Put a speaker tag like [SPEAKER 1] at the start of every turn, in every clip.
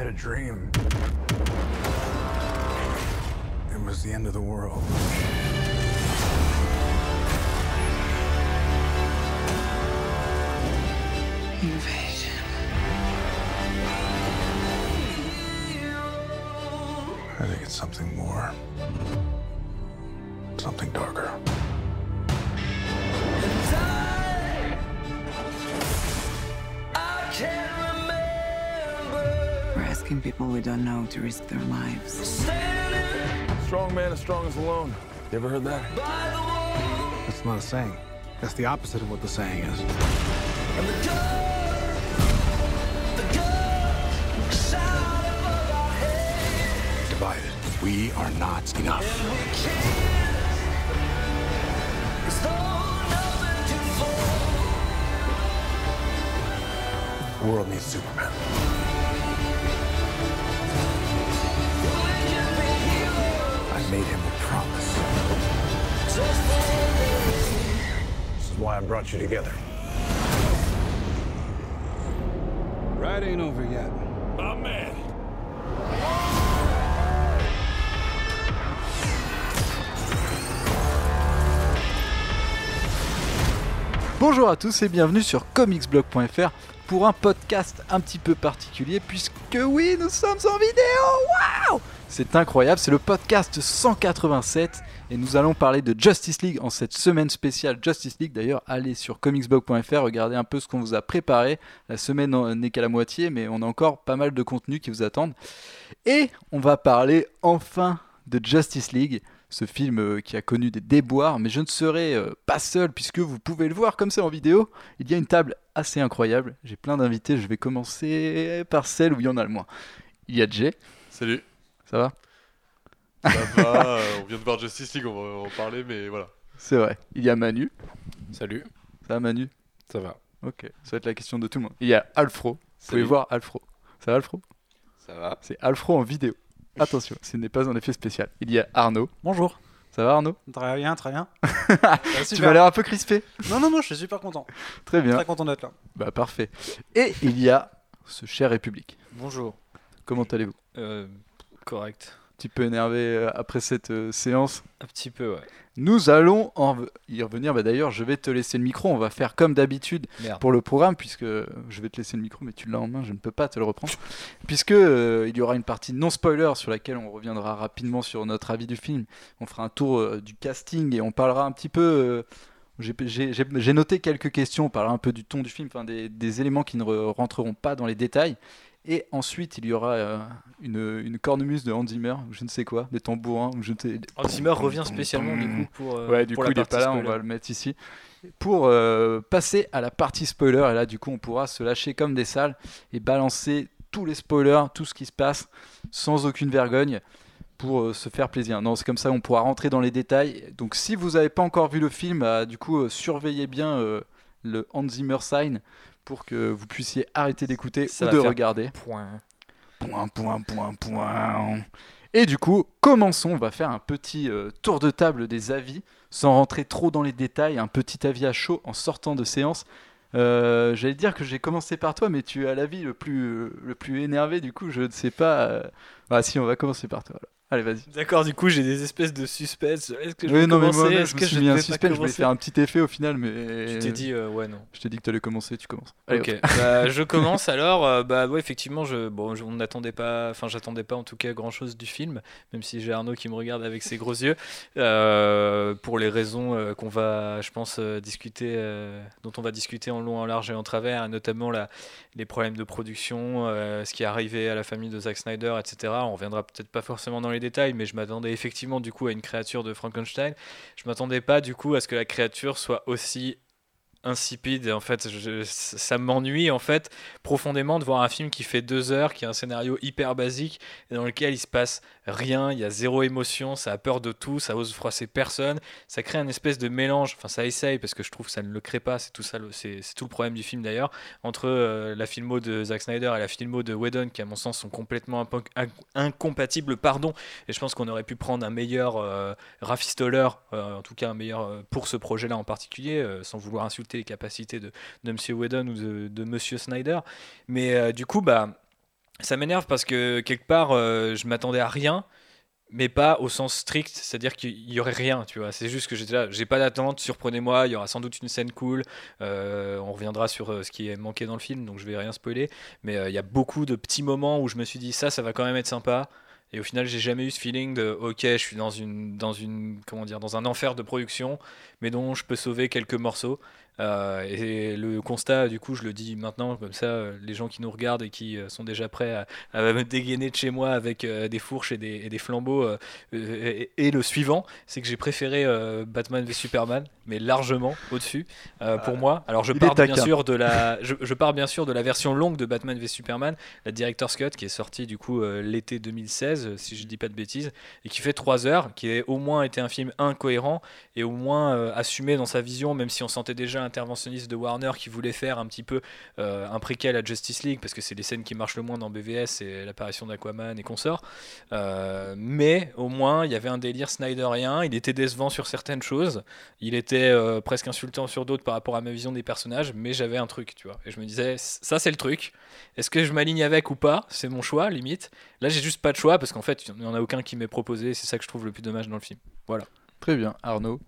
[SPEAKER 1] had a dream. It was the end of the world.
[SPEAKER 2] Invasion.
[SPEAKER 1] I think it's something more. Something darker.
[SPEAKER 2] We're people we don't know to risk their lives.
[SPEAKER 1] Strong man is strongest alone. You ever heard that? That's not a saying. That's the opposite of what the saying is. Divided. We are not enough. The world needs Superman. Made him a promise. This is why I brought you together.
[SPEAKER 3] Ride ain't over yet.
[SPEAKER 1] My man.
[SPEAKER 4] Bonjour à tous et bienvenue sur comicsblog.fr pour un podcast un petit peu particulier puisque oui, nous sommes en vidéo. Waouh C'est incroyable, c'est le podcast 187 et nous allons parler de Justice League en cette semaine spéciale Justice League. D'ailleurs, allez sur comicsblog.fr, regardez un peu ce qu'on vous a préparé. La semaine n'est qu'à la moitié, mais on a encore pas mal de contenus qui vous attendent. Et on va parler enfin de Justice League, ce film euh, qui a connu des déboires, mais je ne serai euh, pas seul puisque vous pouvez le voir comme ça en vidéo. Il y a une table assez incroyable, j'ai plein d'invités, je vais commencer par celle où il y en a le moins. Il y a Jay,
[SPEAKER 5] Salut,
[SPEAKER 4] ça va?
[SPEAKER 5] Ça va euh, On vient de voir Justice League, on va en parler, mais voilà.
[SPEAKER 4] C'est vrai. Il y a Manu,
[SPEAKER 3] Salut,
[SPEAKER 4] ça va Manu?
[SPEAKER 3] Ça va.
[SPEAKER 4] Ok, ça va être la question de tout le monde. Il y a Alfro, vous pouvez
[SPEAKER 3] Salut.
[SPEAKER 4] voir Alfro. Ça va Alfro?
[SPEAKER 3] Ça va.
[SPEAKER 4] C'est Alfro en vidéo. Attention, ce n'est pas un effet spécial. Il y a Arnaud,
[SPEAKER 6] Bonjour.
[SPEAKER 4] ça va Arnaud?
[SPEAKER 6] Très bien, très bien.
[SPEAKER 4] Tu m'as l'air un peu crispé.
[SPEAKER 6] Non, non, non, je suis super content.
[SPEAKER 4] Très bien.
[SPEAKER 6] Très content d'être là.
[SPEAKER 4] Bah parfait. Et il y a ce cher République.
[SPEAKER 7] Bonjour.
[SPEAKER 4] Comment allez-vous?
[SPEAKER 7] Euh, correct.
[SPEAKER 4] Un petit peu énervé euh, après cette euh, séance
[SPEAKER 7] Un petit peu, ouais.
[SPEAKER 4] Nous allons en y revenir. Bah, D'ailleurs, je vais te laisser le micro. On va faire comme d'habitude pour le programme, puisque je vais te laisser le micro, mais tu l'as en main, je ne peux pas te le reprendre. puisque euh, il y aura une partie non spoiler sur laquelle on reviendra rapidement sur notre avis du film. On fera un tour euh, du casting et on parlera un petit peu. euh, j'ai- noté quelques questions, on parlera un peu du ton du film, enfin des, des éléments qui ne re- rentreront pas dans les détails. Et ensuite, il y aura euh, une, une cornemuse de Hans Zimmer, ou je ne sais quoi, des tambourins, ou je ne sais.
[SPEAKER 7] Hans Zimmer revient spécialement du coup pour. euh,
[SPEAKER 4] Ouais, du
[SPEAKER 7] pour
[SPEAKER 4] coup,
[SPEAKER 7] la
[SPEAKER 4] il est
[SPEAKER 7] partie
[SPEAKER 4] pas là, on va le mettre ici. Pour euh, passer à la partie spoiler, et là, du coup, on pourra se lâcher comme des salles et balancer tous les spoilers, tout ce qui se passe, sans aucune vergogne, pour se faire plaisir. Non, c'est comme ça, on pourra rentrer dans les détails. Donc, si vous n'avez pas encore vu le film, bah, du coup, surveillez bien le Hans Zimmer sign pour que vous puissiez arrêter d'écouter ou de regarder.
[SPEAKER 7] Point.
[SPEAKER 4] Point, point, point, point. Et du coup, commençons. On va faire un petit euh, tour de table des avis, sans rentrer trop dans les détails. Un petit avis à chaud en sortant de séance. Euh, J'allais dire que j'ai commencé par toi, mais tu as l'avis le plus, le plus énervé. Du coup, je ne sais pas. euh, Ah, si, on va commencer par toi. alors. Allez, vas-y.
[SPEAKER 7] D'accord, du coup, j'ai des espèces de suspense. Est-ce que je
[SPEAKER 4] Oui,
[SPEAKER 7] vais
[SPEAKER 4] non, mais
[SPEAKER 7] commencer
[SPEAKER 4] moi,
[SPEAKER 7] Est-ce
[SPEAKER 4] je me suis
[SPEAKER 7] je
[SPEAKER 4] mis un suspense. Je voulais faire un petit effet au final, mais.
[SPEAKER 7] Tu t'es dit, euh, ouais, non.
[SPEAKER 4] Je t'ai dit que tu allais commencer, tu commences. Allez,
[SPEAKER 7] Ok, bah, je commence alors. euh, bah ouais, effectivement, je, bon, je- on n'attendait pas, enfin, j'attendais pas en tout cas grand chose du film, même si j'ai Arnaud qui me regarde avec ses gros yeux, euh, pour les raisons qu'on va, je pense, discuter, dont on va discuter en long, en large et en travers, notamment la, les problèmes de production, ce qui est arrivé à la famille de Zack Snyder, etc. On reviendra peut-être pas forcément dans les détails, mais je m'attendais effectivement du coup à une créature de Frankenstein. Je m'attendais pas du coup à ce que la créature soit aussi insipide et en fait ça m'ennuie en fait profondément de voir un film qui fait deux heures qui a un scénario hyper basique dans lequel il se passe rien il y a zéro émotion ça a peur de tout ça ose froisser personne ça crée un espèce de mélange enfin ça essaye parce que je trouve que ça ne le crée pas c'est tout ça c'est tout le problème du film d'ailleurs entre euh, la filmo de Zack Snyder et la filmo de Whedon qui à mon sens sont complètement incompatibles pardon et je pense qu'on aurait pu prendre un meilleur euh, rafistoleur, en tout cas un meilleur euh, pour ce projet-là en particulier, euh, sans vouloir insulter les capacités de, Monsieur Whedon ou de, Monsieur Snyder. Mais euh, du coup, bah, ça m'énerve parce que quelque part, euh, je m'attendais à rien, mais pas au sens strict, c'est-à-dire qu'il y aurait rien, tu vois. C'est juste que j'étais là, j'ai pas d'attente, surprenez-moi, il y aura sans doute une scène cool. euh, on reviendra sur ce qui est manqué dans le film, donc je vais rien spoiler. Mais il y a beaucoup de petits moments où je me suis dit ça, ça va quand même être sympa. Et au final, j'ai jamais eu ce feeling de ok, je suis dans un enfer de production, mais dont je peux sauver quelques morceaux. Euh, et le constat, du coup, je le dis maintenant, comme ça, euh, les gens qui nous regardent et qui euh, sont déjà prêts à, à me dégainer de chez moi avec des fourches et des, et des flambeaux, euh, et, et le suivant, c'est que j'ai préféré euh, Batman v Superman, mais largement au-dessus pour moi. Alors je pars bien sûr de la, je, je pars bien sûr de la version longue de Batman v Superman, la Director's Cut, qui est sortie du coup l'été 2016, euh, si je dis pas de bêtises, et qui fait 3 heures, qui a au moins été un film incohérent et au moins assumé dans sa vision, même si on sentait déjà interventionniste de Warner qui voulait faire un petit peu euh, un préquel à Justice League, parce que c'est les scènes qui marchent le moins dans BVS, c'est l'apparition d'Aquaman et consorts. Euh, mais au moins, il y avait un délire Snyderien, il était décevant sur certaines choses, il était euh, presque insultant sur d'autres par rapport à ma vision des personnages, mais j'avais un truc, tu vois. Et je me disais, ça c'est le truc. Est-ce que je m'aligne avec ou pas? C'est mon choix, limite. Là, j'ai juste pas de choix, parce qu'en fait, il n'y en a aucun qui m'est proposé, et c'est ça que je trouve le plus dommage dans le film. Voilà.
[SPEAKER 8] Très bien, Arnaud.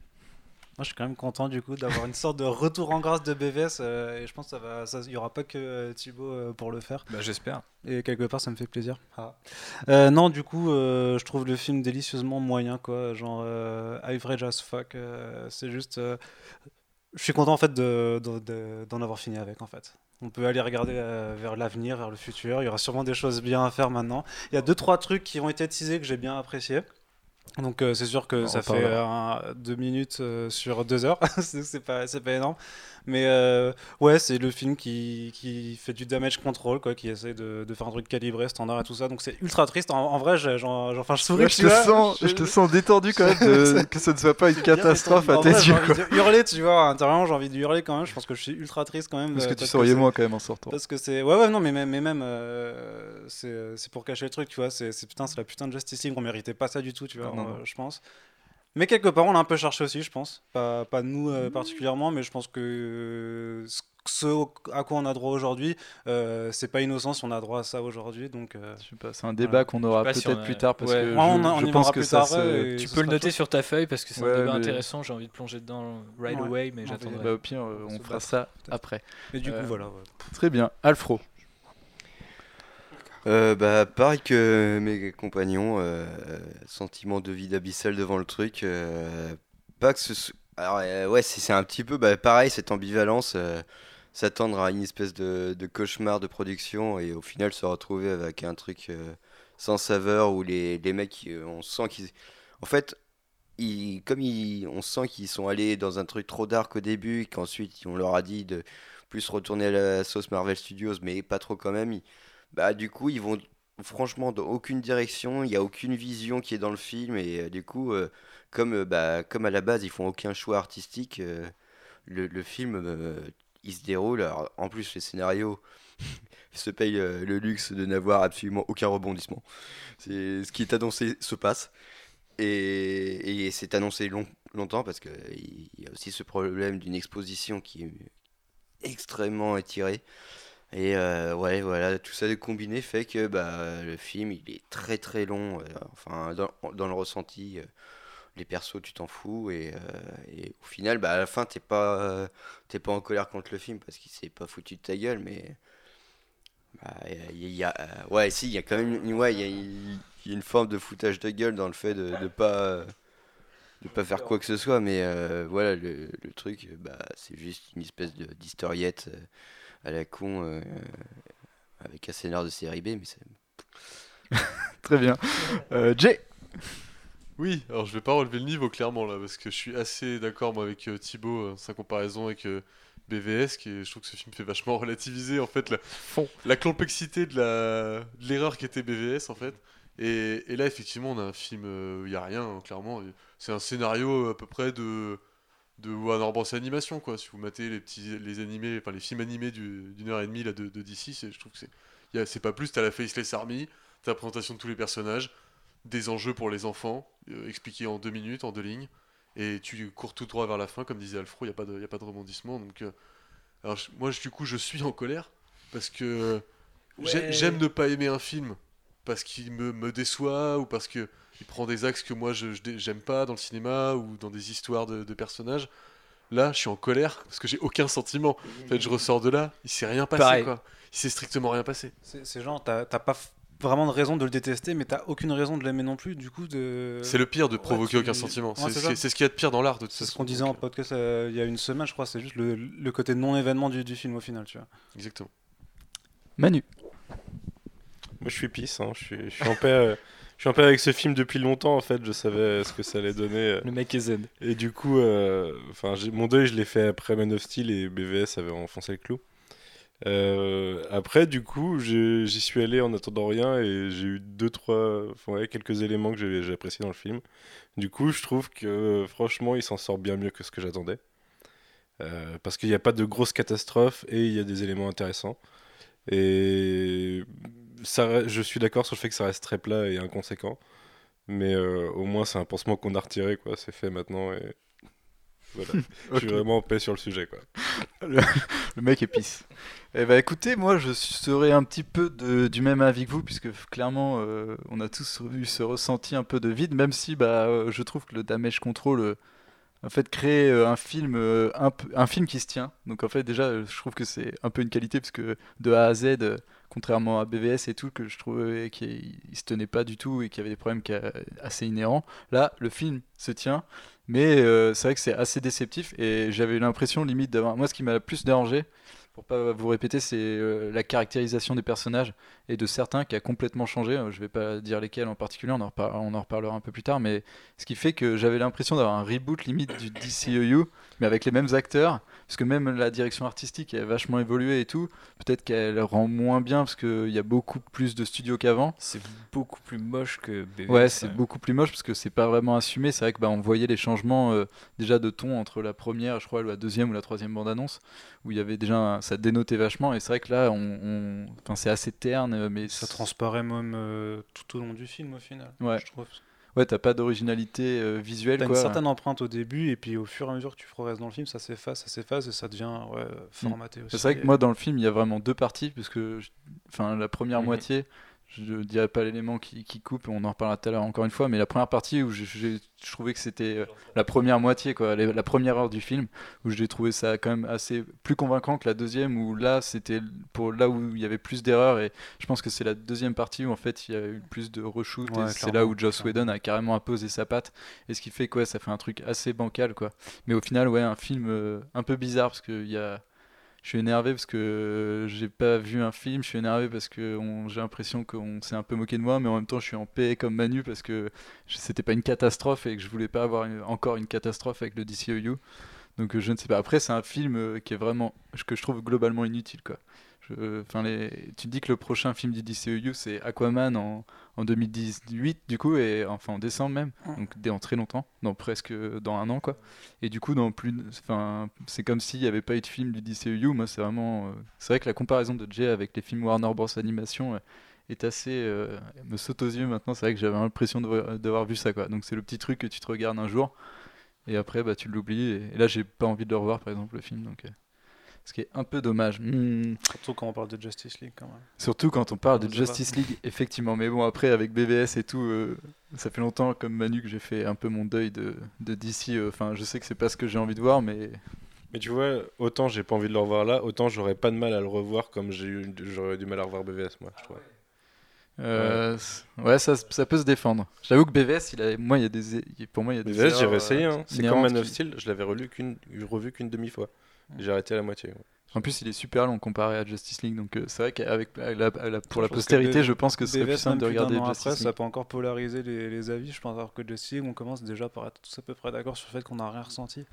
[SPEAKER 6] Moi, je suis quand même content du coup d'avoir une sorte de retour en grâce de BVS euh, et je pense qu'il ça ça, y aura pas que euh, Thibaut euh, pour le faire.
[SPEAKER 7] Bah, j'espère.
[SPEAKER 6] Et quelque part, ça me fait plaisir. Ah. Euh, non, du coup, je trouve le film délicieusement moyen, quoi. Genre, average as fuck. c'est juste. je suis content en fait de- de- de- d'en avoir fini avec, en fait. On peut aller regarder vers l'avenir, vers le futur. Il y aura sûrement des choses bien à faire maintenant. Il y a deux, trois trucs qui ont été teasés que j'ai bien appréciés. Donc euh, c'est sûr que
[SPEAKER 8] On
[SPEAKER 6] ça fait euh, deux minutes euh, sur deux heures, c'est c'est pas, c'est pas énorme. Mais euh, ouais, c'est le film qui, qui fait du damage control, quoi, qui essaie de, de faire un truc calibré, standard et tout ça. Donc c'est ultra triste. En, en vrai, j'en, j'en- enfin, je souris.
[SPEAKER 8] Ouais, je, te sens, je te sens détendu quand même de- que ce ne soit pas une catastrophe à tes yeux.
[SPEAKER 6] J'ai envie de hurler, tu vois. Intérieurement, j'ai envie de hurler quand même. Je pense que je suis ultra triste quand même.
[SPEAKER 8] Parce
[SPEAKER 6] euh,
[SPEAKER 8] que tu
[SPEAKER 6] parce
[SPEAKER 8] souriais moins quand même en sortant.
[SPEAKER 6] parce que c'est. Ouais, ouais, non, mais même, mais même euh, c'est c'est pour cacher le truc, tu vois. C'est putain, c'est la putain de Justice League. On méritait pas ça du tout, tu vois,
[SPEAKER 8] non,
[SPEAKER 6] euh,
[SPEAKER 8] non.
[SPEAKER 6] je pense. Mais quelque part, on l'a un peu cherché aussi, je pense. Pas, pas nous euh, particulièrement, mais je pense que euh, ce- à quoi on a droit aujourd'hui, euh, c'est pas innocent si on a droit à ça aujourd'hui. Donc, euh,
[SPEAKER 8] Je sais pas, c'est un débat qu'on aura
[SPEAKER 7] si
[SPEAKER 8] peut-être
[SPEAKER 7] on a-
[SPEAKER 8] plus tard parce
[SPEAKER 7] Ouais.
[SPEAKER 8] que
[SPEAKER 6] Ouais,
[SPEAKER 8] je,
[SPEAKER 6] on en- on
[SPEAKER 8] je pense que
[SPEAKER 6] plus
[SPEAKER 8] ça
[SPEAKER 6] tard,
[SPEAKER 8] se...
[SPEAKER 7] Tu peux le noter sur ta feuille parce que c'est
[SPEAKER 8] Ouais,
[SPEAKER 7] un débat
[SPEAKER 8] mais-
[SPEAKER 7] intéressant. J'ai envie de plonger dedans right
[SPEAKER 6] Ouais.
[SPEAKER 7] away, mais
[SPEAKER 6] On
[SPEAKER 7] j'attendrai.
[SPEAKER 8] Bah, au pire,
[SPEAKER 6] se
[SPEAKER 8] on fera
[SPEAKER 6] battre,
[SPEAKER 8] ça après.
[SPEAKER 6] Mais du
[SPEAKER 8] Euh,
[SPEAKER 6] coup, voilà. ouais.
[SPEAKER 8] Très bien, Alfro.
[SPEAKER 9] Euh, bah, pareil que mes compagnons, euh, sentiment de vide abyssal devant le truc. euh, pas que ce Alors, ouais, c'est un petit peu bah, pareil, cette ambivalence. S'attendre à une espèce de, cauchemar de production et au final se retrouver avec un truc sans saveur où les, les mecs, on sent qu'ils. En fait, ils, comme ils, on sent qu'ils sont allés dans un truc trop dark au début, qu'ensuite on leur a dit de plus retourner à la sauce Marvel Studios, mais pas trop quand même. Bah, du coup, ils vont franchement dans aucune direction, il n'y a aucune vision qui est dans le film, et euh, du coup, euh, comme, euh, bah, comme à la base, ils font aucun choix artistique, le, le film, il se déroule. En plus, les scénarios se payent le luxe de n'avoir absolument aucun rebondissement. C'est, ce qui est annoncé se passe, et, et c'est annoncé long- longtemps parce qu'il y a aussi ce problème d'une exposition qui est extrêmement étirée. Et euh, ouais, voilà, tout ça combiné fait que bah, le film il est très très long. euh, enfin, dans, dans le ressenti, euh, les persos tu t'en fous et, au final, bah, à la fin t'es pas t'es pas en colère contre le film parce qu'il s'est pas foutu de ta gueule, mais bah, y, a- ouais si il y a quand même une- ouais y a, une forme de foutage de gueule dans le fait de, de pas de pas faire quoi que ce soit, mais voilà le, le truc, bah, c'est juste une espèce de d'historiette. À la con euh, avec un scénar de série B, mais c'est
[SPEAKER 8] Très bien. Euh, Jay.
[SPEAKER 5] Oui, alors je vais pas relever le niveau clairement là, parce que je suis assez d'accord moi avec euh, Thibaut, euh, sa comparaison avec euh, BVS, qui est- je trouve que ce film fait vachement relativiser en fait la, la complexité de la de l'erreur qui était BVS en fait. Et, et là effectivement on a un film euh, où il y a rien hein, clairement, c'est un scénario à peu près de de Warner Bros animation quoi. Si vous matez les petits les animés, enfin les films animés du- d'une heure et demie là de, de DC, je trouve que c'est y pas plus. T'as la Faceless Army, t'as la présentation de tous les personnages des enjeux pour les enfants, euh, expliqués en deux minutes, en deux lignes, et tu cours tout droit vers la fin, comme disait Alfro, il n'y a, pas de- y a pas de rebondissement. Donc, euh, alors, je- moi, du coup, je suis en colère, parce que J'ai- J'aime ne pas aimer un film parce qu'il me, me déçoit ou parce que il prend des axes que moi je j'aime pas dans le cinéma ou dans des histoires de, de personnages. Là, je suis en colère parce que j'ai aucun sentiment. En fait, je ressors de là, il s'est rien passé
[SPEAKER 7] Pareil.
[SPEAKER 5] quoi. Il s'est strictement rien passé.
[SPEAKER 6] C'est genre, t'as t'as pas vraiment de raison de le détester, mais t'as aucune raison de l'aimer non plus. Du coup, de.
[SPEAKER 5] C'est le pire de
[SPEAKER 6] ouais,
[SPEAKER 5] provoquer
[SPEAKER 6] tu-
[SPEAKER 5] aucun sentiment.
[SPEAKER 6] Ouais,
[SPEAKER 5] c'est
[SPEAKER 6] c'est
[SPEAKER 5] ce qu'il y a de pire dans l'art de toute
[SPEAKER 6] C'est ce qu'on disait en
[SPEAKER 5] Donc, euh,
[SPEAKER 6] podcast euh, il y a une semaine, je crois. C'est juste le, le côté non-événement du, du film au final, tu vois.
[SPEAKER 5] Exactement.
[SPEAKER 7] Manu.
[SPEAKER 3] Moi, je suis pisse. hein. Je, suis, je suis en paix. euh, Je suis en paix avec ce film depuis longtemps. En fait, je savais ce que ça allait donner. euh.
[SPEAKER 7] Le mec est zen.
[SPEAKER 3] Et du coup, euh, enfin, mon deuil, je l'ai fait après Man of Steel et BVS avait enfoncé le clou. Euh, après, du coup, j'y suis allé en attendant rien et j'ai eu deux, trois, enfin, ouais, quelques éléments que j'ai j'ai appréciés dans le film. Du coup, je trouve que franchement, il s'en sort bien mieux que ce que j'attendais. Euh, parce qu'il n'y a pas de grosses catastrophes et il y a des éléments intéressants. Et ça, je suis d'accord sur le fait que ça reste très plat et inconséquent. Mais euh, au moins, c'est un pansement qu'on a retiré, quoi. C'est fait maintenant et voilà. Je suis vraiment en paix sur le sujet, quoi.
[SPEAKER 4] Le mec pisse. Eh ben écoutez, moi je serais un petit peu de- du même avis que vous, puisque clairement euh, on a tous eu ce ressenti un peu de vide, même si bah, euh, je trouve que le damage control, en fait, crée euh, un film, un, film qui se tient. Donc en fait déjà, je trouve que c'est un peu une qualité, parce que de A à Z, contrairement à BVS et tout, que je trouvais qu'il il se tenait pas du tout et qu'il y avait des problèmes assez inhérents, là le film se tient. Mais euh, c'est vrai que c'est assez déceptif et j'avais l'impression limite d'avoir. Moi, ce qui m'a le plus dérangé, pour pas vous répéter, c'est euh, la caractérisation des personnages et de certains qui a complètement changé. Euh, Je vais pas dire lesquels en particulier, on en, repar- on en reparlera un peu plus tard, mais ce qui fait que j'avais l'impression d'avoir un reboot limite du DCEU, mais avec les mêmes acteurs, parce que même la direction artistique a vachement évolué et tout. Peut-être qu'elle rend moins bien parce qu'il y a beaucoup plus de studios qu'avant.
[SPEAKER 7] C'est beaucoup plus moche que BVS.
[SPEAKER 4] Ouais, c'est
[SPEAKER 7] ouais.
[SPEAKER 4] beaucoup plus moche parce que c'est pas vraiment assumé. C'est vrai que bah, on voyait les changements euh, déjà de ton entre la première, je crois, la deuxième ou la troisième bande-annonce, où il y avait déjà un- ça dénotait vachement. Et c'est vrai que là, on, on- enfin, c'est assez terne, euh, mais
[SPEAKER 6] Ça transparaît même euh, tout au long du film au final.
[SPEAKER 4] Ouais.
[SPEAKER 6] Je trouve.
[SPEAKER 4] Ouais, t'as pas d'originalité euh, visuelle
[SPEAKER 6] T'as une certaine empreinte au début, et puis au fur et à mesure que tu progresses dans le film, ça s'efface, ça s'efface, et ça devient ouais, formaté aussi.
[SPEAKER 4] C'est vrai que moi dans le film il y a vraiment deux parties parce que je- enfin la première moitié je dirais pas l'élément qui, qui coupe on en reparlera tout à l'heure encore une fois mais la première partie où je, je trouvais que c'était euh, la première moitié quoi la première heure du film où j'ai trouvé ça quand même assez plus convaincant que la deuxième où là c'était pour là où il y avait plus d'erreurs et je pense que c'est la deuxième partie où en fait il y a eu plus de reshoot
[SPEAKER 6] Ouais,
[SPEAKER 4] et c'est là où Joss. Whedon a carrément imposé sa patte et ce qui fait quoi ça fait un truc assez bancal quoi mais au final ouais un film euh, un peu bizarre parce que il y a je suis énervé parce que j'ai pas vu un film, je suis énervé parce que j'ai l'impression qu'on s'est un peu moqué de moi, mais en même temps je suis en paix comme Manu parce que c'était pas une catastrophe et que je voulais pas avoir encore une catastrophe avec le DCEU. Donc euh, je ne sais pas. Après c'est un film euh, qui est vraiment, que je trouve globalement inutile quoi. Enfin, les... Tu dis que le prochain film du DCEU c'est Aquaman en, en 2018 du coup et enfin en décembre même, donc en très longtemps, dans presque dans un an quoi. Et du coup, dans plus, enfin, c'est comme s'il n'y avait pas eu de film du DCEU. Moi, c'est vraiment, euh, c'est vrai que la comparaison de Jay avec les films Warner Bros Animation euh, est assez, euh, me saute aux yeux maintenant. C'est vrai que j'avais l'impression d'avoir vu ça, quoi. Donc c'est le petit truc que tu te regardes un jour et après, bah, tu l'oublies. Et, et là, j'ai pas envie de le revoir, par exemple, le film. Donc, euh, ce qui est un peu dommage. Hmm.
[SPEAKER 6] Surtout quand on parle de Justice League, quand même.
[SPEAKER 4] Surtout quand on parle de
[SPEAKER 6] On
[SPEAKER 4] Justice League, effectivement. Mais bon, après, avec BVS et tout, euh, ça fait longtemps, comme Manu, que j'ai fait un peu mon deuil de, de DC. euh, Enfin, je sais que c'est pas ce que j'ai envie de voir, mais
[SPEAKER 3] Mais tu vois, autant j'ai pas envie de le revoir là, autant j'aurais pas de mal à le revoir comme j'ai eu, j'aurais du mal à revoir BVS, moi, je trouve.
[SPEAKER 4] Euh, ouais, ça, ça peut se défendre. J'avoue que BVS, il a, moi, il y a des, pour moi, il y a des.
[SPEAKER 3] BVS, j'ai réessayé,
[SPEAKER 4] euh,
[SPEAKER 3] hein. c'est comme Man of
[SPEAKER 4] qui-
[SPEAKER 3] Steel, je l'avais relu qu'une, revu qu'une demi-fois. J'ai arrêté à la moitié. ouais.
[SPEAKER 4] En plus, il est super long comparé à Justice League, donc euh, c'est vrai qu'avec la- pour la
[SPEAKER 6] Je
[SPEAKER 4] postérité, je pense que ce serait
[SPEAKER 6] BVS,
[SPEAKER 4] plus simple de regarder
[SPEAKER 6] an
[SPEAKER 4] Justice
[SPEAKER 6] après, ça
[SPEAKER 4] League.
[SPEAKER 6] peut encore polariser les, les avis, je pense, alors que Justice League, on commence déjà par être tous à peu près d'accord sur le fait qu'on n'a rien ressenti.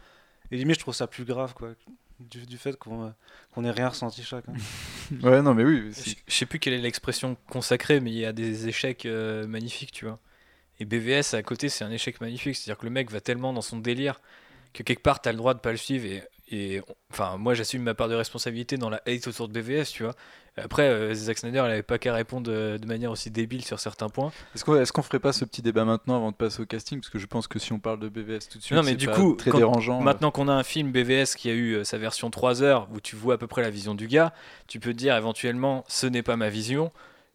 [SPEAKER 6] Et limite, je trouve ça plus grave, quoi, du, du fait qu'on euh, qu'on ait rien ressenti chacun.
[SPEAKER 4] Ouais, non, mais oui.
[SPEAKER 7] Je je sais plus quelle est l'expression consacrée, mais il y a des échecs euh, magnifiques, tu vois. Et BVS à côté, c'est un échec magnifique. C'est-à-dire que le mec va tellement dans son délire que quelque part, t'as le droit de pas le suivre. Et, et enfin, moi j'assume ma part de responsabilité dans la hate autour de BVS, tu vois. Après, euh, Zack Snyder, il avait pas qu'à répondre euh, de manière aussi débile sur certains points.
[SPEAKER 4] Est-ce qu'on est-ce qu'on ferait pas ce petit débat maintenant avant de passer au casting? Parce que je pense que si on parle de BVS tout de suite,
[SPEAKER 7] Non, mais
[SPEAKER 4] c'est
[SPEAKER 7] du
[SPEAKER 4] pas
[SPEAKER 7] coup,
[SPEAKER 4] très
[SPEAKER 7] quand-
[SPEAKER 4] dérangeant.
[SPEAKER 7] Maintenant qu'on a un film BVS qui a eu euh, sa version 3 heures, où tu vois à peu près la vision du gars, tu peux te dire éventuellement, ce n'est pas ma vision.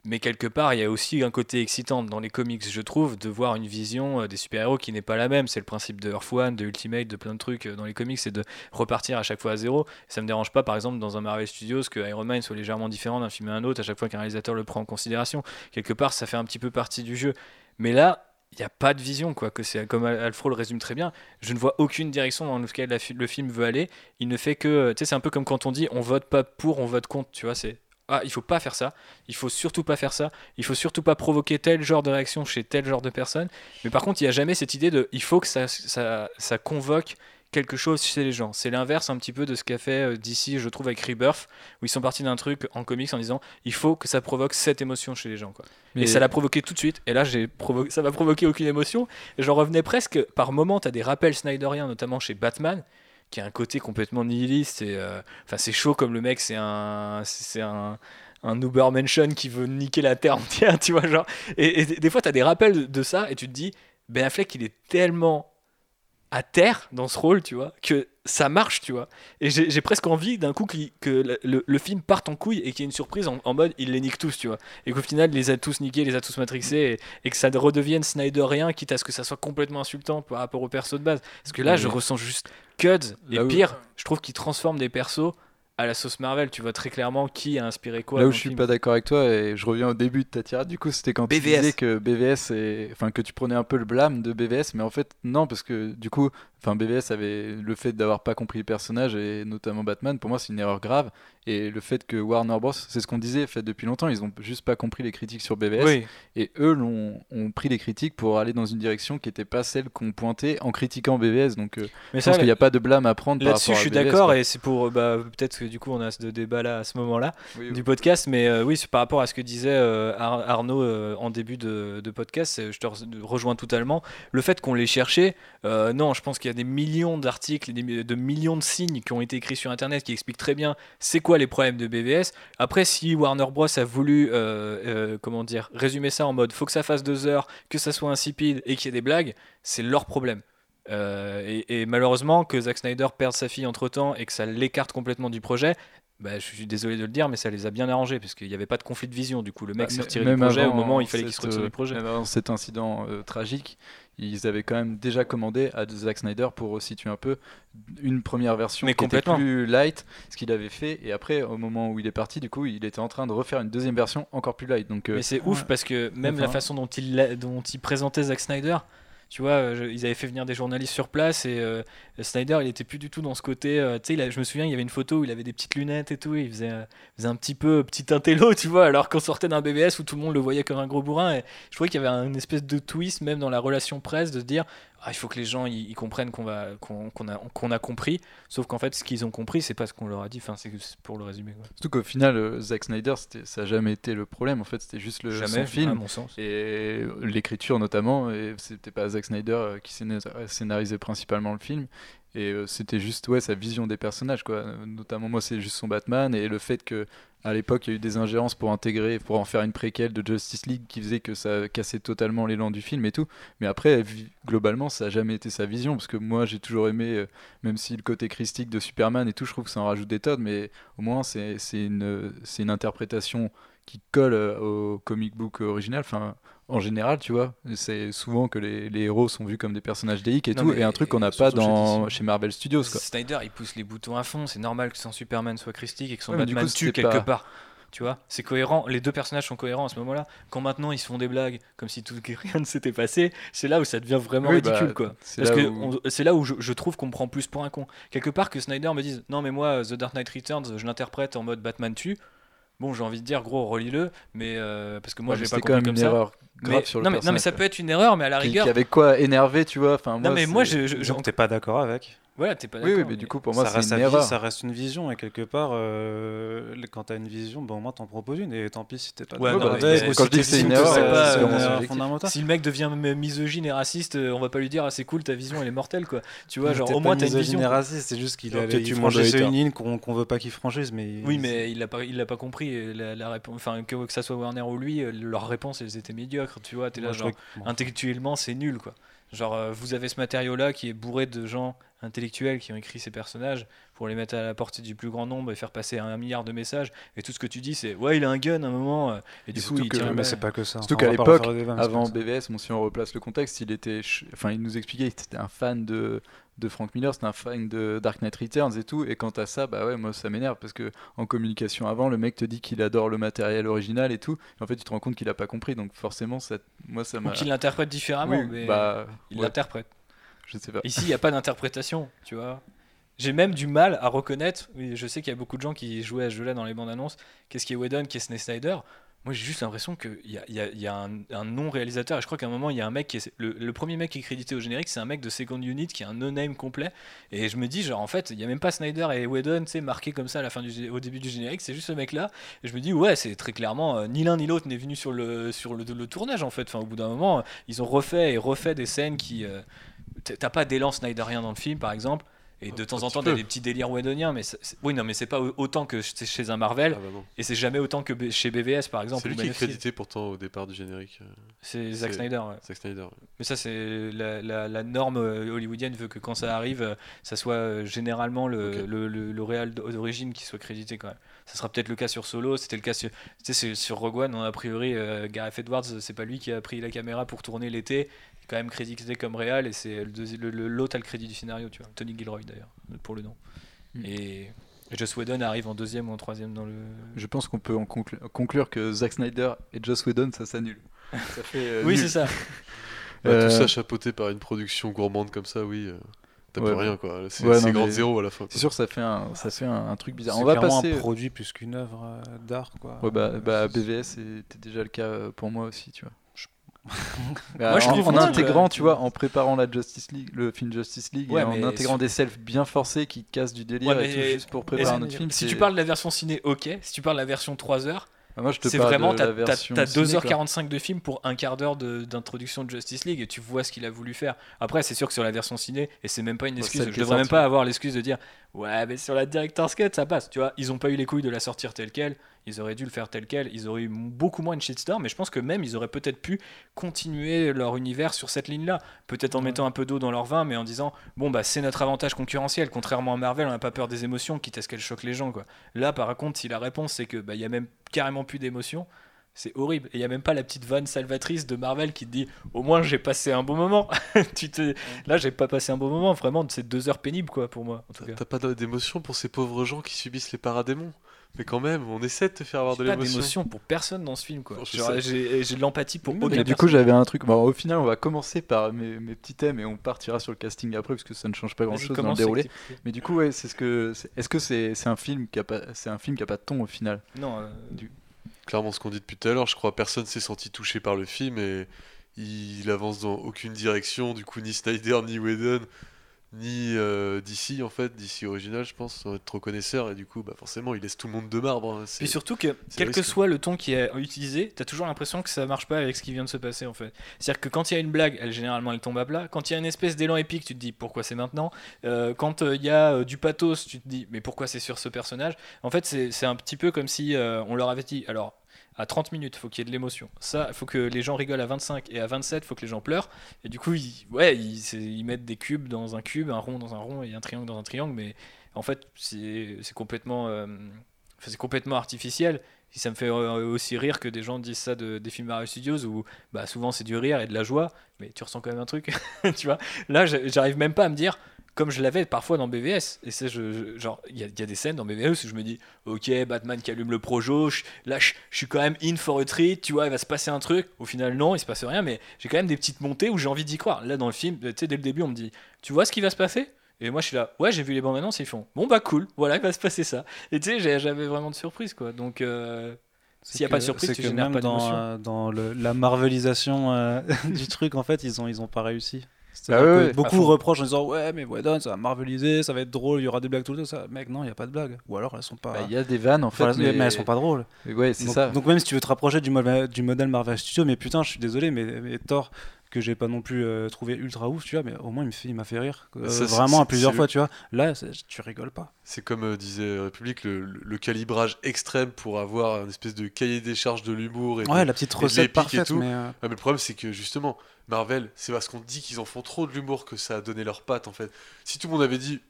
[SPEAKER 7] Mais quelque part, il y a aussi un côté excitant dans les comics, je trouve, de voir une vision euh, des super-héros qui n'est pas la même. C'est le principe de Earth One, de Ultimate, de plein de trucs euh, dans les comics, c'est de repartir à chaque fois à zéro. Ça me dérange pas, par exemple, dans un Marvel Studios, que Iron Man soit légèrement différent d'un film à un autre à chaque fois qu'un réalisateur le prend en considération. Quelque part, ça fait un petit peu partie du jeu. Mais là, il n'y a pas de vision, quoi. Que c'est comme Al- Alfro le résume très bien. Je ne vois aucune direction dans laquelle le film veut aller. Il ne fait que, tu sais, c'est un peu comme quand on dit on vote pas pour, on vote contre. Tu vois, c'est ah, il faut pas faire ça. Il faut surtout pas faire ça. Il faut surtout pas provoquer tel genre de réaction chez tel genre de personne. Mais par contre, il n'y a jamais cette idée de il faut que ça, ça, ça convoque quelque chose chez les gens. C'est l'inverse un petit peu de ce qu'a fait euh, DC, je trouve, avec Rebirth, où ils sont partis d'un truc en comics en disant il faut que ça provoque cette émotion chez les gens. Quoi.
[SPEAKER 4] Mais-
[SPEAKER 7] Et ça l'a provoqué tout de suite. Et là, j'ai provo- ça m'a provoqué aucune émotion. Et j'en revenais presque, par moments, tu as des rappels snyderiens, notamment chez Batman, qui a un côté complètement nihiliste. Et, euh, enfin, c'est chaud comme le mec, c'est un, c'est un, un Ubermenschen qui veut niquer la terre entière, tu vois. Genre. Et, et des fois, tu as des rappels de, de ça, et tu te dis, Ben Affleck, il est tellement à terre dans ce rôle, tu vois, que ça marche, tu vois. Et j'ai presque envie d'un coup que le, le- le film parte en couille et qu'il y ait une surprise en, en mode il les nique tous, tu vois. Et qu'au final, il les a tous niqués, il les a tous matrixés et, et que ça redevienne Snyderien, quitte à ce que ça soit complètement insultant par rapport au perso de base. Parce que là, je ressens juste Cuds. Et
[SPEAKER 4] où-
[SPEAKER 7] pire, je trouve qu'il transforme des persos à la sauce Marvel. Tu vois très clairement qui a inspiré quoi.
[SPEAKER 4] Là où je suis
[SPEAKER 7] film.
[SPEAKER 4] pas d'accord avec toi et je reviens au début de ta tirade, du coup c'était quand tu disais que BVS est... enfin que tu prenais un peu le blâme de BVS, mais en fait non parce que du coup, enfin BVS avait le fait d'avoir pas compris les personnages et notamment Batman. Pour moi c'est une erreur grave et le fait que Warner Bros, c'est ce qu'on disait, fait depuis longtemps, ils ont juste pas compris les critiques sur BVS
[SPEAKER 7] Oui,
[SPEAKER 4] et eux l'ont- ont pris les critiques pour aller dans une direction qui était pas celle qu'on pointait en critiquant BVS. Donc euh,
[SPEAKER 7] mais
[SPEAKER 4] je pense qu'il n'y a pas de blâme à prendre
[SPEAKER 7] Là-dessus, je suis d'accord, et c'est pour. Bah, Peut-être que du coup, on a ce débat là à ce moment-là
[SPEAKER 4] Oui, oui.
[SPEAKER 7] du podcast, mais euh, oui, c'est par rapport à ce que disait euh, Ar- Arnaud euh, en début de, de podcast, je te re- rejoins totalement. Le fait qu'on les cherchait, non, je pense qu'il y a des millions d'articles, de millions de signes qui ont été écrits sur Internet qui expliquent très bien c'est quoi les problèmes de BVS. Après, si Warner Bros a voulu, euh, euh, comment dire, résumer ça en mode faut que ça fasse deux heures, que ça soit insipide et qu'il y ait des blagues, c'est leur problème. Euh, et, et malheureusement, que Zack Snyder perde sa fille entre temps et que ça l'écarte complètement du projet, bah, je suis désolé de le dire, mais ça les a bien arrangés parce qu'il n'y avait pas de conflit de vision. Du coup, le mec
[SPEAKER 4] Bah,
[SPEAKER 7] s'est retiré du projet au moment où il fallait qu'il se retire du projet.
[SPEAKER 4] même avant cet incident euh, tragique, ils avaient quand même déjà commandé à Zack Snyder pour situer un peu une première version
[SPEAKER 7] Mais
[SPEAKER 4] qui
[SPEAKER 7] complètement.
[SPEAKER 4] était plus light, ce qu'il avait fait. Et après, au moment où il est parti, du coup, il était en train de refaire une deuxième version encore plus light. Donc, euh,
[SPEAKER 7] Mais c'est ouf parce que même la façon dont il, dont il présentait Zack Snyder, tu vois, euh, ils avaient fait venir des journalistes sur place et euh, Snyder, il était plus du tout dans ce côté. euh, tu sais, je me souviens, il y avait une photo où il avait des petites lunettes et tout, et il faisait, il faisait un petit peu petit intello, tu vois, alors qu'on sortait d'un BBS où tout le monde le voyait comme un gros bourrin. Et je trouvais qu'il y avait une espèce de twist, même dans la relation presse, de se dire ah, il faut que les gens ils, ils comprennent qu'on va qu'on a, qu'on a compris. Sauf qu'en fait, ce qu'ils ont compris, c'est pas ce qu'on leur a dit. Enfin, c'est pour le résumer. quoi.
[SPEAKER 4] surtout qu'au final, euh, Zack Snyder, ça n'a jamais été le problème. En fait, c'était juste le
[SPEAKER 7] Jamais,
[SPEAKER 4] son
[SPEAKER 7] à
[SPEAKER 4] film.
[SPEAKER 7] mon sens.
[SPEAKER 4] Et l'écriture notamment, et c'était pas Zack Snyder euh, qui scéna- scénarisait principalement le film. Et euh, c'était juste ouais, sa vision des personnages. Quoi. Euh, Notamment, moi, c'est juste son Batman. Et le fait que à l'époque, il y a eu des ingérences pour intégrer, pour en faire une préquelle de Justice League qui faisait que ça cassait totalement l'élan du film et tout. Mais après, globalement, ça n'a jamais été sa vision. Parce que moi, j'ai toujours aimé, euh, même si le côté christique de Superman et tout, je trouve que ça en rajoute des tonnes. Mais au moins, c'est une, c'est une interprétation qui colle euh, au comic book original. Enfin, en général, tu vois, c'est souvent que les, les héros sont vus comme des personnages déiques et
[SPEAKER 7] Non,
[SPEAKER 4] tout, et un truc qu'on n'a pas
[SPEAKER 7] chez
[SPEAKER 4] dans, chez Marvel Studios. Quoi.
[SPEAKER 7] Snyder, il pousse les boutons à fond. C'est normal que son Superman soit christique et que son
[SPEAKER 4] Ouais, mais du
[SPEAKER 7] Batman
[SPEAKER 4] coup,
[SPEAKER 7] tue quelque
[SPEAKER 4] pas-
[SPEAKER 7] part. Tu vois, c'est cohérent. Les deux personnages sont cohérents à ce moment-là. Quand maintenant ils se font des blagues comme si tout rien ne s'était passé, c'est là où ça devient vraiment
[SPEAKER 4] Oui, bah,
[SPEAKER 7] ridicule, quoi.
[SPEAKER 4] c'est
[SPEAKER 7] Parce
[SPEAKER 4] là
[SPEAKER 7] que
[SPEAKER 4] où-
[SPEAKER 7] on- c'est là où je, je trouve qu'on me prend plus pour un con. Quelque part que Snyder me dise non mais moi The Dark Knight Returns, je l'interprète en mode Batman tue. Bon, j'ai envie de dire gros relis-le, mais euh, parce que moi
[SPEAKER 4] Ouais,
[SPEAKER 7] je l'ai pas
[SPEAKER 4] c'était quand
[SPEAKER 7] compris
[SPEAKER 4] même
[SPEAKER 7] comme
[SPEAKER 4] une
[SPEAKER 7] ça.
[SPEAKER 4] erreur grave
[SPEAKER 7] Mais-
[SPEAKER 4] sur le
[SPEAKER 7] non, mais, non mais ça
[SPEAKER 4] quoi.
[SPEAKER 7] peut être une erreur, mais à la
[SPEAKER 4] qui,
[SPEAKER 7] rigueur.
[SPEAKER 4] qui avait quoi énervé, tu vois. Enfin,
[SPEAKER 7] Non
[SPEAKER 4] moi,
[SPEAKER 7] mais moi je, je-
[SPEAKER 6] Genre, t'es pas d'accord avec
[SPEAKER 7] Voilà, t'es pas
[SPEAKER 4] Oui,
[SPEAKER 7] d'accord.
[SPEAKER 4] oui, mais du coup, pour moi,
[SPEAKER 6] ça, reste
[SPEAKER 4] une
[SPEAKER 6] sa vie-
[SPEAKER 4] erreur.
[SPEAKER 6] ça reste une vision et quelque part, euh, quand t'as une vision, bon, au moins t'en proposes une et tant pis si t'es pas
[SPEAKER 7] Ouais,
[SPEAKER 6] d'accord
[SPEAKER 7] quand
[SPEAKER 6] si
[SPEAKER 7] je dis que c'est une erreur,
[SPEAKER 6] c'est
[SPEAKER 7] c'est pas,
[SPEAKER 6] c'est une
[SPEAKER 7] euh,
[SPEAKER 6] fondamentale.
[SPEAKER 7] Si le mec devient misogyne et raciste, euh, on va pas lui dire ah c'est cool ta vision elle est mortelle quoi. Tu vois
[SPEAKER 6] Mais
[SPEAKER 7] genre au moins t'as une
[SPEAKER 6] misogyne
[SPEAKER 7] vision.
[SPEAKER 6] et raciste, c'est juste qu'il a-
[SPEAKER 3] tu
[SPEAKER 6] franchissait
[SPEAKER 3] manges
[SPEAKER 6] une ligne qu'on veut pas qu'il franchisse, mais
[SPEAKER 7] Oui mais il l'a pas il l'a pas compris euh, la, la réponse enfin que, que ça soit Warner ou lui euh, leurs réponses elles étaient médiocres tu vois t'es là genre intellectuellement c'est nul quoi. Genre euh, vous avez ce matériau là qui est bourré de gens intellectuels qui ont écrit ces personnages pour les mettre à la portée du plus grand nombre et faire passer un milliard de messages et tout ce que tu dis c'est ouais il a un gun à un moment euh, et du
[SPEAKER 4] Et
[SPEAKER 7] coup il
[SPEAKER 4] que-
[SPEAKER 7] tire
[SPEAKER 6] mais c'est pas que ça.
[SPEAKER 4] Surtout qu'à l'époque, avant. BVS, bon, si on replace le contexte, il était, enfin, il nous expliquait que c'était un fan de, de Frank Miller, c'était un fan de Dark Knight Returns et tout. Et quant à ça, bah ouais, moi ça m'énerve parce que en communication avant, le mec te dit qu'il adore le matériel original et tout. Et en fait, tu te rends compte qu'il a pas compris. Donc forcément, ça, moi ça m'a.
[SPEAKER 7] qu'il l'interprète différemment
[SPEAKER 4] Oui,
[SPEAKER 7] mais
[SPEAKER 4] bah,
[SPEAKER 7] il
[SPEAKER 4] ouais,
[SPEAKER 7] l'interprète.
[SPEAKER 4] je sais pas.
[SPEAKER 7] Ici, il n'y a pas d'interprétation, tu vois. J'ai même du mal à reconnaître, je sais qu'il y a beaucoup de gens qui jouaient à ce jeu-là dans les bandes annonces, qu'est-ce qui est Whedon, qu'est-ce qui est Snyder. Moi, j'ai juste l'impression qu'il y a, un, non-réalisateur. Et je crois qu'à un moment, il y a un mec qui est. Le, premier mec qui est crédité au générique, c'est un mec de Second Unit qui a un no-name complet. Et je me dis, genre, en fait, il n'y a même pas Snyder et Whedon, tu sais, marqués comme ça à la fin du, au début du générique. C'est juste ce mec-là. Et je me dis, ouais, c'est très clairement, euh, ni l'un ni l'autre n'est venu sur le, sur le, tournage, en fait. Enfin, au bout d'un moment, ils ont refait et refait des scènes qui. euh, T'as pas d'élan Snyderien dans le film, par exemple. Et de temps en temps, t'as des petits délires Whedoniens, mais oui, non, mais c'est pas au- autant que chez un Marvel,
[SPEAKER 5] Ah bah
[SPEAKER 7] et c'est jamais autant que chez BVS, par exemple.
[SPEAKER 5] C'est lui qui est crédité pourtant au départ du générique. euh,
[SPEAKER 7] C'est Zack Snyder.
[SPEAKER 5] Zack Snyder.
[SPEAKER 7] Mais ça, c'est la, norme euh, hollywoodienne veut que quand ça arrive, euh, ça soit généralement le, le, réal d'origine qui soit crédité quand même. Ça sera peut-être le cas sur Solo, c'était le cas sur, sur Rogue One, a priori, Gareth Edwards, c'est pas lui qui a pris la caméra pour tourner l'été, quand même crédité comme réal et c'est l'autre a le crédit du scénario, tu vois. Tony Gilroy d'ailleurs, pour le nom.
[SPEAKER 4] Mm.
[SPEAKER 7] Et Joss Whedon arrive en deuxième ou en troisième dans le.
[SPEAKER 4] Je pense qu'on peut en conclu- conclure que Zack Snyder et Joss Whedon, ça s'annule. Ça fait, euh,
[SPEAKER 7] Oui, c'est ça.
[SPEAKER 5] Ouais,
[SPEAKER 4] Euh,
[SPEAKER 5] Tout ça chapeauté par une production gourmande comme ça, oui. euh, T'as
[SPEAKER 4] Ouais,
[SPEAKER 5] plus rien quoi. C'est
[SPEAKER 4] ouais,
[SPEAKER 5] c'est
[SPEAKER 4] non,
[SPEAKER 5] grand
[SPEAKER 4] mais
[SPEAKER 5] zéro à la fin.
[SPEAKER 4] C'est sûr, ça fait un, ça fait un, un truc bizarre. On va passer.
[SPEAKER 6] un produit plus qu'une œuvre d'art, quoi.
[SPEAKER 4] Ouais, bah, bah, BVS c'était déjà le cas pour moi aussi, tu vois.
[SPEAKER 7] Moi, je
[SPEAKER 4] en,
[SPEAKER 7] trouve
[SPEAKER 4] en intégrant, tu vois, en préparant la Justice League, le film Justice League,
[SPEAKER 7] Ouais,
[SPEAKER 4] et en intégrant
[SPEAKER 7] sur-
[SPEAKER 4] des selfs bien forcés qui te cassent du délire
[SPEAKER 7] Ouais,
[SPEAKER 4] et tout, juste pour préparer un autre film.
[SPEAKER 7] si tu parles de la version ciné, ok. Si tu parles de la version 3 heures,
[SPEAKER 4] Ah, moi, je te
[SPEAKER 7] c'est vraiment, t'as
[SPEAKER 4] la
[SPEAKER 7] t'as-
[SPEAKER 4] version
[SPEAKER 7] t'as
[SPEAKER 4] ciné, quoi.
[SPEAKER 7] 2h45 de film pour un quart d'heure d'introduction de, Justice League et tu vois ce qu'il a voulu faire. Après, c'est sûr que sur la version ciné, et c'est même pas une excuse,
[SPEAKER 4] celle
[SPEAKER 7] je devrais même pas avoir l'excuse de dire ouais, mais sur la Director's Cut, ça passe. Tu vois, ils ont pas eu les couilles de la sortir telle quelle. Ils auraient dû le faire tel quel. Ils auraient eu beaucoup moins de shitstorm, mais je pense que même ils auraient peut-être pu continuer leur univers sur cette ligne-là. Peut-être en mettant un peu d'eau dans leur vin, mais en disant bon, bah c'est notre avantage concurrentiel. Contrairement à Marvel, on n'a pas peur des émotions, quitte à ce qu'elles choquent les gens. Quoi. Là, par contre, si la réponse c'est que bah, il y a même carrément plus d'émotions, c'est horrible. Et il y a même pas la petite vanne salvatrice de Marvel qui te dit au moins j'ai passé un bon moment. tu te... Là, j'ai pas passé un bon moment. Vraiment, c'est deux heures pénibles quoi pour moi.
[SPEAKER 5] T'as pas d'émotion pour ces pauvres gens qui subissent les paradémons. Mais quand même, on essaie de te faire avoir de
[SPEAKER 7] J'ai pas
[SPEAKER 5] l'émotion.
[SPEAKER 7] d'émotion pour personne dans ce film quoi. J'ai de l'empathie pour
[SPEAKER 4] Et
[SPEAKER 7] aucune
[SPEAKER 4] du coup, j'avais un truc. Bon, au final, on va commencer par mes, mes petits thèmes et on partira sur le casting après parce que ça ne change pas grand
[SPEAKER 7] Vas-y,
[SPEAKER 4] chose dans le déroulé. Mais du coup, ouais, c'est ce que. Est-ce que c'est c'est un film qui a pas, c'est un film qui a pas de ton au final?
[SPEAKER 7] Non, euh,
[SPEAKER 5] Clairement, ce qu'on dit depuis tout à l'heure, je crois personne s'est senti touché par le film et il avance dans aucune direction. Du coup, ni Snyder, ni Whedon, ni euh, DC en fait, DC original, je pense, sans être trop connaisseur. Et du coup, bah, forcément, il laisse tout le monde de marbre. hein.
[SPEAKER 7] Puis surtout que, quel que soit le ton qui est utilisé, t'as toujours l'impression que ça marche pas avec ce qui vient de se passer en fait. C'est-à-dire que quand il y a une blague, elle généralement elle tombe à plat. Quand il y a une espèce d'élan épique, tu te dis pourquoi c'est maintenant? Euh, quand euh, il y a du pathos, tu te dis mais pourquoi c'est sur ce personnage? En fait, c'est c'est un petit peu comme si on leur avait dit alors. À 30 minutes, faut qu'il y ait de l'émotion. Ça, faut que les gens rigolent à 25 et à 27, faut que les gens pleurent. Et du coup, ils, ouais, ils, mettent des cubes dans un cube, un rond dans un rond et un triangle dans un triangle. Mais en fait, c'est complètement, euh, c'est complètement artificiel. Ça me fait euh, aussi rire que des gens disent ça de, des films Marvel Studios où bah, souvent c'est du rire et de la joie, mais tu ressens quand même un truc. tu vois Là, j'a- j'arrive même pas à me dire, comme je l'avais parfois dans BVS, et c'est je, genre, il y, a- il y a des scènes dans BVS où je me dis, ok, Batman qui allume le projo, je- là je, je suis quand même in for a treat, tu vois, il va se passer un truc. Au final, non, il se passe rien, mais j'ai quand même des petites montées où j'ai envie d'y croire. Là, dans le film, tu sais, dès le début, on me dit, tu vois ce qui va se passer? Et moi je suis là, ouais j'ai vu les bandes annonces, ils font, bon bah cool, voilà il va se passer ça. Et tu sais, j'avais vraiment de surprise quoi. Donc euh, s'il n'y a
[SPEAKER 6] que-
[SPEAKER 7] pas de surprise, tu
[SPEAKER 6] que
[SPEAKER 7] génères
[SPEAKER 6] même
[SPEAKER 7] pas
[SPEAKER 6] dans, euh, dans le- la marvelisation euh, du truc, en fait, ils ont, ils ont pas réussi.
[SPEAKER 8] Bah ouais,
[SPEAKER 6] beaucoup reprochent en disant ouais mais Whedon ça va marveliser, ça va être drôle, il y aura des blagues tout le temps ça. Mec non il y a pas de blagues. Ou alors elles sont pas.
[SPEAKER 8] Bah, Il y a des vannes en fait,
[SPEAKER 6] Enfin, mais... elles sont pas drôles.
[SPEAKER 8] Ouais, c'est
[SPEAKER 6] donc,
[SPEAKER 8] ça.
[SPEAKER 6] donc même si tu veux te rapprocher du, mo- du modèle Marvel Studios, mais putain je suis désolé mais, mais Thor que j'ai pas non plus euh, trouvé ultra ouf, tu vois, mais au moins il me fait- il m'a fait rire euh,
[SPEAKER 5] Ça,
[SPEAKER 6] vraiment à plusieurs fois, tu vois. Là tu rigoles pas.
[SPEAKER 5] C'est comme euh, disait République, le, le- calibrage extrême pour avoir un espèce de cahier des charges de l'humour. Et de-
[SPEAKER 6] Ouais la petite recette
[SPEAKER 5] et
[SPEAKER 6] parfaite,
[SPEAKER 5] tout.
[SPEAKER 6] mais
[SPEAKER 5] Ah, mais le problème, c'est que justement, Marvel, c'est parce qu'on dit qu'ils en font trop de l'humour que ça a donné leur patte en fait. Si tout le monde avait dit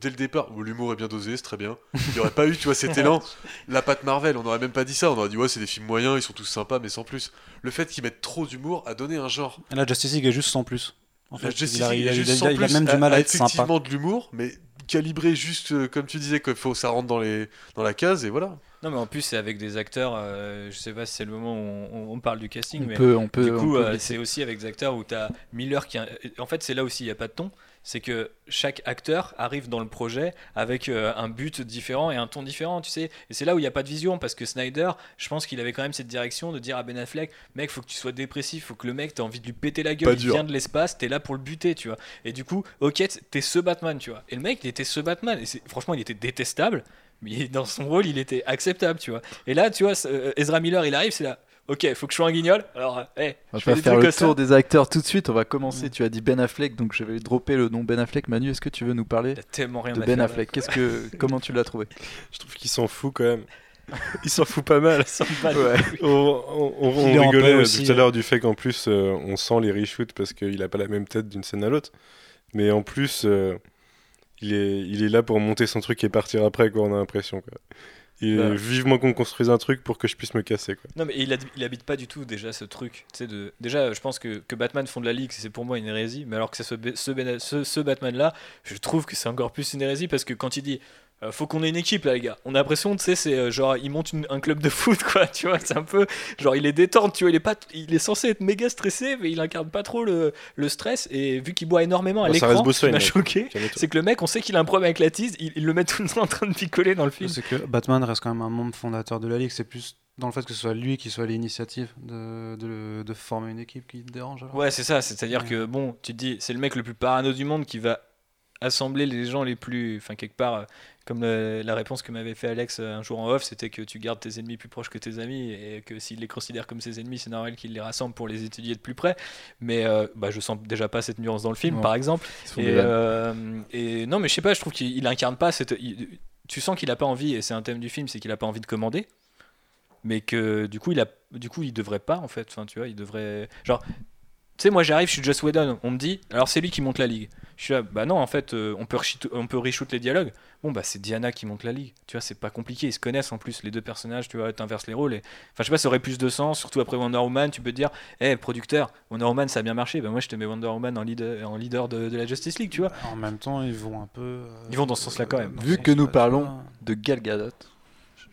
[SPEAKER 5] dès le départ, Oh, l'humour est bien dosé, c'est très bien, il n'y aurait pas eu, tu vois, cet élan. La patte Marvel, on n'aurait même pas dit ça. On aurait dit, ouais, c'est des films moyens, ils sont tous sympas, mais sans plus. Le fait qu'ils mettent trop d'humour a donné un genre.
[SPEAKER 6] là Justice League est juste sans plus. En
[SPEAKER 5] La
[SPEAKER 6] fait,
[SPEAKER 5] Justice
[SPEAKER 6] a,
[SPEAKER 5] League
[SPEAKER 6] il a-
[SPEAKER 5] est
[SPEAKER 6] il a-
[SPEAKER 5] juste
[SPEAKER 6] il a-
[SPEAKER 5] sans
[SPEAKER 6] il a
[SPEAKER 5] plus
[SPEAKER 6] même du mal à, être sympa.
[SPEAKER 5] effectivement de l'humour, mais calibré juste euh, comme tu disais, qu'il faut que ça rentre dans, les, dans la case, et voilà.
[SPEAKER 7] Non, mais en plus, c'est avec des acteurs. euh, je sais pas si c'est le moment où on, on parle du casting,
[SPEAKER 8] On
[SPEAKER 7] mais
[SPEAKER 8] peut, on peut.
[SPEAKER 7] du coup, euh, c'est aussi avec des acteurs où tu as Miller qui. En fait, c'est là aussi, il n'y a pas de ton. C'est que chaque acteur arrive dans le projet avec euh, un but différent et un ton différent, tu sais. Et c'est là où il n'y a pas de vision parce que Snyder, je pense qu'il avait quand même cette direction de dire à Ben Affleck, mec, faut que tu sois dépressif, faut que le mec, t'as envie de lui péter la gueule, il vient de l'espace, t'es là pour le buter, tu vois. Et du coup, ok, t'es ce Batman, tu vois. Et le mec, il était ce Batman. Et franchement, il était détestable, mais dans son rôle, il était acceptable, tu vois. Et là, tu vois, euh, Ezra Miller, il arrive, c'est là. Ok, faut que je sois un guignol. Alors, hey,
[SPEAKER 8] On va
[SPEAKER 7] je
[SPEAKER 8] pas
[SPEAKER 7] des
[SPEAKER 8] faire
[SPEAKER 7] trucs
[SPEAKER 8] le tour des acteurs tout de suite. On va commencer. Tu as dit Ben Affleck, donc je vais dropper le nom Ben Affleck. Manu, est-ce que tu veux nous parler
[SPEAKER 7] tellement rien
[SPEAKER 8] de Ben
[SPEAKER 7] faire.
[SPEAKER 8] Affleck Qu'est-ce que, comment tu l'as trouvé
[SPEAKER 3] Je trouve qu'il s'en fout quand même. Il s'en fout pas mal.
[SPEAKER 8] Ouais.
[SPEAKER 3] On, on- on- rigolait euh,
[SPEAKER 6] aussi,
[SPEAKER 3] tout à
[SPEAKER 6] euh.
[SPEAKER 3] l'heure du fait qu'en plus euh, on sent les reshoots parce qu'il a pas la même tête d'une scène à l'autre. Mais en plus, euh, il, est, il est là pour monter son truc et partir après, quoi, on a l'impression. Quoi. Et
[SPEAKER 7] Ouais.
[SPEAKER 3] vivement qu'on construise un truc pour que je puisse me casser. Quoi.
[SPEAKER 7] Non mais il, il habite pas du tout déjà ce truc. De déjà je pense que, que Batman fonde la ligue c'est pour moi une hérésie. Mais alors que c'est ce, ce, Ben- ce, ce Batman là, je trouve que c'est encore plus une hérésie parce que quand il dit euh, faut qu'on ait une équipe là les gars, on a l'impression tu sais c'est euh, genre il monte une- un club de foot quoi. Tu vois c'est un peu genre il est détente tu vois il est pas il est censé être méga stressé mais il incarne pas trop le, le stress et vu qu'il boit énormément à
[SPEAKER 3] ça reste
[SPEAKER 7] l'écran, ce qui m'a choqué. C'est que le mec, on sait qu'il a un problème avec la tease, il, il le met tout le temps en train de picoler dans le film.
[SPEAKER 6] C'est que Batman reste quand même un membre fondateur de la Ligue. C'est plus dans le fait que ce soit lui qui soit à l'initiative de, de, de former une équipe qui te dérange. alors.
[SPEAKER 7] Ouais, c'est ça. C'est-à-dire
[SPEAKER 6] Ouais.
[SPEAKER 7] que, bon, tu te dis, c'est le mec le plus parano du monde qui va assembler les gens les plus. Enfin, quelque part, euh, comme le- la réponse que m'avait fait Alex euh, un jour en off, c'était que tu gardes tes ennemis plus proches que tes amis et que s'il les considère comme ses ennemis, c'est normal qu'il les rassemble pour les étudier de plus près. Mais euh, bah, je sens déjà pas cette nuance dans le film,
[SPEAKER 8] Non.
[SPEAKER 7] par exemple. Et, euh, et non, mais je sais pas, je trouve qu'il il incarne pas cette. il- tu sens qu'il a pas envie, et c'est un thème du film, c'est qu'il a pas envie de commander, mais que du coup, il a, du coup, il devrait pas en fait. Enfin, tu vois, il devrait. Genre, sais, moi j'arrive, je suis Joss Whedon, on me dit, alors c'est lui qui monte la ligue. Je suis là, bah non, en fait, euh, on peut reshoot, on peut reshoot les dialogues. Bon, bah c'est Diana qui monte la ligue. Tu vois, c'est pas compliqué, ils se connaissent en plus, les deux personnages, tu vois, t'inverses les rôles. Et... Enfin, je sais pas, ça aurait plus de sens, surtout après Wonder Woman, tu peux te dire, hé, producteur, Wonder Woman ça a bien marché, bah moi je te mets Wonder Woman en leader, en leader de, de la Justice League, tu vois.
[SPEAKER 6] En même temps, ils vont un peu. euh,
[SPEAKER 7] Ils vont dans ce sens-là quand même.
[SPEAKER 8] Vu que nous parlons de Gal Gadot.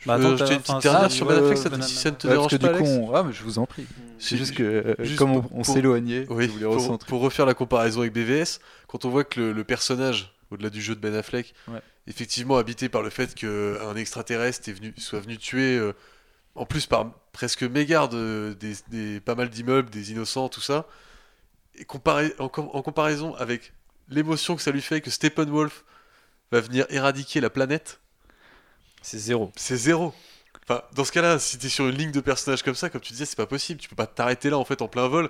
[SPEAKER 6] Bah,
[SPEAKER 5] Euh,
[SPEAKER 6] attends,
[SPEAKER 5] j'ai une petite dernière sur Affleck, ça te,
[SPEAKER 6] Ben-
[SPEAKER 5] si ça ne te dérange
[SPEAKER 8] que
[SPEAKER 5] pas,
[SPEAKER 8] du coup,
[SPEAKER 5] Alex
[SPEAKER 8] on... ah, mais je vous en prie. C'est juste que euh,
[SPEAKER 5] juste
[SPEAKER 8] comme on,
[SPEAKER 5] pour-
[SPEAKER 8] on
[SPEAKER 5] pour-
[SPEAKER 8] s'éloignait, je
[SPEAKER 5] pour,
[SPEAKER 8] recentrer.
[SPEAKER 5] pour refaire la comparaison avec BVS, quand on voit que le, le personnage, au-delà du jeu de Ben Affleck,
[SPEAKER 8] Ouais.
[SPEAKER 5] effectivement habité par le fait qu'un extraterrestre est venu, soit venu tuer, euh, en plus par presque mégarde, euh, des, des- pas mal d'immeubles, des innocents, tout ça, et comparé, en, en comparaison avec l'émotion que ça lui fait que Steppenwolf va venir éradiquer la planète,
[SPEAKER 7] C'est zéro.
[SPEAKER 5] c'est zéro. Enfin, dans ce cas-là, si t'es sur une ligne de personnages comme ça, comme tu disais, c'est pas possible. Tu peux pas t'arrêter là en fait en plein vol.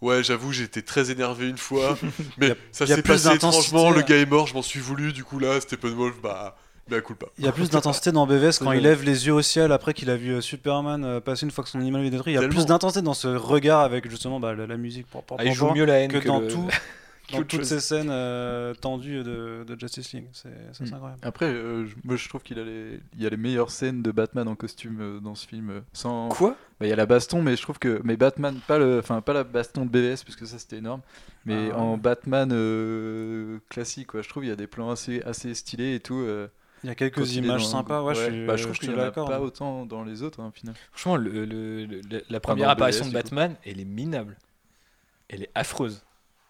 [SPEAKER 5] Ouais, j'avoue, j'ai été très énervé une fois, mais
[SPEAKER 6] a-
[SPEAKER 5] ça s'est
[SPEAKER 6] plus
[SPEAKER 5] passé
[SPEAKER 6] d'intensité,
[SPEAKER 5] étrangement. Le gars est mort, je m'en suis voulu. Du coup là, Steppenwolf, bah, bah cool pas.
[SPEAKER 6] Il y a plus d'intensité dans BVS quand il lève les yeux au ciel après qu'il a vu euh, Superman euh, passer une fois que son animal est détruit. Il y a
[SPEAKER 5] Tellement.
[SPEAKER 6] plus d'intensité dans ce regard avec justement bah, la, la musique pour, pour,
[SPEAKER 7] Ah, il
[SPEAKER 6] pour-
[SPEAKER 7] joue
[SPEAKER 6] pour-
[SPEAKER 7] mieux la haine
[SPEAKER 6] que,
[SPEAKER 7] que,
[SPEAKER 6] dans
[SPEAKER 7] le-
[SPEAKER 6] tout. Dans toutes
[SPEAKER 7] chose.
[SPEAKER 6] ces scènes euh, tendues de, de Justice League, c'est ça, c'est
[SPEAKER 8] Mm.
[SPEAKER 6] incroyable.
[SPEAKER 8] Après, euh, je, moi, je trouve qu'il y a les meilleures scènes de Batman en costume euh, dans ce film. sans...
[SPEAKER 7] Quoi?
[SPEAKER 8] Bah, Il y a la baston, mais je trouve que mais Batman, pas le, enfin pas la baston de BVS parce que ça c'était énorme, mais
[SPEAKER 6] Ah ouais.
[SPEAKER 8] en Batman euh, classique, quoi. Je trouve il y a des plans assez assez stylés et tout. euh,
[SPEAKER 6] Il y a quelques images
[SPEAKER 8] dans-
[SPEAKER 6] sympas, ouais, je suis,
[SPEAKER 8] bah, je trouve qu'il
[SPEAKER 6] suis
[SPEAKER 8] y en a pas autant dans les autres, hein, au final.
[SPEAKER 7] Franchement, le, le- le- la première
[SPEAKER 8] BVS,
[SPEAKER 7] apparition de. Batman, elle est minable. Elle est affreuse.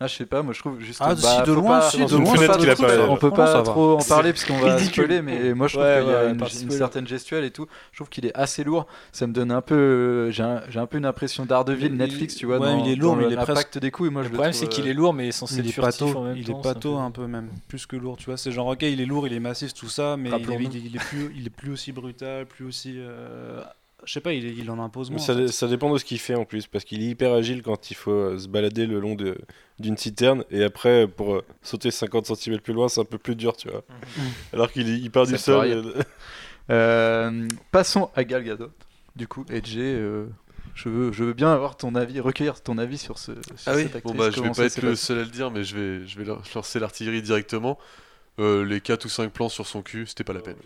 [SPEAKER 4] Ah, je sais pas, moi je trouve juste.
[SPEAKER 6] Ah,
[SPEAKER 4] bah,
[SPEAKER 6] si, de
[SPEAKER 4] faut
[SPEAKER 6] loin,
[SPEAKER 4] pas-
[SPEAKER 6] si, de loin,
[SPEAKER 4] on peut pas trop en parler parce qu'on va spoiler, mais moi je trouve
[SPEAKER 7] Ouais,
[SPEAKER 4] qu'il y a
[SPEAKER 7] ouais,
[SPEAKER 4] une, certaine gestuelle et tout. Je trouve qu'il est assez lourd. Ça me donne un peu. J'ai un, j'ai un peu une impression d'Ardeville,
[SPEAKER 6] Il-
[SPEAKER 4] Netflix, tu vois.
[SPEAKER 6] ouais,
[SPEAKER 4] dans,
[SPEAKER 6] il est lourd,
[SPEAKER 4] dans
[SPEAKER 6] mais il est
[SPEAKER 4] l'impact des coups. Et moi, je
[SPEAKER 7] Le problème, c'est qu'il
[SPEAKER 4] euh,
[SPEAKER 7] est lourd, mais censé
[SPEAKER 6] Il
[SPEAKER 7] être
[SPEAKER 6] est
[SPEAKER 7] furtif
[SPEAKER 6] pato,
[SPEAKER 7] en même
[SPEAKER 6] il
[SPEAKER 7] temps.
[SPEAKER 6] est
[SPEAKER 7] c'est un
[SPEAKER 6] pato
[SPEAKER 7] peu-
[SPEAKER 6] un peu même, plus que lourd, tu vois. C'est genre, ok, il est lourd, il est massif, tout ça, mais il est, plus, il est plus aussi brutal, plus aussi. Je sais pas, il, il en impose moins.
[SPEAKER 3] ça,
[SPEAKER 6] en fait.
[SPEAKER 3] ça dépend de ce qu'il fait en plus, parce qu'il est hyper agile quand il faut euh, se balader le long de- d'une citerne, et après, pour euh, sauter 50 cm plus loin, c'est un peu plus dur, tu vois. Alors qu'il est- il part du sol. euh,
[SPEAKER 4] passons à Gal Gadot. Du coup, Edge, euh, je, veux, je veux bien avoir ton avis, recueillir ton avis sur, ce, sur
[SPEAKER 5] Ah oui,
[SPEAKER 4] cette
[SPEAKER 5] bon bah je vais pas être le seul à le dire, mais je vais, je vais lancer l'artillerie directement. Euh, les 4 ou 5 plans sur son cul, c'était pas la peine.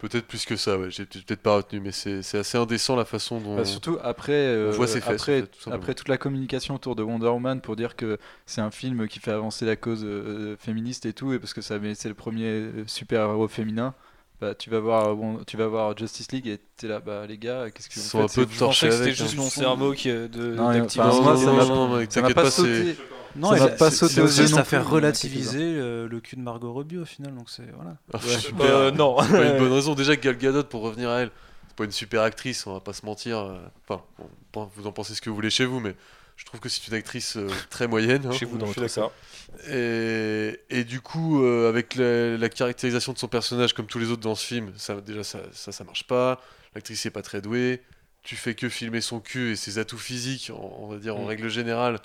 [SPEAKER 5] Peut-être plus que ça, ouais, j'ai peut-être pas retenu, mais c'est assez indécent la façon dont.
[SPEAKER 4] Bah, surtout après, euh,
[SPEAKER 5] on voit ses fesses,
[SPEAKER 4] après,
[SPEAKER 5] en fait, tout simplement.
[SPEAKER 4] après toute la communication autour de Wonder Woman pour dire que c'est un film qui fait avancer la cause euh, féministe et tout, et parce que c'est le premier euh, super-héros féminin. Bah, tu vas voir, Won- tu vas voir Justice League et t'es là, bah les gars, qu'est-ce que
[SPEAKER 5] Ils
[SPEAKER 4] vous
[SPEAKER 5] sont un
[SPEAKER 4] faites?
[SPEAKER 5] peu torchés
[SPEAKER 7] que c'était
[SPEAKER 5] avec.
[SPEAKER 7] juste
[SPEAKER 5] hein.
[SPEAKER 7] mon cerveau qui euh, de
[SPEAKER 4] Non,
[SPEAKER 7] d'activer
[SPEAKER 4] enfin, moi, ça m'a-
[SPEAKER 5] non,
[SPEAKER 4] Ça m'a
[SPEAKER 5] t'inquiète
[SPEAKER 4] pas
[SPEAKER 5] pas, c'est.
[SPEAKER 4] sauté.
[SPEAKER 6] Non,
[SPEAKER 4] ça
[SPEAKER 6] ça-
[SPEAKER 4] pas
[SPEAKER 6] c'est
[SPEAKER 4] aux
[SPEAKER 6] aussi
[SPEAKER 4] yeux
[SPEAKER 6] ça fait
[SPEAKER 4] mais
[SPEAKER 6] relativiser le, le cul de Margot Robbie au final, donc c'est voilà.
[SPEAKER 5] Ah,
[SPEAKER 7] Ouais,
[SPEAKER 5] super.
[SPEAKER 7] euh, non.
[SPEAKER 5] C'est pas une bonne raison. Déjà, Gal Gadot, pour revenir à elle, c'est pas une super actrice, on va pas se mentir. euh, Enfin, bon, vous en pensez ce que vous voulez chez vous, mais je trouve que c'est une actrice euh, très moyenne. hein.
[SPEAKER 7] Chez vous dans
[SPEAKER 3] je suis
[SPEAKER 7] votre
[SPEAKER 3] d'accord.
[SPEAKER 5] Et, et du coup, euh, avec la, la caractérisation de son personnage, comme tous les autres dans ce film, ça, déjà ça, ça, ça marche pas. L'actrice est pas très douée. Tu fais que filmer son cul et ses atouts physiques, on va dire en
[SPEAKER 3] Mm.
[SPEAKER 5] règle générale,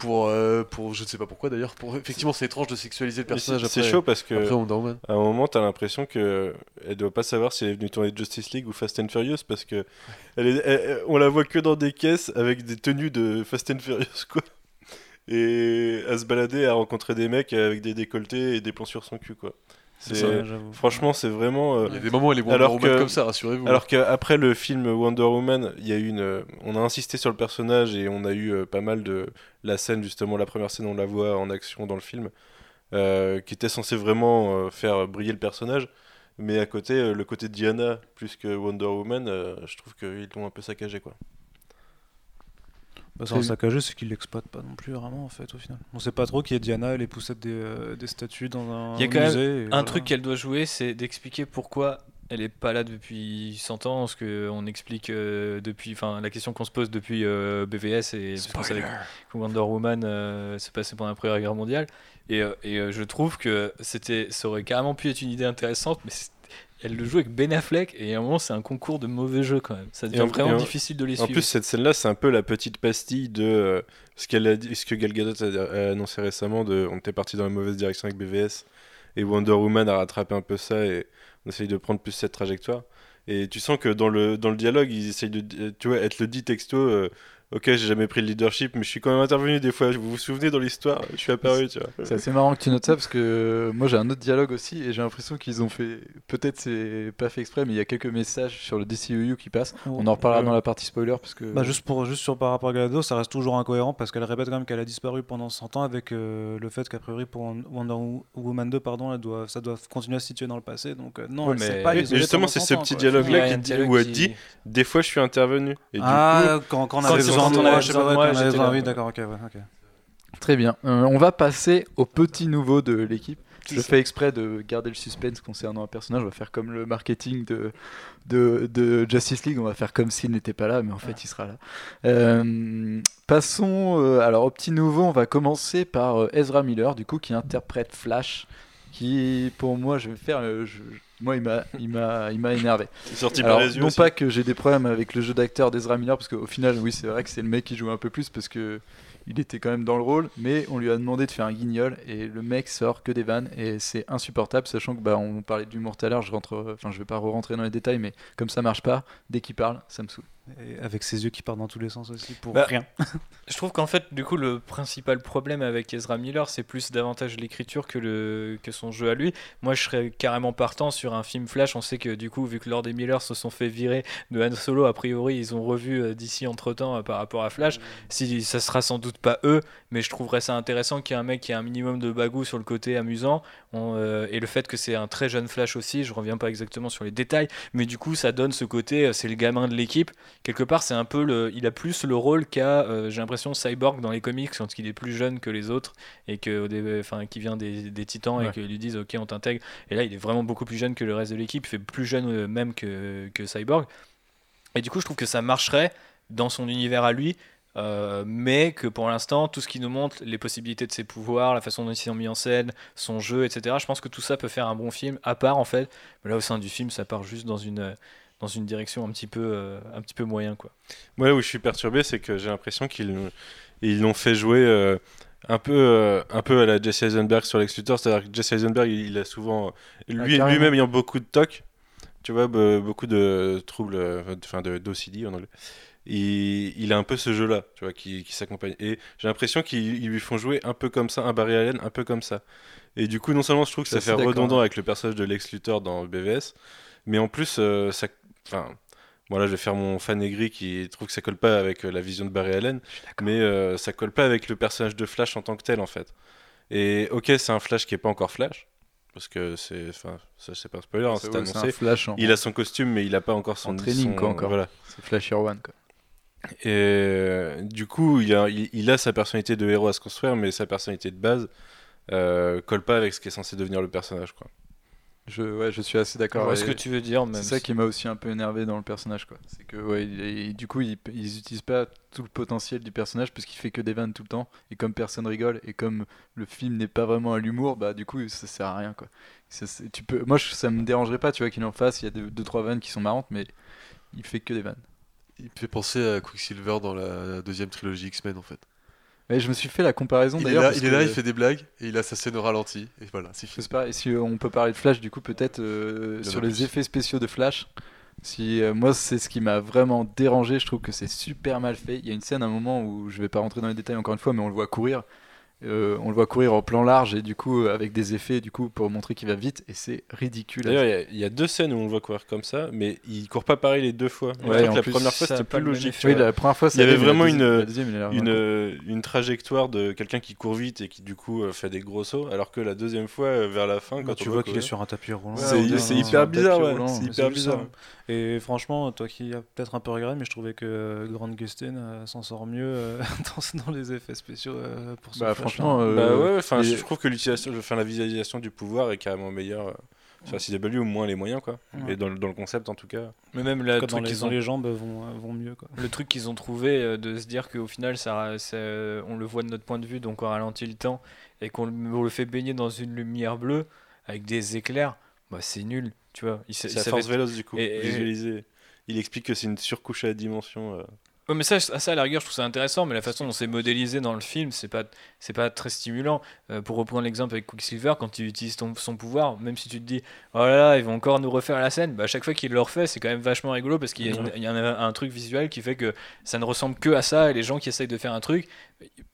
[SPEAKER 5] pour, euh, pour je ne sais pas pourquoi d'ailleurs. Pour effectivement, c'est étrange de sexualiser le personnage
[SPEAKER 3] C'est chaud parce que.
[SPEAKER 5] Après Wonder Woman.
[SPEAKER 3] À un moment, t'as l'impression que elle doit pas savoir si elle est venue tourner Justice League ou Fast and Furious parce que elle est, elle- on la voit que dans des caisses avec des tenues de Fast and Furious quoi. Et à se balader, à rencontrer des mecs avec des décolletés et des plans sur son cul quoi.
[SPEAKER 6] Ça,
[SPEAKER 3] franchement, c'est vraiment. euh,
[SPEAKER 5] Il y a des moments où elle est Wonder
[SPEAKER 3] alors
[SPEAKER 5] Woman
[SPEAKER 3] que-
[SPEAKER 5] comme ça, rassurez-vous.
[SPEAKER 3] Alors qu'après le film Wonder Woman, il y a eu une, euh, on a insisté sur le personnage et on a eu euh, pas mal de la scène justement, la première scène on la voit en action dans le film, euh, qui était censé vraiment faire briller le personnage. Mais à côté, le côté de Diana plus que Wonder Woman, euh, je trouve qu'ils l'ont un peu saccagé quoi.
[SPEAKER 6] Bah, c'est un saccagé, c'est qu'il l'exploite pas non plus vraiment en fait au final. On sait pas trop qui est Diana, elle est poussette des, euh, des statues dans un
[SPEAKER 7] Il y a quand même
[SPEAKER 6] musée.
[SPEAKER 7] Un
[SPEAKER 6] voilà.
[SPEAKER 7] truc qu'elle doit jouer, c'est d'expliquer pourquoi elle est pas là depuis 100 ans, ce qu'on explique euh, depuis, enfin la question qu'on se pose depuis euh, BVS et parce que Wonder Woman euh, s'est passé pendant la Première Guerre mondiale. Et, euh, et, euh, je trouve que c'était, ça aurait carrément pu être une idée intéressante, mais c'est- elle le joue avec Ben Affleck et à un moment c'est un concours de mauvais jeu quand même. Ça devient
[SPEAKER 3] en-
[SPEAKER 7] vraiment
[SPEAKER 3] en-
[SPEAKER 7] difficile de les
[SPEAKER 3] En
[SPEAKER 7] suivre.
[SPEAKER 3] plus, cette scène-là, c'est un peu la petite pastille de euh, ce, qu'elle a dit, ce que Gal Gadot a, a annoncé récemment de on était parti dans la mauvaise direction avec BVS et Wonder Woman a rattrapé un peu ça et on essaye de prendre plus cette trajectoire. Et tu sens que dans le, dans le dialogue, ils essayent de euh, tu vois, être le dit texto. euh, ok, j'ai jamais pris le leadership, mais je suis quand même intervenu des fois. Vous vous souvenez dans l'histoire? Je suis apparu, tu vois.
[SPEAKER 4] C'est assez marrant que tu notes ça parce que moi j'ai un autre dialogue aussi et j'ai l'impression qu'ils ont fait. Peut-être c'est pas fait exprès, mais il y a quelques messages sur le DCEU qui passent. On en reparlera
[SPEAKER 6] Ouais.
[SPEAKER 4] dans la partie spoiler parce que.
[SPEAKER 6] Bah, juste, pour, juste sur par rapport à Galado, ça reste toujours incohérent parce qu'elle répète quand même qu'elle a disparu pendant 100 ans avec euh, le fait qu'a priori pour Wonder Wo- Woman 2, pardon, elle doit, ça doit continuer à se situer dans le passé. Donc euh, non,
[SPEAKER 7] Ouais,
[SPEAKER 6] elle
[SPEAKER 7] mais-
[SPEAKER 6] s'est pas
[SPEAKER 3] Mais justement, c'est
[SPEAKER 6] 100
[SPEAKER 3] ce petit
[SPEAKER 6] quoi.
[SPEAKER 3] dialogue-là
[SPEAKER 7] Ouais, a
[SPEAKER 3] qui dit- où elle dit Des fois, je suis intervenu. Et du coup,
[SPEAKER 6] Ah, quand, quand on
[SPEAKER 7] c'est-
[SPEAKER 6] besoin
[SPEAKER 7] quand
[SPEAKER 6] d'accord, ok, ouais, ok.
[SPEAKER 4] Très bien. Euh, on va passer au petit nouveau de l'équipe. Je fais exprès de garder le suspense concernant un personnage. On va faire comme le marketing de, de, de Justice League. On va faire comme s'il n'était pas là, mais en fait, il sera là. Euh, passons euh, alors au petit nouveau. On va commencer par Ezra Miller, du coup, qui interprète Flash. Qui, pour moi, je vais faire. euh, je- je- moi, il m'a, il m'a, il m'a énervé.
[SPEAKER 3] c'est sorti
[SPEAKER 4] Alors,
[SPEAKER 3] par les yeux.
[SPEAKER 4] non
[SPEAKER 3] aussi.
[SPEAKER 4] pas que j'ai des problèmes avec le jeu d'acteur d'Ezra Miller, parce qu'au final, oui, c'est vrai que c'est le mec qui joue un peu plus, parce que il était quand même dans le rôle, mais on lui a demandé de faire un guignol, et le mec sort que des vannes, et c'est insupportable, sachant que bah, on parlait d'humour tout à l'heure, je rentre, enfin, je vais pas rentrer dans les détails, mais comme ça marche pas, dès qu'il parle, ça me saoule.
[SPEAKER 6] Et avec ses yeux qui partent dans tous les sens aussi pour
[SPEAKER 7] Bah,
[SPEAKER 6] rien.
[SPEAKER 7] Je trouve qu'en fait, du coup, le principal problème avec Ezra Miller, c'est plus davantage l'écriture que, le, que son jeu à lui. Moi, je serais carrément partant sur un film Flash. On sait que, du coup, vu que Lord et Miller se sont fait virer de Han Solo, a priori, ils ont revu euh, d'ici entre temps par rapport à Flash. Si ça sera sans doute pas eux, mais je trouverais ça intéressant qu'il y ait un mec qui a un minimum de bagou sur le côté amusant. On, euh, et le fait que c'est un très jeune Flash aussi, je reviens pas exactement sur les détails, mais du coup, ça donne ce côté, euh, c'est le gamin de l'équipe quelque part, c'est un peu le, il a plus le rôle qu'a, euh, j'ai l'impression, Cyborg dans les comics quand il est plus jeune que les autres et que, au début- enfin, qui vient des, des Titans
[SPEAKER 4] Ouais.
[SPEAKER 7] et qu'ils lui disent, ok, on t'intègre. Et là, il est vraiment beaucoup plus jeune que le reste de l'équipe, il fait plus jeune euh, même que, que Cyborg. Et du coup, je trouve que ça marcherait dans son univers à lui. euh, mais que pour l'instant, tout ce qui nous montre, les possibilités de ses pouvoirs, la façon dont ils sont mis en scène, son jeu, etc., je pense que tout ça peut faire un bon film, à part en fait. Mais là, au sein du film, ça part juste dans une, dans une direction un petit peu, euh, un petit peu moyen, quoi.
[SPEAKER 3] Moi, là où je suis perturbé, c'est que j'ai l'impression qu'ils ils l'ont fait jouer euh, un peu, euh, un peu à la Jesse Eisenberg sur Lex Luthor. C'est-à-dire que Jesse Eisenberg, il, il a souvent, lui,
[SPEAKER 4] carrément.
[SPEAKER 3] lui-même ayant beaucoup de toc, tu vois, be- beaucoup de troubles, enfin de d'OCD en anglais. Il, il a un peu ce jeu-là, tu vois, qui, qui s'accompagne. Et j'ai l'impression qu'ils ils lui font jouer un peu comme ça, un Barry Allen, un peu comme ça. Et du coup, non seulement je trouve que ça fait redondant avec le personnage de Lex Luthor dans BVS, mais en plus, euh, ça, enfin, voilà, je vais faire mon fan aigri qui trouve que ça colle pas avec euh, la vision de Barry Allen, mais euh, ça colle pas avec le personnage de Flash en tant que tel en fait. Et ok, c'est un Flash qui est pas encore Flash, parce que c'est, enfin, ça c'est pas un spoiler, hein, c'est
[SPEAKER 4] ouais, c'est un
[SPEAKER 3] annoncé.
[SPEAKER 4] flash en,
[SPEAKER 3] Il a son costume, mais il a pas encore son
[SPEAKER 4] en training,
[SPEAKER 3] son-
[SPEAKER 4] quoi, encore.
[SPEAKER 3] Voilà.
[SPEAKER 4] c'est Flash Year One, quoi.
[SPEAKER 3] Et euh, du coup, il a, il, il a sa personnalité de héros à se construire, mais sa personnalité de base euh, colle pas avec ce qui est censé devenir le personnage, quoi.
[SPEAKER 4] Je, ouais, je suis assez d'accord.
[SPEAKER 7] Vois ce que tu veux dire,
[SPEAKER 4] C'est ça
[SPEAKER 7] si-
[SPEAKER 4] qui m'a aussi un peu énervé dans le personnage, quoi. C'est que, ouais, il- il- du coup, ils, ils utilisent pas tout le potentiel du personnage parce qu'il fait que des vannes tout le temps. Et comme personne rigole et comme le film n'est pas vraiment à l'humour, bah du coup, ça sert à rien, quoi. Ça, tu peux, moi, je- ça me dérangerait pas, tu vois, qu'il en fasse. Il y a deux, deux, trois vannes qui sont marrantes, mais il fait que des vannes.
[SPEAKER 5] Il me fait penser à Quicksilver dans la deuxième trilogie X-Men en fait.
[SPEAKER 4] Et je me suis fait la comparaison
[SPEAKER 5] Il est
[SPEAKER 4] d'ailleurs.
[SPEAKER 5] là, il, est là, il fait des blagues et il a sa scène au ralenti. Et voilà, c'est
[SPEAKER 4] Je
[SPEAKER 5] fini.
[SPEAKER 4] sais pas, et si on peut parler de Flash, du coup, peut-être euh, sur les effets spéciaux de Flash. Si, euh, moi, c'est ce qui m'a vraiment dérangé. Je trouve que c'est super mal fait. Il y a une scène, un moment où je vais pas rentrer dans les détails encore une fois, mais on le voit courir. Euh, on le voit courir en plan large et du coup euh, avec des effets du coup pour montrer qu'il va vite et c'est ridicule.
[SPEAKER 3] D'ailleurs, il y a- il y, a deux scènes où on le voit courir comme ça, mais il court pas pareil les deux fois.
[SPEAKER 4] Ouais, en
[SPEAKER 3] la
[SPEAKER 4] plus,
[SPEAKER 3] première fois c'était plus logique.
[SPEAKER 7] effet.
[SPEAKER 4] oui,
[SPEAKER 3] tu vois.
[SPEAKER 4] la première fois,
[SPEAKER 3] Il y avait vraiment une- une, euh, une trajectoire de quelqu'un qui court vite et qui du coup fait des gros sauts, alors que la deuxième fois, vers la fin, quand
[SPEAKER 6] Quand tu vois qu'il est sur un tapis roulant.
[SPEAKER 4] Ouais,
[SPEAKER 3] c'est hyper bizarre, ouais. C'est hyper bizarre.
[SPEAKER 6] Et franchement, toi qui as peut-être un peu regret, mais je trouvais que Grant Gustin euh, s'en sort mieux euh, dans, dans les effets spéciaux euh, pour
[SPEAKER 4] Bah, franchement, euh,
[SPEAKER 3] Bah ouais, enfin,
[SPEAKER 4] et-
[SPEAKER 3] je trouve que l'utilisation, enfin, la visualisation du pouvoir est carrément meilleure euh, sur CW, au moins les moyens, quoi.
[SPEAKER 6] Ouais.
[SPEAKER 3] Et dans, le- dans le concept, en tout cas.
[SPEAKER 7] Mais même
[SPEAKER 6] cas, dans, les,
[SPEAKER 7] ont
[SPEAKER 6] les jambes vont, euh, vont mieux. Quoi.
[SPEAKER 7] le truc qu'ils ont trouvé euh, de se dire qu'au final ça, ça- on le voit de notre point de vue donc on ralentit le temps et qu'on le, on le fait baigner dans une lumière bleue avec des éclairs bah c'est nul tu vois il,
[SPEAKER 3] C'est la force véloce, du coup,
[SPEAKER 7] Et- et-
[SPEAKER 3] visualisée. Il explique que c'est une surcouche à la dimension. euh.
[SPEAKER 7] Ouais, mais ça, ça à la rigueur je trouve ça intéressant mais la façon dont c'est modélisé dans le film c'est pas c'est pas très stimulant. Euh, pour reprendre l'exemple avec Quicksilver quand il utilise son pouvoir même si tu te dis oh là là ils vont encore nous refaire la scène bah à chaque fois qu'il le refait c'est quand même vachement rigolo parce qu'il y a, un, truc visuel qui fait que ça ne ressemble que à ça et les gens qui essayent de faire un truc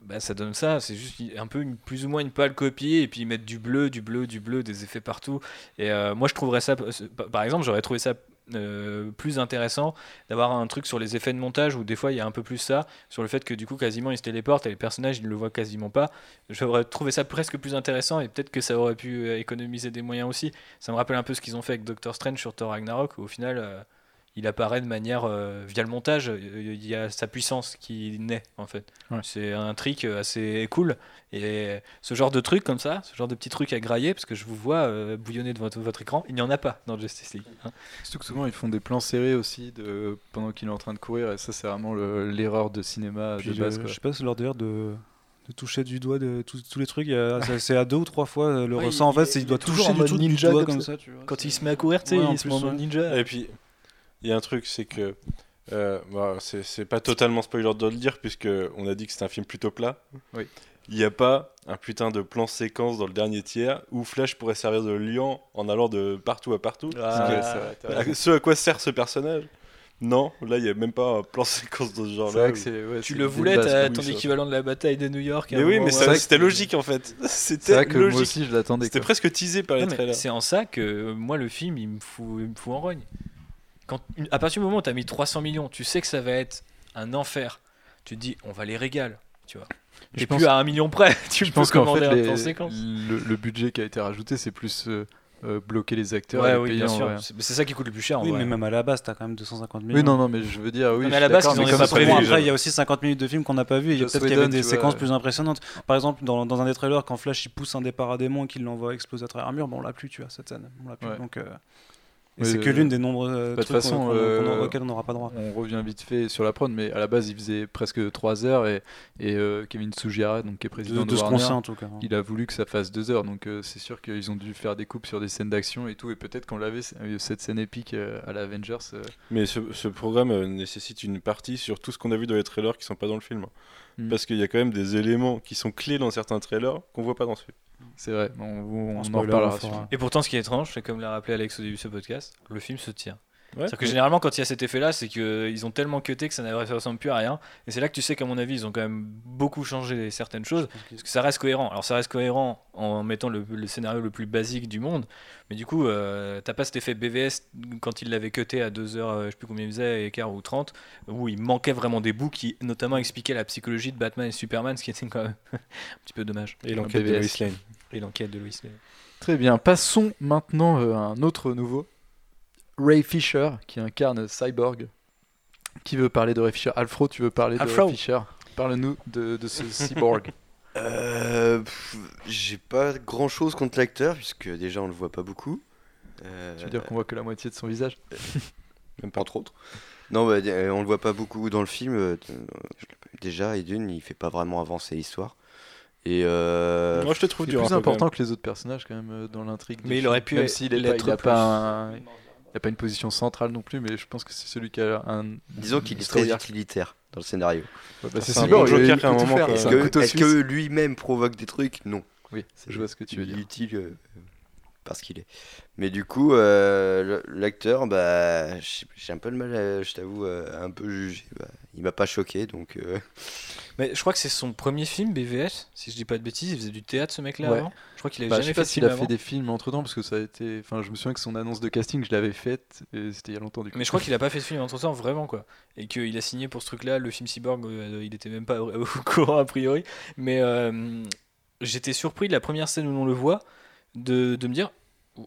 [SPEAKER 7] bah, ça donne ça. C'est juste un peu plus ou moins une pâle copie et puis ils mettent du bleu du bleu du bleu des effets partout. Et euh, moi je trouverais ça par exemple j'aurais trouvé ça euh, plus intéressant d'avoir un truc sur les effets de montage où des fois il y a un peu plus ça sur le fait que du coup quasiment ils se téléportent et les personnages ils ne le voient quasiment pas. J'aurais trouvé ça presque plus intéressant et peut-être que ça aurait pu euh, économiser des moyens aussi. Ça me rappelle un peu ce qu'ils ont fait avec Doctor Strange sur Thor Ragnarok où au final euh, il apparaît de manière euh, via le montage euh, il y a sa puissance qui naît en fait
[SPEAKER 4] Ouais.
[SPEAKER 7] c'est un trick assez cool et ce genre de truc comme ça ce genre de petits trucs à grailler parce que je vous vois euh, bouillonner devant votre, votre écran il n'y en a pas dans Justice League hein.
[SPEAKER 4] Surtout que souvent ils font des plans serrés aussi de... pendant qu'il est en train de courir et ça c'est vraiment le- l'erreur de cinéma
[SPEAKER 6] Puis
[SPEAKER 4] de base.
[SPEAKER 6] le-
[SPEAKER 4] quoi.
[SPEAKER 6] je sais pas, délire de, de toucher du doigt de tous tous les trucs. c'est- à deux ou trois fois le
[SPEAKER 7] Ouais,
[SPEAKER 6] ressent. En fait, c'est
[SPEAKER 7] il
[SPEAKER 6] il doit toucher
[SPEAKER 7] en
[SPEAKER 6] du, tout, du
[SPEAKER 7] ninja
[SPEAKER 6] doigt
[SPEAKER 7] comme ça.
[SPEAKER 6] ça. tu vois.
[SPEAKER 7] quand il se met à courir tu sais
[SPEAKER 6] Ouais, en
[SPEAKER 7] il se
[SPEAKER 6] plus,
[SPEAKER 7] met en mode ninja
[SPEAKER 3] Et puis, il y a un truc, c'est que. euh, bah, c'est c'est pas totalement spoiler de le dire, puisque on a dit que c'était un film plutôt plat.
[SPEAKER 4] Oui.
[SPEAKER 3] Il n'y a pas un putain de plan séquence dans le dernier tiers où Flash pourrait servir de liant en allant de partout à partout.
[SPEAKER 7] Ah,
[SPEAKER 4] c'est.
[SPEAKER 3] À- Ce à quoi sert ce personnage? Non, là il n'y a même pas un plan séquence de ce
[SPEAKER 4] C'est
[SPEAKER 3] genre-là.
[SPEAKER 4] c'est. ouais,
[SPEAKER 7] tu
[SPEAKER 4] c'est
[SPEAKER 7] le voulais, t'as
[SPEAKER 4] oui,
[SPEAKER 7] ton
[SPEAKER 4] ça.
[SPEAKER 7] équivalent de la bataille de New York.
[SPEAKER 3] Mais oui, mais c'était
[SPEAKER 4] c'est-
[SPEAKER 3] logique en fait.
[SPEAKER 4] C'est
[SPEAKER 3] C'était
[SPEAKER 4] vrai que moi
[SPEAKER 3] logique.
[SPEAKER 4] aussi je l'attendais.
[SPEAKER 3] C'était presque teasé par les
[SPEAKER 7] Non,
[SPEAKER 3] trailers.
[SPEAKER 7] C'est en ça que euh, moi le film il me fout, il me fout en rogne. Quand, à partir du moment où tu as mis 300 millions, tu sais que ça va être un enfer. Tu te dis on va les régaler, tu vois.
[SPEAKER 4] Je
[SPEAKER 7] Et
[SPEAKER 4] pense-
[SPEAKER 7] plus à un million près, tu
[SPEAKER 4] Je
[SPEAKER 7] peux
[SPEAKER 4] pense qu'en fait, les-
[SPEAKER 7] séquence.
[SPEAKER 4] le, le budget qui a été rajouté, c'est plus euh, euh, bloquer les acteurs.
[SPEAKER 7] Ouais,
[SPEAKER 4] et les
[SPEAKER 7] oui,
[SPEAKER 4] payer
[SPEAKER 7] bien sûr. C'est ça qui coûte le plus cher en
[SPEAKER 6] Oui,
[SPEAKER 7] vrai.
[SPEAKER 6] mais même à la base, t'as quand même 250 millions.
[SPEAKER 4] Oui, non, non, mais je veux dire, oui.
[SPEAKER 7] mais
[SPEAKER 4] je
[SPEAKER 7] à la base, ils ont
[SPEAKER 4] mais
[SPEAKER 7] pas prévu,
[SPEAKER 6] après, il y a aussi 50 minutes de film qu'on n'a pas vu. Il y a peut-être qu'il y avait des séquences
[SPEAKER 4] vois.
[SPEAKER 6] plus impressionnantes. Par exemple, dans, dans un des trailers, quand Flash il pousse un des paradémons et qu'il l'envoie exploser à travers un mur, bon, on l'a plus, tu vois, cette scène. On l'a plus.
[SPEAKER 4] Ouais.
[SPEAKER 6] Donc, euh, c'est que l'une des nombreux euh,
[SPEAKER 4] bah, de toute
[SPEAKER 6] trucs
[SPEAKER 4] façon,
[SPEAKER 6] qu'on- auxquels on n'aura pas droit.
[SPEAKER 4] On revient vite fait sur la prod, mais à la base, il faisait presque 3 heures et, et euh, Kevin Tsujihara, donc, qui est
[SPEAKER 6] De,
[SPEAKER 4] président de,
[SPEAKER 6] de qu'on
[SPEAKER 4] Warner,
[SPEAKER 6] sait en tout cas.
[SPEAKER 4] il a voulu que ça fasse 2 heures. Donc euh, c'est sûr qu'ils ont dû faire des coupes sur des scènes d'action et tout. Et peut-être qu'on l'avait, cette scène épique à la Avengers. euh,
[SPEAKER 3] Mais ce, ce programme euh, nécessite une partie sur tout ce qu'on a vu dans les trailers qui sont pas dans le film.
[SPEAKER 4] Mm.
[SPEAKER 3] Parce qu'il y a quand même des éléments qui sont clés dans certains trailers qu'on voit pas dans ce film.
[SPEAKER 4] c'est vrai, on, on, en reparlera.
[SPEAKER 6] on fera.
[SPEAKER 4] sûrement.
[SPEAKER 7] Et pourtant, ce qui est étrange, c'est comme l'a rappelé Alex au début de ce podcast, le film se tient. C'est-à-dire que généralement, quand il y a cet effet-là, c'est qu'ils ont tellement cuté que ça ne ressemble plus à rien. Et c'est là que tu sais qu'à mon avis, ils ont quand même beaucoup changé certaines choses. Parce que ça reste cohérent. Alors, ça reste cohérent en mettant le, le scénario le plus basique du monde. Mais du coup, euh, t'as pas cet effet BVS quand il l'avait cuté à 2 heures, euh, je sais plus combien il faisait, et quart ou 30, où il manquait vraiment des bouts qui, notamment, expliquaient la psychologie de Batman et Superman, ce qui était quand même un petit peu dommage.
[SPEAKER 3] Et l'enquête de. Lois Lane.
[SPEAKER 7] Et l'enquête de Lois Lane.
[SPEAKER 4] Très bien, passons maintenant euh, à un autre nouveau. Ray Fisher, qui incarne Cyborg. Qui veut parler de Ray Fisher Alfro, tu veux parler de. Ray Fisher? Parle-nous de, de ce cyborg.
[SPEAKER 9] Euh, J'ai pas grand chose contre l'acteur, puisque déjà on le voit pas beaucoup. Euh,
[SPEAKER 4] Tu veux dire qu'on voit que la moitié de son visage?
[SPEAKER 9] Même pas entre autres. Non, bah, euh, on le voit pas beaucoup dans le film. euh, euh, déjà, et d'une, il fait pas vraiment avancer l'histoire. Et euh,
[SPEAKER 3] Moi je te trouve dur.
[SPEAKER 4] plus important que les autres personnages quand même euh, dans l'intrigue.
[SPEAKER 7] Mais il aurait pu
[SPEAKER 4] même
[SPEAKER 7] être-
[SPEAKER 4] s'il est pas- il a
[SPEAKER 7] plus.
[SPEAKER 4] pas un- il a pas une position centrale non plus, mais je pense que c'est celui qui a un.
[SPEAKER 9] disons qu'il est très utilitaire dans le scénario.
[SPEAKER 4] Ouais, bah, c'est
[SPEAKER 3] Joker à un moment,
[SPEAKER 9] Est-ce que, lui-même provoque des trucs? Non.
[SPEAKER 4] Oui, je vois ce que tu veux
[SPEAKER 9] Il est
[SPEAKER 4] dire.
[SPEAKER 9] utile euh, parce qu'il est. Mais du coup, euh, l'acteur, bah, j'ai un peu de mal, à- je t'avoue, à un peu juger. Bah, il m'a pas choqué, donc. euh,
[SPEAKER 7] Mais je crois que c'est son premier film, BVS, si je dis pas de bêtises. Il faisait du théâtre, ce mec-là,
[SPEAKER 4] Ouais.
[SPEAKER 7] avant. Je crois qu'il avait
[SPEAKER 4] Bah, je
[SPEAKER 7] jamais
[SPEAKER 4] sais pas
[SPEAKER 7] fait de
[SPEAKER 4] s'il
[SPEAKER 7] film
[SPEAKER 4] a
[SPEAKER 7] avant.
[SPEAKER 4] fait des films entre temps parce que ça a été. Enfin, je me souviens que son annonce de casting, je l'avais faite et c'était il y a longtemps du coup.
[SPEAKER 7] Mais je crois qu'il a pas fait de film entre temps, vraiment quoi. Et qu'il a signé pour ce truc-là, le film Cyborg, euh, il était même pas au courant a priori. Mais euh, j'étais surpris de la première scène où on le voit, de, de me dire,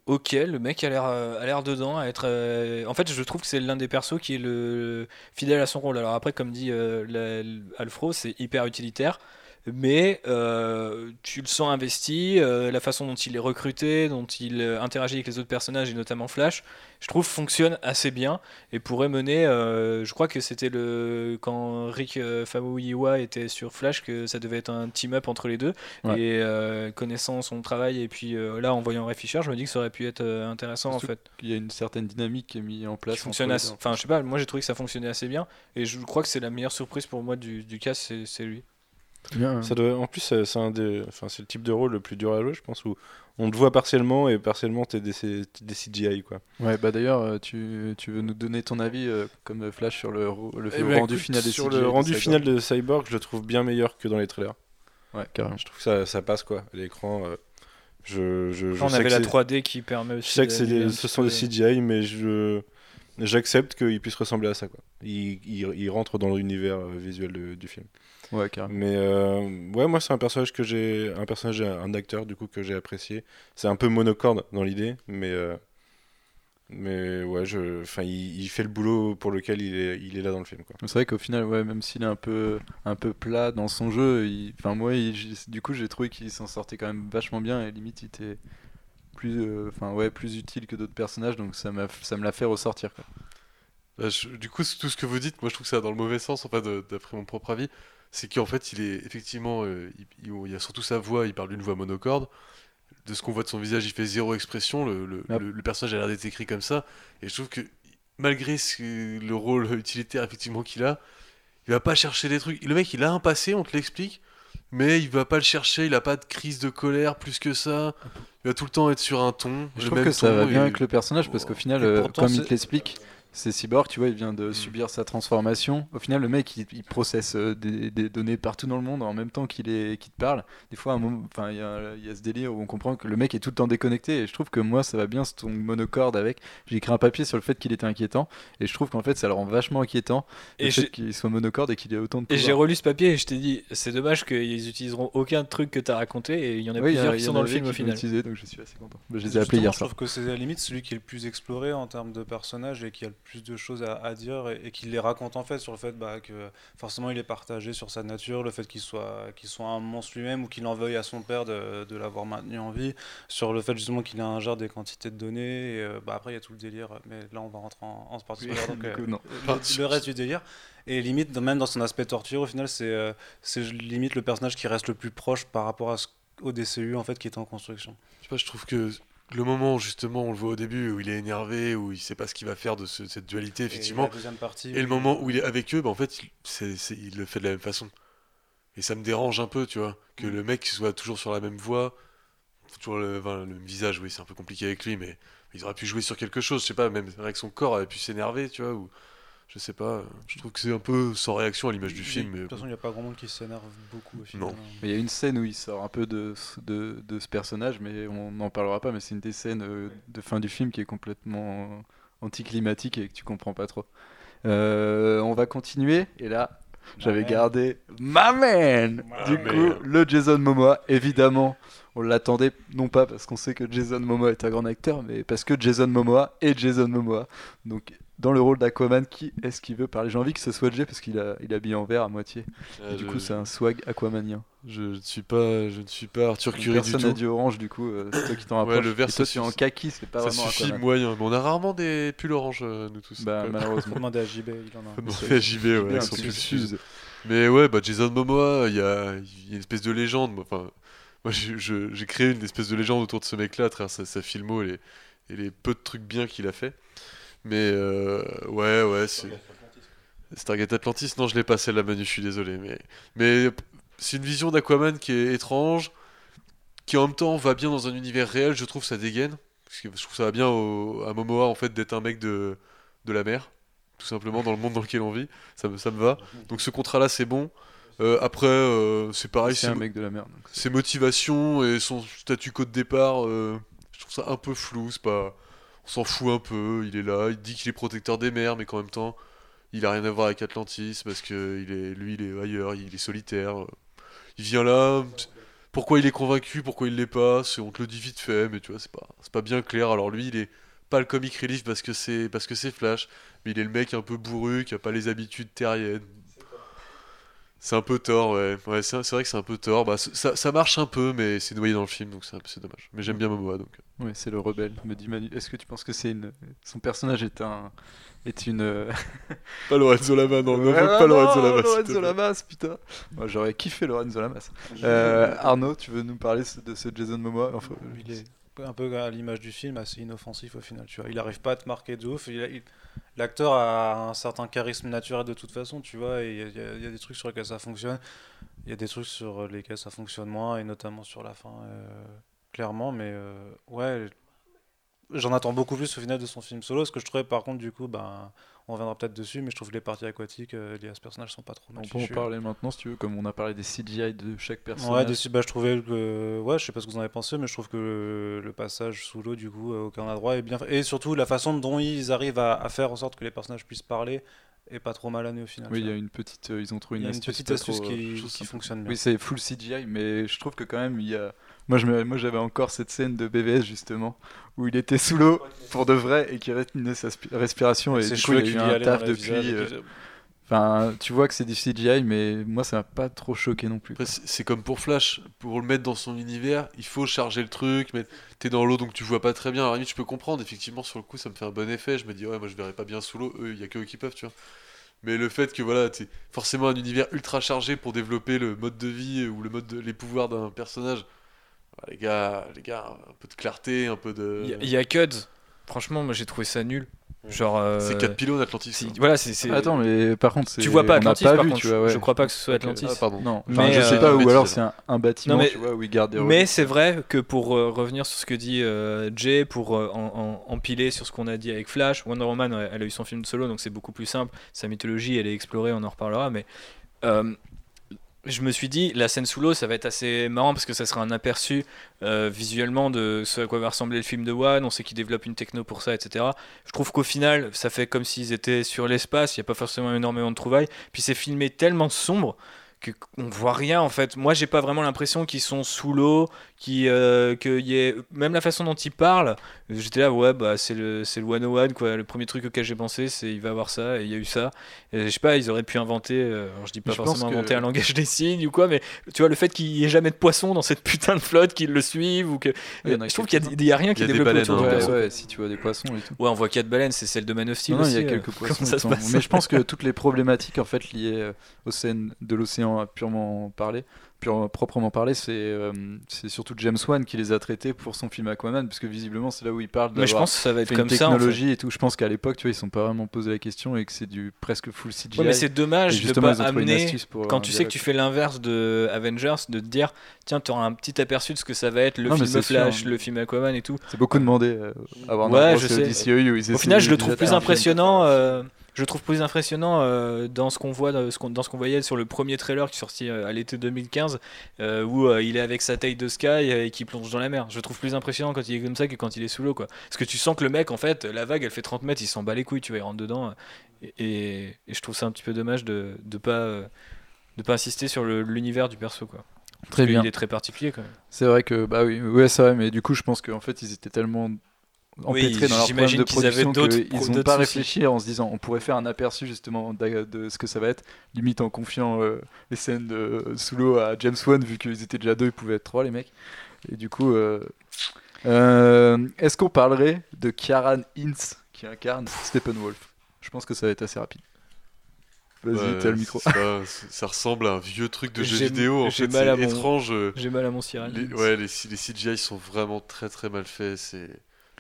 [SPEAKER 7] ok, le mec a l'air euh, a l'air dedans, à être. euh, En fait, je trouve que c'est l'un des persos qui est le fidèle à son rôle. Alors après, comme dit euh, Alfro, c'est hyper utilitaire. Mais euh, tu le sens investi, euh, la façon dont il est recruté, dont il euh, interagit avec les autres personnages et notamment Flash, je trouve fonctionne assez bien et pourrait mener. euh, je crois que c'était le quand Rick Famuyiwa était sur Flash que ça devait être un team-up entre les deux.
[SPEAKER 4] Ouais.
[SPEAKER 7] Et connaissant son travail et puis là en voyant Ray Fisher, je me dis que ça aurait pu être intéressant
[SPEAKER 4] Surtout
[SPEAKER 7] en fait.
[SPEAKER 4] Il y a une certaine dynamique qui est mise en place.
[SPEAKER 7] Qui fonctionne assez-. Enfin, je sais pas. Moi, j'ai trouvé que ça fonctionnait assez bien et je crois que c'est la meilleure surprise pour moi du, du c'est c'est lui.
[SPEAKER 4] Bien,
[SPEAKER 3] Ça doit- en plus, c'est c'est un des, enfin, c'est le type de rôle le plus dur à jouer, je pense, où on te voit partiellement et partiellement t'es des, des CGI quoi.
[SPEAKER 4] Ouais, bah d'ailleurs, euh, tu, tu veux nous donner ton avis euh, comme Flash sur le,
[SPEAKER 3] Eh
[SPEAKER 4] le
[SPEAKER 3] ben,
[SPEAKER 4] rendu
[SPEAKER 3] écoute,
[SPEAKER 4] final des
[SPEAKER 3] sur
[SPEAKER 4] CGI
[SPEAKER 3] le
[SPEAKER 4] de
[SPEAKER 3] rendu
[SPEAKER 4] Cyborg.
[SPEAKER 3] final de Cyborg, je le trouve bien meilleur que dans les trailers.
[SPEAKER 4] Ouais, carrément.
[SPEAKER 3] Je trouve que ça, ça passe quoi, à l'écran. euh, je, je, je
[SPEAKER 7] on
[SPEAKER 3] sais
[SPEAKER 7] avait
[SPEAKER 3] que
[SPEAKER 7] la
[SPEAKER 3] c'est-
[SPEAKER 7] 3D qui permet
[SPEAKER 3] Je
[SPEAKER 7] aussi.
[SPEAKER 3] sais que c'est des- ce sont des CGI, mais je j'accepte qu'ils puissent ressembler à ça quoi. Ils, ils, ils rentrent dans l'univers euh, visuel de- du film.
[SPEAKER 4] Ouais, carrément.
[SPEAKER 3] Mais euh, ouais, moi c'est un personnage que j'ai, un personnage, un acteur du coup que j'ai apprécié. C'est un peu monocorde dans l'idée, mais euh, mais ouais, je, enfin, il, il fait le boulot pour lequel il est, il est là dans le film quoi.
[SPEAKER 4] C'est vrai qu'au final, ouais, même s'il est un peu, un peu plat dans son jeu, il- enfin moi, il- du coup, j'ai trouvé qu'il s'en sortait quand même vachement bien et limite, il était plus, euh, enfin ouais, plus utile que d'autres personnages, donc ça m'a, ça me l'a fait ressortir. Quoi.
[SPEAKER 5] Bah, je- du coup, tout ce que vous dites, moi je trouve que ça va dans le mauvais sens, en fait, d'après mon propre avis. C'est qu'en fait, il est effectivement, euh, il, il- il y a surtout sa voix, il parle d'une voix monocorde. De ce qu'on voit de son visage, il fait zéro expression. Le, le-
[SPEAKER 4] Yep.
[SPEAKER 5] le- le personnage a l'air d'être écrit comme ça. Et je trouve que malgré ce- le rôle utilitaire effectivement qu'il a, il va pas chercher des trucs. Le mec, il a un passé, on te l'explique, mais il va pas le chercher. Il a pas de crise de colère plus que ça. Il va tout le temps être sur un ton.
[SPEAKER 4] Je trouve que ça
[SPEAKER 5] ton,
[SPEAKER 4] va bien
[SPEAKER 5] et-
[SPEAKER 4] avec le personnage parce qu'au final,
[SPEAKER 6] et
[SPEAKER 4] euh,
[SPEAKER 6] pourtant,
[SPEAKER 4] comme il te l'explique, c'est Cyborg, tu vois, il vient de subir sa transformation. Au final, le mec, il, il processe euh, des, des données partout dans le monde en même temps qu'il est- qu'il te parle. Des fois, enfin, il y, a- y a ce délire où on comprend que le mec est tout le temps déconnecté. Et je trouve que moi, ça va bien son monocorde avec. J'ai écrit un papier sur le fait qu'il était inquiétant. Et je trouve qu'en fait, ça le rend vachement inquiétant.
[SPEAKER 7] Et
[SPEAKER 4] le fait
[SPEAKER 7] j'ai-
[SPEAKER 4] qu'il soit monocorde et qu'il ait autant de
[SPEAKER 7] Et j'ai relu ce papier et je t'ai dit, c'est dommage qu'ils utiliseront aucun truc que t'as raconté et il y en a
[SPEAKER 4] Oui, y
[SPEAKER 7] plusieurs
[SPEAKER 4] il
[SPEAKER 7] qui
[SPEAKER 4] y
[SPEAKER 7] sont dans le film au final.
[SPEAKER 4] utilisé, donc je suis assez content. Bah, je les ai appelés hier
[SPEAKER 6] je trouve que c'est à la limite celui qui est le plus exploré en termes de personnages et qui a le plus de choses à, à dire et, et qui les raconte en fait sur le fait bah, que forcément il est partagé sur sa nature, le fait qu'il soit, qu'il soit un monstre lui-même ou qu'il en veuille à son père de, de l'avoir maintenu en vie, sur le fait justement qu'il ingère des quantités de données. Et, euh, bah, après il y a tout le délire, mais là on va rentrer en, en partie
[SPEAKER 4] Oui,
[SPEAKER 6] donc, euh,
[SPEAKER 4] non.
[SPEAKER 6] le- reste du délire. Et limite, même dans son aspect torture, au final, c'est euh, c'est limite le personnage qui reste le plus proche par rapport à ce, au DCU en fait qui est en construction.
[SPEAKER 5] Je sais pas, je trouve que le moment justement on le voit au début où il est énervé, où il sait pas ce qu'il va faire de ce- cette dualité,
[SPEAKER 6] Et
[SPEAKER 5] effectivement,
[SPEAKER 6] la deuxième partie,
[SPEAKER 5] Et, le moment où il est avec eux, bah, en fait, il, le fait de la même façon. Et ça me dérange un peu, tu vois, que
[SPEAKER 6] Mm.
[SPEAKER 5] le mec soit toujours sur la même voie, toujours le, enfin, le même visage, oui, c'est un peu compliqué avec lui, mais il aurait pu jouer sur quelque chose, je sais pas, même avec son corps, il aurait pu s'énerver, tu vois, ou je sais pas, je trouve que c'est un peu sans réaction à l'image du
[SPEAKER 6] Il-
[SPEAKER 5] film.
[SPEAKER 6] De
[SPEAKER 5] Mais
[SPEAKER 6] toute façon, il n'y a pas grand monde qui s'énerve beaucoup au final.
[SPEAKER 5] Non.
[SPEAKER 4] Mais il y a une scène où il sort un peu de, de, de ce personnage, mais on n'en parlera pas, mais c'est une des scènes euh, de fin du film qui est complètement anticlimatique et que tu comprends pas trop. Euh, on va continuer, et là, j'avais
[SPEAKER 6] man.
[SPEAKER 4] gardé ma man Du
[SPEAKER 5] My
[SPEAKER 4] coup,
[SPEAKER 5] man.
[SPEAKER 4] le Jason Momoa, évidemment, on l'attendait, non pas parce qu'on sait que Jason Momoa est un grand acteur, mais parce que Jason Momoa est Jason Momoa. Donc, dans le rôle d'Aquaman, qui est-ce qui veut parler? J'ai envie que ce soit Jay parce qu'il a, il a habillé en vert à moitié. Et du
[SPEAKER 5] je,
[SPEAKER 4] coup, c'est un swag aquamanien.
[SPEAKER 5] je ne suis pas, je ne suis pas Arthur du
[SPEAKER 4] Personne n'a
[SPEAKER 5] tout.
[SPEAKER 4] dit orange, du coup, euh, c'est toi qui t'en
[SPEAKER 5] Ouais,
[SPEAKER 4] rapproches.
[SPEAKER 5] le vert,
[SPEAKER 4] Et toi,
[SPEAKER 5] ça
[SPEAKER 4] tu es en kaki, c'est pas
[SPEAKER 5] Ça
[SPEAKER 4] vraiment
[SPEAKER 5] suffit
[SPEAKER 4] Aquaman.
[SPEAKER 5] moyen, mais on a rarement des pulls orange, euh, nous tous.
[SPEAKER 4] Bah, malheureusement.
[SPEAKER 6] demander à JB, il en a un.
[SPEAKER 5] faut demander à JB, ouais, avec son pull. Suze. Mais ouais, bah Jason Momoa, il y a, il y a une espèce de légende. Enfin, moi, j'ai créé une espèce de légende autour de ce mec-là à travers sa, sa filmo et les, et les peu de trucs bien qu'il a fait. Mais euh, ouais, ouais, c'est. Stargate Atlantis, non, je l'ai pas celle-là, Manu, je suis désolé. Mais, mais c'est une vision d'Aquaman qui est étrange, qui en même temps va bien dans un univers réel, je trouve ça dégaine. Parce que je trouve ça va bien au- à Momoa en fait d'être un mec de, de la mer, tout simplement dans le monde dans lequel on vit. Ça me, ça me va. Donc ce contrat-là, c'est bon. Euh, après, euh, c'est pareil,
[SPEAKER 4] C'est
[SPEAKER 5] c'est
[SPEAKER 4] un mec de la merde.
[SPEAKER 5] ses motivations et son statu quo de départ, euh, je trouve ça un peu flou. C'est pas, s'en fout un peu. Il est là, il dit qu'il est protecteur des mers, mais qu'en même temps, il a rien à voir avec Atlantis parce que lui, il est ailleurs, il est solitaire. Il vient là. Pourquoi il est convaincu, pourquoi il l'est pas, on te le dit vite fait, mais tu vois, c'est pas, pas bien clair. Alors lui, il est pas le comic relief parce que c'est parce que c'est Flash, mais il est le mec un peu bourru qui a pas les habitudes terriennes. C'est un peu tort, ouais. ouais c'est c'est vrai que c'est un peu tort. Bah, ça, ça marche un peu, mais c'est noyé dans le film, donc c'est un peu- c'est dommage. Mais j'aime bien Momoa, donc. euh.
[SPEAKER 4] Ouais, c'est le rebelle, me dit Manu. Est-ce que tu penses que c'est une. Son personnage est un. est une.
[SPEAKER 5] Pas Lorenzo Lamas, non,
[SPEAKER 4] Ouais,
[SPEAKER 5] non, pas Lorenzo Lamas.
[SPEAKER 4] Lorenzo. Lamas, putain. Moi, j'aurais kiffé Lorenzo Lamas. Euh, Arnaud, tu veux nous parler de ce Jason Momoa? Enfin,
[SPEAKER 6] Il est un peu à l'image du film, assez inoffensif au final. Tu vois. Il n'arrive pas à te marquer de ouf. L'acteur a un certain charisme naturel de toute façon, tu vois. Il y a des trucs sur lesquels ça fonctionne. Il y a des trucs sur lesquels ça fonctionne moins, et notamment sur la fin, euh, clairement. Mais euh, ouais, j'en attends beaucoup plus au final de son film solo. Ce que je trouvais par contre, du coup, ben, on reviendra peut-être dessus, mais je trouve que les parties aquatiques euh, liées à ce personnage sont pas trop mal
[SPEAKER 4] on peut en parler maintenant si tu veux, comme on a parlé des CGI de chaque
[SPEAKER 6] Ouais,
[SPEAKER 4] personnage.
[SPEAKER 6] dessus, bah, je trouvais que. Ouais, je sais pas ce que vous en avez pensé, mais je trouve que le, le passage sous l'eau, du coup, euh, aucun endroit est bien fait. Et surtout, la façon dont ils arrivent à, à faire en sorte que les personnages puissent parler est pas trop mal amené au final.
[SPEAKER 4] Oui,
[SPEAKER 6] tu
[SPEAKER 4] il y a une petite. euh, ils ont trouvé
[SPEAKER 6] y
[SPEAKER 4] une
[SPEAKER 6] a une
[SPEAKER 4] astuce.
[SPEAKER 6] petite astuce
[SPEAKER 4] trop, euh,
[SPEAKER 6] qui, fonctionne bien.
[SPEAKER 4] Oui, c'est full CGI, mais je trouve que quand même, il y a. Moi, je me- moi, j'avais encore cette scène de BVS justement où il était sous l'eau pour de vrai et qui retenait sa spi- respiration et
[SPEAKER 6] Ses
[SPEAKER 4] du coup, il y a eu un taf depuis.
[SPEAKER 6] visage et
[SPEAKER 4] euh. Enfin, tu vois que c'est du CGI, mais moi, ça m'a pas trop choqué non plus.
[SPEAKER 5] Après, c'est comme pour Flash, pour le mettre dans son univers, il faut charger le truc, mais t'es dans l'eau donc tu vois pas très bien. À la limite, je peux comprendre, effectivement, sur le coup, ça me fait un bon effet. Je me dis, ouais, moi je verrais pas bien sous l'eau, eux, il y a que eux qui peuvent, tu vois. Mais le fait que voilà, t'es forcément un univers ultra chargé pour développer le mode de vie ou le mode de- les pouvoirs d'un personnage, les gars, les gars, un peu de clarté, un peu de.
[SPEAKER 7] Il y, a- il y a Cuds. Franchement, moi j'ai trouvé ça nul. Genre. euh,
[SPEAKER 5] C'est 4 pylônes Atlantis.
[SPEAKER 7] si-
[SPEAKER 5] hein.
[SPEAKER 7] voilà, c'est. c'est-
[SPEAKER 4] Attends, mais par contre, c'est-
[SPEAKER 7] tu vois pas Atlantis,
[SPEAKER 4] pas
[SPEAKER 7] par
[SPEAKER 4] vu,
[SPEAKER 7] contre.
[SPEAKER 4] tu vois, ouais.
[SPEAKER 7] Je crois pas que ce soit. Atlantis.
[SPEAKER 5] Ah, pardon.
[SPEAKER 4] Non, enfin,
[SPEAKER 7] Mais,
[SPEAKER 4] je sais
[SPEAKER 7] euh,
[SPEAKER 4] pas, ou alors c'est un, un bâtiment,
[SPEAKER 7] Non, mais-
[SPEAKER 4] tu vois, où ils gardent des
[SPEAKER 7] Mais c'est vrai que pour euh, revenir sur ce que dit euh, Jay, pour euh, en- en- empiler sur ce qu'on a dit avec Flash, Wonder Woman, elle a eu son film solo, donc c'est beaucoup plus simple. Sa mythologie, elle est explorée, on en reparlera. Mais euh, je me suis dit, la scène sous l'eau, ça va être assez marrant parce que ça sera un aperçu euh, visuellement de ce à quoi va ressembler le film de One. On sait qu'il développe une techno pour ça, etc. Je trouve qu'au final, ça fait comme s'ils étaient sur l'espace. Il n'y a pas forcément énormément de trouvailles. Puis c'est filmé tellement sombre que on voit rien en fait. Moi, j'ai pas vraiment l'impression qu'ils sont sous l'eau, qui euh, qu'il y ait même la façon dont ils parlent. J'étais là, ouais, bah c'est le c'est le 101 quoi. Le premier truc auquel j'ai pensé, c'est il va avoir ça et il y a eu ça. Et je sais pas, ils auraient pu inventer. euh, alors je dis pas
[SPEAKER 4] je
[SPEAKER 7] forcément
[SPEAKER 4] que-
[SPEAKER 7] inventer un langage des signes ou quoi, mais tu vois le fait qu'il y ait jamais de poissons dans cette putain de flotte, qu'ils le suivent ou que. Je trouve qu'il y, a- y rien qui est
[SPEAKER 5] a des
[SPEAKER 7] développé
[SPEAKER 5] baleines,
[SPEAKER 7] autour
[SPEAKER 5] hein.
[SPEAKER 4] Ouais,
[SPEAKER 7] perso.
[SPEAKER 4] ouais, si tu vois des poissons et tout.
[SPEAKER 7] Ouais, on voit quatre baleines, c'est celle de Man of Steel
[SPEAKER 4] Non, non,
[SPEAKER 7] aussi.
[SPEAKER 4] il y a
[SPEAKER 7] euh,
[SPEAKER 4] quelques poissons.
[SPEAKER 7] Comment ça se
[SPEAKER 4] autant.
[SPEAKER 7] passe
[SPEAKER 4] Mais je pense que toutes les problématiques en fait liées euh, aux scènes de l'océan à purement parler, pure, proprement parler, c'est euh, c'est surtout James Wan qui les a traités pour son film Aquaman, parce que visiblement c'est là où il parle
[SPEAKER 7] comme
[SPEAKER 4] une
[SPEAKER 7] ça. en fait.
[SPEAKER 4] technologie et tout. Je pense qu'à l'époque, tu vois, ils sont pas vraiment posé la question et que c'est du presque full CGI.
[SPEAKER 7] Ouais, mais c'est dommage de pas amener
[SPEAKER 4] pour.
[SPEAKER 7] quand
[SPEAKER 4] euh,
[SPEAKER 7] tu sais que tu fais l'inverse de Avengers, de te dire tiens, tu auras un petit aperçu de ce que ça va être le
[SPEAKER 4] Non,
[SPEAKER 7] film
[SPEAKER 4] sûr,
[SPEAKER 7] Flash,
[SPEAKER 4] hein.
[SPEAKER 7] le film Aquaman et tout.
[SPEAKER 4] C'est beaucoup demandé euh, avoir
[SPEAKER 7] Ouais,
[SPEAKER 4] un
[SPEAKER 7] je sais.
[SPEAKER 4] Où ils
[SPEAKER 7] Au final, je
[SPEAKER 4] de
[SPEAKER 7] le trouve plus impressionnant. Je trouve plus impressionnant euh, dans ce qu'on voit, dans ce qu'on, voyait sur le premier trailer qui est sorti euh, à l'été 2015, euh, où euh, il est avec sa taille de sky et qui plonge dans la mer. Je trouve plus impressionnant quand il est comme ça que quand il est sous l'eau, quoi. Parce que tu sens que le mec, en fait, la vague, elle fait 30 mètres, il s'en bat les couilles, tu vois, il rentre dedans. et, et- et je trouve ça un petit peu dommage de de pas de pas insister sur l'univers du perso, quoi.
[SPEAKER 4] Très bien.
[SPEAKER 7] Il est très particulier, quand même.
[SPEAKER 4] C'est vrai que bah oui, ouais, c'est vrai, mais du coup, je pense qu'en fait, ils étaient tellement empêtrés dans leur problème
[SPEAKER 7] j'imagine
[SPEAKER 4] de
[SPEAKER 7] qu'ils avaient
[SPEAKER 4] production
[SPEAKER 7] d'autres
[SPEAKER 4] qu'ils n'ont pas réfléchi en se disant on pourrait faire un aperçu justement de ce que ça va être, limite en confiant euh, les scènes de sous l'eau à James Wan vu qu'ils étaient déjà deux, ils pouvaient être trois les mecs. Et du coup, euh, euh, est-ce qu'on parlerait de Kieran Hintz qui incarne Steppenwolf Je pense que ça va être assez rapide. Vas-y,
[SPEAKER 5] Ouais,
[SPEAKER 4] t'as le micro.
[SPEAKER 5] Ça, ça ressemble à un vieux truc de jeu vidéo. En
[SPEAKER 7] j'ai
[SPEAKER 5] fait,
[SPEAKER 7] mal à
[SPEAKER 5] c'est
[SPEAKER 7] mon-
[SPEAKER 5] étrange.
[SPEAKER 7] J'ai mal à mon Cyril.
[SPEAKER 5] Les, ouais, les, les CGI sont vraiment très très mal faits. C'est,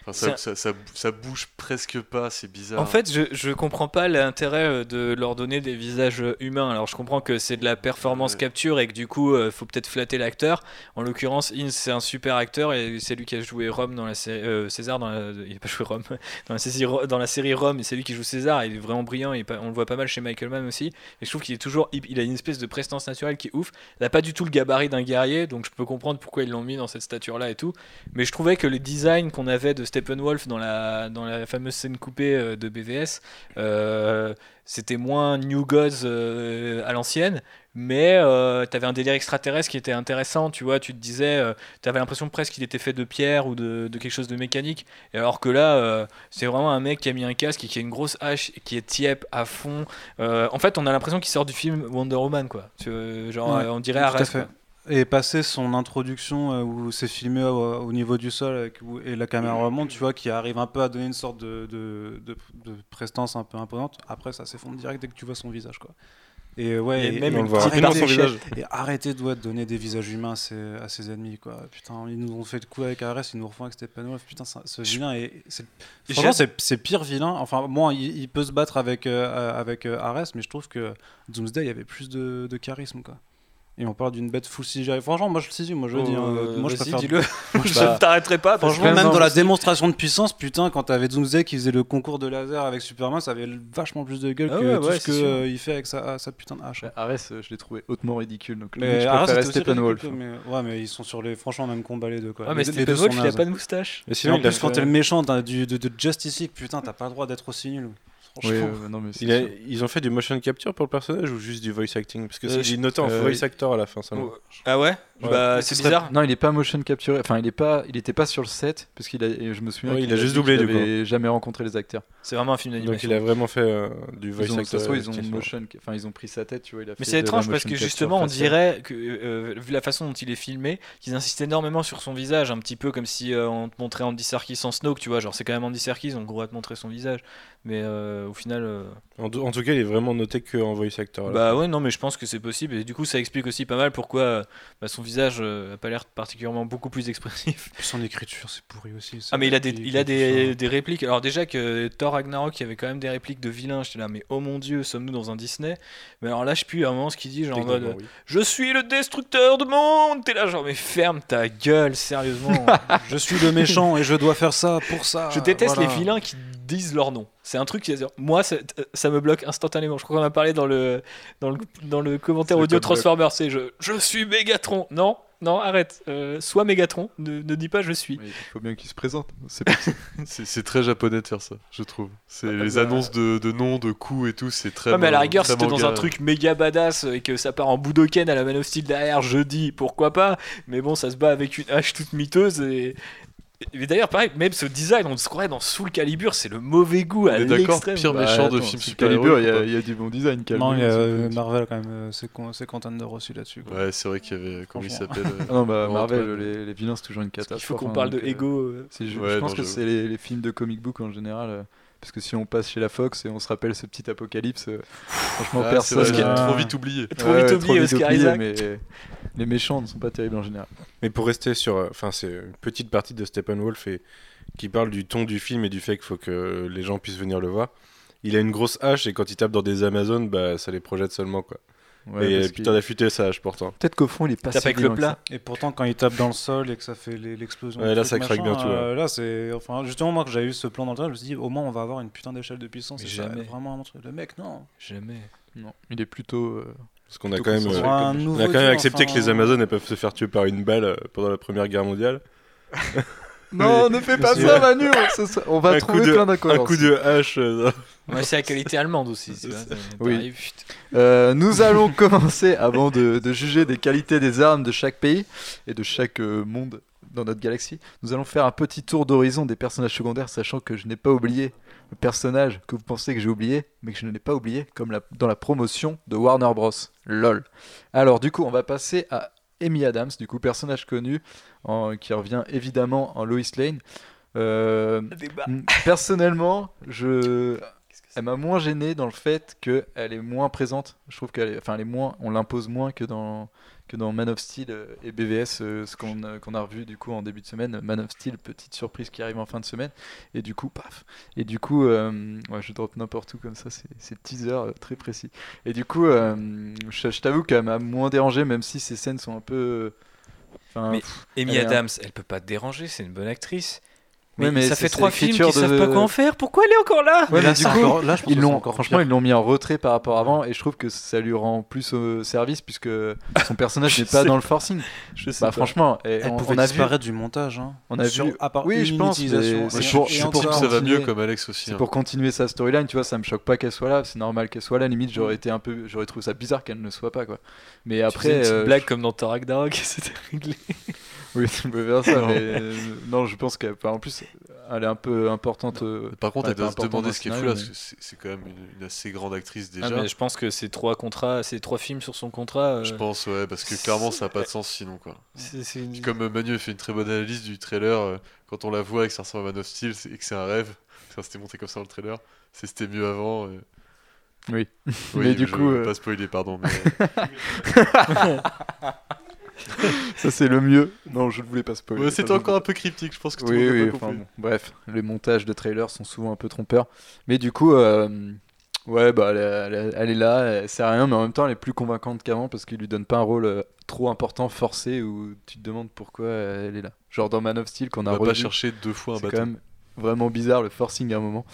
[SPEAKER 5] enfin, ça,
[SPEAKER 7] C'est
[SPEAKER 5] ça, ça, ça bouge presque pas. C'est bizarre.
[SPEAKER 7] En fait, je, je comprends pas l'intérêt euh, de leur donner des visages euh, humains. Alors, je comprends que c'est de la performance
[SPEAKER 5] Ouais.
[SPEAKER 7] capture et que du coup, euh, faut peut-être flatter l'acteur. En l'occurrence, Ince, c'est un super acteur et c'est lui qui a joué Rome dans la série. euh, César, dans la, il a pas joué Rome. Dans la, série, dans la série Rome, et c'est lui qui joue César. Il est vraiment brillant. On le voit pas mal chez Michael Mann aussi. Et je trouve qu'il est toujours. Il, a une espèce de prestance naturelle qui est ouf. Il a pas du tout le gabarit d'un guerrier, donc je peux comprendre pourquoi ils l'ont mis dans cette stature-là et tout. Mais je trouvais que les designs qu'on avait de Steppenwolf dans la, dans la fameuse scène coupée euh, de BVS, euh, c'était moins New Gods euh, à l'ancienne, mais euh, t'avais un délire extraterrestre qui était intéressant, tu vois, tu te disais, euh, t'avais l'impression presque qu'il était fait de pierre ou de, de quelque chose de mécanique, et alors que là, euh, c'est vraiment un mec qui a mis un casque et qui a une grosse hache, qui est tiep à fond. En fait, on a l'impression qu'il sort du film Wonder Woman, quoi. Genre,
[SPEAKER 6] Ouais,
[SPEAKER 7] on dirait
[SPEAKER 6] Et passer son introduction euh, où c'est filmé au, au niveau du sol avec- où- et la caméra remonte, tu vois, qui arrive un peu à donner une sorte de, de, de- de prestance un peu imposante. Après, ça s'effondre direct dès que tu vois son visage, quoi. Et ouais,
[SPEAKER 7] Et
[SPEAKER 6] et,
[SPEAKER 7] même
[SPEAKER 3] on le
[SPEAKER 6] arrêtez-
[SPEAKER 3] rapidement son visage.
[SPEAKER 6] et arrêtez de, ouais, donner des visages humains à ses, à ses ennemis, quoi. Putain, ils nous ont fait le coup avec Ares, ils nous refont avec Steppenwolf. Putain, ça- ce vilain est. c'est- pire vilain. Enfin, moi, il, il peut se battre avec, euh, avec euh, Ares, mais je trouve que Doomsday, il y avait plus de, de charisme, quoi. Et on parle d'une bête full CGI. Franchement, moi je le sais, moi je le dis. hein.
[SPEAKER 7] Euh,
[SPEAKER 6] moi je
[SPEAKER 7] vas-y,
[SPEAKER 6] préfère.
[SPEAKER 7] dis-le. je
[SPEAKER 6] Bah,
[SPEAKER 7] ne t'arrêterai pas. parce que-
[SPEAKER 6] Franchement, même dans la démonstration de puissance, putain, quand t'avais Doomsday qui faisait le concours de laser avec Superman, ça avait vachement plus de gueule
[SPEAKER 7] Ah
[SPEAKER 6] que
[SPEAKER 7] ouais,
[SPEAKER 6] tout
[SPEAKER 7] ouais,
[SPEAKER 6] ce
[SPEAKER 7] c'est sûr.
[SPEAKER 6] qu'il fait avec sa, sa putain de hache.
[SPEAKER 4] Bah, Ares, euh, je l'ai trouvé hautement ridicule. Donc,
[SPEAKER 6] Mais
[SPEAKER 4] je préférais
[SPEAKER 6] c'était aussi
[SPEAKER 4] Steppenwolf.
[SPEAKER 6] ridicule, mais ouais, mais ils sont sur les franchement même combat les deux quoi.
[SPEAKER 7] Ah, mais
[SPEAKER 6] Les- les deux
[SPEAKER 7] Steppenwolf,
[SPEAKER 6] sont
[SPEAKER 7] il a
[SPEAKER 6] nazes.
[SPEAKER 7] pas de moustache.
[SPEAKER 3] Et sinon,
[SPEAKER 6] en
[SPEAKER 3] il a
[SPEAKER 6] plus, quand t'es le méchant d'un- du, de, de Justice League, putain, t'as pas le droit d'être aussi nul.
[SPEAKER 4] Oui, euh, non, mais c'est
[SPEAKER 3] il a-
[SPEAKER 4] sûr.
[SPEAKER 3] ils ont fait du motion capture pour le personnage ou juste du voice acting? Parce que
[SPEAKER 7] Euh,
[SPEAKER 3] c'est
[SPEAKER 7] je-
[SPEAKER 3] notait en
[SPEAKER 4] euh,
[SPEAKER 3] voice actor à la fin seulement.
[SPEAKER 7] Ah ouais,
[SPEAKER 3] Ouais.
[SPEAKER 7] Bah, c'est
[SPEAKER 4] ce serait-
[SPEAKER 7] bizarre.
[SPEAKER 4] Non, il est pas motion capturé. Enfin, il est pas, il était pas sur le set parce qu'il a. Je me souviens.
[SPEAKER 3] Ouais, il
[SPEAKER 4] qu'il
[SPEAKER 3] a juste doublé, du coup.
[SPEAKER 4] jamais rencontré les acteurs.
[SPEAKER 7] C'est vraiment un film
[SPEAKER 3] Donc
[SPEAKER 7] d'animation.
[SPEAKER 3] il a vraiment fait euh, du voice
[SPEAKER 4] Ils ont,
[SPEAKER 3] actor.
[SPEAKER 4] ils ont motion, enfin ils ont pris sa tête, tu vois. Il a
[SPEAKER 7] Mais c'est étrange parce que
[SPEAKER 4] capture
[SPEAKER 7] justement, on dirait que, euh, vu la façon dont il est filmé, qu'ils insistent énormément sur son visage, un petit peu comme si euh, on te montrait Andy Serkis en Snoke, tu vois. Genre, c'est quand même Andy Serkis, on pourrait te montrer son visage. Mais euh, au final. euh,
[SPEAKER 3] En, tout- en tout cas, il est vraiment noté qu'en voice actor. là.
[SPEAKER 7] Bah ouais, non, mais je pense que c'est possible. Et du coup, ça explique aussi pas mal pourquoi euh, bah, son visage euh, a pas l'air particulièrement beaucoup plus expressif.
[SPEAKER 6] Son écriture, c'est pourri aussi.
[SPEAKER 7] Ah, mais il a des, il a des, des répliques. Alors, déjà que Thor Ragnarok, il y avait quand même des répliques de vilains. J'étais là, mais oh mon dieu, sommes-nous dans un Disney? Mais alors là, je puis à un moment ce qu'il dit, genre en mode
[SPEAKER 3] Techniquement, oui.
[SPEAKER 7] Je suis le destructeur de monde T'es là, genre, mais ferme ta gueule, sérieusement.
[SPEAKER 6] Je suis le méchant et je dois faire ça pour ça.
[SPEAKER 7] Je déteste
[SPEAKER 6] voilà.
[SPEAKER 7] les vilains qui disent leur nom. C'est un truc qui moi ça, ça me bloque instantanément. Je crois qu'on en a parlé dans le dans le, dans le commentaire audio. Transformers. C'est je je suis Megatron. Non non arrête. Euh, sois Megatron. Ne, ne dis pas je suis.
[SPEAKER 4] Mais il faut bien qu'il se présente. C'est
[SPEAKER 5] très japonais de faire ça, je trouve. C'est les
[SPEAKER 4] bah-
[SPEAKER 5] annonces de, de noms, de coups et tout, c'est très.
[SPEAKER 7] Ouais, mais à la rigueur, si t'es dans un truc méga badass et que ça part en Budoken à la Man of Steel derrière, je dis pourquoi pas. Mais bon, ça se bat avec une hache toute miteuse et. Et d'ailleurs, pareil, même ce design, on se croirait dans Soul Calibur, c'est le mauvais goût à
[SPEAKER 5] d'accord, pire
[SPEAKER 4] Bah,
[SPEAKER 5] méchant de film
[SPEAKER 4] sur
[SPEAKER 5] super
[SPEAKER 4] Calibur, il y, a- il y a du bon design.
[SPEAKER 6] Non, il y a euh,
[SPEAKER 4] c'est-
[SPEAKER 6] Marvel quand même, euh, c'est con- contender aussi là-dessus. quoi.
[SPEAKER 5] Ouais, c'est vrai qu'il y avait. Comment il s'appelle euh,
[SPEAKER 4] Ah non, bah, Marvel, les, les vilains, c'est toujours une
[SPEAKER 7] Il
[SPEAKER 4] catastrophe.
[SPEAKER 7] faut qu'on
[SPEAKER 4] hein,
[SPEAKER 7] parle de
[SPEAKER 4] donc, euh,
[SPEAKER 7] Ego. euh.
[SPEAKER 4] je, pense que c'est les, les films de comic book en général. Parce que si on passe chez la Fox et on se rappelle ce petit apocalypse, euh, franchement,
[SPEAKER 5] Ah, c'est
[SPEAKER 4] personne.
[SPEAKER 5] vrai qu'il a trop vite oublié.
[SPEAKER 7] Trop
[SPEAKER 4] ouais,
[SPEAKER 7] vite
[SPEAKER 4] trop
[SPEAKER 7] oublié,
[SPEAKER 4] vite
[SPEAKER 7] Oscar
[SPEAKER 4] oublié,
[SPEAKER 7] Isaac.
[SPEAKER 4] Mais les méchants ne sont pas terribles en général.
[SPEAKER 3] Mais pour rester sur. euh, Enfin, c'est une petite partie de Steppenwolf et qui parle du ton du film et du fait qu'il faut que les gens puissent venir le voir. Il a une grosse hache et quand il tape dans des Amazones, bah, ça les projette seulement. quoi.
[SPEAKER 4] Ouais,
[SPEAKER 3] et putain d'affûter sa hache pourtant.
[SPEAKER 4] Peut-être qu'au fond, il est pas
[SPEAKER 7] Tape
[SPEAKER 4] si
[SPEAKER 7] avec le plat.
[SPEAKER 4] ça.
[SPEAKER 6] Et pourtant, quand il tape dans le sol et que ça fait l'explosion.
[SPEAKER 3] Ouais, là, ça craque bien tout,
[SPEAKER 6] euh, Là, c'est. Enfin, justement, moi, que j'avais eu ce plan dans le temps, je me suis dit, au moins, on va avoir une putain d'échelle de puissance. Ça être vraiment un truc. Le mec, non.
[SPEAKER 7] Jamais.
[SPEAKER 4] Non, il est plutôt. euh,
[SPEAKER 3] Parce qu'on a quand même. euh, on a quand même accepté
[SPEAKER 6] enfin,
[SPEAKER 3] que les Amazones elles peuvent se faire tuer par une balle euh, pendant la Première Guerre mondiale.
[SPEAKER 4] Non, ne fais pas ça, Manu On, va
[SPEAKER 3] Un
[SPEAKER 4] trouver
[SPEAKER 3] de-
[SPEAKER 4] plein
[SPEAKER 3] Un
[SPEAKER 4] d'incohérences.
[SPEAKER 3] coup de hache. euh,
[SPEAKER 7] Ouais, c'est la qualité allemande aussi.
[SPEAKER 4] Oui. Euh, nous allons commencer, avant de, de juger des qualités des armes de chaque pays et de chaque euh, monde dans notre galaxie, nous allons faire un petit tour d'horizon des personnages secondaires, sachant que je n'ai pas oublié le personnage que vous pensez que j'ai oublié, mais que je ne l'ai pas oublié, comme la- dans la promotion de Warner Bros. LOL. Alors, du coup, on va passer à Amy Adams, du coup, personnage connu, en- qui revient évidemment en Lois Lane. Euh, personnellement, je, elle m'a moins gêné dans le fait qu'elle est moins présente. Je trouve qu'elle est, enfin, elle est moins, on l'impose moins que dans, que dans Man of Steel euh, et BVS, euh, ce qu'on a, qu'on a revu du coup en début de semaine. Man of Steel, petite surprise qui arrive en fin de semaine. Et du coup, paf. Et du coup, euh, ouais, je drop n'importe où comme ça, c'est, teaser très précis. Et du coup, euh, je, je t'avoue qu'elle m'a moins dérangé, même si ces scènes sont un peu. Enfin,
[SPEAKER 7] Mais
[SPEAKER 4] pff,
[SPEAKER 7] Amy
[SPEAKER 4] un-
[SPEAKER 7] Adams, elle peut pas te déranger, c'est une bonne actrice. Mais,
[SPEAKER 4] Ouais, mais
[SPEAKER 7] ça fait trois films qui savent
[SPEAKER 4] de-
[SPEAKER 7] pas quoi en faire. Pourquoi elle est encore là?
[SPEAKER 4] Ouais, mais
[SPEAKER 6] là,
[SPEAKER 4] du coup,
[SPEAKER 6] encore- là, je pense
[SPEAKER 4] ils l'ont, franchement,
[SPEAKER 6] pire.
[SPEAKER 4] ils l'ont mis en retrait par rapport à avant, et je trouve que ça lui rend plus au service puisque son personnage n'est pas dans le forcing.
[SPEAKER 7] Je sais
[SPEAKER 4] Bah
[SPEAKER 7] pas.
[SPEAKER 4] franchement, et
[SPEAKER 6] Elle
[SPEAKER 4] on,
[SPEAKER 6] pouvait
[SPEAKER 4] on a vu,
[SPEAKER 6] disparaître du montage. Hein.
[SPEAKER 4] on a
[SPEAKER 6] Sur-
[SPEAKER 4] vu,
[SPEAKER 6] à part
[SPEAKER 4] oui,
[SPEAKER 6] une
[SPEAKER 4] je pense, c'est pour-
[SPEAKER 5] que ça va
[SPEAKER 4] continuer.
[SPEAKER 5] mieux comme Alex aussi.
[SPEAKER 4] c'est
[SPEAKER 5] hein.
[SPEAKER 4] pour continuer sa storyline, tu vois, ça me choque pas qu'elle soit là, c'est normal qu'elle soit là. Limite, j'aurais été un peu, j'aurais trouvé ça bizarre qu'elle ne soit pas quoi. Mais après, euh,
[SPEAKER 7] blague comme dans Thor Ragnarok, c'était réglé.
[SPEAKER 4] Oui, tu peux faire ça, mais euh, non, je pense qu'elle, enfin, en plus, elle est un peu importante. euh,
[SPEAKER 5] Par contre, elle doit se demander ce qu'elle
[SPEAKER 4] le
[SPEAKER 5] fout là, parce que c'est quand même une, une assez grande actrice
[SPEAKER 7] Ah,
[SPEAKER 5] déjà.
[SPEAKER 7] mais je pense que c'est trois contrats, c'est trois films sur son contrat. euh,
[SPEAKER 5] Je pense, ouais, parce que clairement, ça n'a pas de sens sinon, quoi.
[SPEAKER 7] une-
[SPEAKER 5] comme Manu a fait une très bonne analyse du trailer, quand on la voit et que ça ressemble à Man of Steel c'est- et que c'est un rêve, ça s'était monté comme ça dans le trailer, c'est c'était mieux avant.
[SPEAKER 4] Oui.
[SPEAKER 5] Oui,
[SPEAKER 4] Mais du
[SPEAKER 5] je
[SPEAKER 4] coup,
[SPEAKER 5] veux
[SPEAKER 4] euh,
[SPEAKER 5] pas spoiler, pardon. Mais...
[SPEAKER 4] Ça, c'est le mieux. Non, je ne voulais pas spoiler.
[SPEAKER 5] ouais, c'était encore un peu cryptique, je pense que tout le
[SPEAKER 4] Oui, oui, enfin, bon, bref, les montages de trailers sont souvent un peu trompeurs. Mais du coup, euh, ouais, bah, elle, est- elle est- elle est là, elle sert à rien, mais en même temps, elle est plus convaincante qu'avant parce qu'il lui donne pas un rôle euh, trop important, forcé, où tu te demandes pourquoi euh, elle est là. Genre dans Man of Steel, qu'on
[SPEAKER 5] On
[SPEAKER 4] a
[SPEAKER 5] va pas chercher deux fois un
[SPEAKER 4] quand même vraiment bizarre le forcing à un moment.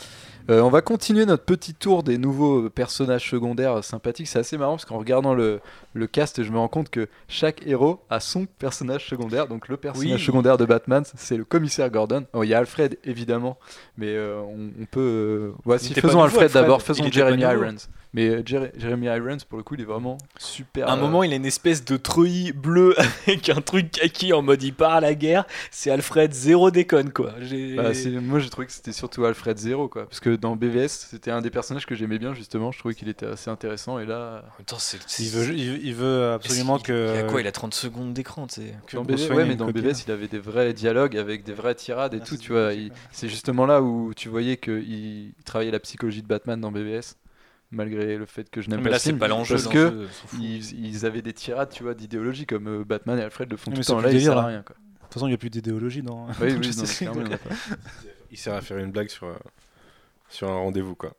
[SPEAKER 4] Euh, on va continuer notre petit tour des nouveaux personnages secondaires sympathiques. C'est assez marrant parce qu'en regardant le, le cast, je me rends compte que chaque héros a son personnage secondaire. Donc le personnage
[SPEAKER 7] Oui.
[SPEAKER 4] secondaire de Batman, c'est le commissaire Gordon. Oh, Il y a Alfred évidemment, mais euh, on, on peut. euh, ouais, si, faisons Alfred,
[SPEAKER 7] Alfred.
[SPEAKER 4] d'abord, faisons Jeremy. Irons. Mais euh, Jer- Jeremy Irons, pour le coup, il est vraiment super.
[SPEAKER 7] À un
[SPEAKER 4] euh,
[SPEAKER 7] moment, il a une espèce de treuil bleu avec un truc kaki en mode il part à la guerre. C'est Alfred, zéro déconne quoi.
[SPEAKER 4] Bah, moi, j'ai trouvé que c'était surtout Alfred Zero, quoi. Parce que dans BVS, c'était un des personnages que j'aimais bien, justement. Je trouvais qu'il était assez intéressant. Et là,
[SPEAKER 7] En même temps, c'est-
[SPEAKER 6] Il veut, il, il veut absolument que.
[SPEAKER 7] Il a quoi Il a 30 secondes d'écran, tu sais.
[SPEAKER 4] dans BVS, ouais, mais dans
[SPEAKER 6] copine.
[SPEAKER 4] BVS, il avait des vrais dialogues avec des vraies tirades et
[SPEAKER 6] Ah,
[SPEAKER 4] tout,
[SPEAKER 6] c'est
[SPEAKER 4] tu vois. C'est justement là où tu voyais qu'il travaillait la psychologie de Batman dans BVS, malgré le fait que je n'aime
[SPEAKER 7] Mais
[SPEAKER 4] pas
[SPEAKER 7] là,
[SPEAKER 4] ce
[SPEAKER 7] c'est
[SPEAKER 4] film,
[SPEAKER 7] pas l'enjeu.
[SPEAKER 4] Parce
[SPEAKER 7] dans
[SPEAKER 4] que ils, ils avaient des tirades, tu vois, d'idéologie, comme euh, Batman et Alfred le font
[SPEAKER 6] Oui,
[SPEAKER 4] tout
[SPEAKER 6] mais
[SPEAKER 4] le temps. Là, il
[SPEAKER 6] délire,
[SPEAKER 4] sert à rien, quoi.
[SPEAKER 6] De toute façon, il n'y a plus d'idéologie dans.
[SPEAKER 4] Oui,
[SPEAKER 6] dans
[SPEAKER 4] oui, non. Il
[SPEAKER 3] sert à faire une blague sur, euh, sur un rendez-vous, quoi.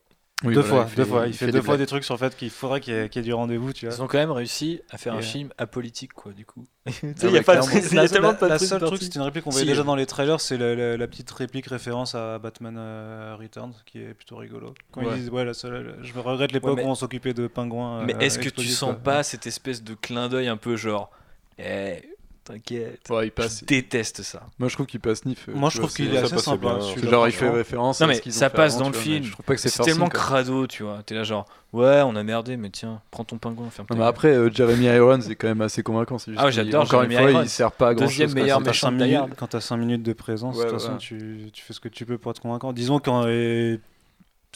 [SPEAKER 4] Oui,
[SPEAKER 6] deux
[SPEAKER 4] voilà,
[SPEAKER 6] fois,
[SPEAKER 4] il
[SPEAKER 6] deux
[SPEAKER 4] fait-
[SPEAKER 6] fois. Il, fait, deux fois
[SPEAKER 4] blagues.
[SPEAKER 6] des trucs sur le fait qu'il faudrait qu'il y, ait- qu'il y ait du rendez-vous, tu vois.
[SPEAKER 7] Ils ont quand même réussi à faire
[SPEAKER 6] Et
[SPEAKER 7] un
[SPEAKER 6] euh,
[SPEAKER 7] film apolitique, quoi, du coup.
[SPEAKER 4] Ah
[SPEAKER 7] il y a pas de il y a tellement pas de
[SPEAKER 6] la seule truc, c'était une réplique qu'on
[SPEAKER 7] Si,
[SPEAKER 6] voyait déjà
[SPEAKER 7] euh,
[SPEAKER 6] dans les trailers, c'est la, la- la petite réplique référence à Batman euh, Returns, qui est plutôt rigolo. Quand
[SPEAKER 4] Ouais.
[SPEAKER 6] ils disent, ouais, la seule- je me regrette l'époque
[SPEAKER 7] mais-
[SPEAKER 6] où on s'occupait de pingouins.
[SPEAKER 7] Mais
[SPEAKER 6] euh,
[SPEAKER 7] est-ce que tu sens pas cette espèce de clin d'œil un peu genre. Eh, t'inquiète.
[SPEAKER 4] Ouais, il passe.
[SPEAKER 7] Je déteste ça.
[SPEAKER 4] Moi, je trouve qu'il passe nif. euh,
[SPEAKER 6] Moi, je trouve qu'il est assez sympa.
[SPEAKER 4] c'est genre, il fait référence
[SPEAKER 7] Non,
[SPEAKER 4] à
[SPEAKER 7] mais ça passe
[SPEAKER 4] avant,
[SPEAKER 7] dans le film.
[SPEAKER 4] Je trouve pas que c'est
[SPEAKER 7] tellement
[SPEAKER 4] quoi.
[SPEAKER 7] crado, tu vois. T'es là genre, ouais, on a merdé, mais tiens, prends ton pingouin, ferme ta
[SPEAKER 4] après, euh, Jeremy Irons est quand même assez convaincant. c'est juste
[SPEAKER 7] Ah j'adore
[SPEAKER 4] Encore une
[SPEAKER 7] Jeremy
[SPEAKER 4] fois,
[SPEAKER 7] Irons.
[SPEAKER 4] il sert pas à grand
[SPEAKER 7] Deuxième
[SPEAKER 4] chose.
[SPEAKER 7] meilleur
[SPEAKER 6] Quand t'as
[SPEAKER 7] méchant de.
[SPEAKER 6] Quand t'as 5 minutes de présence, de toute façon, tu, fais ce que tu peux pour être convaincant. Disons quand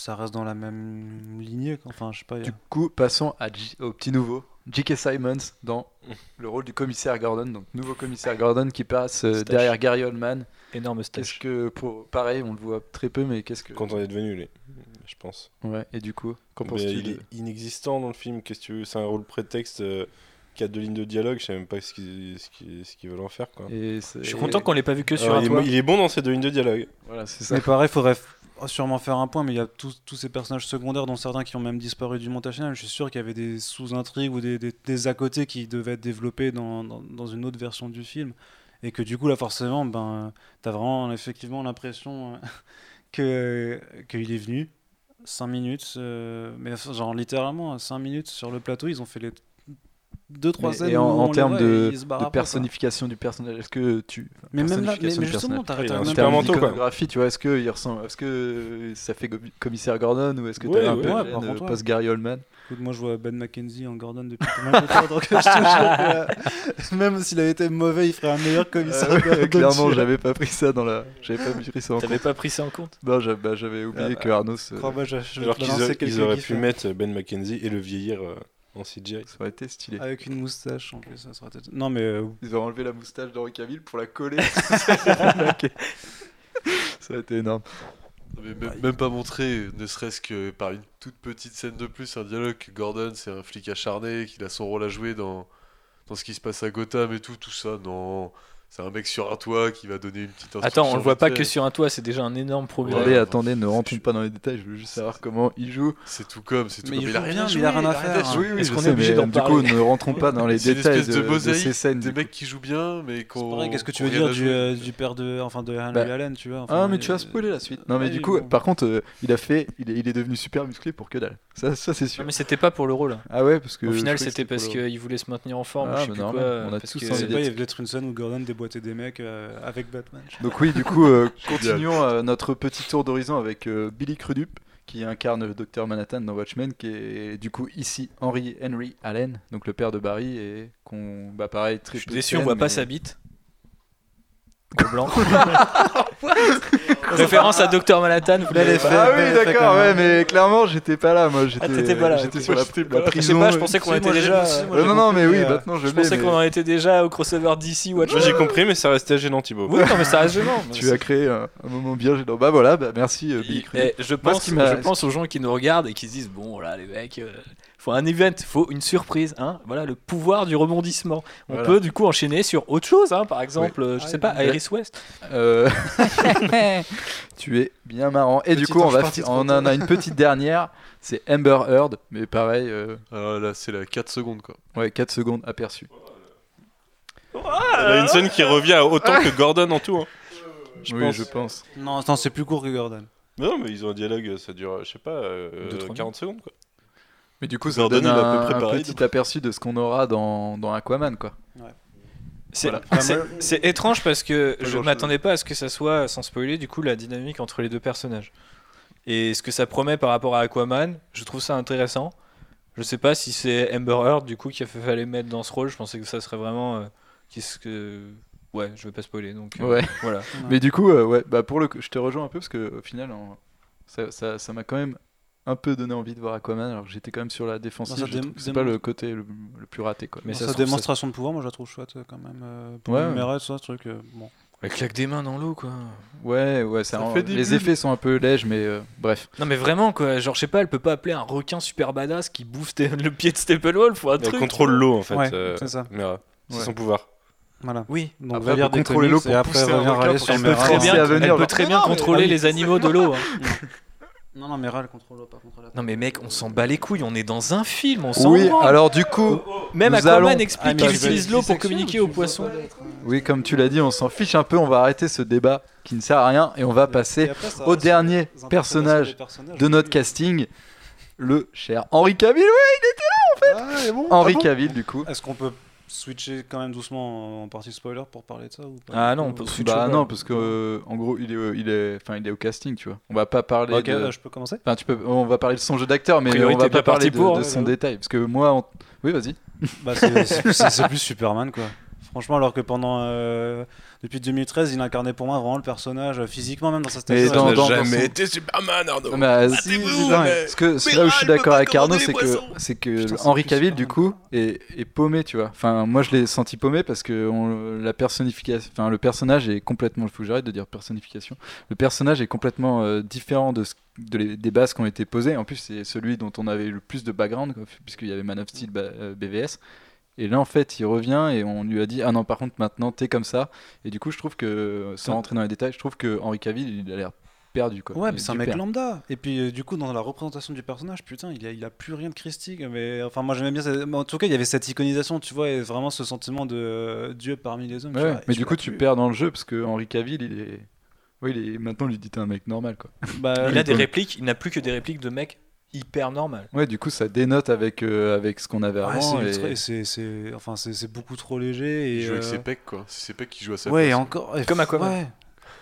[SPEAKER 6] ça reste dans la même lignée. Enfin, je sais pas.
[SPEAKER 4] Du coup, passons à au petit nouveau, J.K. Simons dans le rôle du commissaire Gordon. Donc, nouveau commissaire Gordon qui passe euh,
[SPEAKER 7] Stache.
[SPEAKER 4] derrière Gary Oldman.
[SPEAKER 7] Énorme
[SPEAKER 4] Qu'est-ce
[SPEAKER 7] stache.
[SPEAKER 4] que, pour, pareil, on le voit très peu, mais qu'est-ce que.
[SPEAKER 3] Quand on est devenu, lui, je pense.
[SPEAKER 4] Ouais, et du coup, qu'en
[SPEAKER 3] Mais
[SPEAKER 4] penses-tu
[SPEAKER 3] il
[SPEAKER 4] de-
[SPEAKER 3] est inexistant dans le film. Qu'est-ce que tu veux C'est un rôle prétexte euh, qui a deux lignes de dialogue. Je sais même pas ce qu'ils ce qu'ils- ce qu'ils veulent en faire. Quoi.
[SPEAKER 4] Et c'est-
[SPEAKER 7] Je suis content qu'on l'ait pas vu que sur
[SPEAKER 3] Alors,
[SPEAKER 7] un
[SPEAKER 3] il, est,
[SPEAKER 7] toit.
[SPEAKER 3] il est bon dans ces deux lignes de dialogue.
[SPEAKER 4] Voilà, c'est ça.
[SPEAKER 6] Mais pareil, faudrait f- sûrement faire un point, mais il y a tous, tous ces personnages secondaires, dont certains qui ont même disparu du montage final. Je suis sûr qu'il y avait des sous-intrigues ou des, des, à côté qui devaient être développés dans, dans, dans une autre version du film. Et que du coup, là, forcément, ben, t'as vraiment effectivement l'impression euh, que qu'il est venu. 5 minutes, euh, mais genre littéralement 5 minutes sur le plateau, ils ont fait les 2-3
[SPEAKER 4] Mais-
[SPEAKER 6] scènes.
[SPEAKER 4] et en, en termes de, de personnification du personnage, est-ce que tu.
[SPEAKER 6] Mais même là, mais, mais justement, t'arrêtes
[SPEAKER 3] un manteau, quoi.
[SPEAKER 4] l'iconographie, tu vois, est-ce que il ressemble, est-ce que ça fait commissaire Gordon ou est-ce que
[SPEAKER 3] Ouais,
[SPEAKER 4] t'as un
[SPEAKER 3] ouais,
[SPEAKER 4] peu
[SPEAKER 6] ouais,
[SPEAKER 4] de euh,
[SPEAKER 6] ouais.
[SPEAKER 4] post Gary Oldman?
[SPEAKER 6] Écoute, moi je vois Ben McKenzie en Gordon depuis tellement longtemps, donc je même s'il avait été mauvais, il ferait un meilleur commissaire.
[SPEAKER 4] Euh, ouais, clairement, j'avais pas pris ça dans la, j'avais pas pris ça en
[SPEAKER 7] T'avais
[SPEAKER 4] compte.
[SPEAKER 7] pas pris ça en compte?
[SPEAKER 4] Non, j'avais bah, j'avais oublié
[SPEAKER 6] Ah,
[SPEAKER 4] que Arnaud, se-
[SPEAKER 6] Crois-moi, je, je vais
[SPEAKER 3] Alors qu'ils auraient, pu
[SPEAKER 6] hein.
[SPEAKER 3] mettre Ben McKenzie et le vieillir euh, en CGI.
[SPEAKER 4] ça aurait été stylé.
[SPEAKER 6] Avec une moustache en plus, ça serait peut-être- Non, mais euh,
[SPEAKER 4] Ils ont enlevé la moustache d'Henri Cavill pour la coller. ça aurait été énorme.
[SPEAKER 5] Mais même, même pas montré, ne serait-ce que par une toute petite scène de plus, un dialogue. que Gordon, c'est un flic acharné, qu'il a son rôle à jouer dans, dans ce qui se passe à Gotham et tout, tout ça. Non, c'est un mec sur un toit qui va donner une petite instruction.
[SPEAKER 7] Attends, on le voit pas que sur un toit, c'est déjà un énorme progrès.
[SPEAKER 4] Attendez,
[SPEAKER 5] Ouais,
[SPEAKER 4] attendez, ne rentrons pas dans les détails, je veux juste savoir comment il joue.
[SPEAKER 5] C'est tout comme, c'est tout
[SPEAKER 6] Mais
[SPEAKER 5] comme.
[SPEAKER 6] il
[SPEAKER 5] a
[SPEAKER 6] joue
[SPEAKER 5] rien
[SPEAKER 6] il a rien à
[SPEAKER 5] il
[SPEAKER 6] faire.
[SPEAKER 5] jouer.
[SPEAKER 4] Oui, oui,
[SPEAKER 7] Est-ce qu'on est obligé
[SPEAKER 4] mais
[SPEAKER 7] d'en
[SPEAKER 4] du coup,
[SPEAKER 7] parler
[SPEAKER 4] ne rentrons pas dans les
[SPEAKER 5] C'est une
[SPEAKER 4] détails
[SPEAKER 5] espèce
[SPEAKER 4] de,
[SPEAKER 5] de
[SPEAKER 4] de ces scènes.
[SPEAKER 5] des mecs qui jouent bien, mais
[SPEAKER 6] c'est
[SPEAKER 5] qu'on.
[SPEAKER 6] pareil, qu'est-ce que tu veux dire du, euh, du père de, enfin, de Henry
[SPEAKER 4] Bah,
[SPEAKER 6] Allen, tu vois
[SPEAKER 4] Ah, mais
[SPEAKER 6] euh,
[SPEAKER 4] tu as spoilé la suite. Non, mais du coup, par contre, euh, il a fait, il est, il est devenu super musclé pour que dalle. Ça, ça c'est sûr.
[SPEAKER 7] Non, mais c'était pas pour le rôle.
[SPEAKER 4] Ah ouais, parce que.
[SPEAKER 7] Au final, c'était parce
[SPEAKER 4] le-
[SPEAKER 7] qu'il voulait se maintenir en forme.
[SPEAKER 4] Ah,
[SPEAKER 7] je sais plus quoi,
[SPEAKER 4] on a
[SPEAKER 7] parce
[SPEAKER 4] tous
[SPEAKER 7] que-
[SPEAKER 4] envie
[SPEAKER 6] pas, il y a peut-être une scène où Gordon déboîtait des mecs euh, avec Batman.
[SPEAKER 4] Donc oui, du coup, euh, continuons euh, notre petit tour d'horizon avec euh, Billy Crudup, qui incarne Dr Manhattan dans Watchmen, qui est du coup ici Henry Henry Allen, donc le père de Barry, et qu'on, bah pareil, très
[SPEAKER 7] Je suis déçu, on voit pas sa bite. Blanc. Référence à Dr Manhattan, vous l'avez fait.
[SPEAKER 4] Ah oui, d'accord, ouais, mais clairement, j'étais pas là, moi, j'étais,
[SPEAKER 7] Ah, t'étais pas là,
[SPEAKER 4] j'étais sur la, la
[SPEAKER 5] là.
[SPEAKER 7] Je sais
[SPEAKER 4] prison.
[SPEAKER 7] pas, je pensais qu'on était déjà.
[SPEAKER 4] Euh, non, non, mais oui,
[SPEAKER 6] euh,
[SPEAKER 4] maintenant je
[SPEAKER 7] Je pensais qu'on en était déjà au crossover DC Watch.
[SPEAKER 3] Moi j'ai compris, mais ça restait gênant, Thibaut.
[SPEAKER 7] Oui, non, mais ça reste gênant.
[SPEAKER 4] Tu as créé un, moment bien gênant. Bah voilà, bah merci euh, Billy
[SPEAKER 7] je pense, je aux gens qui nous regardent et qui se disent bon voilà les mecs, euh, faut un event, faut une surprise, hein. Voilà le pouvoir du rebondissement. On
[SPEAKER 4] Voilà.
[SPEAKER 7] peut du coup enchaîner sur autre chose, hein. Par exemple, euh, je sais pas. Iris West.
[SPEAKER 4] Euh, tu es bien marrant. Et du coup, on, va en a une petite dernière. C'est Amber Heard, mais pareil, euh,
[SPEAKER 5] Ah, là, c'est la 4 secondes, quoi.
[SPEAKER 4] ouais, 4 secondes aperçu.
[SPEAKER 3] Elle a une scène qui revient à autant que Gordon en tout. hein. Je
[SPEAKER 4] oui,
[SPEAKER 3] pense.
[SPEAKER 4] je pense.
[SPEAKER 6] Non, attends, c'est plus court que Gordon.
[SPEAKER 3] Non, mais ils ont un dialogue, ça dure, je sais pas, euh,
[SPEAKER 7] Deux, trois
[SPEAKER 3] 40 secondes quoi.
[SPEAKER 4] Mais du coup, ça donne
[SPEAKER 3] il a à peu
[SPEAKER 4] un,
[SPEAKER 3] près
[SPEAKER 4] un petit aperçu de ce qu'on aura dans, dans Aquaman, quoi.
[SPEAKER 7] C'est
[SPEAKER 4] Voilà.
[SPEAKER 7] c'est- c'est étrange parce que je
[SPEAKER 4] grand-chose.
[SPEAKER 7] m'attendais pas à ce que ça soit, sans spoiler, du coup la dynamique entre les deux personnages. Et ce que ça promet par rapport à Aquaman, je trouve ça intéressant. Je sais pas si c'est Amber Heard du coup qui a fait fallait mettre dans ce rôle. Je pensais que ça serait vraiment. euh, qu'est-ce que. Ouais, je vais pas spoiler donc. euh,
[SPEAKER 4] Ouais.
[SPEAKER 7] Voilà.
[SPEAKER 4] Mais du coup, euh, ouais, bah pour le, je te rejoins un peu parce que au final, en- ça, ça, ça m'a quand même un peu donné envie de voir Aquaman. Alors que j'étais quand même sur la défensive. c'est pas le côté le, le plus raté, quoi.
[SPEAKER 7] Mais ça
[SPEAKER 6] sa démonstration de pouvoir, moi je la trouve chouette quand même. euh, pour
[SPEAKER 4] Ouais,
[SPEAKER 6] le ça, ce truc. euh, bon.
[SPEAKER 7] Elle claque des mains dans l'eau quoi.
[SPEAKER 4] Ouais, ouais, ça,
[SPEAKER 5] Ça
[SPEAKER 4] rend-
[SPEAKER 5] fait des
[SPEAKER 4] les
[SPEAKER 5] bulles.
[SPEAKER 4] effets sont un peu lèges, mais euh, bref.
[SPEAKER 7] Non mais vraiment quoi. Genre je sais pas, elle peut pas appeler un requin super badass qui bouffe le pied de Steppenwolf ou un
[SPEAKER 3] Elle
[SPEAKER 7] truc.
[SPEAKER 3] contrôle l'eau en fait.
[SPEAKER 6] Ouais,
[SPEAKER 3] euh,
[SPEAKER 6] c'est ça.
[SPEAKER 3] C'est
[SPEAKER 4] Ouais.
[SPEAKER 3] son pouvoir.
[SPEAKER 6] Voilà.
[SPEAKER 7] Oui.
[SPEAKER 6] Donc
[SPEAKER 4] Après,
[SPEAKER 6] va lire
[SPEAKER 4] elle contrôler l'eau
[SPEAKER 6] et
[SPEAKER 4] pour
[SPEAKER 6] après
[SPEAKER 4] pousser un requin
[SPEAKER 6] sur
[SPEAKER 7] Elle peut très bien, elle contrôler les animaux de l'eau.
[SPEAKER 6] Non, non, mais Ral contrôle l'eau, par contre. elle a-
[SPEAKER 7] Non mais mec, on s'en bat les couilles, on est dans un film, on s'en
[SPEAKER 4] Oui,
[SPEAKER 7] branle.
[SPEAKER 4] alors du coup,
[SPEAKER 7] Même
[SPEAKER 4] nous
[SPEAKER 7] Aquaman
[SPEAKER 4] allons-
[SPEAKER 7] explique
[SPEAKER 6] Ah, mais
[SPEAKER 7] qu'il
[SPEAKER 6] je vais-
[SPEAKER 7] utilise l'eau pour communiquer aux poissons.
[SPEAKER 4] oui, comme tu l'as dit, on s'en fiche un peu. On va arrêter ce débat qui ne sert à rien et on va passer au dernier personnage de notre casting, le cher Henri Cavill. Oui, Henri Cavill, du coup.
[SPEAKER 6] Est-ce qu'on peut switcher quand même doucement en partie spoiler pour parler de ça ou pas
[SPEAKER 7] Ah non, peut switcher
[SPEAKER 4] Bah non, parce que euh, en gros, il est, euh, il est, enfin, il est au casting, tu vois. On va pas parler.
[SPEAKER 6] Ok,
[SPEAKER 4] de...
[SPEAKER 6] euh, je peux commencer?
[SPEAKER 4] Enfin, tu peux, on va parler de son jeu d'acteur, mais on va pas parler de,
[SPEAKER 7] pour,
[SPEAKER 4] de
[SPEAKER 7] hein,
[SPEAKER 4] son détail, parce que moi, on- oui, vas-y.
[SPEAKER 6] Bah, c'est plus Superman quoi. Franchement, alors que pendant euh, depuis 2013, il incarnait pour moi vraiment le personnage euh, physiquement, même dans sa
[SPEAKER 4] Et
[SPEAKER 6] stature.
[SPEAKER 4] dans-
[SPEAKER 3] n'a
[SPEAKER 4] dans- dans
[SPEAKER 3] jamais
[SPEAKER 4] son-
[SPEAKER 3] été Superman, Arnaud.
[SPEAKER 4] Mais, euh,
[SPEAKER 3] Battez-vous,
[SPEAKER 4] si, non,
[SPEAKER 3] mais-
[SPEAKER 4] parce que c'est
[SPEAKER 3] mais
[SPEAKER 4] là où je suis d'accord avec Arnaud, c'est que, c'est que
[SPEAKER 6] Putain,
[SPEAKER 4] Henri Cavill, du coup, est, est paumé, tu vois. Enfin, moi, je l'ai senti paumé parce que on- la personnification, enfin, le personnage est complètement, il faut que j'arrête de dire personnification. Le personnage est complètement euh, différent de, ce- de les- des bases qui ont été posées. En plus, c'est celui dont on avait eu le plus de background, quoi, puisqu'il y avait Man of Steel, euh, BVS. Et là, en fait, il revient et on lui a dit Ah non, par contre, maintenant, t'es comme ça. Et du coup, je trouve que, sans
[SPEAKER 6] Ouais.
[SPEAKER 4] rentrer dans les détails, je trouve que Henri Cavill, il a l'air perdu, quoi.
[SPEAKER 6] Ouais, mais
[SPEAKER 4] est
[SPEAKER 6] c'est un mec
[SPEAKER 4] père.
[SPEAKER 6] lambda. Et puis, euh, du coup, dans la représentation du personnage, putain, il a, il a plus rien de christique. Mais enfin, moi, j'aimais bien. En tout cas, il y avait cette iconisation, tu vois, et vraiment ce sentiment de euh, Dieu parmi les hommes. tu
[SPEAKER 4] Ouais,
[SPEAKER 6] vois,
[SPEAKER 4] mais du coup, tu perds dans le jeu parce que Henri Cavill, il est. Oui, il est... maintenant, on lui dit t'es un mec normal, quoi.
[SPEAKER 6] Bah,
[SPEAKER 7] Il a des répliques, il n'a plus que des répliques de mecs hyper normales.
[SPEAKER 4] Ouais, du coup, ça dénote avec, euh, avec ce qu'on avait
[SPEAKER 6] ouais,
[SPEAKER 4] avant.
[SPEAKER 6] c'est
[SPEAKER 4] et-
[SPEAKER 6] ultra- et c'est- c'est enfin, c'est beaucoup trop léger.
[SPEAKER 5] Il
[SPEAKER 6] Et,
[SPEAKER 5] joue avec
[SPEAKER 6] euh,
[SPEAKER 5] ses pecs, quoi. C'est ses pecs qui jouent à sa
[SPEAKER 6] Ouais, et encore.
[SPEAKER 7] Comme Aquaman.
[SPEAKER 6] ouais.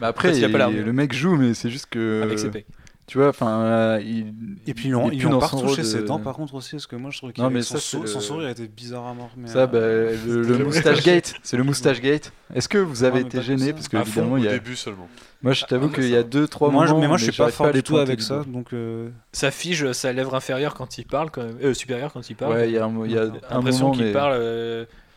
[SPEAKER 4] Mais après,
[SPEAKER 7] qu'il a
[SPEAKER 4] il-
[SPEAKER 7] pas
[SPEAKER 4] le mec joue, mais c'est juste que.
[SPEAKER 7] Avec ses pecs.
[SPEAKER 4] Tu vois, enfin, euh, il.
[SPEAKER 6] Et puis, ils ont,
[SPEAKER 4] il est
[SPEAKER 6] ils
[SPEAKER 4] plus
[SPEAKER 6] ont
[SPEAKER 4] dans
[SPEAKER 6] pas retouché ses
[SPEAKER 4] de-
[SPEAKER 6] dents, par contre, aussi, parce que moi, je trouve que
[SPEAKER 4] Non, mais
[SPEAKER 6] son, sou- son sourire était bizarre à mort. Mais,
[SPEAKER 4] Ça,
[SPEAKER 6] euh,
[SPEAKER 4] bah, le, le moustache gate, c'est le moustache gate. Est-ce que vous avez
[SPEAKER 6] Ouais, mais
[SPEAKER 4] été gêné parce que
[SPEAKER 5] À
[SPEAKER 4] évidemment
[SPEAKER 5] fond,
[SPEAKER 4] il y
[SPEAKER 5] au
[SPEAKER 4] a.
[SPEAKER 5] début seulement.
[SPEAKER 4] Moi, je t'avoue
[SPEAKER 5] Ah,
[SPEAKER 4] qu'il y a deux trois
[SPEAKER 6] moi, je-
[SPEAKER 4] moments.
[SPEAKER 6] mais moi, je suis pas fort du tout avec ça. Donc, euh,
[SPEAKER 7] Ça fige sa lèvre inférieure quand il parle, quand même. Euh, supérieure quand il parle.
[SPEAKER 4] Ouais, il y a un, y a
[SPEAKER 7] l'impression
[SPEAKER 4] moment,
[SPEAKER 7] qu'il parle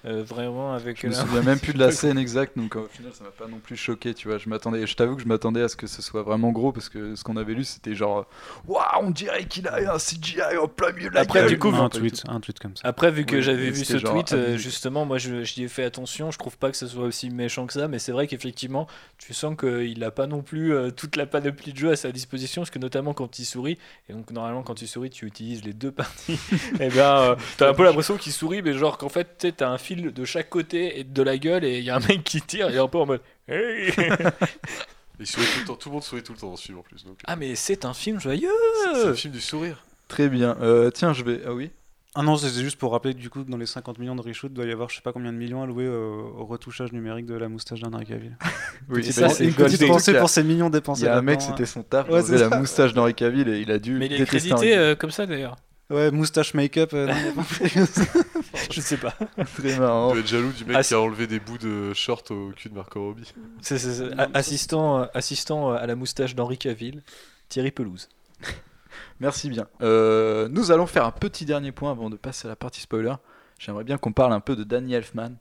[SPEAKER 7] euh, vraiment avec.
[SPEAKER 4] je me
[SPEAKER 7] euh,
[SPEAKER 4] souviens même plus de la scène exacte, donc au final, ça m'a pas non plus choqué, tu vois. Je m'attendais, je t'avoue que je m'attendais à ce que ce soit vraiment gros parce que ce qu'on avait lu, c'était genre, waouh, on dirait qu'il a un CGI en plein milieu de la
[SPEAKER 7] Après,
[SPEAKER 4] gueule.
[SPEAKER 7] du coup,
[SPEAKER 4] Non,
[SPEAKER 6] un tweet, un tweet comme ça.
[SPEAKER 7] Après, vu que j'avais vu ce
[SPEAKER 4] genre
[SPEAKER 7] tweet, euh, justement, moi je- j'y ai fait attention. Je trouve pas que ce soit aussi méchant que ça, mais c'est vrai qu'effectivement, tu sens qu'il n'a pas non plus euh, toute la panoplie de jeux à sa disposition, parce que notamment quand il sourit, et donc normalement quand tu souris, tu utilises les deux parties, et ben euh, t'as un peu l'impression qu'il sourit, mais genre qu'en fait, tu sais, t'as un fil de chaque côté et de la gueule, et il y a un mec qui tire, et un peu en mode. Hey
[SPEAKER 5] Il sourit tout le temps. Tout le monde sourit tout le temps dans ce film en plus. Donc, euh,
[SPEAKER 7] ah, mais c'est un film joyeux
[SPEAKER 5] c'est un film du sourire.
[SPEAKER 4] Très bien. Euh, tiens, je vais. Ah oui.
[SPEAKER 6] Ah non, c'était juste pour rappeler que du coup, dans les 50 millions de reshoot, il doit y avoir je sais pas combien de millions alloués au, au retouchage numérique de la moustache d'Henri Cavill.
[SPEAKER 4] Oui, ça, c'est
[SPEAKER 6] une petite pensée
[SPEAKER 4] Il
[SPEAKER 6] pour ces millions
[SPEAKER 4] Il
[SPEAKER 6] dépensés.
[SPEAKER 4] y a un mec,
[SPEAKER 6] là-dedans,
[SPEAKER 4] c'était son taf,
[SPEAKER 6] Ouais,
[SPEAKER 4] d'enlever
[SPEAKER 6] c'est
[SPEAKER 4] la
[SPEAKER 6] ça.
[SPEAKER 4] moustache d'Henri Cavill et il a dû
[SPEAKER 7] Mais il est
[SPEAKER 4] détester
[SPEAKER 7] crédité
[SPEAKER 4] Henri
[SPEAKER 7] euh, comme ça d'ailleurs.
[SPEAKER 6] Ouais, moustache make-up. euh.
[SPEAKER 7] Je sais pas.
[SPEAKER 4] Très marrant.
[SPEAKER 5] doit être jaloux du mec qui a enlevé des bouts de short au cul de Marco Robbie.
[SPEAKER 7] C'est- assistant, euh, assistant à la moustache d'Henri Cavill, Thierry Pelouse.
[SPEAKER 4] Merci bien. Euh, nous allons faire un petit dernier point avant de passer à la partie spoiler. J'aimerais bien qu'on parle un peu de Danny Elfman.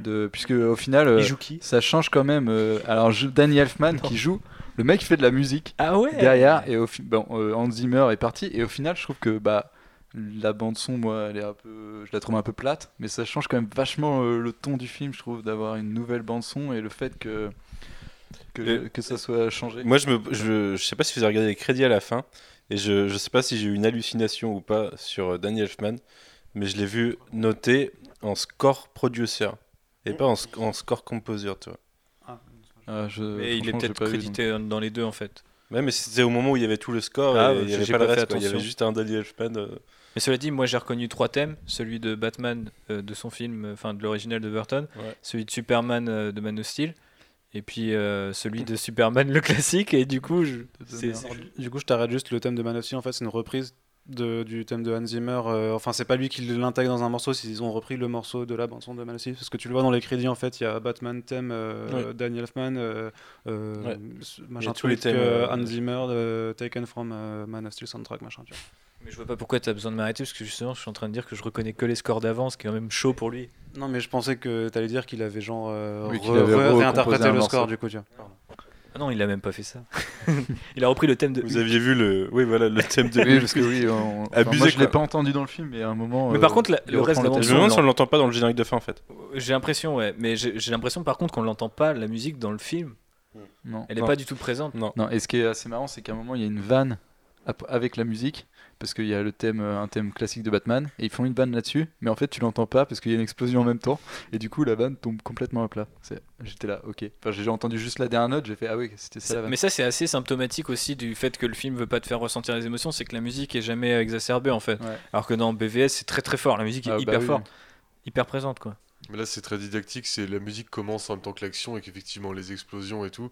[SPEAKER 4] De, puisque au final, euh,
[SPEAKER 7] Il joue qui?
[SPEAKER 4] ça change quand même. euh, alors, je- Danny Elfman qui joue, le mec fait de la musique
[SPEAKER 7] Ah ouais
[SPEAKER 4] derrière. Et au bon, euh, Hans Zimmer est parti. Et au final, je trouve que bah, la bande-son, moi, elle est un peu, je la trouve un peu plate. Mais ça change quand même vachement euh, le ton du film, je trouve, d'avoir une nouvelle bande-son et le fait que, que,
[SPEAKER 3] Et-
[SPEAKER 4] que ça soit changé.
[SPEAKER 3] Moi, je, me, je, je sais pas si vous avez regardé les crédits à la fin, et je, je sais pas si j'ai eu une hallucination ou pas sur euh, Danny Elfman, mais je l'ai vu noté en score producer, et pas en, en score composer, tu vois.
[SPEAKER 4] Ah, je-
[SPEAKER 7] Mais il est peut-être
[SPEAKER 4] vu,
[SPEAKER 7] crédité dans les deux en fait.
[SPEAKER 3] Ouais, mais c'était au moment où il y avait tout le score,
[SPEAKER 7] Ah,
[SPEAKER 3] et il y avait pas
[SPEAKER 7] pas
[SPEAKER 3] le reste, il y avait juste un Danny Elfman. euh,
[SPEAKER 7] Mais cela dit, moi j'ai reconnu trois thèmes celui de Batman euh, de son film, euh, enfin de l'original de Burton,
[SPEAKER 3] Ouais.
[SPEAKER 7] celui de Superman euh, de Man of Steel, et puis euh, celui de Superman le classique, et du coup, je...
[SPEAKER 6] Du coup, je t'arrête juste. Le thème de Man of Steel, en fait, c'est une reprise de- du thème de Hans Zimmer. euh, enfin, c'est pas lui qui l'intègre dans un morceau, ils ont repris le morceau de la bande-son de Man of Steel. Parce que tu le vois dans les crédits, en fait, il y a Batman thème, euh, Danny Elfman, euh, euh,
[SPEAKER 3] Ouais.
[SPEAKER 6] ce-
[SPEAKER 3] Il y
[SPEAKER 6] machin
[SPEAKER 3] a tous les
[SPEAKER 6] truc,
[SPEAKER 3] thèmes,
[SPEAKER 6] euh,
[SPEAKER 3] euh,
[SPEAKER 6] Hans Zimmer, euh, taken from euh, Man of Steel soundtrack, machin. Tu vois.
[SPEAKER 7] Mais je vois pas pourquoi t'as besoin de m'arrêter parce que justement je suis en train de dire que je reconnais que les scores d'avance, qui est quand même chaud pour lui.
[SPEAKER 6] Non, mais je pensais que t'allais dire qu'il avait genre euh,
[SPEAKER 4] Oui,
[SPEAKER 6] re-
[SPEAKER 4] qu'il avait
[SPEAKER 6] réinterprété le
[SPEAKER 4] morceau.
[SPEAKER 6] score, du coup, tu vois.
[SPEAKER 7] Ah non, il a même pas fait ça. il a repris le thème de.
[SPEAKER 3] Vous aviez vu le, oui voilà le thème de.
[SPEAKER 4] Oui, parce que oui, on- enfin,
[SPEAKER 3] Abusé,
[SPEAKER 4] moi je l'ai pas entendu dans le film, mais à un moment.
[SPEAKER 7] Mais
[SPEAKER 4] euh,
[SPEAKER 7] par contre, la-
[SPEAKER 4] il
[SPEAKER 7] le reste de la bande
[SPEAKER 3] me demande
[SPEAKER 7] son,
[SPEAKER 3] si on l'entend pas dans le générique de fin en fait.
[SPEAKER 7] J'ai l'impression, ouais. Mais j'ai l'impression par contre qu'on l'entend pas, la musique dans le film.
[SPEAKER 4] Non.
[SPEAKER 7] Elle est
[SPEAKER 3] Non.
[SPEAKER 7] pas du tout présente.
[SPEAKER 3] Non.
[SPEAKER 4] Non, et ce qui est assez marrant, c'est qu'à un moment, il y a une vanne avec la musique, parce qu'il y a le thème, euh, un thème classique de Batman, et ils font une vanne là-dessus, mais en fait, tu l'entends pas parce qu'il y a une explosion en même temps, et du coup, la vanne tombe complètement à plat. J'étais là, ok. Enfin, j'ai entendu juste la dernière note, j'ai fait, ah oui, c'était ça la vanne.
[SPEAKER 7] Mais ça, c'est assez symptomatique aussi du fait que le film veut pas te faire ressentir les émotions, c'est que la musique est jamais exacerbée en fait.
[SPEAKER 4] Ouais.
[SPEAKER 7] Alors que dans BVS, c'est très très fort, la musique est
[SPEAKER 4] Ah, bah
[SPEAKER 7] hyper
[SPEAKER 4] oui.
[SPEAKER 7] forte, hyper présente quoi.
[SPEAKER 5] Mais là, c'est très didactique. C'est la musique commence en même temps que l'action et qu'effectivement les explosions et tout.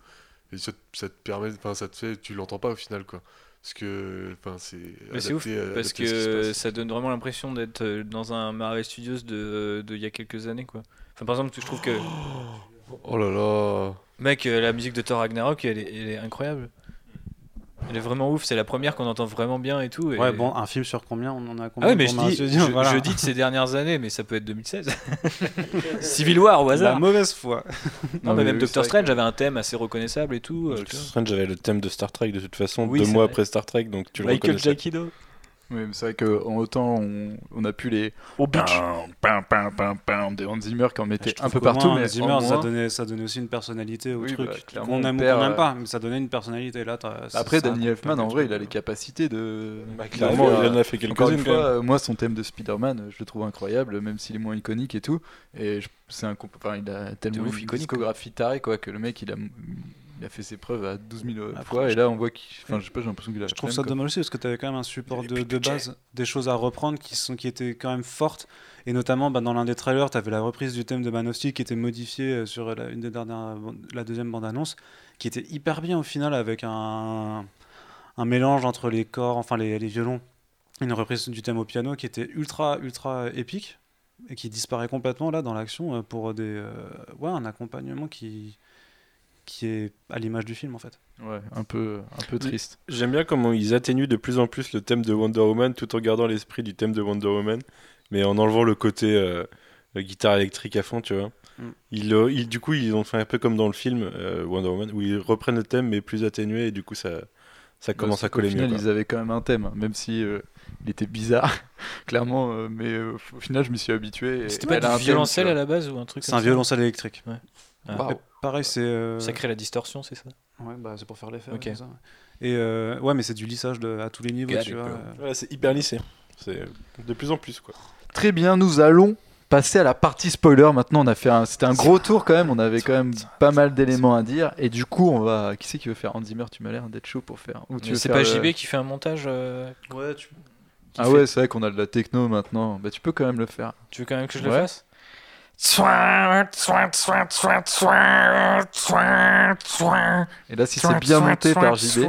[SPEAKER 5] Et ça, te- ça te permet, enfin, ça te fait, tu l'entends pas au final, quoi. Parce que, enfin, c'est.
[SPEAKER 7] Mais c'est ouf parce que ça donne vraiment l'impression d'être euh, dans un Marvel Studios de de il y a quelques années quoi. Enfin, par exemple, je trouve que
[SPEAKER 5] Oh là là.
[SPEAKER 7] mec, euh, la musique de Thor Ragnarok, elle est, elle est incroyable. Elle est vraiment ouf, c'est la première qu'on entend vraiment bien et tout. et-
[SPEAKER 6] Ouais, bon, un film sur combien On en a
[SPEAKER 7] Ah
[SPEAKER 6] combien
[SPEAKER 7] ouais, mais je dis,
[SPEAKER 6] Studios
[SPEAKER 7] je,
[SPEAKER 6] Voilà.
[SPEAKER 7] je dis de ces dernières années, mais ça peut être 2016. Civil War au
[SPEAKER 6] La
[SPEAKER 7] hasard.
[SPEAKER 6] mauvaise foi.
[SPEAKER 7] Non, mais même
[SPEAKER 4] oui,
[SPEAKER 7] Doctor Strange avait un thème assez reconnaissable et tout. euh,
[SPEAKER 3] Doctor Strange avait le thème de Star Trek de toute façon
[SPEAKER 7] Oui,
[SPEAKER 3] deux mois
[SPEAKER 7] vrai.
[SPEAKER 3] après Star Trek donc tu le
[SPEAKER 7] Michael
[SPEAKER 3] reconnaissais.
[SPEAKER 7] Giacchino.
[SPEAKER 4] Oui, mais c'est vrai qu'en autant, on, on a pu les.
[SPEAKER 7] Au beach.
[SPEAKER 4] Pam, pam, pam, pam, de Hans Zimmer qui en mettait
[SPEAKER 6] Je
[SPEAKER 4] un peu partout,
[SPEAKER 6] moins,
[SPEAKER 4] mais
[SPEAKER 6] Hans Zimmer, ça, donnait, ça donnait aussi une personnalité au
[SPEAKER 4] Oui,
[SPEAKER 6] truc.
[SPEAKER 4] bah,
[SPEAKER 6] qu'on aime ou qu'on n'aime
[SPEAKER 4] euh,
[SPEAKER 6] pas, mais ça donnait une personnalité. Là, t'as-
[SPEAKER 4] Après, Danny Elfman, en vrai, il a les capacités de.
[SPEAKER 3] Bah,
[SPEAKER 4] de
[SPEAKER 3] clairement il en a fait
[SPEAKER 4] Encore une
[SPEAKER 3] quelques-unes
[SPEAKER 4] euh, moi, son thème de Spider-Man, euh, je le trouve incroyable, même s'il est moins iconique et tout. Et je- c'est un, enfin, il a tellement
[SPEAKER 7] ouf,
[SPEAKER 4] une
[SPEAKER 7] iconique,
[SPEAKER 4] discographie tarée, quoi, que le mec, il a, il a fait ses preuves à 12 000
[SPEAKER 6] Après,
[SPEAKER 4] fois.
[SPEAKER 6] je-
[SPEAKER 4] Et là, on voit qu'il, enfin, je sais pas, j'ai l'impression qu'il a.
[SPEAKER 6] Je trouve ça dommage aussi parce que tu avais quand même un support de, base, des choses à reprendre qui, sont, qui étaient quand même fortes. Et notamment bah, dans l'un des trailers, tu avais la reprise du thème de Man of Steel qui était modifiée euh, sur la, une des dernières, la deuxième bande-annonce, qui était hyper bien au final avec un, un mélange entre les corps, enfin les, les violons, une reprise du thème au piano qui était ultra, ultra épique et qui disparaît complètement là dans l'action euh, pour des, euh, ouais, un accompagnement qui, qui est à l'image du film en fait.
[SPEAKER 4] Ouais, un peu, un peu triste.
[SPEAKER 3] J'aime bien comment ils atténuent de plus en plus le thème de Wonder Woman tout en gardant l'esprit du thème de Wonder Woman, mais en enlevant le côté euh, euh, guitare électrique à fond, tu vois.
[SPEAKER 6] Mm.
[SPEAKER 3] Ils, euh, ils- du coup, ils ont fait un peu comme dans le film euh, Wonder Woman, où ils reprennent le thème mais plus atténué et du coup ça, ça commence
[SPEAKER 4] Bah,
[SPEAKER 3] à coller
[SPEAKER 4] Au final,
[SPEAKER 3] mieux. quoi.
[SPEAKER 4] ils avaient quand même un thème, hein, même si euh, il était bizarre, clairement. euh, mais euh, au final, je m'y suis habitué.
[SPEAKER 7] C'était pas
[SPEAKER 4] un
[SPEAKER 7] violoncelle à la base ou un truc
[SPEAKER 6] C'est un
[SPEAKER 7] ça
[SPEAKER 6] violoncelle électrique.
[SPEAKER 7] Ah.
[SPEAKER 6] Et pareil, c'est. euh,
[SPEAKER 7] Ça crée la distorsion, c'est ça
[SPEAKER 6] Ouais, bah, c'est pour faire l'effet.
[SPEAKER 7] Ok.
[SPEAKER 6] ouais, c'est ça. Et euh, ouais, mais c'est du lissage de- à tous les niveaux, tu vois. euh.
[SPEAKER 3] Ouais, c'est hyper lissé. C'est de plus en plus quoi.
[SPEAKER 4] Très bien, nous allons passer à la partie spoiler. Maintenant, on a fait un, c'était un gros tour quand même. On avait quand même pas mal d'éléments à dire. Et du coup, on va. Qui c'est qui veut faire Hans Zimmer? Tu m'as l'air d'être chaud pour faire. Ou tu
[SPEAKER 7] C'est pas
[SPEAKER 4] le-
[SPEAKER 7] JB qui fait un montage euh,
[SPEAKER 6] Ouais, tu...
[SPEAKER 7] qui
[SPEAKER 4] Ah
[SPEAKER 7] fait-
[SPEAKER 4] ouais, c'est vrai qu'on a de la techno maintenant. Bah, tu peux quand même le faire.
[SPEAKER 7] Tu veux quand même que je le fasse?
[SPEAKER 4] Et là, si c'est bien monté par JB,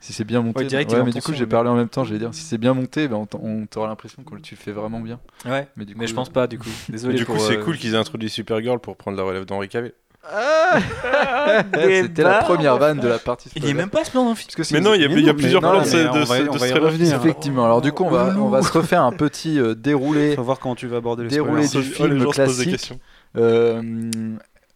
[SPEAKER 4] si c'est bien monté,
[SPEAKER 7] Ouais, direct,
[SPEAKER 4] ouais, mais du coup, j'ai parlé en même temps. Je vais dire, si c'est bien monté, ben, on t'aura l'impression que tu le fais vraiment bien.
[SPEAKER 7] Ouais,
[SPEAKER 4] Mais du coup,
[SPEAKER 7] mais je pense pas du coup. Désolé
[SPEAKER 3] du
[SPEAKER 7] pour,
[SPEAKER 3] coup, c'est
[SPEAKER 7] euh,
[SPEAKER 3] cool qu'ils aient introduit Supergirl pour prendre la relève d'Henri Cavill.
[SPEAKER 4] C'était la première vanne de la partie.
[SPEAKER 7] Il y est même pas ce plan le
[SPEAKER 4] si
[SPEAKER 3] Mais non, il y a, y a plusieurs plans de,
[SPEAKER 6] on va-
[SPEAKER 3] de
[SPEAKER 6] on
[SPEAKER 3] ce
[SPEAKER 6] va y
[SPEAKER 3] trailer.
[SPEAKER 6] revenir.
[SPEAKER 4] Effectivement. Alors du coup, on va, on va se refaire un petit euh, déroulé.
[SPEAKER 6] Faut voir comment tu vas aborder les
[SPEAKER 4] Déroulé du
[SPEAKER 3] Oh,
[SPEAKER 4] film classique. Euh,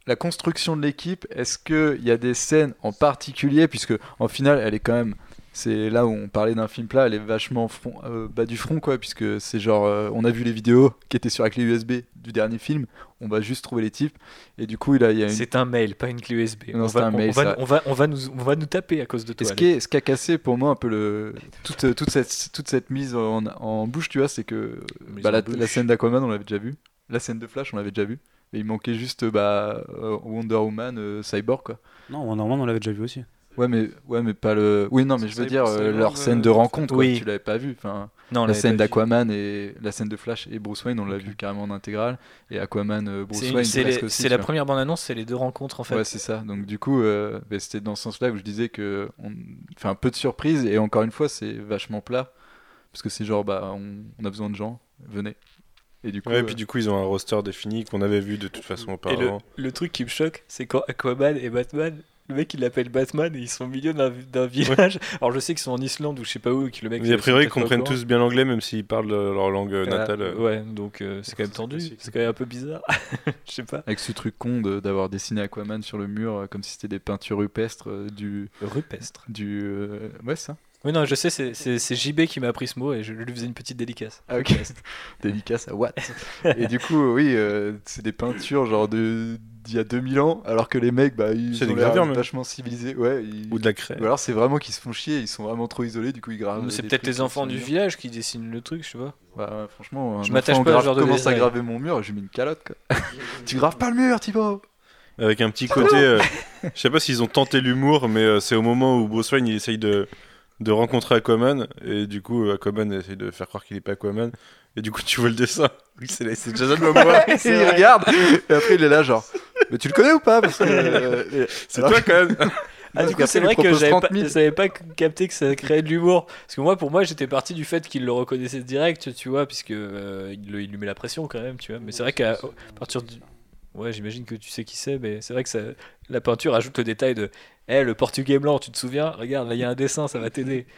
[SPEAKER 4] la construction de l'équipe, est-ce qu'il y a des scènes en particulier, puisque en final, elle est quand même, c'est là où on parlait d'un film plat, elle est vachement front- euh, bas du front, quoi, puisque c'est genre, euh, on a vu les vidéos qui étaient sur la clé USB du dernier film, on va juste trouver les types, et du coup, il, a, il y a une...
[SPEAKER 7] C'est un mail, pas une clé USB.
[SPEAKER 4] Non,
[SPEAKER 7] on,
[SPEAKER 4] c'est
[SPEAKER 7] va,
[SPEAKER 4] un
[SPEAKER 7] on-
[SPEAKER 4] mail,
[SPEAKER 7] on va-
[SPEAKER 4] ça.
[SPEAKER 7] on va- on va nous, on va nous taper à cause de toi.
[SPEAKER 4] ce qui, ce qui a cassé pour moi un peu le, toute, toute, cette, toute cette mise en, en bouche, tu vois, c'est que bah, la, scène d'Aquaman, on l'avait déjà vu. La scène de Flash, on l'avait déjà vu. Et il manquait juste bah, euh, Wonder Woman, euh, Cyborg, quoi.
[SPEAKER 6] Non, Wonder Woman, on l'avait déjà vu aussi.
[SPEAKER 4] Ouais, mais, ouais, mais pas le. Oui, non, mais je veux dire, euh, leur
[SPEAKER 6] euh,
[SPEAKER 4] scène de rencontre, quoi,
[SPEAKER 7] oui.
[SPEAKER 4] tu l'avais pas vu. Enfin,
[SPEAKER 7] Non, on
[SPEAKER 4] la scène d'Aquaman et la scène de Flash et Bruce Wayne, on l'a vu carrément en intégrale. Et Aquaman, euh, Bruce
[SPEAKER 7] C'est
[SPEAKER 4] Wayne,
[SPEAKER 7] c'est
[SPEAKER 4] presque
[SPEAKER 7] les-
[SPEAKER 4] aussi,
[SPEAKER 7] c'est la première bande-annonce, c'est les deux rencontres en fait.
[SPEAKER 4] Ouais, c'est ça. Donc du coup, euh, bah, c'était dans ce sens-là où je disais que on fait un peu de surprise et encore une fois, c'est vachement plat. parce que c'est genre bah on, on a besoin de gens, venez. Et du coup,
[SPEAKER 3] Ouais, et
[SPEAKER 4] euh,
[SPEAKER 3] puis du coup, ils ont un roster défini qu'on avait vu de toute façon
[SPEAKER 7] Et le,
[SPEAKER 3] auparavant.
[SPEAKER 7] le truc qui me choque, c'est quand Aquaman et Batman, le mec il l'appelle Batman et ils sont au milieu d'un village. Alors je sais qu'ils sont en Islande ou je sais pas où, et que le mec.
[SPEAKER 3] Mais a priori, ils comprennent tous bien l'anglais, même s'ils parlent euh, leur langue euh,
[SPEAKER 7] Ah,
[SPEAKER 3] natale. euh.
[SPEAKER 7] Ouais, donc euh, c'est quand même tendu, c'est quand même un peu bizarre. Je sais pas.
[SPEAKER 4] avec ce truc con de- d'avoir dessiné Aquaman sur le mur comme si c'était des peintures rupestres euh, du
[SPEAKER 7] Rupestre.
[SPEAKER 4] du euh, ouais ça.
[SPEAKER 7] Oui, non, je sais, c'est- JB qui m'a appris ce mot et je lui faisais une petite dédicace.
[SPEAKER 4] Ah ok. Dédicace à Watt. Et du coup, oui, euh, c'est des peintures genre de d'il y a 2000 ans, alors que les mecs, bah, ils
[SPEAKER 3] C'est
[SPEAKER 4] ont
[SPEAKER 3] des
[SPEAKER 4] l'air
[SPEAKER 3] gravures, même.
[SPEAKER 4] vachement civilisés. Ouais. ils-
[SPEAKER 3] Ou de la craie.
[SPEAKER 4] Ou alors c'est vraiment qu'ils se font chier, ils sont vraiment trop isolés, du coup ils gravent.
[SPEAKER 7] C'est peut-être les enfants du
[SPEAKER 4] mur.
[SPEAKER 7] village qui dessinent le truc, je sais pas.
[SPEAKER 4] Bah, ouais, franchement, un
[SPEAKER 7] Je m'attache pas
[SPEAKER 4] grave-
[SPEAKER 7] genre de
[SPEAKER 4] commence à graver mon mur, je mets une calotte. Quoi. tu graves pas le mur, Thibaut
[SPEAKER 3] Avec un petit côté. euh, je sais pas s'ils ont tenté l'humour, mais euh, c'est au moment où Bruce Wayne il essaye de, de rencontrer Aquaman. Et du coup, Aquaman essaye de faire croire qu'il est pas Aquaman. Et du coup, tu vois le dessin. Oui, c'est c'est Jason Momoa.
[SPEAKER 4] Et il regarde, et après il est là, genre, mais tu le connais ou pas? Parce que, euh,
[SPEAKER 3] C'est toi quand même.
[SPEAKER 7] Ah, du coup, c'est vrai que j'avais
[SPEAKER 4] 30
[SPEAKER 7] pas,
[SPEAKER 4] 000.
[SPEAKER 7] j'avais pas capté que ça créait de l'humour. Parce que moi, pour moi, j'étais parti du fait qu'il le reconnaissait direct, tu vois, puisque euh, il, le- il lui met la pression quand même, tu vois. Mais c'est vrai qu'à partir du. Ouais, j'imagine que tu sais qui c'est, mais c'est vrai que ça, la peinture ajoute le détail de. Eh, le portugais blanc, tu te souviens? Regarde, là, il y a un dessin, ça va t'aider.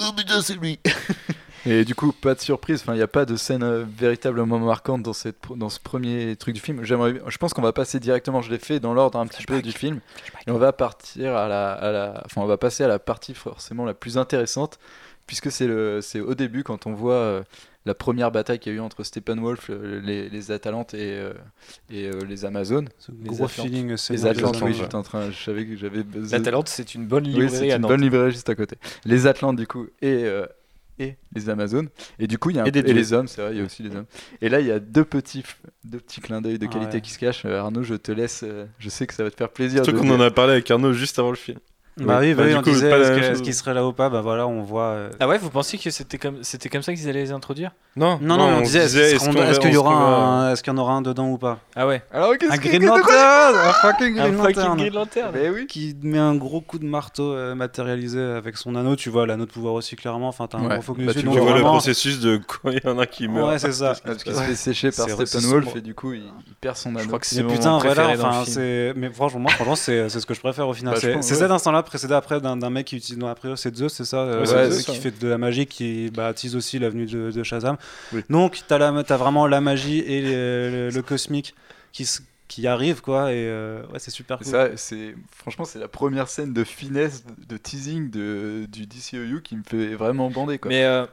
[SPEAKER 9] Oh putain, c'est lui
[SPEAKER 4] Et du coup, pas de surprise, enfin, il n'y a pas de scène euh, véritablement marquante dans, cette, dans ce premier truc du film. J'aimerais, je pense qu'on va passer directement, je l'ai fait dans l'ordre un petit peu du film, et on va partir à la, à la, enfin, on va passer à la partie forcément la plus intéressante, puisque c'est le, c'est au début quand on voit euh, la première bataille qu'il y a eu entre Steppenwolf, les, les Atalantes et, euh, et euh, les Amazones. Les
[SPEAKER 6] Gros
[SPEAKER 4] Atlantes.
[SPEAKER 6] feeling, c'est
[SPEAKER 4] Les Atlantes, oui, j'étais en train, je savais que j'avais.
[SPEAKER 7] La Talente, c'est une bonne
[SPEAKER 4] Oui,
[SPEAKER 7] librairie
[SPEAKER 4] c'est
[SPEAKER 7] à
[SPEAKER 4] une
[SPEAKER 7] Nantes.
[SPEAKER 4] bonne librairie juste à côté. Les Atlantes, du coup, et, euh, et les Amazones. Et du coup, il y a un
[SPEAKER 3] Et
[SPEAKER 4] les hommes, c'est vrai, il y a aussi les hommes. Et là, il y a deux petits, deux petits clins d'œil de
[SPEAKER 6] Ah
[SPEAKER 4] qualité
[SPEAKER 6] ouais.
[SPEAKER 4] qui se cachent. Arnaud, je te laisse. je sais que ça va te faire plaisir.
[SPEAKER 3] Surtout qu'on en a parlé avec Arnaud juste avant le film.
[SPEAKER 6] Bah
[SPEAKER 3] Oui.
[SPEAKER 6] oui,
[SPEAKER 3] Bah,
[SPEAKER 6] bah oui, on
[SPEAKER 3] coup,
[SPEAKER 6] disait est-ce
[SPEAKER 3] même
[SPEAKER 6] que-
[SPEAKER 3] chose.
[SPEAKER 6] est-ce qu'il serait là ou pas Bah voilà, on voit. euh,
[SPEAKER 7] Ah ouais, vous pensiez que c'était comme, c'était comme ça qu'ils allaient les introduire?
[SPEAKER 3] Non,
[SPEAKER 6] Non, non, on, disait est-ce qu'il y
[SPEAKER 3] on
[SPEAKER 6] aura est-ce qu'il y en aura un dedans ou pas?
[SPEAKER 7] Ah ouais.
[SPEAKER 4] Alors, qu'est-ce
[SPEAKER 6] Un
[SPEAKER 4] que-
[SPEAKER 6] Green Lantern Un fucking Green
[SPEAKER 7] fucking
[SPEAKER 6] Lantern
[SPEAKER 7] Green Lantern.
[SPEAKER 4] Mais oui.
[SPEAKER 6] qui met un gros coup de marteau euh, matérialisé avec son anneau, tu vois l'anneau de pouvoir aussi clairement, enfin t'as un
[SPEAKER 4] Ouais.
[SPEAKER 6] gros focus
[SPEAKER 4] Bah,
[SPEAKER 6] dessus,
[SPEAKER 4] tu
[SPEAKER 3] vois le processus de quand il y en a qui meurt.
[SPEAKER 6] Ouais, c'est ça.
[SPEAKER 4] Parce qu'il se fait sécher par Steppenwolf et du coup, il, perd son
[SPEAKER 7] Je
[SPEAKER 4] anneau.
[SPEAKER 7] crois que c'est
[SPEAKER 6] putain, voilà,
[SPEAKER 7] préféré dans le
[SPEAKER 6] enfin, c'est. Mais franchement, moi, franchement, c'est c'est ce que je préfère au final.
[SPEAKER 4] Bah, je
[SPEAKER 6] c'est cet instant-là précédé après d'un mec qui utilise, non, a priori, c'est Zeus, c'est ça, euh,
[SPEAKER 3] Ouais,
[SPEAKER 6] euh,
[SPEAKER 4] Zeus,
[SPEAKER 6] qui fait de la magie, qui baptise aussi la venue de, de Shazam.
[SPEAKER 4] Oui.
[SPEAKER 6] Donc, t'as la- t'as vraiment la magie et le, le- le cosmique qui, s- qui arrive, quoi, et euh, ouais, c'est super cool.
[SPEAKER 4] Ça, c'est franchement, c'est la première scène de finesse, de teasing de, du DCEU qui me fait vraiment bander. Quoi.
[SPEAKER 7] Mais euh,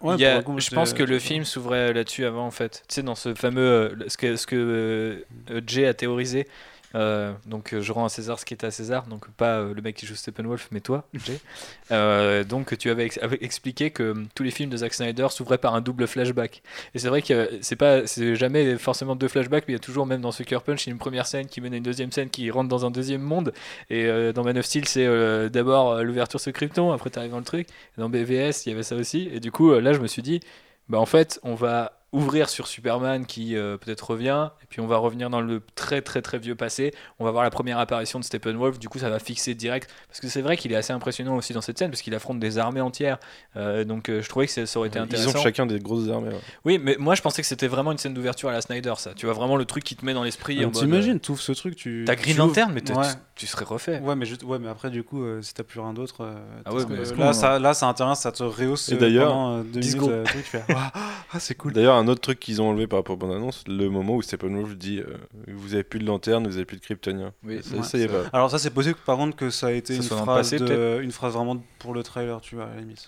[SPEAKER 6] Ouais,
[SPEAKER 7] il y a-
[SPEAKER 6] pour le coup,
[SPEAKER 7] je pense que le film s'ouvrait là-dessus avant en fait. Tu sais, dans ce fameux. euh, ce que, ce que Jay a théorisé. Euh, donc euh, je rends à César ce qui est à César, donc pas euh, le mec qui joue Steppenwolf, mais toi, Jay. Euh, donc tu avais, ex- avais expliqué que euh, tous les films de Zack Snyder s'ouvraient par un double flashback. Et c'est vrai que c'est pas, c'est jamais forcément deux flashbacks, mais il y a toujours même dans Sucker Punch une première scène qui mène à une deuxième scène qui rentre dans un deuxième monde. Et dans Man of Steel, c'est d'abord l'ouverture sur Krypton, après tu arrives dans le truc. Et dans BVS, il y avait ça aussi. Et du coup, là, je me suis dit, bah en fait, on va ouvrir sur Superman qui euh, peut-être revient, et puis on va revenir dans le très très très vieux passé. On va voir la première apparition de Steppenwolf. Du coup, ça va fixer direct, parce que c'est vrai qu'il est assez impressionnant aussi dans cette scène, parce qu'il affronte des armées entières. Euh, donc, euh, je trouvais que ça, ça aurait été
[SPEAKER 3] Ils
[SPEAKER 7] intéressant.
[SPEAKER 3] ont chacun des grosses armées. ouais.
[SPEAKER 7] Oui, mais moi, je pensais que c'était vraiment une scène d'ouverture à la Snyder, ça. Tu vois vraiment le truc qui te met dans l'esprit.
[SPEAKER 6] Euh, T'imagines, tu ouvres ce truc, tu.
[SPEAKER 7] T'as Green Lantern, mais
[SPEAKER 6] Ouais.
[SPEAKER 7] tu, tu serais refait.
[SPEAKER 6] Ouais mais, juste, ouais, mais après, du coup, euh, si t'as plus rien d'autre. euh,
[SPEAKER 7] Ah ouais,
[SPEAKER 6] là, ça, là, c'est intéressant, ça te rehausse
[SPEAKER 3] Et d'ailleurs,
[SPEAKER 6] pendant euh, deux
[SPEAKER 7] 10
[SPEAKER 6] minutes.
[SPEAKER 7] secondes.
[SPEAKER 6] euh, truc, tu fais, ah, ah, c'est cool.
[SPEAKER 3] D'ailleurs, un autre truc qu'ils ont enlevé par rapport à bande-annonce, le moment où Steppenwolf dit euh, Vous avez plus de lanterne, vous avez plus de kryptoniens.
[SPEAKER 4] Oui,
[SPEAKER 3] ça,
[SPEAKER 6] ouais,
[SPEAKER 3] ça y est pas.
[SPEAKER 6] Alors ça c'est possible par contre que ça a été
[SPEAKER 7] Ça
[SPEAKER 6] une phrase,
[SPEAKER 7] passé,
[SPEAKER 6] de- une phrase vraiment pour le trailer, tu vois, à la limite.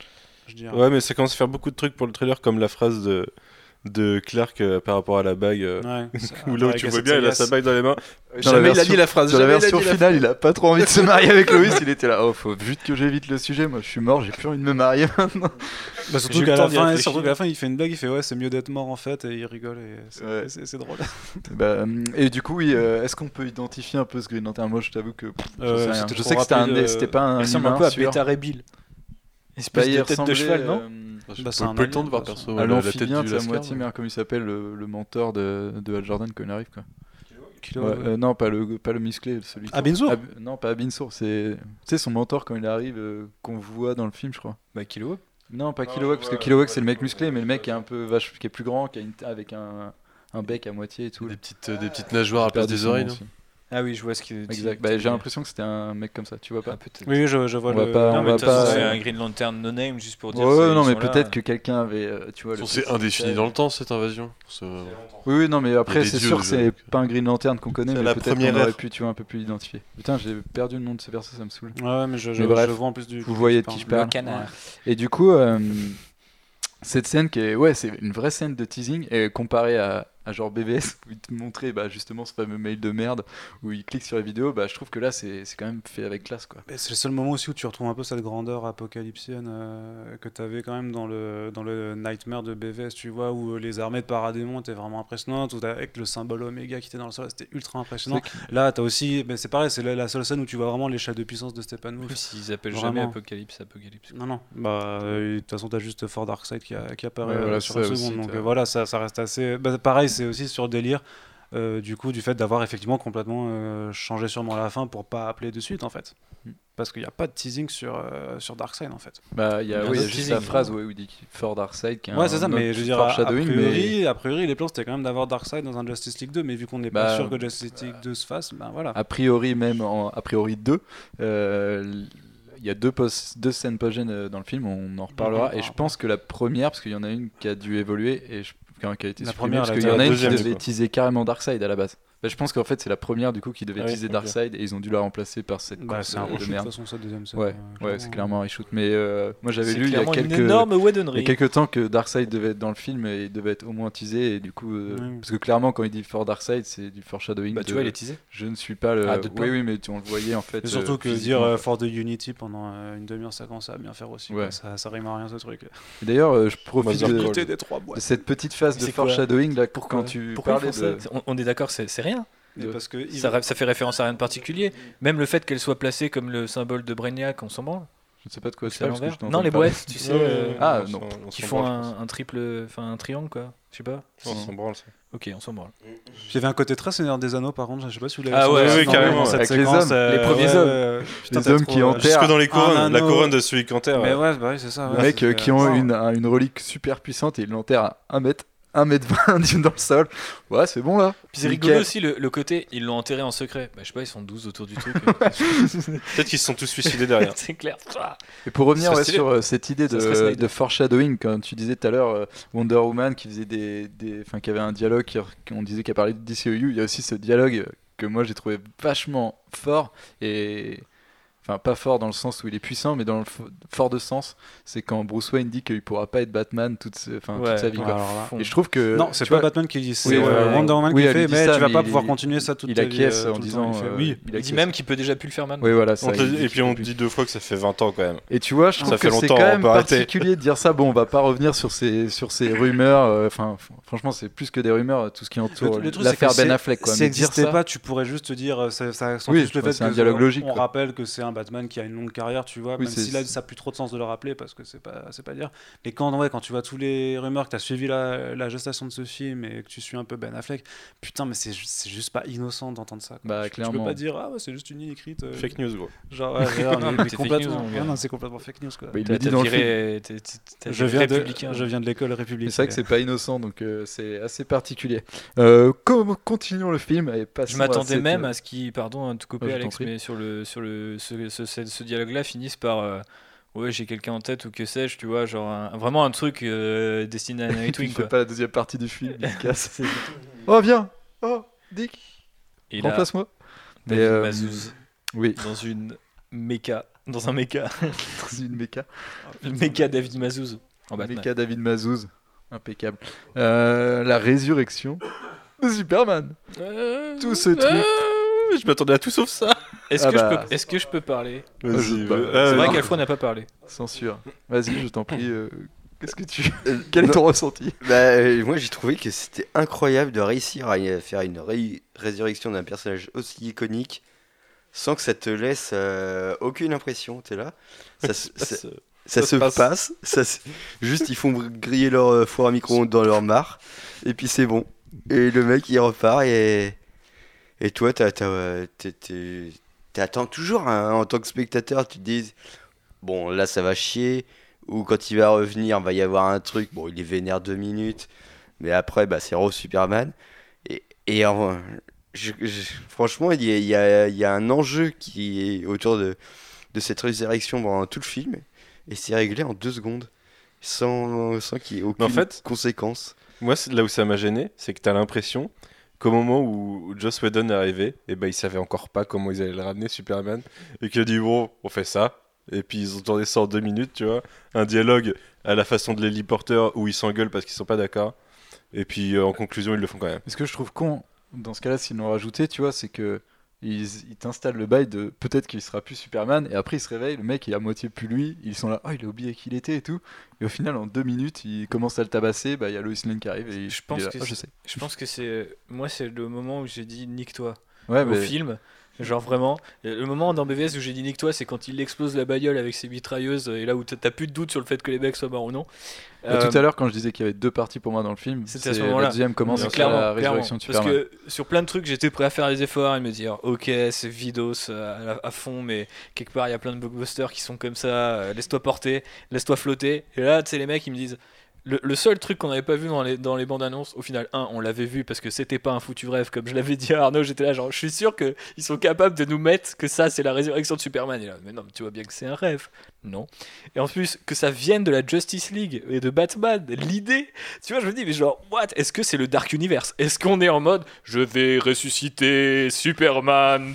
[SPEAKER 6] Je dirais.
[SPEAKER 3] Ouais, mais ça commence à faire beaucoup de trucs pour le trailer, comme la phrase de, de Clark euh, par rapport à la bague. euh,
[SPEAKER 6] Ouais, ça-
[SPEAKER 3] où là où
[SPEAKER 6] avec
[SPEAKER 3] tu
[SPEAKER 6] la
[SPEAKER 3] vois bien, il a sa bague dans les mains.
[SPEAKER 4] Dans la version-
[SPEAKER 3] la phrase.
[SPEAKER 4] Sur la version finale, il a pas trop envie de se marier avec Loïs. Il était là, oh, faut vite que j'évite le sujet. Moi, je suis mort, j'ai plus envie de me marier maintenant.
[SPEAKER 6] Bah,
[SPEAKER 7] J'ai
[SPEAKER 6] surtout
[SPEAKER 7] le
[SPEAKER 6] qu'à
[SPEAKER 7] temps
[SPEAKER 6] la
[SPEAKER 7] d'y
[SPEAKER 6] fin,
[SPEAKER 7] réfléchir.
[SPEAKER 6] surtout qu'à la fin, il fait une blague, il fait ouais, c'est mieux d'être mort en fait, et il rigole et c'est
[SPEAKER 4] Ouais.
[SPEAKER 6] c'est- c'est drôle.
[SPEAKER 4] Bah, hum, et du coup, oui, euh, est-ce qu'on peut identifier un peu ce Green Lantern Moi, je t'avoue que pff, je
[SPEAKER 6] Euh,
[SPEAKER 4] sais rien.
[SPEAKER 6] c'était
[SPEAKER 4] Je
[SPEAKER 6] trop
[SPEAKER 4] sais que c'était un-
[SPEAKER 6] rapide, euh,
[SPEAKER 4] c'était pas un
[SPEAKER 7] Il ressemble
[SPEAKER 4] humain
[SPEAKER 7] un peu à
[SPEAKER 4] sûr.
[SPEAKER 7] Beta Ray Bill.
[SPEAKER 4] Bah,
[SPEAKER 7] Espèce
[SPEAKER 4] il
[SPEAKER 7] de tête de
[SPEAKER 4] ressemblait,
[SPEAKER 7] cheval, non?
[SPEAKER 4] euh,
[SPEAKER 5] Je
[SPEAKER 6] Bah, c'est
[SPEAKER 5] n'ai
[SPEAKER 6] un
[SPEAKER 5] pas le temps de voir perso
[SPEAKER 4] à
[SPEAKER 5] euh, la tête
[SPEAKER 4] l'amphibien, tu sais, à moitié, alors, comment il s'appelle, le, le mentor de, de Hal Jordan quand il arrive quoi.
[SPEAKER 6] Kilo,
[SPEAKER 4] Ouais, euh, non, pas le, pas le musclé, celui.
[SPEAKER 6] Abinsour
[SPEAKER 4] Ab- Non, pas Abinsour, c'est tu sais son mentor quand il arrive euh, qu'on voit dans le film, je crois.
[SPEAKER 7] Bah, Kilo.
[SPEAKER 4] Non, pas
[SPEAKER 3] Ah,
[SPEAKER 4] Kilowog, parce que Kilowog
[SPEAKER 3] ouais,
[SPEAKER 4] c'est le mec musclé, mais le mec qui est un peu vache, qui est plus grand, qui a une, avec un, un bec à moitié et tout.
[SPEAKER 5] Des petites, euh, des petites nageoires à la place des oreilles. non
[SPEAKER 4] aussi.
[SPEAKER 7] Ah oui, je vois ce qui.
[SPEAKER 4] Exact. Bah, j'ai l'impression que c'était un mec comme ça, tu vois
[SPEAKER 7] Ah,
[SPEAKER 4] pas
[SPEAKER 7] peut-être.
[SPEAKER 6] Oui, je, je vois
[SPEAKER 4] On
[SPEAKER 6] le.
[SPEAKER 4] pas-
[SPEAKER 7] Non,
[SPEAKER 4] on
[SPEAKER 7] mais
[SPEAKER 4] pas-
[SPEAKER 7] c'est un Green Lantern no name juste pour dire.
[SPEAKER 4] Ouais, ouais, non, mais peut-être que quelqu'un avait, euh, tu vois.
[SPEAKER 5] C'est indéfini dans le temps cette invasion.
[SPEAKER 4] Oui, oui, non, mais après, c'est
[SPEAKER 5] dieux
[SPEAKER 4] sûr que c'est pas un Green Lantern qu'on connaît,
[SPEAKER 3] C'est
[SPEAKER 4] mais
[SPEAKER 3] la
[SPEAKER 4] peut-être
[SPEAKER 3] première
[SPEAKER 4] qu'on aurait pu, tu vois, un peu plus l'identifier. Putain, j'ai perdu le nom de ce perso, ça me saoule.
[SPEAKER 6] Ouais, ouais, mais je, je,
[SPEAKER 4] Mais bref,
[SPEAKER 6] je vois en plus du.
[SPEAKER 4] Vous voyez de qui je
[SPEAKER 6] parle.
[SPEAKER 4] parle.
[SPEAKER 7] Le canard.
[SPEAKER 4] Et du coup, euh, cette scène qui est, ouais, c'est une vraie scène de teasing, et comparée à, à genre BVS, où il te montrait bah, justement ce fameux mail de merde, où il clique sur les vidéos, bah, je trouve que là, c'est quand même fait avec classe, quoi.
[SPEAKER 6] C'est le seul moment aussi où tu retrouves un peu cette grandeur apocalyptienne euh, que tu avais quand même dans le, dans le Nightmare de BVS, tu vois, où euh, les armées de Paradémon étaient vraiment impressionnantes, où avec le symbole Oméga qui était dans le sol, c'était ultra impressionnant. Là, tu as aussi, ben, c'est pareil, c'est la, la seule scène où tu vois vraiment l'échelle de puissance de Steppenwolf.
[SPEAKER 7] S'ils appellent
[SPEAKER 6] Vraiment.
[SPEAKER 7] jamais Apocalypse, Apocalypse.
[SPEAKER 6] Non, non. Bah, euh, de toute façon, t'as juste Ford Darkseid qui, a- qui apparaît
[SPEAKER 4] Ouais, voilà,
[SPEAKER 6] sur une
[SPEAKER 4] aussi,
[SPEAKER 6] seconde. Donc euh, voilà, ça, ça reste assez. bah, pareil, c'est aussi sur délire. euh, du coup, du fait d'avoir effectivement complètement euh, changé sûrement la fin pour pas appeler de suite en fait.
[SPEAKER 4] Mm.
[SPEAKER 6] Parce qu'il n'y a pas de teasing sur, euh, sur Darkseid en fait.
[SPEAKER 4] Bah, il y a,
[SPEAKER 7] Il y a
[SPEAKER 4] oui, il y a
[SPEAKER 7] un
[SPEAKER 4] juste
[SPEAKER 7] teasing,
[SPEAKER 4] la phrase
[SPEAKER 7] ouais.
[SPEAKER 4] où il dit For Darkseid qui est
[SPEAKER 6] Ouais,
[SPEAKER 4] un
[SPEAKER 6] c'est ça, mais je veux dire, a, priori,
[SPEAKER 4] mais
[SPEAKER 6] a priori, les plans c'était quand même d'avoir Darkseid dans un Justice League 2, mais vu qu'on n'est
[SPEAKER 4] Bah,
[SPEAKER 6] pas sûr que Justice League 2 se fasse, ben voilà.
[SPEAKER 4] a priori même en a priori deux. euh, il y a deux, post- deux scènes post-gènes euh, dans le film, on en reparlera. Et je pense que la première, parce qu'il y en a une qui a dû évoluer et je,
[SPEAKER 6] La première,
[SPEAKER 4] parce qu'il y en a une qui devait teaser carrément Darkseid à la base. Bah, je pense qu'en fait c'est la première du coup qui devait
[SPEAKER 3] Ah oui, ok.
[SPEAKER 4] Darkseid et ils ont dû la remplacer par cette
[SPEAKER 6] Bah,
[SPEAKER 4] course,
[SPEAKER 6] c'est un
[SPEAKER 4] de
[SPEAKER 6] reshoot, de toute
[SPEAKER 4] merde.
[SPEAKER 6] façon, ça, deuxième scène.
[SPEAKER 4] Ouais,
[SPEAKER 6] euh,
[SPEAKER 4] ouais, c'est clairement un reshoot. Mais euh, moi j'avais lu il y a quelques
[SPEAKER 7] une énorme
[SPEAKER 4] il y
[SPEAKER 7] Whedonnerie.
[SPEAKER 4] a quelques temps que Darkseid devait être dans le film et il devait être au moins teasé et du coup euh,
[SPEAKER 6] Oui.
[SPEAKER 4] parce que clairement quand il dit for Darkseid c'est du foreshadowing
[SPEAKER 7] Bah,
[SPEAKER 4] de-
[SPEAKER 7] tu vois, il est teasé.
[SPEAKER 4] je ne suis pas le
[SPEAKER 7] Ah, de
[SPEAKER 4] oui oui mais tu, on le voyait en fait
[SPEAKER 6] Et surtout
[SPEAKER 4] euh,
[SPEAKER 6] que dire euh. For the Unity pendant euh, une demi-heure, ça commence à bien faire aussi.
[SPEAKER 4] Ouais.
[SPEAKER 6] Ça, ça rime à rien ce truc.
[SPEAKER 4] D'ailleurs euh, je profite de, cette petite phase de foreshadowing là
[SPEAKER 7] Pourquoi
[SPEAKER 4] quand tu parlais
[SPEAKER 7] font
[SPEAKER 4] de
[SPEAKER 7] ça on, est d'accord, c'est c'est rien.
[SPEAKER 6] Parce que
[SPEAKER 7] Ça, fait référence à rien de particulier. Même le fait qu'elle soit placée comme le symbole de Brainiac, on s'en branle.
[SPEAKER 4] je ne sais pas de quoi
[SPEAKER 7] C'est Non, les boîtes, tu sais,
[SPEAKER 3] Ouais,
[SPEAKER 7] euh,
[SPEAKER 4] Ah, non.
[SPEAKER 7] qui font un, un triple, enfin un triangle quoi. Je sais pas.
[SPEAKER 3] On s'en branle, ça.
[SPEAKER 7] Ok, on s'en branle.
[SPEAKER 6] J'avais un côté très Seigneur des Anneaux par contre, je sais pas si vous l'avez
[SPEAKER 7] Ah ouais, oui,
[SPEAKER 3] carrément,
[SPEAKER 6] cette
[SPEAKER 4] avec les hommes,
[SPEAKER 6] euh,
[SPEAKER 7] les premiers
[SPEAKER 6] ouais,
[SPEAKER 7] hommes.
[SPEAKER 6] putain,
[SPEAKER 4] Les hommes qui
[SPEAKER 6] euh,
[SPEAKER 4] enterrent.
[SPEAKER 3] Jusque dans les
[SPEAKER 6] un
[SPEAKER 3] couronnes, la couronne de celui qui enterre.
[SPEAKER 6] Mais
[SPEAKER 3] euh,
[SPEAKER 6] ouais, bah oui, c'est ça.
[SPEAKER 4] Les mecs euh, qui ont une relique super puissante et ils l'enterrent à 1 mètre 1 mètre 20 dans le sol ouais c'est bon là
[SPEAKER 7] Puis c'est rigolo aussi le, le côté, ils l'ont enterré en secret. Bah, je sais pas, ils sont 12 autour du truc.
[SPEAKER 3] Peut-être qu'ils se sont tous suicidés derrière.
[SPEAKER 7] c'est clair.
[SPEAKER 4] Et pour revenir ouais, sur euh, cette idée de, de foreshadowing, quand tu disais tout à l'heure euh, Wonder Woman qui faisait des, des, enfin qui avait un dialogue, qui, qu'on disait qu'elle parlait de DCEU, il y a aussi ce dialogue euh, que moi j'ai trouvé vachement fort et enfin pas fort dans le sens où il est puissant, mais dans le fort de sens, c'est quand Bruce Wayne dit qu'il pourra pas être Batman toute, sa- enfin, toute
[SPEAKER 7] Ouais,
[SPEAKER 4] sa vie. Quoi.
[SPEAKER 6] là-
[SPEAKER 4] Et je trouve que
[SPEAKER 6] Non, c'est pas
[SPEAKER 4] vois,
[SPEAKER 6] Batman qui dit, c'est
[SPEAKER 4] Oui,
[SPEAKER 6] euh, Wonder Woman
[SPEAKER 4] oui,
[SPEAKER 6] qui fait, mais
[SPEAKER 4] ça,
[SPEAKER 6] tu vas
[SPEAKER 4] mais
[SPEAKER 6] pas
[SPEAKER 4] il-
[SPEAKER 6] pouvoir continuer ça toute
[SPEAKER 4] il
[SPEAKER 6] ta vie,
[SPEAKER 4] acquiesce
[SPEAKER 6] euh,
[SPEAKER 4] en disant,
[SPEAKER 6] temps. Il fait,
[SPEAKER 4] euh,
[SPEAKER 6] oui.
[SPEAKER 4] il
[SPEAKER 7] Il dit même qu'il peut déjà plus le faire maintenant.
[SPEAKER 4] Oui voilà. ça,
[SPEAKER 3] On te-
[SPEAKER 4] il dit
[SPEAKER 3] Et puis on dit deux fois que ça fait 20 ans quand même.
[SPEAKER 4] Et tu vois, je
[SPEAKER 3] Ça
[SPEAKER 4] trouve
[SPEAKER 3] fait
[SPEAKER 4] que c'est
[SPEAKER 3] longtemps,
[SPEAKER 4] quand même particulier de dire ça. Bon, on va pas revenir sur ces, sur ces rumeurs. Enfin, franchement, c'est plus que des rumeurs, tout ce qui entoure l'affaire Ben Affleck. Quoi.
[SPEAKER 6] Si ça
[SPEAKER 4] dire
[SPEAKER 6] n'existait pas, tu pourrais juste te dire, ça, juste le fait
[SPEAKER 4] c'est un
[SPEAKER 6] que
[SPEAKER 4] dialogue
[SPEAKER 6] on-
[SPEAKER 4] logique,
[SPEAKER 6] On rappelle que c'est un Batman qui a une longue carrière, tu vois,
[SPEAKER 4] Oui,
[SPEAKER 6] même si là ça a plus trop de sens de le rappeler parce que c'est pas, c'est pas dire. Mais quand, ouais, quand tu vois tous les rumeurs, que tu as suivi la, la gestation de ce film et que tu suis un peu Ben Affleck, putain, mais c'est ju- c'est juste pas innocent d'entendre ça. quoi.
[SPEAKER 4] Bah,
[SPEAKER 6] Tu- Tu
[SPEAKER 4] clairement.
[SPEAKER 6] peux pas dire, ah ouais, c'est juste une ligne écrite. euh,
[SPEAKER 3] Fake news, gros.
[SPEAKER 6] Genre, ouais, ouais, non, mais- mais
[SPEAKER 7] C'est fake
[SPEAKER 6] complètement.
[SPEAKER 7] news, mon gars.
[SPEAKER 6] Ouais, non, c'est complètement fake news. Quoi.
[SPEAKER 4] bah, il le dit dans le film.
[SPEAKER 6] je, viens de, je viens de l'école républicaine.
[SPEAKER 4] C'est vrai que c'est pas innocent, donc euh, c'est assez particulier. Euh, continuons le film et passons
[SPEAKER 7] Je m'attendais même à ce qui, pardon, de te couper Alex, mais sur le sur le ce, dialogue-là finisse par euh, ouais j'ai quelqu'un en tête ou que sais-je, tu vois, genre un- vraiment un truc euh, destiné à Nightwing quoi.
[SPEAKER 4] pas la deuxième partie du film, il se casse. oh, viens Oh, Dick Remplace-moi Mais,
[SPEAKER 7] David
[SPEAKER 4] euh,
[SPEAKER 7] Mazouz
[SPEAKER 4] Oui,
[SPEAKER 7] dans une méca, dans un méca,
[SPEAKER 4] dans une méca.
[SPEAKER 7] le méca David Mazouz en Batman.
[SPEAKER 4] Méca David Mazouz. Impeccable. Euh, la résurrection de Superman. Tout ce truc.
[SPEAKER 3] Je m'attendais à tout sauf ça.
[SPEAKER 7] Est-ce
[SPEAKER 4] Ah
[SPEAKER 7] que,
[SPEAKER 4] bah.
[SPEAKER 7] je peux- est-ce que je peux parler
[SPEAKER 3] Vas-y.
[SPEAKER 4] bah, c'est
[SPEAKER 3] ah,
[SPEAKER 7] vrai
[SPEAKER 3] oui.
[SPEAKER 7] qu'Alfred n'a pas parlé.
[SPEAKER 4] Censure. Vas-y, je t'en prie. euh, Qu'est-ce que tu.
[SPEAKER 9] Euh,
[SPEAKER 4] Quel est ton ressenti?
[SPEAKER 9] Bah, euh, moi j'ai trouvé que c'était incroyable de réussir à faire une ré- résurrection d'un personnage aussi iconique sans que ça te laisse euh, aucune impression. T'es là, ça, se- ça-
[SPEAKER 3] Ça-
[SPEAKER 9] ça
[SPEAKER 3] ça
[SPEAKER 9] se
[SPEAKER 3] se passe.
[SPEAKER 9] passe, ça se- juste ils font griller leur four à micro-ondes dans leur mare et puis c'est bon. Et le mec il repart et et toi t'as- t'attends toujours hein, en tant que spectateur, tu te dis bon là ça va chier où quand il va revenir, va y avoir un truc. Bon, il est vénère deux minutes, mais après, bah, c'est Rose Superman. Et, et en- je- je- franchement, il y, a, il y a- il y a un enjeu qui est autour de, de cette résurrection pendant tout le film, et c'est réglé en deux secondes, sans, sans qu'il y ait aucune
[SPEAKER 3] en fait-
[SPEAKER 9] conséquence.
[SPEAKER 3] Moi, c'est là où ça m'a gêné, c'est que t'as l'impression qu'au moment où Joss Whedon est arrivé, et ben ils savaient encore pas comment ils allaient le ramener Superman, et qu'il a dit bon, on fait ça, et puis ils ont tourné ça en deux minutes, tu vois, un dialogue à la façon de Lily Porter où ils s'engueulent parce qu'ils sont pas d'accord, et puis euh, en conclusion ils le font quand même.
[SPEAKER 4] Ce que je trouve con dans ce cas-là, s'ils l'ont rajouté, tu vois, c'est que ils, ils t'installent le bail de peut-être qu'il sera plus Superman, et après il se réveille, le mec il est à moitié plus lui, ils sont là, oh il a oublié qui il était et tout, et au final en deux minutes il commence à le tabasser, bah il y a Lois Lane qui arrive et
[SPEAKER 7] Je
[SPEAKER 4] il
[SPEAKER 7] pense
[SPEAKER 4] est là,
[SPEAKER 7] que
[SPEAKER 4] Ah, je
[SPEAKER 7] c'est-
[SPEAKER 4] sais.
[SPEAKER 7] Je pense que c'est. Moi, c'est le moment où j'ai dit nique-toi
[SPEAKER 4] Ouais,
[SPEAKER 7] au
[SPEAKER 4] mais
[SPEAKER 7] film. Genre vraiment, le moment dans BVS où j'ai dit nique-toi, c'est quand il explose la bagnole avec ses mitrailleuses et là où t'as plus de doute sur le fait que les mecs soient morts ou non. Euh,
[SPEAKER 4] tout à l'heure quand je disais qu'il y avait deux parties pour moi dans le film,
[SPEAKER 7] C'était à ce
[SPEAKER 4] c'est
[SPEAKER 7] moment-là.
[SPEAKER 4] la deuxième commence avec la résurrection de. Superman.
[SPEAKER 7] Parce que sur plein de trucs, j'étais prêt à faire les efforts et me dire, ok, c'est vidos euh, à, à fond, mais quelque part, il y a plein de blockbusters qui sont comme ça, euh, laisse-toi porter, laisse-toi flotter. Et là, tu sais, les mecs, ils me disent. Le, le seul truc qu'on n'avait pas vu dans les, dans les bandes annonces, au final, un, on l'avait vu parce que c'était pas un foutu rêve, comme je l'avais dit à Arnaud, j'étais là, genre, je suis sûr qu'ils sont capables de nous mettre que ça, c'est la résurrection de Superman. Et là, mais non, mais tu vois bien que c'est un rêve. Non. Et en plus, que ça vienne de la Justice League et de Batman, l'idée, tu vois, je me dis, mais genre, what? Est-ce que c'est le Dark Universe? Est-ce qu'on est en mode, je vais ressusciter Superman?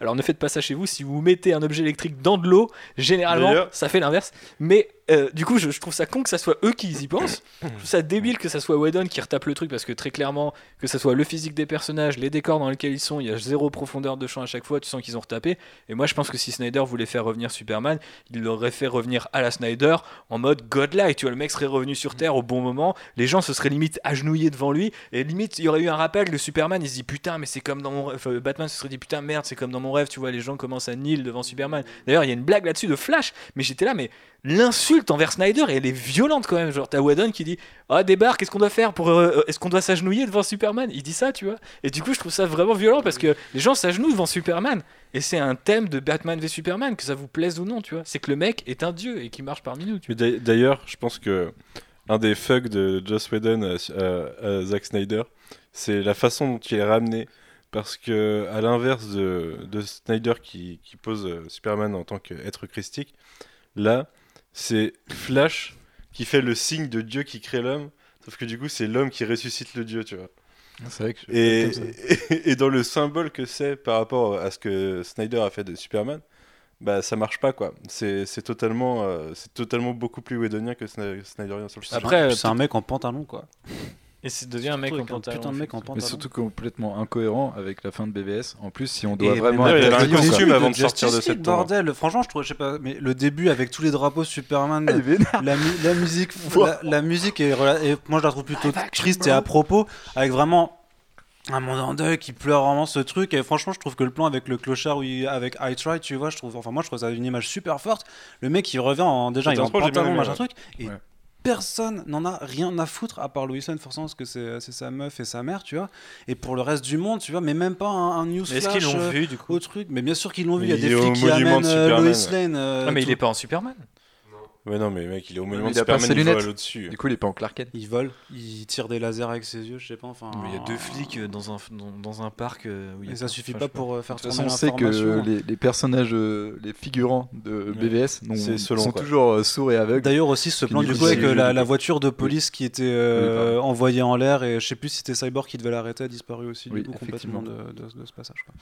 [SPEAKER 7] Alors ne faites pas ça chez vous, si vous mettez un objet électrique dans de l'eau, généralement, ça fait l'inverse. Mais euh, du coup, je, trouve ça con que ça soit eux qui y pensent. Je trouve ça débile que ça soit Whedon qui retape le truc parce que très clairement, que ça soit le physique des personnages, les décors dans lesquels ils sont, il y a zéro profondeur de champ à chaque fois, tu sens qu'ils ont retapé. Et moi, je pense que si Snyder voulait faire revenir Superman, il l'aurait fait revenir à la Snyder en mode godlike. Tu vois, le mec serait revenu sur Terre au bon moment, les gens se seraient limite agenouillés devant lui, et limite, il y aurait eu un rappel de Superman, il se dit putain, mais c'est comme dans mon rêve. Batman se serait dit putain, merde, c'est comme dans mon rêve, tu vois, les gens commencent à nil devant Superman. D'ailleurs, il y a une blague là-dessus de Flash, mais j'étais là, mais l'insulte envers Snyder, elle est violente quand même. Genre, t'as Whedon qui dit Ah, débarque, qu'est-ce qu'on doit faire pour. euh, Est-ce qu'on doit s'agenouiller devant Superman? Il dit ça, tu vois. Et du coup, je trouve ça vraiment violent parce que les gens s'agenouillent devant Superman. Et c'est un thème de Batman v Superman, que ça vous plaise ou non, tu vois. C'est que le mec est un dieu et qui marche parmi nous, tu
[SPEAKER 3] d'ailleurs, je pense que un des fucks de Joss Whedon à, à- à Zack Snyder, c'est la façon dont il est ramené. Parce que, à l'inverse de, de Snyder qui, qui pose euh, Superman en tant qu'être christique, là, c'est Flash qui fait le signe de Dieu qui crée l'homme. Sauf que du coup, c'est l'homme qui ressuscite le Dieu, tu vois.
[SPEAKER 4] C'est vrai que je-
[SPEAKER 3] Et,
[SPEAKER 4] comme ça.
[SPEAKER 3] et, et dans le symbole que c'est par rapport à ce que Snyder a fait de Superman, bah ça marche pas quoi. C'est c'est totalement, euh, c'est totalement beaucoup plus Whedonien que Sny- Snyderien sur le.
[SPEAKER 7] Après, euh,
[SPEAKER 6] c'est un mec en pantalon, quoi.
[SPEAKER 7] Et c'est devient un mec en pantalon.
[SPEAKER 6] putain de mec en
[SPEAKER 4] Mais surtout complètement incohérent avec la fin de BVS. En plus, si on doit
[SPEAKER 6] Et
[SPEAKER 4] vraiment
[SPEAKER 3] il
[SPEAKER 4] être
[SPEAKER 3] avait un costume avant de
[SPEAKER 6] Justice
[SPEAKER 3] sortir de cette tombe.
[SPEAKER 6] bordel. Franchement, je trouve, je sais pas, mais le début avec tous les drapeaux Superman,
[SPEAKER 4] vénère.
[SPEAKER 6] la, mu- la musique, la, la musique est, et moi je la trouve plutôt triste et à propos, avec vraiment un monde en deuil qui pleure vraiment ce truc. Et franchement, je trouve que le plan avec le clochard, où il- avec I Try, tu vois, je trouve, enfin moi je trouve ça une image super forte. Le mec il revient en déjà, il est en pantalon, machin
[SPEAKER 3] ouais.
[SPEAKER 6] truc, et
[SPEAKER 4] Ouais.
[SPEAKER 6] Personne n'en a rien à foutre à part Lois Lane forcément parce que c'est c'est sa meuf et sa mère, tu vois. Et pour le reste du monde, tu vois, mais même pas un, un news
[SPEAKER 7] Est-ce qu'ils l'ont
[SPEAKER 6] euh,
[SPEAKER 7] vu du coup?
[SPEAKER 6] au truc, mais bien sûr qu'ils l'ont vu. Il y a des flics qui amènent euh, Lois Lane. euh,
[SPEAKER 7] Ah, mais il est pas en Superman.
[SPEAKER 3] Ouais non mais mec il est au monument
[SPEAKER 4] Mais
[SPEAKER 3] de
[SPEAKER 4] il a pas
[SPEAKER 3] Superman,
[SPEAKER 4] ses
[SPEAKER 3] il vole au-dessus.
[SPEAKER 4] Du coup, il est pas en Clark Kent.
[SPEAKER 6] Il vole, il tire des lasers avec ses yeux, je sais pas. Enfin,
[SPEAKER 7] Mais Il y a deux flics euh, dans un, dans, dans un parc euh, où il y a
[SPEAKER 6] Et ça suffit
[SPEAKER 7] enfin,
[SPEAKER 6] pas
[SPEAKER 7] je sais
[SPEAKER 6] pour euh, faire
[SPEAKER 4] De toute
[SPEAKER 6] tourner
[SPEAKER 4] façon, on sait que
[SPEAKER 6] l'information.
[SPEAKER 4] les, les personnages, euh, les figurants de BVS n'ont-
[SPEAKER 3] C'est selon,
[SPEAKER 4] sont
[SPEAKER 3] quoi.
[SPEAKER 4] toujours euh, sourds et aveugles.
[SPEAKER 6] D'ailleurs aussi ce plan
[SPEAKER 4] du coup,
[SPEAKER 6] avec euh, la, voiture de police qui était euh, envoyée en l'air et je sais plus si c'était Cyborg qui devait l'arrêter a disparu aussi
[SPEAKER 4] Oui,
[SPEAKER 6] du coup complètement
[SPEAKER 4] effectivement.
[SPEAKER 6] de, de- de ce passage. quoi.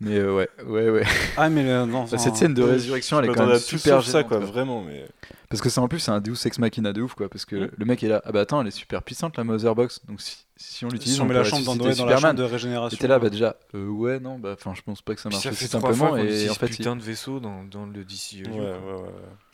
[SPEAKER 4] Mais euh, ouais, ouais, ouais.
[SPEAKER 6] Ah mais euh, non,
[SPEAKER 4] Bah,
[SPEAKER 6] enfin,
[SPEAKER 4] cette scène de résurrection, elle est quand même super
[SPEAKER 3] ça quoi,
[SPEAKER 4] quoi.
[SPEAKER 3] vraiment mais
[SPEAKER 4] Parce que c'est en plus c'est un Deus Ex Machina de ouf quoi. Parce que
[SPEAKER 3] Mm.
[SPEAKER 4] le mec est là, ah bah attends, elle est super puissante la Mother Box. Donc si, si on l'utilise,
[SPEAKER 6] si on
[SPEAKER 4] on
[SPEAKER 6] met la chambre dans, dans la chambre de régénération.
[SPEAKER 4] Et t'es là, bah déjà, euh, ouais, non, bah enfin, je pense pas que ça marche
[SPEAKER 7] ça
[SPEAKER 4] aussi
[SPEAKER 7] fait
[SPEAKER 4] simplement.
[SPEAKER 7] fois
[SPEAKER 4] Et en fait, il-
[SPEAKER 7] putain de vaisseau dans, dans le DCU.
[SPEAKER 3] ouais, ouais, ouais.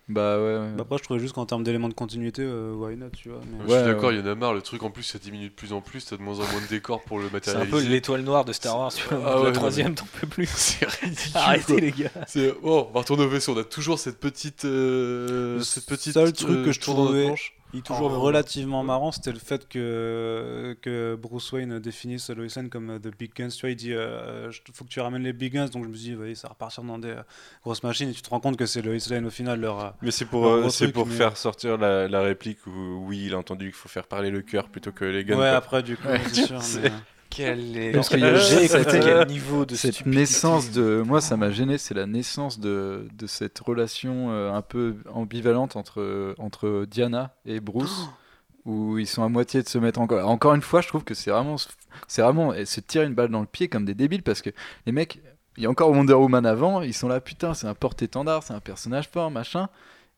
[SPEAKER 4] Bah ouais, ouais.
[SPEAKER 6] Bah, après je trouvais juste qu'en termes d'éléments de continuité, euh, why not, tu vois. mais-
[SPEAKER 5] Je suis d'accord,
[SPEAKER 4] ouais.
[SPEAKER 5] il y en a marre, le truc en plus ça diminue de plus en plus, t'as de moins en moins de décors pour le
[SPEAKER 7] C'est un
[SPEAKER 5] matérialiser.
[SPEAKER 7] peu l'étoile noire de Star Wars. tu vois.
[SPEAKER 5] Ah
[SPEAKER 7] la troisième, t'en peux plus.
[SPEAKER 5] C'est ridicule.
[SPEAKER 7] Arrêtez
[SPEAKER 5] quoi.
[SPEAKER 7] les gars.
[SPEAKER 5] C'est oh, on va retourner au vaisseau, on a toujours cette petite euh, cette petite
[SPEAKER 6] seul truc que je trouvais- est toujours
[SPEAKER 5] Oh.
[SPEAKER 6] relativement marrant, c'était le fait que, que Bruce Wayne définisse Lois Lane comme euh, The Big Guns. Tu vois, il dit euh, je- faut que tu ramènes les Big Guns. Donc je me suis dit, ça va repartir dans des euh, grosses machines. Et tu te rends compte que c'est Lois Lane au final, leur. euh,
[SPEAKER 3] Mais c'est pour, euh, c'est
[SPEAKER 6] truc,
[SPEAKER 3] pour
[SPEAKER 6] mais-
[SPEAKER 3] faire sortir la, la réplique où oui, il a entendu qu'il faut faire parler le cœur plutôt que les guns.
[SPEAKER 6] ouais,
[SPEAKER 3] quoi.
[SPEAKER 6] après, du coup,
[SPEAKER 4] Ouais,
[SPEAKER 6] c'est sûr.
[SPEAKER 3] c'est-
[SPEAKER 6] mais-
[SPEAKER 7] Quel est...
[SPEAKER 4] Parce
[SPEAKER 7] J'ai quel niveau de
[SPEAKER 4] cette
[SPEAKER 7] stupidité.
[SPEAKER 4] naissance de moi ça m'a gêné c'est la naissance de, de cette relation euh, un peu ambivalente entre entre Diana et Bruce où ils sont à moitié de se mettre encore encore une fois je trouve que c'est vraiment c'est vraiment se tirer une balle dans le pied comme des débiles parce que les mecs il y a encore Wonder Woman avant ils sont là putain c'est un porte-étendard c'est un personnage fort machin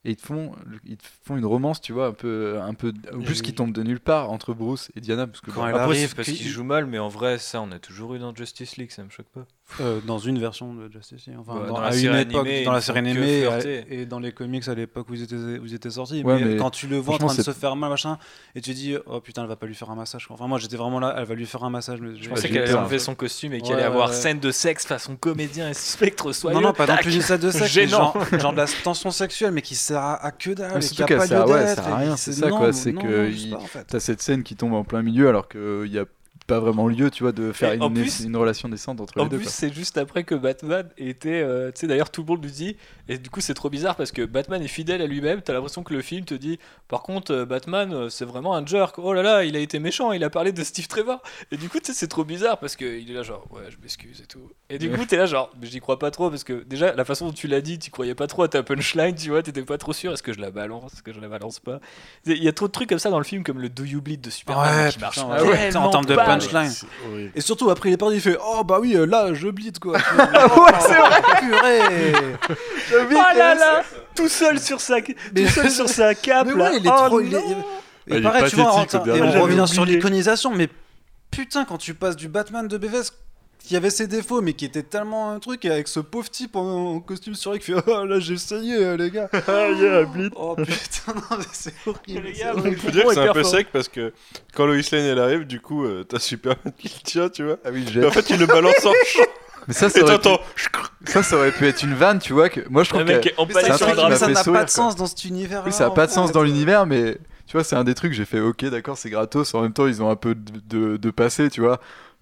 [SPEAKER 4] et ils te font ils te font une romance tu vois un peu un peu en plus qui tombe de nulle part entre Bruce et Diana parce que
[SPEAKER 6] Quand
[SPEAKER 4] bon,
[SPEAKER 6] elle
[SPEAKER 7] Après,
[SPEAKER 6] arrive,
[SPEAKER 7] c'est parce
[SPEAKER 6] qu'il-
[SPEAKER 7] qu'il joue mal, mais en vrai, ça, on a toujours eu dans Justice League, ça me choque pas.
[SPEAKER 6] Euh, dans une version de Justice League. Enfin,
[SPEAKER 7] Ouais,
[SPEAKER 6] dans, à
[SPEAKER 7] série
[SPEAKER 6] une époque,
[SPEAKER 7] animée,
[SPEAKER 6] dans la série animée et, et dans les comics à l'époque où ils étaient, où ils étaient sortis.
[SPEAKER 4] Ouais,
[SPEAKER 6] mais,
[SPEAKER 4] mais
[SPEAKER 6] quand tu le vois en train de se faire mal, machin, et tu dis, oh putain, elle va pas lui faire un massage. Enfin, moi j'étais vraiment là, elle va lui faire un massage. Mais
[SPEAKER 7] Je pensais qu'elle allait enlever son costume et qu'il
[SPEAKER 6] Ouais,
[SPEAKER 7] allait avoir scène de sexe façon comédien et spectre soyeux.
[SPEAKER 6] non, non, pas non plus une scène de sexe, genre, genre de la tension sexuelle, mais qui sert à, à que dalle. Et
[SPEAKER 4] surtout qu'elle
[SPEAKER 6] pas
[SPEAKER 4] sert- à rien, c'est ça, quoi, c'est que. T'as cette scène qui tombe en plein milieu alors qu'il n'y a pas vraiment lieu, tu vois, de faire une,
[SPEAKER 7] en plus-
[SPEAKER 4] une relation décente entre
[SPEAKER 7] En
[SPEAKER 4] les deux.
[SPEAKER 7] plus, c'est juste après que Batman était. euh, tu sais, d'ailleurs, tout le monde lui dit. Et du coup, c'est trop bizarre parce que Batman est fidèle à lui-même. T'as l'impression que le film te dit Par contre, euh, Batman, euh, c'est vraiment un jerk. Oh là là, il a été méchant. Il a parlé de Steve Trevor. Et du coup, tu sais, c'est trop bizarre parce qu'il est là, genre, ouais, je m'excuse et tout. Et du coup, t'es là, genre, mais j'y crois pas trop parce que déjà, la façon dont tu l'as dit, tu croyais pas trop à ta punchline, tu vois, t'étais pas trop sûr. Est-ce que je la balance Est-ce que je la balance pas? Il y a trop de trucs comme ça dans le film, comme le Do You Bleed de Superman
[SPEAKER 6] Ouais,
[SPEAKER 7] qui marche.
[SPEAKER 6] putain,
[SPEAKER 4] ouais.
[SPEAKER 7] tellement
[SPEAKER 6] en termes de
[SPEAKER 7] pas.
[SPEAKER 6] Punchline.
[SPEAKER 5] Horrible.
[SPEAKER 6] Et surtout, après, il est parti, il fait Oh bah oui, euh, là, je bleed quoi. ouais, c'est vrai, purée.
[SPEAKER 7] Oh là là Tout seul sur sa, tout seul sur sa cape
[SPEAKER 6] Mais
[SPEAKER 7] là.
[SPEAKER 6] ouais, il est
[SPEAKER 7] Oh
[SPEAKER 6] trop. il est-. Et pareil, tu vois,
[SPEAKER 5] au
[SPEAKER 6] et on revient sur l'iconisation, mais putain, quand tu passes du Batman de BVS qui avait ses défauts, mais qui était tellement un truc, et avec ce pauvre type en, en costume sur qui fait Oh là, j'ai essayé, euh, les gars. Oh putain, non, mais c'est horrible.
[SPEAKER 7] Les gars,
[SPEAKER 6] horrible.
[SPEAKER 3] Faut dire que c'est un peu
[SPEAKER 7] fort.
[SPEAKER 3] sec parce que quand Lois Lane elle arrive, du coup, euh, t'as Superman qui le tient, tu vois.
[SPEAKER 4] Ah oui,
[SPEAKER 3] en fait, il le balance en champ.
[SPEAKER 4] Mais ça, ça aurait, pu, ça, ça aurait pu être une vanne, tu vois. Que... Moi, je trouve que
[SPEAKER 6] ça n'a pas de
[SPEAKER 4] quoi.
[SPEAKER 6] sens dans cet univers.
[SPEAKER 4] oui, ça n'a pas de sens dans l'univers, mais tu vois, c'est un des trucs, j'ai fait ok, d'accord, c'est gratos. En même temps, ils ont un peu de, de, de passé, tu vois.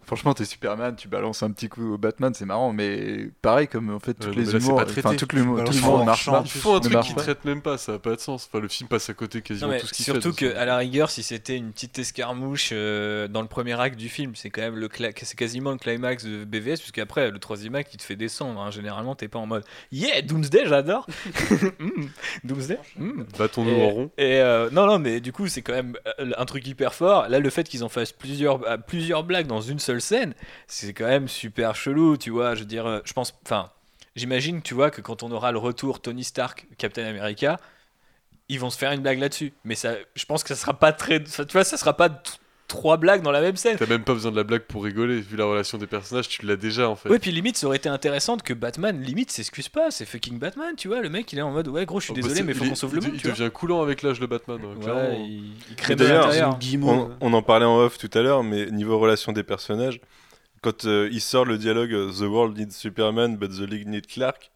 [SPEAKER 4] Franchement, t'es Superman, tu balances un petit coup au Batman, c'est marrant, mais pareil, comme en fait, toutes
[SPEAKER 5] Ouais,
[SPEAKER 4] les
[SPEAKER 5] là,
[SPEAKER 4] humours,
[SPEAKER 5] pas
[SPEAKER 4] enfin, tout l'humour,
[SPEAKER 6] en
[SPEAKER 4] ne marche
[SPEAKER 5] Il faut un
[SPEAKER 4] ne
[SPEAKER 5] truc qui
[SPEAKER 4] pas.
[SPEAKER 5] traite même pas, ça n'a pas de sens. Enfin, le film passe à côté quasiment
[SPEAKER 7] Non,
[SPEAKER 5] tout ce qu'il fait.
[SPEAKER 7] surtout
[SPEAKER 5] de toute
[SPEAKER 7] que
[SPEAKER 5] façon.
[SPEAKER 7] à la rigueur, si c'était une petite escarmouche euh, dans le premier acte du film, c'est quand même le cla- c'est quasiment le climax de BVS, puisque après le troisième acte il te fait descendre. hein. Généralement, t'es pas en mode Yeah, Doomsday, j'adore. Mm, Doomsday. mm.
[SPEAKER 5] Battons-nous
[SPEAKER 7] Et,
[SPEAKER 5] en rond.
[SPEAKER 7] et, euh, non, non, mais du coup, c'est quand même euh, un truc hyper fort. Là, le fait qu'ils en fassent plusieurs, plusieurs blagues dans une seule scène, c'est quand même super chelou, tu vois. Je veux dire, euh, je pense, enfin, j'imagine, tu vois, que quand on aura le retour Tony Stark, Captain America, ils vont se faire une blague là-dessus. Mais ça, je pense que ça sera pas très, tu vois, ça sera pas trois blagues dans la même scène.
[SPEAKER 5] T'as même pas besoin de la blague pour rigoler, vu la relation des personnages, tu l'as déjà en fait.
[SPEAKER 7] Oui, puis limite, ça aurait été intéressant que Batman, limite, s'excuse pas. C'est fucking Batman, tu vois. Le mec, il est en mode, ouais, gros, je suis
[SPEAKER 5] Oh, bah,
[SPEAKER 7] désolé, mais faut qu'on sauve le monde,
[SPEAKER 5] il
[SPEAKER 7] tu
[SPEAKER 5] devient coulant avec l'âge, le Batman. hein, clairement.
[SPEAKER 7] Ouais, il, il crée de.
[SPEAKER 3] On, on en parlait en off tout à l'heure, mais niveau relation des personnages, quand euh, il sort le dialogue euh, The world needs Superman, but the League needs Clark,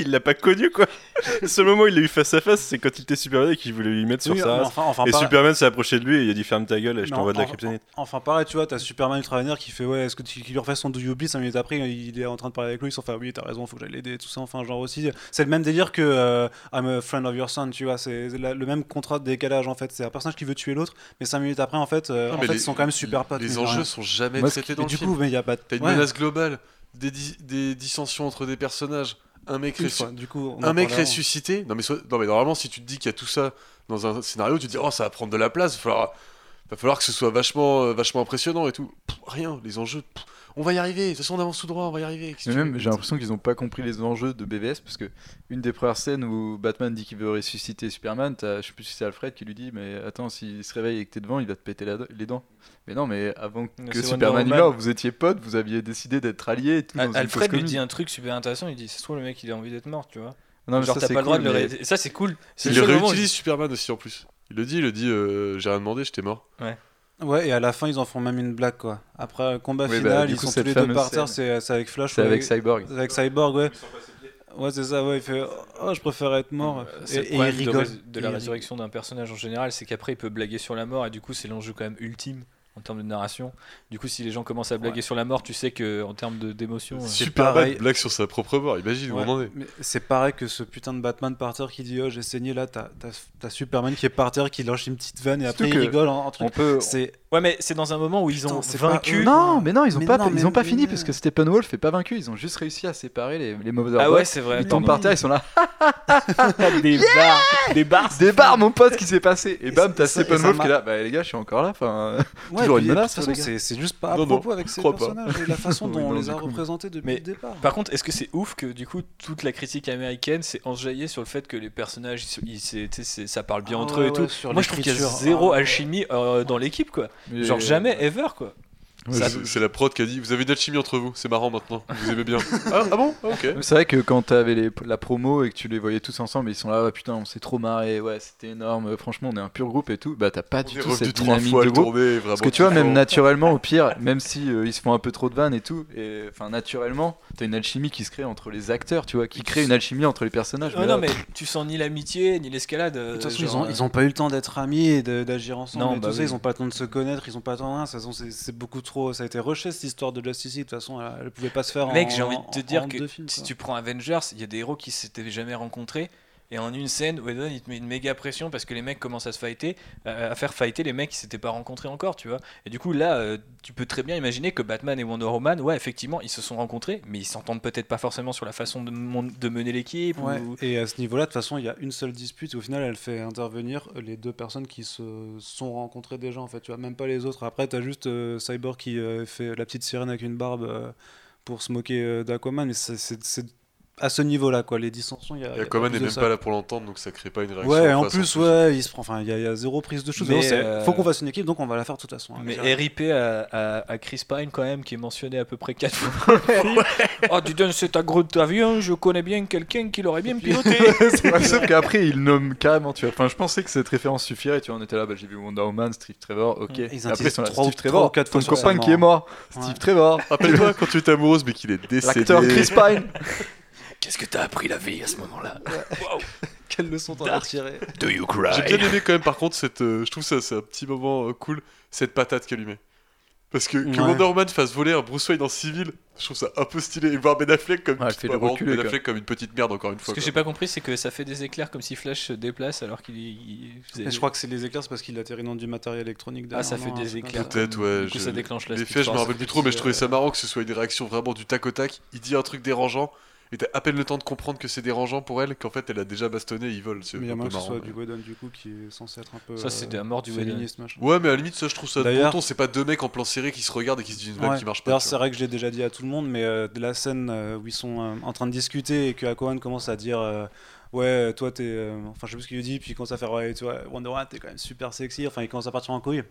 [SPEAKER 3] il l'a pas connu quoi. Le seul moment où il l'a eu face à face, c'est quand il était Superman et qu'il voulait lui mettre sur
[SPEAKER 6] Oui,
[SPEAKER 3] sa
[SPEAKER 6] enfin, enfin,
[SPEAKER 3] Et
[SPEAKER 6] pas-
[SPEAKER 3] Superman s'est approché de lui et il a dit ferme ta gueule et je t'envoie de la kryptonite.
[SPEAKER 6] en- Enfin, pareil, tu vois, t'as Superman Ultra Vénère qui fait Ouais, est-ce que tu qu'il lui refait son Do You Bleed 5 minutes après Il est en train de parler avec lui, ils sont fait Oui, t'as raison, faut que j'aille l'aider, tout ça. Enfin, genre aussi, c'est le même délire que euh, I'm a friend of your son, tu vois, c'est le même contrat de décalage en fait. C'est un personnage qui veut tuer l'autre, mais 5 minutes après, en fait, euh,
[SPEAKER 5] Non,
[SPEAKER 6] en
[SPEAKER 5] mais
[SPEAKER 6] fait
[SPEAKER 5] les-
[SPEAKER 6] ils sont quand même super potes.
[SPEAKER 5] Les enjeux
[SPEAKER 6] rien.
[SPEAKER 5] sont jamais
[SPEAKER 4] ce
[SPEAKER 5] traités
[SPEAKER 6] Et
[SPEAKER 5] dans le
[SPEAKER 6] du
[SPEAKER 5] film.
[SPEAKER 6] coup, mais il y a pas de.
[SPEAKER 5] T'as une menace globale, des dissensions entre des personnages, un mec,
[SPEAKER 6] une
[SPEAKER 5] ressu-
[SPEAKER 6] fois, du coup, on en
[SPEAKER 5] un mec ressuscité. Non mais, so- non mais normalement, si tu te dis qu'il y a tout ça dans un scénario, tu te dis oh ça va prendre de la place, va falloir, va falloir que ce soit vachement, euh, vachement impressionnant et tout. Pff, rien, les enjeux, pff, on va y arriver. De toute façon, on avance tout droit, on va y arriver.
[SPEAKER 4] Mais même, j'ai l'impression qu'ils n'ont pas compris les enjeux de BVS parce que une des premières scènes où Batman dit qu'il veut ressusciter Superman, je sais plus si c'est Alfred qui lui dit Mais attends, s'il se réveille et que t'es devant, il va te péter la- les dents. Mais non, mais avant que Superman meure, vous étiez potes, vous aviez décidé d'être alliés et tout.
[SPEAKER 7] Al- Alfred lui dit un truc super intéressant. Il dit, c'est trop le mec, il a envie d'être mort, tu vois.
[SPEAKER 4] Non, mais
[SPEAKER 7] Genre,
[SPEAKER 4] ça,
[SPEAKER 7] t'as
[SPEAKER 4] c'est
[SPEAKER 7] pas le droit
[SPEAKER 4] cool,
[SPEAKER 7] de le.
[SPEAKER 4] mais-
[SPEAKER 7] ré- Ça, c'est cool. C'est
[SPEAKER 5] Il
[SPEAKER 7] le
[SPEAKER 5] réutilise Superman aussi en plus. Il le dit, il le dit, euh, j'ai rien demandé, j'étais mort.
[SPEAKER 6] Ouais, et à la fin, ils en font même une blague, quoi. Après le combat
[SPEAKER 4] Oui, bah,
[SPEAKER 6] final, ils
[SPEAKER 4] coup,
[SPEAKER 6] sont tous les deux par terre, c'est c'est avec Flash
[SPEAKER 4] C'est
[SPEAKER 6] ou
[SPEAKER 4] avec Cyborg.
[SPEAKER 6] avec Cyborg, ouais. Ouais, c'est ça, ouais, il fait Oh, je préfère être mort.
[SPEAKER 7] Euh,
[SPEAKER 6] Et,
[SPEAKER 7] c'est
[SPEAKER 6] et il
[SPEAKER 7] de,
[SPEAKER 6] rigole.
[SPEAKER 7] de la résurrection d'un personnage en général, c'est qu'après il peut blaguer sur la mort et du coup c'est l'enjeu quand même ultime en termes de narration. Du coup, si les gens commencent à blaguer sur la mort, tu sais que en termes de- d'émotion, euh,
[SPEAKER 6] C'est
[SPEAKER 5] Superman
[SPEAKER 6] pareil.
[SPEAKER 5] blague sur sa propre mort, imagine où
[SPEAKER 6] Ouais,
[SPEAKER 5] on en est.
[SPEAKER 6] mais c'est pareil que ce putain de Batman par terre qui dit Oh, j'ai saigné là, t'as Superman qui est par terre, qui lâche une petite vanne et après il rigole en, en truc.
[SPEAKER 4] On peut.
[SPEAKER 6] C'est
[SPEAKER 7] Ouais, mais c'est dans un moment où ils
[SPEAKER 6] Putain,
[SPEAKER 7] ont
[SPEAKER 6] c'est pas
[SPEAKER 7] vaincu.
[SPEAKER 4] Non, mais non, ils ont
[SPEAKER 6] Mais
[SPEAKER 4] pas,
[SPEAKER 6] non,
[SPEAKER 4] ils ont pas fini parce que Steppenwolf est pas vaincu. Ils ont juste réussi à séparer les, les mauvais
[SPEAKER 7] Ah ouais, c'est vrai.
[SPEAKER 4] Ils tombent par terre, ils sont là.
[SPEAKER 7] des bars, des bars.
[SPEAKER 4] Des barres, mon pote, qui s'est passé Et bam, t'as Steppenwolf qui est là. Bah les gars, je suis encore là. Enfin,
[SPEAKER 6] Ouais,
[SPEAKER 4] Toujours une
[SPEAKER 6] de
[SPEAKER 4] menace,
[SPEAKER 6] toute façon, c'est juste pas à
[SPEAKER 5] Non, non,
[SPEAKER 6] propos avec ces
[SPEAKER 5] crois pas.
[SPEAKER 6] personnages et la façon
[SPEAKER 4] Oui,
[SPEAKER 6] dont on
[SPEAKER 4] non,
[SPEAKER 6] les a
[SPEAKER 4] coup.
[SPEAKER 6] représentés depuis
[SPEAKER 7] Mais-
[SPEAKER 6] le départ.
[SPEAKER 7] Par contre, est-ce que c'est ouf que du coup toute la critique américaine s'est enjaillée sur le fait que les personnages, ils, ils- ça parle bien
[SPEAKER 6] Ah
[SPEAKER 7] entre
[SPEAKER 6] ouais,
[SPEAKER 7] eux et
[SPEAKER 6] ouais,
[SPEAKER 7] tout?
[SPEAKER 6] sur
[SPEAKER 7] Moi, je trouve qu'il y a zéro
[SPEAKER 6] Ah
[SPEAKER 7] alchimie euh, dans l'équipe, quoi. Genre jamais ever, quoi.
[SPEAKER 5] C'est- la prod qui a dit Vous avez une alchimie entre vous, c'est marrant maintenant, vous aimez bien. ah, ah bon Ah, Ok.
[SPEAKER 4] C'est vrai que quand t'avais les, la promo et que tu les voyais tous ensemble, ils sont là, ouais, putain, on s'est trop marré, ouais, c'était énorme, franchement, on est un pur groupe et tout. Bah, t'as pas
[SPEAKER 5] On
[SPEAKER 4] du tout cette dynamique
[SPEAKER 5] fois
[SPEAKER 4] de groupe.
[SPEAKER 5] tourner, vraiment.
[SPEAKER 4] Parce que tu vois, même naturellement, au pire, même si euh, ils se font un peu trop de vannes et tout, et enfin, naturellement, t'as une alchimie qui se crée entre les acteurs, tu vois, qui crée une alchimie entre les personnages.
[SPEAKER 7] Ouais,
[SPEAKER 4] mais
[SPEAKER 7] non,
[SPEAKER 4] là,
[SPEAKER 7] mais tu sens ni l'amitié ni l'escalade. euh,
[SPEAKER 6] De toute façon, ils ont, ils ont pas eu le temps d'être amis et de- d'agir ensemble.
[SPEAKER 7] Non,
[SPEAKER 6] et
[SPEAKER 7] bah
[SPEAKER 6] tout ça, ils ont pas le temps de se connaître, ils ont pas le temps de rien. De toute façon, c'est- c'est beaucoup trop. Ça a été rushé cette histoire de Justice League. De toute façon, elle, elle pouvait pas se faire
[SPEAKER 7] Mec, j'ai envie de te
[SPEAKER 6] en-
[SPEAKER 7] dire
[SPEAKER 6] en
[SPEAKER 7] que
[SPEAKER 6] films,
[SPEAKER 7] si tu prends Avengers, il y a des héros qui s'étaient jamais rencontrés. Et en une scène, Whedon il te met une méga pression parce que les mecs commencent à se fighter, euh, à faire fighter les mecs qui s'étaient pas rencontrés encore, tu vois. Et du coup, là, euh, tu peux très bien imaginer que Batman et Wonder Woman, ouais, effectivement, ils se sont rencontrés, mais ils s'entendent peut-être pas forcément sur la façon de, mon- de mener l'équipe.
[SPEAKER 6] Ouais,
[SPEAKER 7] ou-
[SPEAKER 6] Et à ce niveau-là, de toute façon, il y a une seule dispute. Et au final, elle fait intervenir les deux personnes qui se sont rencontrées déjà. En fait, tu vois, même pas les autres. Après, t'as juste euh, Cyborg qui euh, fait la petite sirène avec une barbe euh, pour se moquer euh, d'Aquaman. Mais c'est- c'est c'est à ce niveau-là, quoi. Les dissensions, il y a. il y
[SPEAKER 5] Et
[SPEAKER 6] plus
[SPEAKER 5] n'est
[SPEAKER 6] de
[SPEAKER 5] même
[SPEAKER 6] ça.
[SPEAKER 5] pas là pour l'entendre, donc ça crée pas une réaction.
[SPEAKER 6] Ouais, en plus, ouais, il se prend. Enfin, il y, a- il y a zéro prise de chose.
[SPEAKER 7] Mais,
[SPEAKER 6] Mais c'est-
[SPEAKER 7] euh,
[SPEAKER 6] faut qu'on fasse une équipe, donc on va la faire de toute façon. hein,
[SPEAKER 7] Mais. RIP à, à- à Chris Pine quand même qui est mentionné à peu près 4 fois. Oh dis donc cet agro avion, je connais bien quelqu'un qui l'aurait bien piloté.
[SPEAKER 4] Ouais, Sauf qu'après, ils nomment carrément, tu vois. Enfin, je pensais que cette référence suffirait, tu vois. On était là, bah, j'ai vu Wonder Woman, Steve Trevor, ok.
[SPEAKER 6] Ils
[SPEAKER 4] Après, sont là, Steve Trevor, ton copain qui est
[SPEAKER 6] mort.
[SPEAKER 4] Steve Trevor,
[SPEAKER 5] Rappelle-toi quand tu étais amoureuse, mais qu'il est décédé.
[SPEAKER 4] l'acteur Chris Pine.
[SPEAKER 7] Qu'est-ce que t'as appris la vie à ce moment-là
[SPEAKER 6] Quelle leçon t'en as tiré
[SPEAKER 7] Do you
[SPEAKER 5] J'ai
[SPEAKER 7] cry
[SPEAKER 5] bien aimé quand même, par contre, cette, euh, je trouve ça c'est un petit moment euh, cool, cette patate qu'elle lui met. Parce que, que
[SPEAKER 6] Ouais.
[SPEAKER 5] Wonder Woman fasse voler un Bruce Wayne en civil, je trouve ça un peu stylé. Et voir Ben Affleck comme,
[SPEAKER 4] Ouais, fait le reculer,
[SPEAKER 5] Ben. Affleck comme une petite merde, encore une
[SPEAKER 7] Ce
[SPEAKER 5] fois.
[SPEAKER 7] que
[SPEAKER 5] quoi.
[SPEAKER 7] j'ai pas compris, c'est que ça fait des éclairs comme si Flash se déplace alors qu'il il faisait-
[SPEAKER 6] Et je crois que c'est les éclairs, c'est parce qu'il atterrit dans du matériel électronique.
[SPEAKER 7] Ah, ça fait des éclairs.
[SPEAKER 5] Peut-être, ouais.
[SPEAKER 7] Du coup,
[SPEAKER 5] je-
[SPEAKER 7] ça déclenche la
[SPEAKER 5] Les faits, je me rappelle plus trop, mais je trouvais ça marrant que ce soit une réaction vraiment du tac au tac. Il dit un truc dérangeant, et t'as à peine le temps de comprendre que c'est dérangeant pour elle, qu'en fait elle a déjà bastonné, ils volent. C'est
[SPEAKER 6] Mais il y a
[SPEAKER 5] un
[SPEAKER 6] moins
[SPEAKER 5] peu
[SPEAKER 6] que ce soit du Whedon du coup qui est censé être un peu.
[SPEAKER 7] Ça, c'est de la mort du Whedon.
[SPEAKER 6] féministe, machin.
[SPEAKER 5] Ouais, mais à la limite, ça, je trouve ça de bon
[SPEAKER 6] D'ailleurs-
[SPEAKER 5] ton. C'est pas deux mecs en plan serré qui se regardent et qui se disent une blague
[SPEAKER 6] Ouais.
[SPEAKER 5] qui marche pas.
[SPEAKER 6] D'ailleurs, c'est vrai que je l'ai déjà dit à tout le monde, mais euh, de la scène euh, où ils sont euh, en train de discuter et que Aquaman commence à dire euh, Ouais, toi t'es. euh, Enfin, je sais plus ce qu'il lui dit, puis il commence à faire Ouais, tu vois, Wonder Woman, t'es quand même super sexy. Enfin, il commence à partir en couille.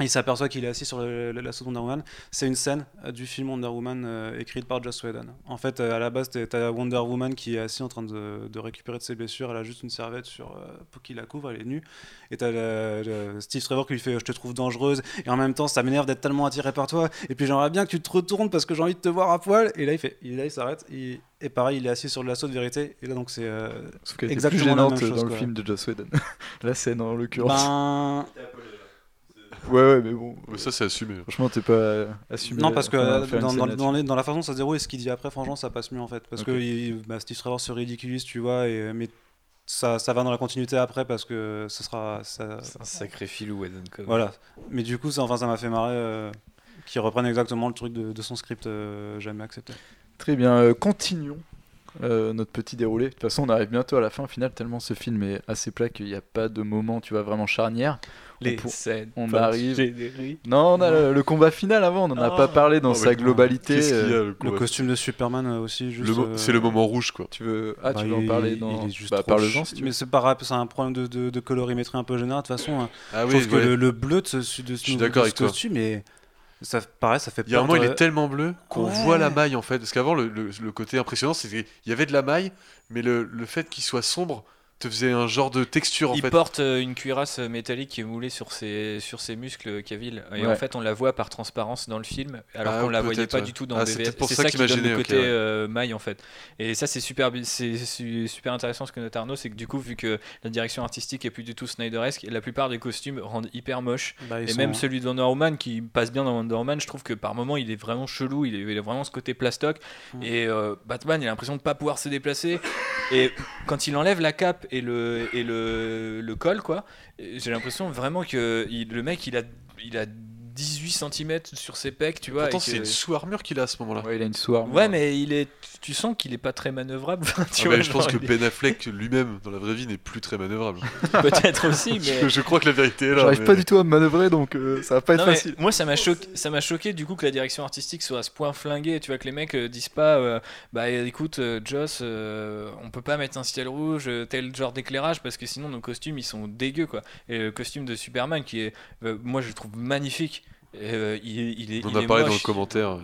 [SPEAKER 6] Il s'aperçoit qu'il est assis sur le, le- l'assaut de Wonder Woman. C'est une scène euh, du film Wonder Woman euh, écrite par Joss Whedon. En fait, euh, à la base, t'as Wonder Woman qui est assis en train de, de récupérer de ses blessures. Elle a juste une serviette sur, euh, pour qu'il la couvre, elle est nue. Et t'as le- le Steve Trevor qui lui fait Je te trouve dangereuse. Et en même temps, ça m'énerve d'être tellement attiré par toi. Et puis j'aimerais bien que tu te retournes parce que j'ai envie de te voir à poil. Et là, il fait il, là, il s'arrête. il- Et pareil, il est assis sur le lasso de vérité. Et là, donc, c'est. euh,
[SPEAKER 4] était plus
[SPEAKER 6] Exactement la
[SPEAKER 4] gênante
[SPEAKER 6] même
[SPEAKER 4] dans
[SPEAKER 6] chose,
[SPEAKER 4] le
[SPEAKER 6] quoi.
[SPEAKER 4] film de Joss Whedon. la scène en l'occurrence.
[SPEAKER 6] ben.
[SPEAKER 4] Ouais, ouais, mais bon.
[SPEAKER 5] Mais ça, c'est assumé.
[SPEAKER 4] Franchement, t'es pas assumé.
[SPEAKER 6] Non, parce que euh, dans,
[SPEAKER 4] scène
[SPEAKER 6] dans-
[SPEAKER 4] là-dessus.
[SPEAKER 6] dans les- dans la façon dont ça se déroule et ce qu'il dit après, franchement, ça passe mieux en fait. Parce
[SPEAKER 4] Ok.
[SPEAKER 6] que il- bah, Steve Trevor se ridiculise, tu vois, et, mais ça, ça va dans la continuité après parce que ce sera. Ça,
[SPEAKER 7] C'est un sacré filou, même.
[SPEAKER 6] voilà. Mais du coup, ça, enfin, ça m'a fait marrer euh, qu'ils reprennent exactement le truc de, de son script euh, jamais accepté.
[SPEAKER 4] Très bien, euh, continuons euh, notre petit déroulé. De toute façon, on arrive bientôt à la fin. Au final, tellement ce film est assez plat qu'il n'y a pas de moment, tu vois, vraiment charnière.
[SPEAKER 7] Les
[SPEAKER 4] pour-
[SPEAKER 7] scènes.
[SPEAKER 4] on arrive-. Non, on a le, le combat final avant. On n'en a
[SPEAKER 7] Ah.
[SPEAKER 4] pas parlé dans
[SPEAKER 5] Oh,
[SPEAKER 4] sa globalité.
[SPEAKER 5] A
[SPEAKER 4] euh,
[SPEAKER 5] le
[SPEAKER 6] Le costume de Superman euh, aussi, juste.
[SPEAKER 5] Le
[SPEAKER 6] euh,
[SPEAKER 5] C'est le moment rouge, quoi.
[SPEAKER 4] Tu veux, ah,
[SPEAKER 6] bah,
[SPEAKER 4] tu veux en
[SPEAKER 6] il-
[SPEAKER 4] parler
[SPEAKER 6] il
[SPEAKER 4] dans.
[SPEAKER 6] est juste
[SPEAKER 4] bah, parle-en
[SPEAKER 6] ch-
[SPEAKER 4] si tu
[SPEAKER 6] Mais
[SPEAKER 4] veux.
[SPEAKER 6] c'est un problème de, de, de colorimétrie un peu général. De toute façon, hein.
[SPEAKER 5] Ah
[SPEAKER 6] je
[SPEAKER 5] oui,
[SPEAKER 6] trouve que
[SPEAKER 5] ouais.
[SPEAKER 6] le, le bleu de ce, de ce,
[SPEAKER 5] suis
[SPEAKER 6] de
[SPEAKER 5] d'accord
[SPEAKER 6] ce
[SPEAKER 5] avec toi.
[SPEAKER 6] costume, et ça, pareil, ça fait
[SPEAKER 5] Il y a un moment, il est tellement bleu qu'on
[SPEAKER 6] Ouais.
[SPEAKER 5] voit la maille en fait. Parce qu'avant, le, le- le côté impressionnant, c'est qu'il y avait de la maille, mais le, le fait qu'il soit sombre te faisait un genre de texture en
[SPEAKER 7] il
[SPEAKER 5] fait.
[SPEAKER 7] porte euh, une cuirasse métallique qui est moulée sur ses, sur ses muscles, Cavill. Et
[SPEAKER 4] Ouais.
[SPEAKER 7] en fait, on la voit par transparence dans le film, alors
[SPEAKER 5] Ah,
[SPEAKER 7] qu'on la voyait pas
[SPEAKER 5] ouais.
[SPEAKER 7] du tout dans
[SPEAKER 5] Ah, c'est pour
[SPEAKER 7] C'est
[SPEAKER 5] ça
[SPEAKER 7] ça,
[SPEAKER 5] qu'il
[SPEAKER 7] qui donne
[SPEAKER 5] m'a
[SPEAKER 7] le
[SPEAKER 5] gêné,
[SPEAKER 7] côté
[SPEAKER 5] ouais.
[SPEAKER 7] euh, maille en fait. Et ça, c'est super, c'est super intéressant ce que note Arnaud, c'est que du coup, vu que la direction artistique est plus du tout Snyderesque, la plupart des costumes rendent hyper moche.
[SPEAKER 6] Bah,
[SPEAKER 7] Et
[SPEAKER 6] sont-
[SPEAKER 7] même celui de Wonder Woman qui passe bien dans Wonder Woman, je trouve que par moment il est vraiment chelou, il, est, il a vraiment ce côté plastoc. Et euh, Batman, il a l'impression de pas pouvoir se déplacer. et quand il enlève la cape et le, et le, le col, quoi, j'ai l'impression vraiment que le mec il il a 18 cm sur ses pecs, tu vois.
[SPEAKER 5] Pourtant,
[SPEAKER 7] que-
[SPEAKER 5] c'est une sous-armure qu'il a à ce moment-là.
[SPEAKER 4] Ouais, il a une soirée.
[SPEAKER 7] Ouais, mais il est, tu sens qu'il est pas très manœuvrable. tu
[SPEAKER 5] Ah
[SPEAKER 7] vois,
[SPEAKER 5] bah, je pense que Ben Affleck lui-même, dans la vraie vie, n'est plus très manœuvrable.
[SPEAKER 7] peut-être aussi, mais.
[SPEAKER 5] je crois que la vérité est là.
[SPEAKER 4] J'arrive
[SPEAKER 5] mais-
[SPEAKER 4] pas du tout à me manœuvrer donc euh, ça va pas être
[SPEAKER 7] Non,
[SPEAKER 4] facile.
[SPEAKER 7] moi ça m'a choqué, ça m'a choqué du coup que la direction artistique soit à ce point flinguée. Tu vois que les mecs euh, disent pas, euh, bah écoute euh, Joss, euh, on peut pas mettre un ciel rouge, euh, tel genre d'éclairage parce que sinon nos costumes ils sont dégueux quoi. Et le costume de Superman qui est, euh, moi je le trouve magnifique. Euh, il, est- il est,
[SPEAKER 5] On en a parlé dans le commentaire.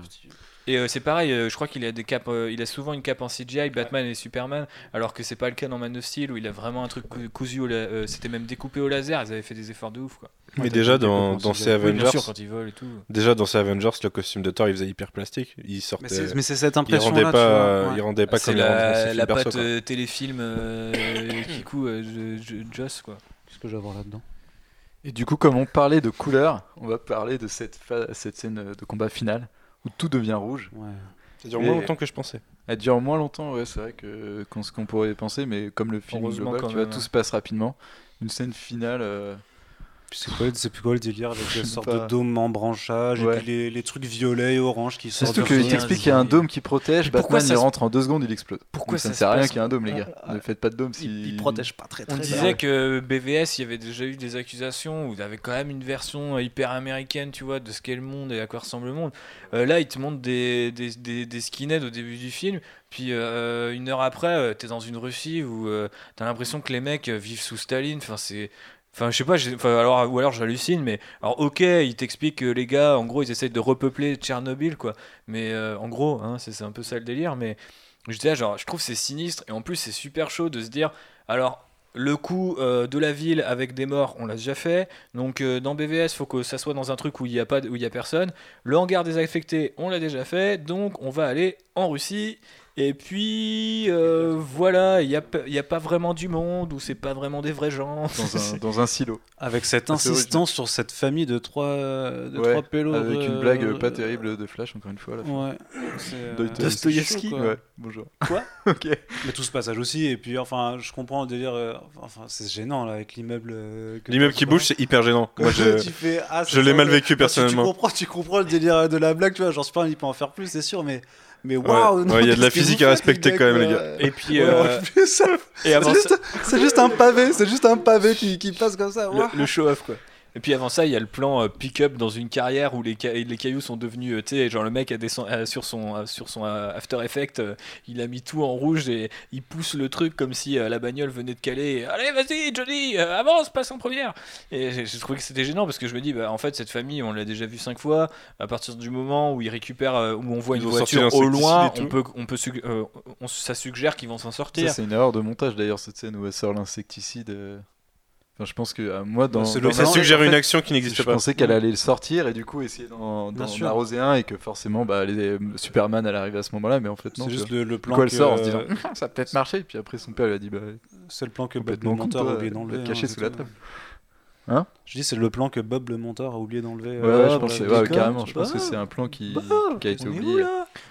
[SPEAKER 7] Et euh, c'est pareil, euh, je crois qu'il a des capes, euh, il a souvent une cape en CGI, Batman et Superman, alors que c'est pas le cas dans Man of Steel où il a vraiment un truc cou- cousu, euh, c'était même découpé au laser. Ils avaient fait des efforts de ouf quoi.
[SPEAKER 3] Mais
[SPEAKER 6] Ouais,
[SPEAKER 3] déjà, dans, dans ces Avengers,
[SPEAKER 7] sûr quand ils volent et tout.
[SPEAKER 3] déjà dans ces Avengers, le costume de Thor, il faisait hyper plastique. Il
[SPEAKER 6] Mais
[SPEAKER 3] sortait.
[SPEAKER 6] c'est mais c'est cette
[SPEAKER 3] il
[SPEAKER 6] impression
[SPEAKER 3] rendait
[SPEAKER 6] là,
[SPEAKER 3] pas, il rendait pas
[SPEAKER 7] Ah, c'est
[SPEAKER 3] comme il rendait dans
[SPEAKER 7] la, la
[SPEAKER 3] perso,
[SPEAKER 7] patte téléfilm euh, qui coûte euh, Joss quoi.
[SPEAKER 6] Qu'est-ce que j'ai à voir là-dedans?
[SPEAKER 4] Et du coup, comme on parlait de couleurs, on va parler de cette, fa- cette scène de combat final où tout devient rouge.
[SPEAKER 6] Ouais.
[SPEAKER 3] Ça dure moins longtemps que je pensais.
[SPEAKER 4] Elle dure moins longtemps, ouais, c'est vrai que qu'on- ce qu'on pourrait penser, mais comme le film
[SPEAKER 7] Heureusement
[SPEAKER 4] global,
[SPEAKER 7] quand
[SPEAKER 4] tu vois, tout se passe rapidement. Une scène finale. euh,
[SPEAKER 6] c'est quoi, c'est plus quoi le délire avec sortes
[SPEAKER 4] pas.
[SPEAKER 6] de dômes en branchage
[SPEAKER 4] Ouais.
[SPEAKER 6] et puis les, les trucs violets et orange qui sortent.
[SPEAKER 4] surtout qu'il t'explique qu'il y a un dôme qui protège, Batman
[SPEAKER 7] ça
[SPEAKER 4] il
[SPEAKER 7] se-
[SPEAKER 4] rentre en deux secondes, il explose.
[SPEAKER 7] Pourquoi
[SPEAKER 4] Donc ça
[SPEAKER 7] ça
[SPEAKER 4] ne
[SPEAKER 7] se
[SPEAKER 4] sert à rien qu'il y ait un dôme, les gars.
[SPEAKER 6] Ah,
[SPEAKER 4] Ne faites pas de dôme si.
[SPEAKER 6] Il, il protège pas très très
[SPEAKER 7] On
[SPEAKER 6] bien.
[SPEAKER 7] disait que BVS, il y avait déjà eu des accusations où il y avait quand même une version hyper américaine, tu vois, de ce qu'est le monde et à quoi ressemble le monde. Euh, là, il te montre des, des, des, des skinheads au début du film, puis euh, une heure après, euh, t'es dans une Russie où euh, t'as l'impression que les mecs euh, vivent sous Staline. Enfin, c'est. Enfin, je sais pas, enfin, alors, ou alors j'hallucine, mais alors ok, il t'explique que les gars, en gros, ils essayent de repeupler Tchernobyl, quoi. Mais euh, en gros, hein, c'est un peu ça le délire, mais je disais, genre, je trouve c'est sinistre, et en plus, c'est super chaud de se dire, alors, le coup euh, de la ville avec des morts, on l'a déjà fait. Donc euh, dans BVS, faut que ça soit dans un truc où il y a a personne. Le hangar désaffecté, on l'a déjà fait. Donc on va aller en Russie. Et puis euh, voilà, il n'y a, y a pas vraiment du monde ou c'est pas vraiment des vrais gens.
[SPEAKER 4] Dans un, dans un silo.
[SPEAKER 6] Avec cette insistance sur cette famille de trois, de
[SPEAKER 4] Ouais,
[SPEAKER 6] trois pélos.
[SPEAKER 4] Avec une
[SPEAKER 6] euh,
[SPEAKER 4] blague pas terrible de Flash, encore une fois. à la fin.
[SPEAKER 6] Ouais. c'est, euh, quoi.
[SPEAKER 4] Ouais, bonjour.
[SPEAKER 6] Quoi
[SPEAKER 4] Ok.
[SPEAKER 6] Mais tout ce passage aussi, et puis enfin, je comprends le délire. euh, Enfin, c'est gênant là avec l'immeuble. euh,
[SPEAKER 3] L'immeuble qui bouge, c'est hyper gênant. Moi, je...
[SPEAKER 6] fais, ah,
[SPEAKER 3] je l'ai mal vécu
[SPEAKER 6] tu-
[SPEAKER 3] personnellement.
[SPEAKER 6] Tu, comprends, tu comprends le délire de la blague, tu vois. Genre, Superman, il peut en faire plus, c'est sûr, mais. Mais waouh!
[SPEAKER 3] Ouais,
[SPEAKER 6] non,
[SPEAKER 3] ouais, il y a de la physique à respecter quand même, les
[SPEAKER 6] quoi.
[SPEAKER 7] Et puis
[SPEAKER 6] Ouais,
[SPEAKER 7] euh,
[SPEAKER 6] c'est juste, un pavé, c'est juste un pavé qui, qui passe comme ça.
[SPEAKER 7] le, le show-off quoi. Et puis avant ça, il y a le plan euh, pick-up dans une carrière où les, ca- les cailloux sont devenus, euh, tu sais, genre le mec a descend, euh, sur son, euh, sur son euh, After Effects, euh, il a mis tout en rouge et il pousse le truc comme si euh, la bagnole venait de caler. et, Allez, vas-y, Johnny, euh, avance, passe en première. Et j'ai trouvé que c'était gênant parce que je me dis, bah, en fait, cette famille, on l'a déjà vu cinq fois. À partir du moment où ils récupèrent, euh, où on voit
[SPEAKER 3] Ils
[SPEAKER 7] une voiture au loin, on peut, on peut, sug- euh, on- ça suggère qu'ils vont s'en sortir.
[SPEAKER 4] Ça, c'est une erreur de montage d'ailleurs, cette scène où elle sort l'insecticide. Euh. Enfin, je pense que euh, moi, dans.
[SPEAKER 3] Ça suggère
[SPEAKER 4] en fait,
[SPEAKER 3] une action qui n'existe
[SPEAKER 4] Je
[SPEAKER 3] pas.
[SPEAKER 4] pensais qu'elle allait le sortir et du coup essayer d'en arroser un et que forcément bah, les, Superman allait arriver à ce moment-là, mais en fait non.
[SPEAKER 6] C'est juste le, le plan.
[SPEAKER 4] coup, elle
[SPEAKER 6] que,
[SPEAKER 4] sort en se
[SPEAKER 6] euh,
[SPEAKER 4] disant ça a peut-être marché. Puis après, son père lui a dit bah,
[SPEAKER 6] C'est le plan que
[SPEAKER 4] complètement toi,
[SPEAKER 6] a oublié d'enlever.
[SPEAKER 4] te cacher
[SPEAKER 6] hein,
[SPEAKER 4] sous la
[SPEAKER 6] tout.
[SPEAKER 4] table. Hein
[SPEAKER 6] Je dis, c'est le plan que Bob le monteur a oublié d'enlever.
[SPEAKER 4] Ouais,
[SPEAKER 6] euh,
[SPEAKER 4] ouais, je pense, que- ouais, carrément. Je pense que c'est un plan qui, qui a été oublié.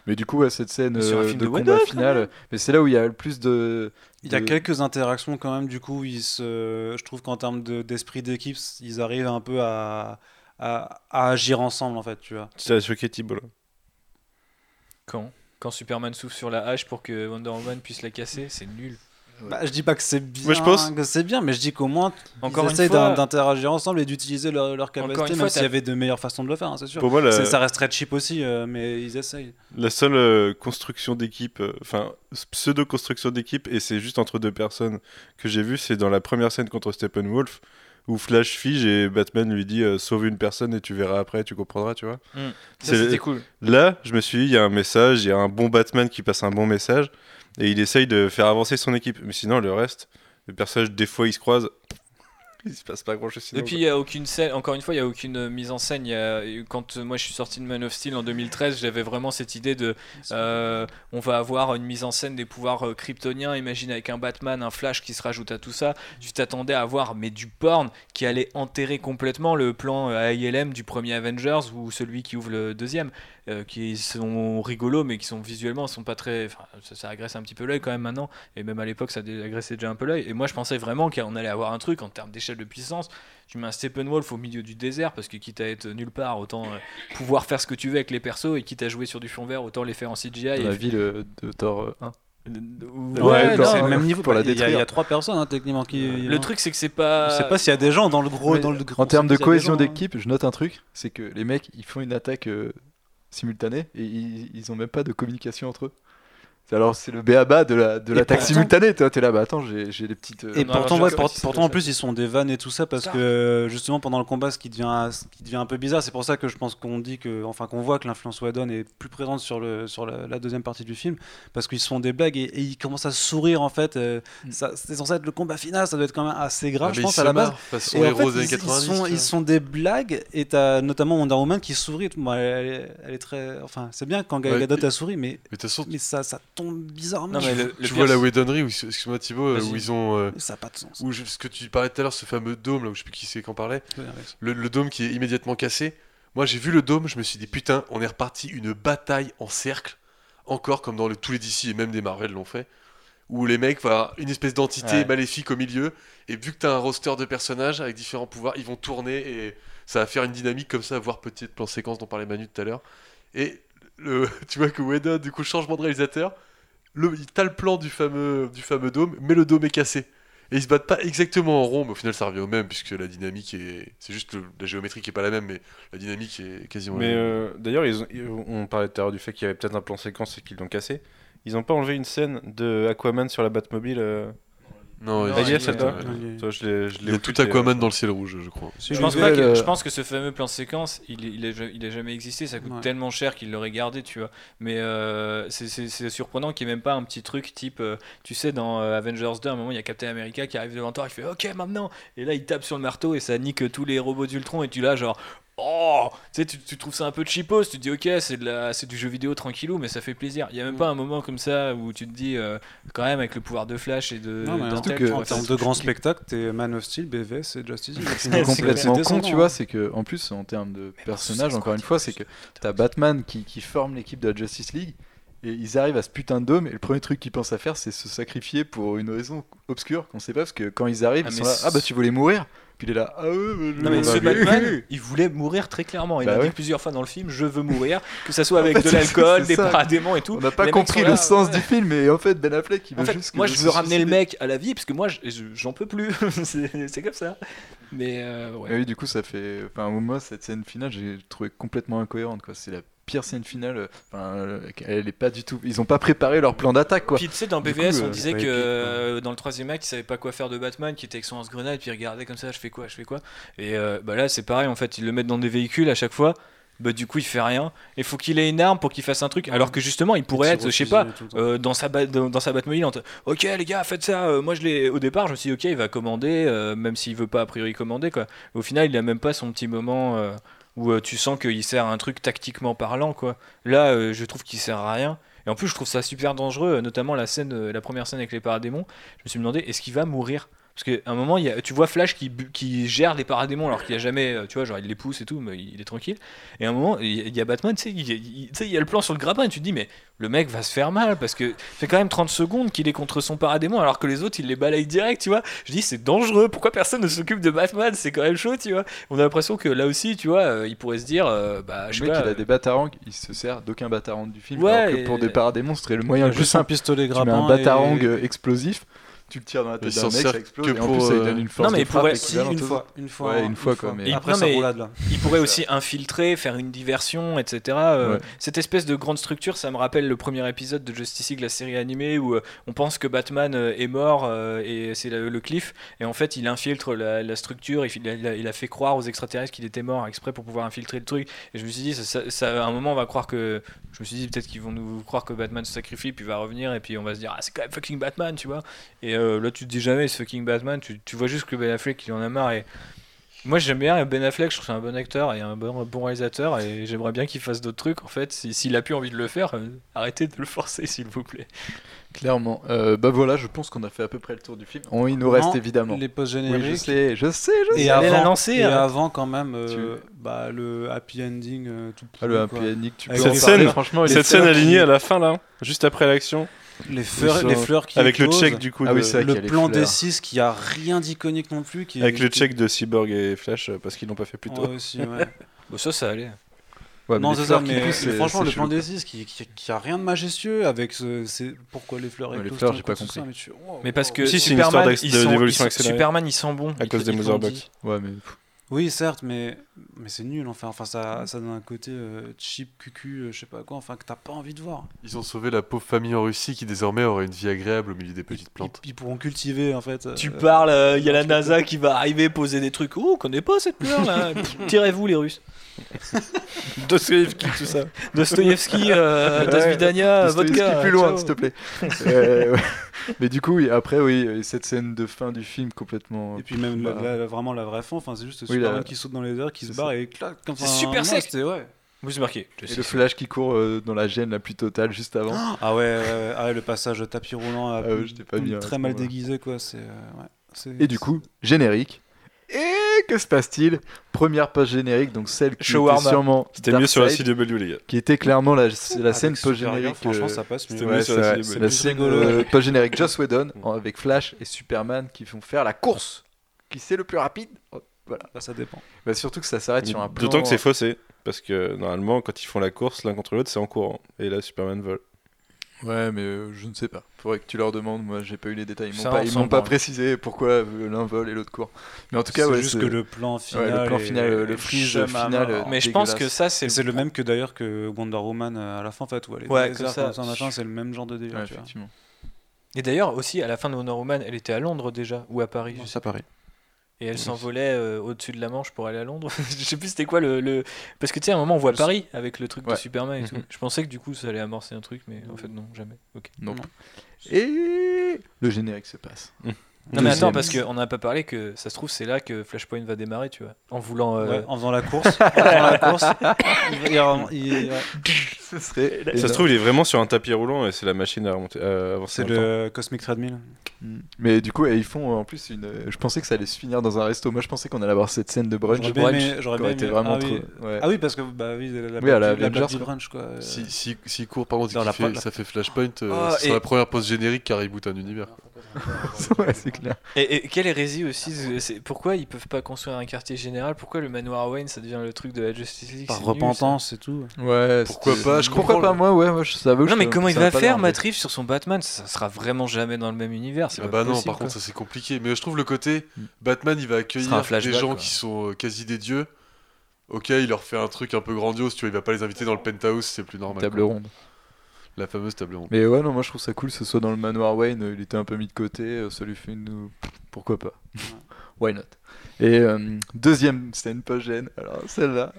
[SPEAKER 4] Mais du coup, ouais, cette scène euh, de
[SPEAKER 7] de
[SPEAKER 4] combat
[SPEAKER 7] Whedon, quand
[SPEAKER 4] final,
[SPEAKER 7] même.
[SPEAKER 4] mais c'est là où il y a le plus de.
[SPEAKER 6] Il y a
[SPEAKER 4] de-
[SPEAKER 6] quelques interactions quand même, du coup, ils se... je trouve qu'en termes de- d'esprit d'équipe, ils arrivent un peu à... à, à agir ensemble, en fait, tu vois.
[SPEAKER 3] Ça a choqué Thibault.
[SPEAKER 7] Quand? Quand Superman souffle sur la hache pour que Wonder Woman puisse la casser, c'est nul.
[SPEAKER 6] Bah, je dis pas que c'est bien,
[SPEAKER 3] je pense-
[SPEAKER 6] que c'est bien, mais je dis qu'au moins
[SPEAKER 7] Encore
[SPEAKER 6] ils
[SPEAKER 7] une
[SPEAKER 6] essayent
[SPEAKER 7] fois-
[SPEAKER 6] d'in- d'interagir ensemble et d'utiliser leur, leur
[SPEAKER 7] Encore
[SPEAKER 6] capacité,
[SPEAKER 7] une
[SPEAKER 6] même
[SPEAKER 7] fois,
[SPEAKER 6] s'il y avait de meilleures façons de le faire, hein, c'est sûr.
[SPEAKER 3] Pour moi, la,
[SPEAKER 6] C'est- Ça reste très cheap aussi, euh, mais ils essayent.
[SPEAKER 3] la seule euh, construction d'équipe, euh, enfin pseudo-construction d'équipe, et c'est juste entre deux personnes que j'ai vu, c'est dans la première scène contre Steppenwolf, où Flash fige et Batman lui dit euh, sauve une personne et tu verras après, tu comprendras, tu vois.
[SPEAKER 7] Ça,
[SPEAKER 3] C'est-
[SPEAKER 7] c'était cool.
[SPEAKER 3] Là, je me suis dit, il y a un message, il y a un bon Batman qui passe un bon message, et il essaye de faire avancer son équipe. Mais sinon, le reste, Les personnages, des fois, ils se croisent. Il se passe pas grand chose sinon.
[SPEAKER 7] Et puis il y a aucune scène, encore une fois, il y a aucune euh, mise en scène. Il y a- quand euh, moi je suis sorti de Man of Steel en 2013, j'avais vraiment cette idée de, euh, on va avoir une mise en scène des pouvoirs kryptoniens. Imagine avec un Batman, un Flash qui se rajoute à tout ça. Tu t'attendais à avoir mais du porn qui allait enterrer complètement le plan AILM du premier Avengers ou celui qui ouvre le deuxième, euh, qui sont rigolos mais qui sont visuellement sont pas très, enfin, ça, ça agresse un petit peu l'œil quand même maintenant. Et même à l'époque, ça agressait déjà un peu l'œil. Et moi, je pensais vraiment qu'on allait avoir un truc en termes d'échelle de puissance. Tu mets un Steppenwolf au milieu du désert parce que quitte à être nulle part, autant euh, pouvoir faire ce que tu veux avec les persos et quitte à jouer sur du fond vert, autant les faire en CGI.
[SPEAKER 4] Dans
[SPEAKER 7] et-
[SPEAKER 4] la ville euh, de Thor euh, 1.
[SPEAKER 7] Ouais,
[SPEAKER 4] Ouais,
[SPEAKER 7] non,
[SPEAKER 4] genre,
[SPEAKER 6] c'est le même niveau.
[SPEAKER 4] pour la
[SPEAKER 6] Il y a- Il y,
[SPEAKER 4] détruire.
[SPEAKER 6] a trois personnes hein, techniquement qui.
[SPEAKER 7] Le truc, c'est que c'est pas.
[SPEAKER 6] Je sais pas s'il y a des gens dans le gros. Dans le gros
[SPEAKER 4] En termes de cohésion
[SPEAKER 6] hein.
[SPEAKER 4] d'équipe, je note un truc, c'est que les mecs, ils font une attaque euh, simultanée et ils, ils ont même pas de communication entre eux. C'est- Alors c'est le béaba de la de
[SPEAKER 6] Et
[SPEAKER 4] l'attaque simultanée. Toi, t'es là, bah attends, j'ai j'ai des petites. euh,
[SPEAKER 6] Et
[SPEAKER 7] Non,
[SPEAKER 6] pourtant, ouais, pour- pourtant en plus ils sont des vannes et tout ça parce
[SPEAKER 7] Ça.
[SPEAKER 6] que justement pendant le combat ce qui devient ce qui devient un peu bizarre c'est pour ça que je pense qu'on dit que enfin qu'on voit que l'influence Whedon est plus présente sur le sur la, la deuxième partie du film parce qu'ils se font des blagues et, et ils commencent à sourire en fait euh,
[SPEAKER 7] Mm.
[SPEAKER 6] c'est censé être le combat final ça doit être quand même assez grave
[SPEAKER 5] Ah,
[SPEAKER 6] je pense à la base
[SPEAKER 5] façon
[SPEAKER 6] et en fait, ils, ils
[SPEAKER 5] 90.
[SPEAKER 6] sont, ils sont des blagues et t'as notamment Wonder Woman qui sourit Bon, elle, est, elle est très enfin c'est bien quand Gal Gadot a souri mais
[SPEAKER 5] Mais de toute façon,
[SPEAKER 6] mais ça ça tombe bizarrement
[SPEAKER 7] Non, mais le, le
[SPEAKER 5] tu vois la Whedonnerie, où, excuse-moi Thibaut, euh, où ils ont. euh,
[SPEAKER 6] ça pas de sens
[SPEAKER 5] où je- ce que tu parlais tout à l'heure, ce fameux dôme, là où je sais plus qui c'est qui en parlait, le, le dôme qui est immédiatement cassé. Moi j'ai vu le dôme, je me suis dit putain, on est reparti une bataille en cercle, encore comme dans le- tous les DC et même des Marvel l'ont fait, où les mecs, voilà, une espèce d'entité
[SPEAKER 7] Ouais.
[SPEAKER 5] maléfique au milieu, et vu que t'as un roster de personnages avec différents pouvoirs, ils vont tourner et ça va faire une dynamique comme ça, voire petite plan séquence dont parlait Manu tout à l'heure. Et le, tu vois que Whedon, du coup, changement de réalisateur, le, t'as le plan du fameux, du fameux dôme, mais le dôme est cassé. Et ils se battent pas exactement en rond, mais au final ça revient au même, puisque la dynamique est. C'est juste le- la géométrie qui est pas la même, mais la dynamique est quasiment
[SPEAKER 3] Mais
[SPEAKER 5] la même.
[SPEAKER 3] euh, d'ailleurs, ils ont- on parlait tout à l'heure du fait qu'il y avait peut-être un plan séquence et qu'ils l'ont cassé. Ils ont pas enlevé une scène de Aquaman sur la Batmobile euh,
[SPEAKER 5] Non,
[SPEAKER 7] Non,
[SPEAKER 3] Elle y est,
[SPEAKER 7] il-
[SPEAKER 3] celle-là
[SPEAKER 5] Il y a tout Aquaman dans le ciel rouge, je crois.
[SPEAKER 7] Je pense, pas que, je pense que ce fameux plan séquence, il, est- il, il a jamais existé, ça coûte
[SPEAKER 6] Ouais.
[SPEAKER 7] tellement cher qu'il l'aurait gardé, tu vois. Mais euh, c'est- surprenant qu'il n'y ait même pas un petit truc type, euh, tu sais, dans euh, Avengers 2, à un moment, il y a Captain America qui arrive devant toi, il fait OK maintenant, et là il tape sur le marteau et ça nique tous les robots d'Ultron, et tu là, genre. Oh, tu sais, tu, tu trouves ça un peu cheapos, tu te dis ok, c'est de la, c'est du jeu vidéo tranquillou, mais ça fait plaisir. Il y a même pas un moment comme ça où tu te dis euh, quand même avec le pouvoir de Flash et de.
[SPEAKER 6] Non, mais en,
[SPEAKER 4] que-
[SPEAKER 6] termes de grand spectacle, t'es Man of Steel, BVS et Justice League.
[SPEAKER 4] Ce qui est complètement con, tu
[SPEAKER 6] hein.
[SPEAKER 4] vois, c'est que en plus en termes de personnages, encore une fois, c'est que t'as Batman qui, qui forme l'équipe de la Justice League et ils arrivent à ce putain de dôme et le premier truc qu'ils pensent à faire, c'est se sacrifier pour une raison obscure qu'on sait pas parce que quand ils arrivent,
[SPEAKER 7] Ah,
[SPEAKER 4] ils sont là,
[SPEAKER 7] c'est-
[SPEAKER 4] ah bah tu voulais mourir, puis il est là, ah ouais, je-
[SPEAKER 7] Non mais ce
[SPEAKER 4] mais-
[SPEAKER 7] Batman, il voulait mourir très clairement. Il
[SPEAKER 4] Bah
[SPEAKER 7] a
[SPEAKER 4] ouais.
[SPEAKER 7] dit plusieurs fois dans le film, je veux mourir, que ça soit avec
[SPEAKER 4] En fait,
[SPEAKER 7] de l'alcool, des paradémons et tout.
[SPEAKER 4] On n'a pas compris le
[SPEAKER 7] là,
[SPEAKER 4] sens
[SPEAKER 7] ouais.
[SPEAKER 4] du film et en fait Ben Affleck il veut
[SPEAKER 7] En fait,
[SPEAKER 4] juste
[SPEAKER 7] moi je veux ramener le mec à la vie parce que moi je- je- j'en peux plus. c'est comme ça. Mais euh, ouais.
[SPEAKER 4] Et oui, du coup, ça fait. Enfin, moi, cette scène finale, j'ai trouvé complètement incohérente. quoi. C'est la pire scène finale. euh, Enfin, euh, elle est pas du tout. Ils ont pas préparé leur plan d'attaque, quoi.
[SPEAKER 7] Puis tu sais, dans BVS,
[SPEAKER 4] coup,
[SPEAKER 7] on
[SPEAKER 4] euh,
[SPEAKER 7] disait que euh, dans le troisième acte, il savait pas quoi faire de Batman, qui était avec son lance-grenade, puis il regardait comme ça, je fais quoi, je fais quoi. Et euh, bah là, c'est pareil, en fait, ils le mettent dans des véhicules à chaque fois. Bah, du coup, il fait rien. Il faut qu'il ait une arme pour qu'il fasse un truc. Alors que justement, il pourrait être, je sais pas, euh, dans sa ba- dans, dans sa Batmobile ok les gars faites ça Euh, moi je l'ai au départ je me suis dit ok il va commander euh, même s'il veut pas a priori commander quoi au final il a même pas son petit moment euh, où euh, tu sens qu'il sert à un truc tactiquement parlant quoi. Là euh, je trouve qu'il sert à rien. Et en plus je trouve ça super dangereux euh, notamment la scène la première scène avec les paradémons. Je me suis demandé est-ce qu'il va mourir? Parce qu'à un moment, il y a, tu vois Flash qui, gère les paradémons alors qu'il y a jamais, euh, tu vois, genre il les pousse et tout, mais il est tranquille. Et à un moment, il y a- il y a Batman, tu sais, il, y a le plan sur le grappin et tu te dis, mais le mec va se faire mal parce que ça fait quand même 30 secondes qu'il est contre son paradémon alors que les autres il les balaye direct, tu vois. Je dis, c'est dangereux, pourquoi personne ne s'occupe de Batman? C'est quand même chaud, tu vois. On a l'impression que là aussi, tu vois, euh, il pourrait se dire, euh, bah, je
[SPEAKER 4] Le
[SPEAKER 7] sais
[SPEAKER 4] mec,
[SPEAKER 7] pas.
[SPEAKER 4] il a des batarangs, il se sert d'aucun batarang du film.
[SPEAKER 7] Ouais,
[SPEAKER 4] alors que
[SPEAKER 7] et-
[SPEAKER 4] pour des paradémons, ce serait le moyen
[SPEAKER 6] juste un
[SPEAKER 4] simple.
[SPEAKER 6] pistolet
[SPEAKER 4] Tu mets
[SPEAKER 6] grappin.
[SPEAKER 4] un batarang
[SPEAKER 6] et-
[SPEAKER 4] explosif, tu le tires dans la tête
[SPEAKER 5] il
[SPEAKER 4] d'un mec, ça explose.
[SPEAKER 5] que
[SPEAKER 4] et en
[SPEAKER 5] pour,
[SPEAKER 4] plus, ça lui
[SPEAKER 5] euh,
[SPEAKER 4] donne une force
[SPEAKER 7] Non, mais
[SPEAKER 4] de
[SPEAKER 7] il pourrait-
[SPEAKER 6] Si,
[SPEAKER 4] équivalente
[SPEAKER 6] une fois,
[SPEAKER 4] autres.
[SPEAKER 6] une fois.
[SPEAKER 4] Ouais, une fois, quoi, mais-
[SPEAKER 7] Et-
[SPEAKER 6] Après,
[SPEAKER 7] non,
[SPEAKER 6] ça
[SPEAKER 7] mais-
[SPEAKER 6] roulade là.
[SPEAKER 7] Il pourrait aussi infiltrer, faire une diversion, etc. Euh,
[SPEAKER 4] Ouais.
[SPEAKER 7] Cette espèce de grande structure, ça me rappelle le premier épisode de Justice League, la série animée, où euh, on pense que Batman euh, est mort euh, et c'est le, le cliff, et en fait il infiltre la, la structure, il, a- il a, il a fait croire aux extraterrestres qu'il était mort exprès pour pouvoir infiltrer le truc. Et je me suis dit, ça, ça- ça- à un moment on va croire que. Je me suis dit peut-être qu'ils vont nous croire que Batman se sacrifie, puis va revenir, et puis on va se dire, ah c'est quand même fucking Batman, tu vois. Et Et euh, là, tu te dis jamais, ce fucking Batman, tu, tu vois juste que Ben Affleck, il en a marre. Et moi, j'aime bien Ben Affleck, je trouve que c'est un bon acteur et un bon, bon réalisateur. Et j'aimerais bien qu'il fasse d'autres trucs. En fait, Si- s'il a plus envie de le faire, euh, arrêtez de le forcer, s'il vous plaît.
[SPEAKER 4] Clairement. Euh, bah voilà, je pense qu'on a fait à peu près le tour du film. Oh, il nous reste évidemment.
[SPEAKER 6] Les
[SPEAKER 4] Oui,
[SPEAKER 6] post-génériques.
[SPEAKER 4] je sais, je sais, je sais.
[SPEAKER 7] La
[SPEAKER 6] avant,
[SPEAKER 7] lancer,
[SPEAKER 6] et
[SPEAKER 7] hein.
[SPEAKER 6] avant quand même euh,
[SPEAKER 4] Tu-
[SPEAKER 6] bah, le happy ending euh, tout
[SPEAKER 4] Ah, le happy ending, tu peux en
[SPEAKER 3] cette
[SPEAKER 4] parler,
[SPEAKER 3] scène-
[SPEAKER 4] franchement,
[SPEAKER 3] Cette scène alignée à la fin là, juste après l'action,
[SPEAKER 6] les fleurs, les fleurs qui
[SPEAKER 3] avec le
[SPEAKER 6] éclosent,
[SPEAKER 3] check du coup,
[SPEAKER 4] Ah oui,
[SPEAKER 3] de-
[SPEAKER 4] y
[SPEAKER 6] le plan
[SPEAKER 4] fleurs.
[SPEAKER 6] D6 qui a rien d'iconique non plus qui
[SPEAKER 3] avec le
[SPEAKER 6] qui-
[SPEAKER 3] check de Cyborg et Flash euh, parce qu'ils l'ont pas fait plus tôt.
[SPEAKER 6] Ouais, aussi, ouais.
[SPEAKER 7] Bon, ça, ça allait.
[SPEAKER 4] Ouais, mais
[SPEAKER 6] non c'est ça mais,
[SPEAKER 4] poussent,
[SPEAKER 6] mais franchement le plan
[SPEAKER 4] chelou.
[SPEAKER 6] D6 qui, qui, qui a rien de majestueux avec ce c'est pourquoi les fleurs
[SPEAKER 4] Ouais, les
[SPEAKER 6] éclosent
[SPEAKER 4] fleurs, j'ai pas compris.
[SPEAKER 6] mais, tu- wow,
[SPEAKER 7] Mais parce
[SPEAKER 6] wow.
[SPEAKER 7] que
[SPEAKER 3] Si, c'est une
[SPEAKER 7] Superman,
[SPEAKER 3] histoire
[SPEAKER 7] ils sont-
[SPEAKER 3] d'évolution
[SPEAKER 7] ils-. Superman, ils sont bons.
[SPEAKER 3] À cause des
[SPEAKER 7] ils
[SPEAKER 3] Motherbox.
[SPEAKER 4] Ouais, mais
[SPEAKER 6] Oui, certes, mais, mais c'est nul enfin. Enfin, ça, ça donne un côté euh, cheap, cucu, euh, je sais pas quoi, enfin, que t'as pas envie de voir.
[SPEAKER 5] Ils ont sauvé la pauvre famille en Russie qui désormais aurait une vie agréable au milieu des petites
[SPEAKER 6] Ils,
[SPEAKER 5] plantes.
[SPEAKER 6] ils pourront cultiver en fait. euh,
[SPEAKER 7] Tu parles, il y a la NASA qui va arriver, poser des trucs. Oh, on connaît pas cette fleur là. Tirez-vous les Russes.
[SPEAKER 3] Dostoevsky, tout ça.
[SPEAKER 7] Dostoïevski, euh,
[SPEAKER 4] Ouais.
[SPEAKER 7] Das Vidania,
[SPEAKER 4] Dostoïevski,
[SPEAKER 7] vodka.
[SPEAKER 4] plus loin, s'il te plaît. Euh, ouais. Mais du coup, oui, après, oui, euh, cette scène de fin du film complètement.
[SPEAKER 6] Et puis même la-
[SPEAKER 4] Bah.
[SPEAKER 6] la- vraiment la vraie fin, enfin, c'est juste
[SPEAKER 4] Oui,
[SPEAKER 6] Superman
[SPEAKER 4] la-
[SPEAKER 6] qui saute dans les airs, qui se barre et clac. comme
[SPEAKER 7] C'est
[SPEAKER 6] enfin,
[SPEAKER 7] super sec.
[SPEAKER 6] c'était- ouais.
[SPEAKER 7] Vous avez marqué.
[SPEAKER 4] Et le flash qui court euh, dans la gêne la plus totale juste avant.
[SPEAKER 6] Ah ouais, ouais, ouais, ah le passage tapis roulant, là,
[SPEAKER 4] Ah ouais, j'étais pas bien à
[SPEAKER 6] très mal déguisé quoi. C'est euh,
[SPEAKER 4] Et du coup, générique. Et que se passe-t-il? Première page générique, donc celle qui
[SPEAKER 7] Shawarma.
[SPEAKER 4] était sûrement
[SPEAKER 3] C'était mieux sur la CW, les gars.
[SPEAKER 4] qui était clairement la, la
[SPEAKER 6] Avec
[SPEAKER 4] scène post
[SPEAKER 6] Supergirl,
[SPEAKER 4] générique.
[SPEAKER 6] Franchement, ça passe mieux.
[SPEAKER 3] c'était
[SPEAKER 4] Ouais,
[SPEAKER 3] mieux
[SPEAKER 4] c'est
[SPEAKER 3] sur la CW.
[SPEAKER 4] la scène euh, post générique Joss Whedon avec Flash et Superman qui vont faire la course. Qui c'est le plus rapide Oh, Voilà.
[SPEAKER 6] Là, ça dépend.
[SPEAKER 4] Bah, surtout que ça s'arrête sur un plan.
[SPEAKER 3] D'autant que c'est faussé. Parce que normalement, quand ils font la course l'un contre l'autre, c'est en courant. Et là, Superman vole.
[SPEAKER 4] Ouais, mais euh, je ne sais pas. Faudrait que tu leur demandes. Moi, j'ai pas eu les détails. Ils m'ont
[SPEAKER 7] Ça,
[SPEAKER 4] pas,
[SPEAKER 7] on
[SPEAKER 4] ils
[SPEAKER 7] s'en
[SPEAKER 4] m'ont pas
[SPEAKER 7] branle.
[SPEAKER 4] précisé pourquoi euh, l'un vole et l'autre court. Mais en tout cas,
[SPEAKER 6] c'est
[SPEAKER 4] ouais,
[SPEAKER 6] juste
[SPEAKER 4] c'est-
[SPEAKER 6] que le plan final.
[SPEAKER 4] le plan
[SPEAKER 6] est-
[SPEAKER 4] final, euh, le
[SPEAKER 6] est
[SPEAKER 4] freeze final, euh,
[SPEAKER 7] Mais je pense que
[SPEAKER 4] dégueulasse.
[SPEAKER 7] ça, c'est
[SPEAKER 6] c'est le même que d'ailleurs que Wonder Woman euh, à la fin, en fait, où elle est
[SPEAKER 7] Ouais, comme ça.
[SPEAKER 6] comme ça, machin, c'est le même genre de délire.
[SPEAKER 4] Ouais,
[SPEAKER 6] tu vois.
[SPEAKER 4] effectivement.
[SPEAKER 7] Et d'ailleurs, aussi, à la fin de Wonder Woman, elle était à Londres déjà, ou à Paris. je sais
[SPEAKER 3] Ça paraît.
[SPEAKER 7] Et elle s'envolait euh, au-dessus de la Manche pour aller à Londres. je sais plus c'était quoi le, le- Parce que tu sais, à un moment, on voit Paris avec le truc de. Superman et tout.
[SPEAKER 3] Mhm.
[SPEAKER 7] Je pensais que du coup, ça allait amorcer un truc, mais en fait, non, jamais. Ok.
[SPEAKER 4] Non.
[SPEAKER 6] Non.
[SPEAKER 4] Et le générique se passe.
[SPEAKER 7] Non, mais attends, parce qu'on n'a pas parlé que ça se trouve, c'est là que Flashpoint va démarrer, tu vois. En voulant. euh,
[SPEAKER 6] Ouais, en faisant la course. en faisant la course. il- il- il- ouais.
[SPEAKER 4] Ce serait.
[SPEAKER 3] Ça se trouve, il est vraiment sur un tapis roulant et c'est la machine à remonter. à avancer
[SPEAKER 6] C'est
[SPEAKER 3] le
[SPEAKER 6] Cosmic Treadmill.
[SPEAKER 4] Mm. Mais du coup, ils font euh, en plus une. Je pensais que ça allait se finir dans un resto. Moi, je pensais qu'on allait avoir cette scène de brunch.
[SPEAKER 6] J'aurais
[SPEAKER 4] été vraiment
[SPEAKER 6] ah oui.
[SPEAKER 4] trop. ouais.
[SPEAKER 6] Ah oui, parce que bah oui, la,
[SPEAKER 4] Oui, à la
[SPEAKER 6] la
[SPEAKER 4] Avengers,
[SPEAKER 6] brunch quoi. euh.
[SPEAKER 5] Si, si, si court par contre ça fait Flashpoint, euh,
[SPEAKER 7] Ah,
[SPEAKER 5] c'est la première post générique qui reboot un univers.
[SPEAKER 4] ouais, c'est clair.
[SPEAKER 7] Et, et quelle hérésie aussi c'est- Pourquoi ils peuvent pas construire un quartier général? Pourquoi le manoir Wayne ça devient le truc de la Justice League?
[SPEAKER 6] Par
[SPEAKER 7] nul,
[SPEAKER 6] repentance et tout.
[SPEAKER 4] Ouais.
[SPEAKER 5] Pourquoi pas, je
[SPEAKER 4] Pourquoi
[SPEAKER 5] comprends
[SPEAKER 4] pas moi Ouais, moi je savais.
[SPEAKER 7] Non mais comment il va faire
[SPEAKER 4] ma
[SPEAKER 7] Matt Reeves sur son Batman? Ça sera vraiment jamais dans le même univers. c'est
[SPEAKER 5] Ah
[SPEAKER 7] pas
[SPEAKER 5] bah non, par
[SPEAKER 7] quoi.
[SPEAKER 5] contre, ça c'est compliqué. Mais je trouve le côté
[SPEAKER 4] Mm.
[SPEAKER 5] Batman, il va accueillir des gens
[SPEAKER 7] quoi.
[SPEAKER 5] qui sont euh, quasi des dieux. Ok, il leur fait un truc un peu grandiose, tu vois, il va pas les inviter dans le penthouse, c'est plus normal.
[SPEAKER 4] Table
[SPEAKER 5] quoi.
[SPEAKER 4] ronde.
[SPEAKER 5] La fameuse table ronde.
[SPEAKER 4] Mais ouais, non, moi je trouve ça cool que ce soit dans le manoir Wayne. euh, Il était un peu mis de côté. euh, Ça lui fait une. Pourquoi pas Why not? Et euh, deuxième scène pas gêne. Alors celle-là.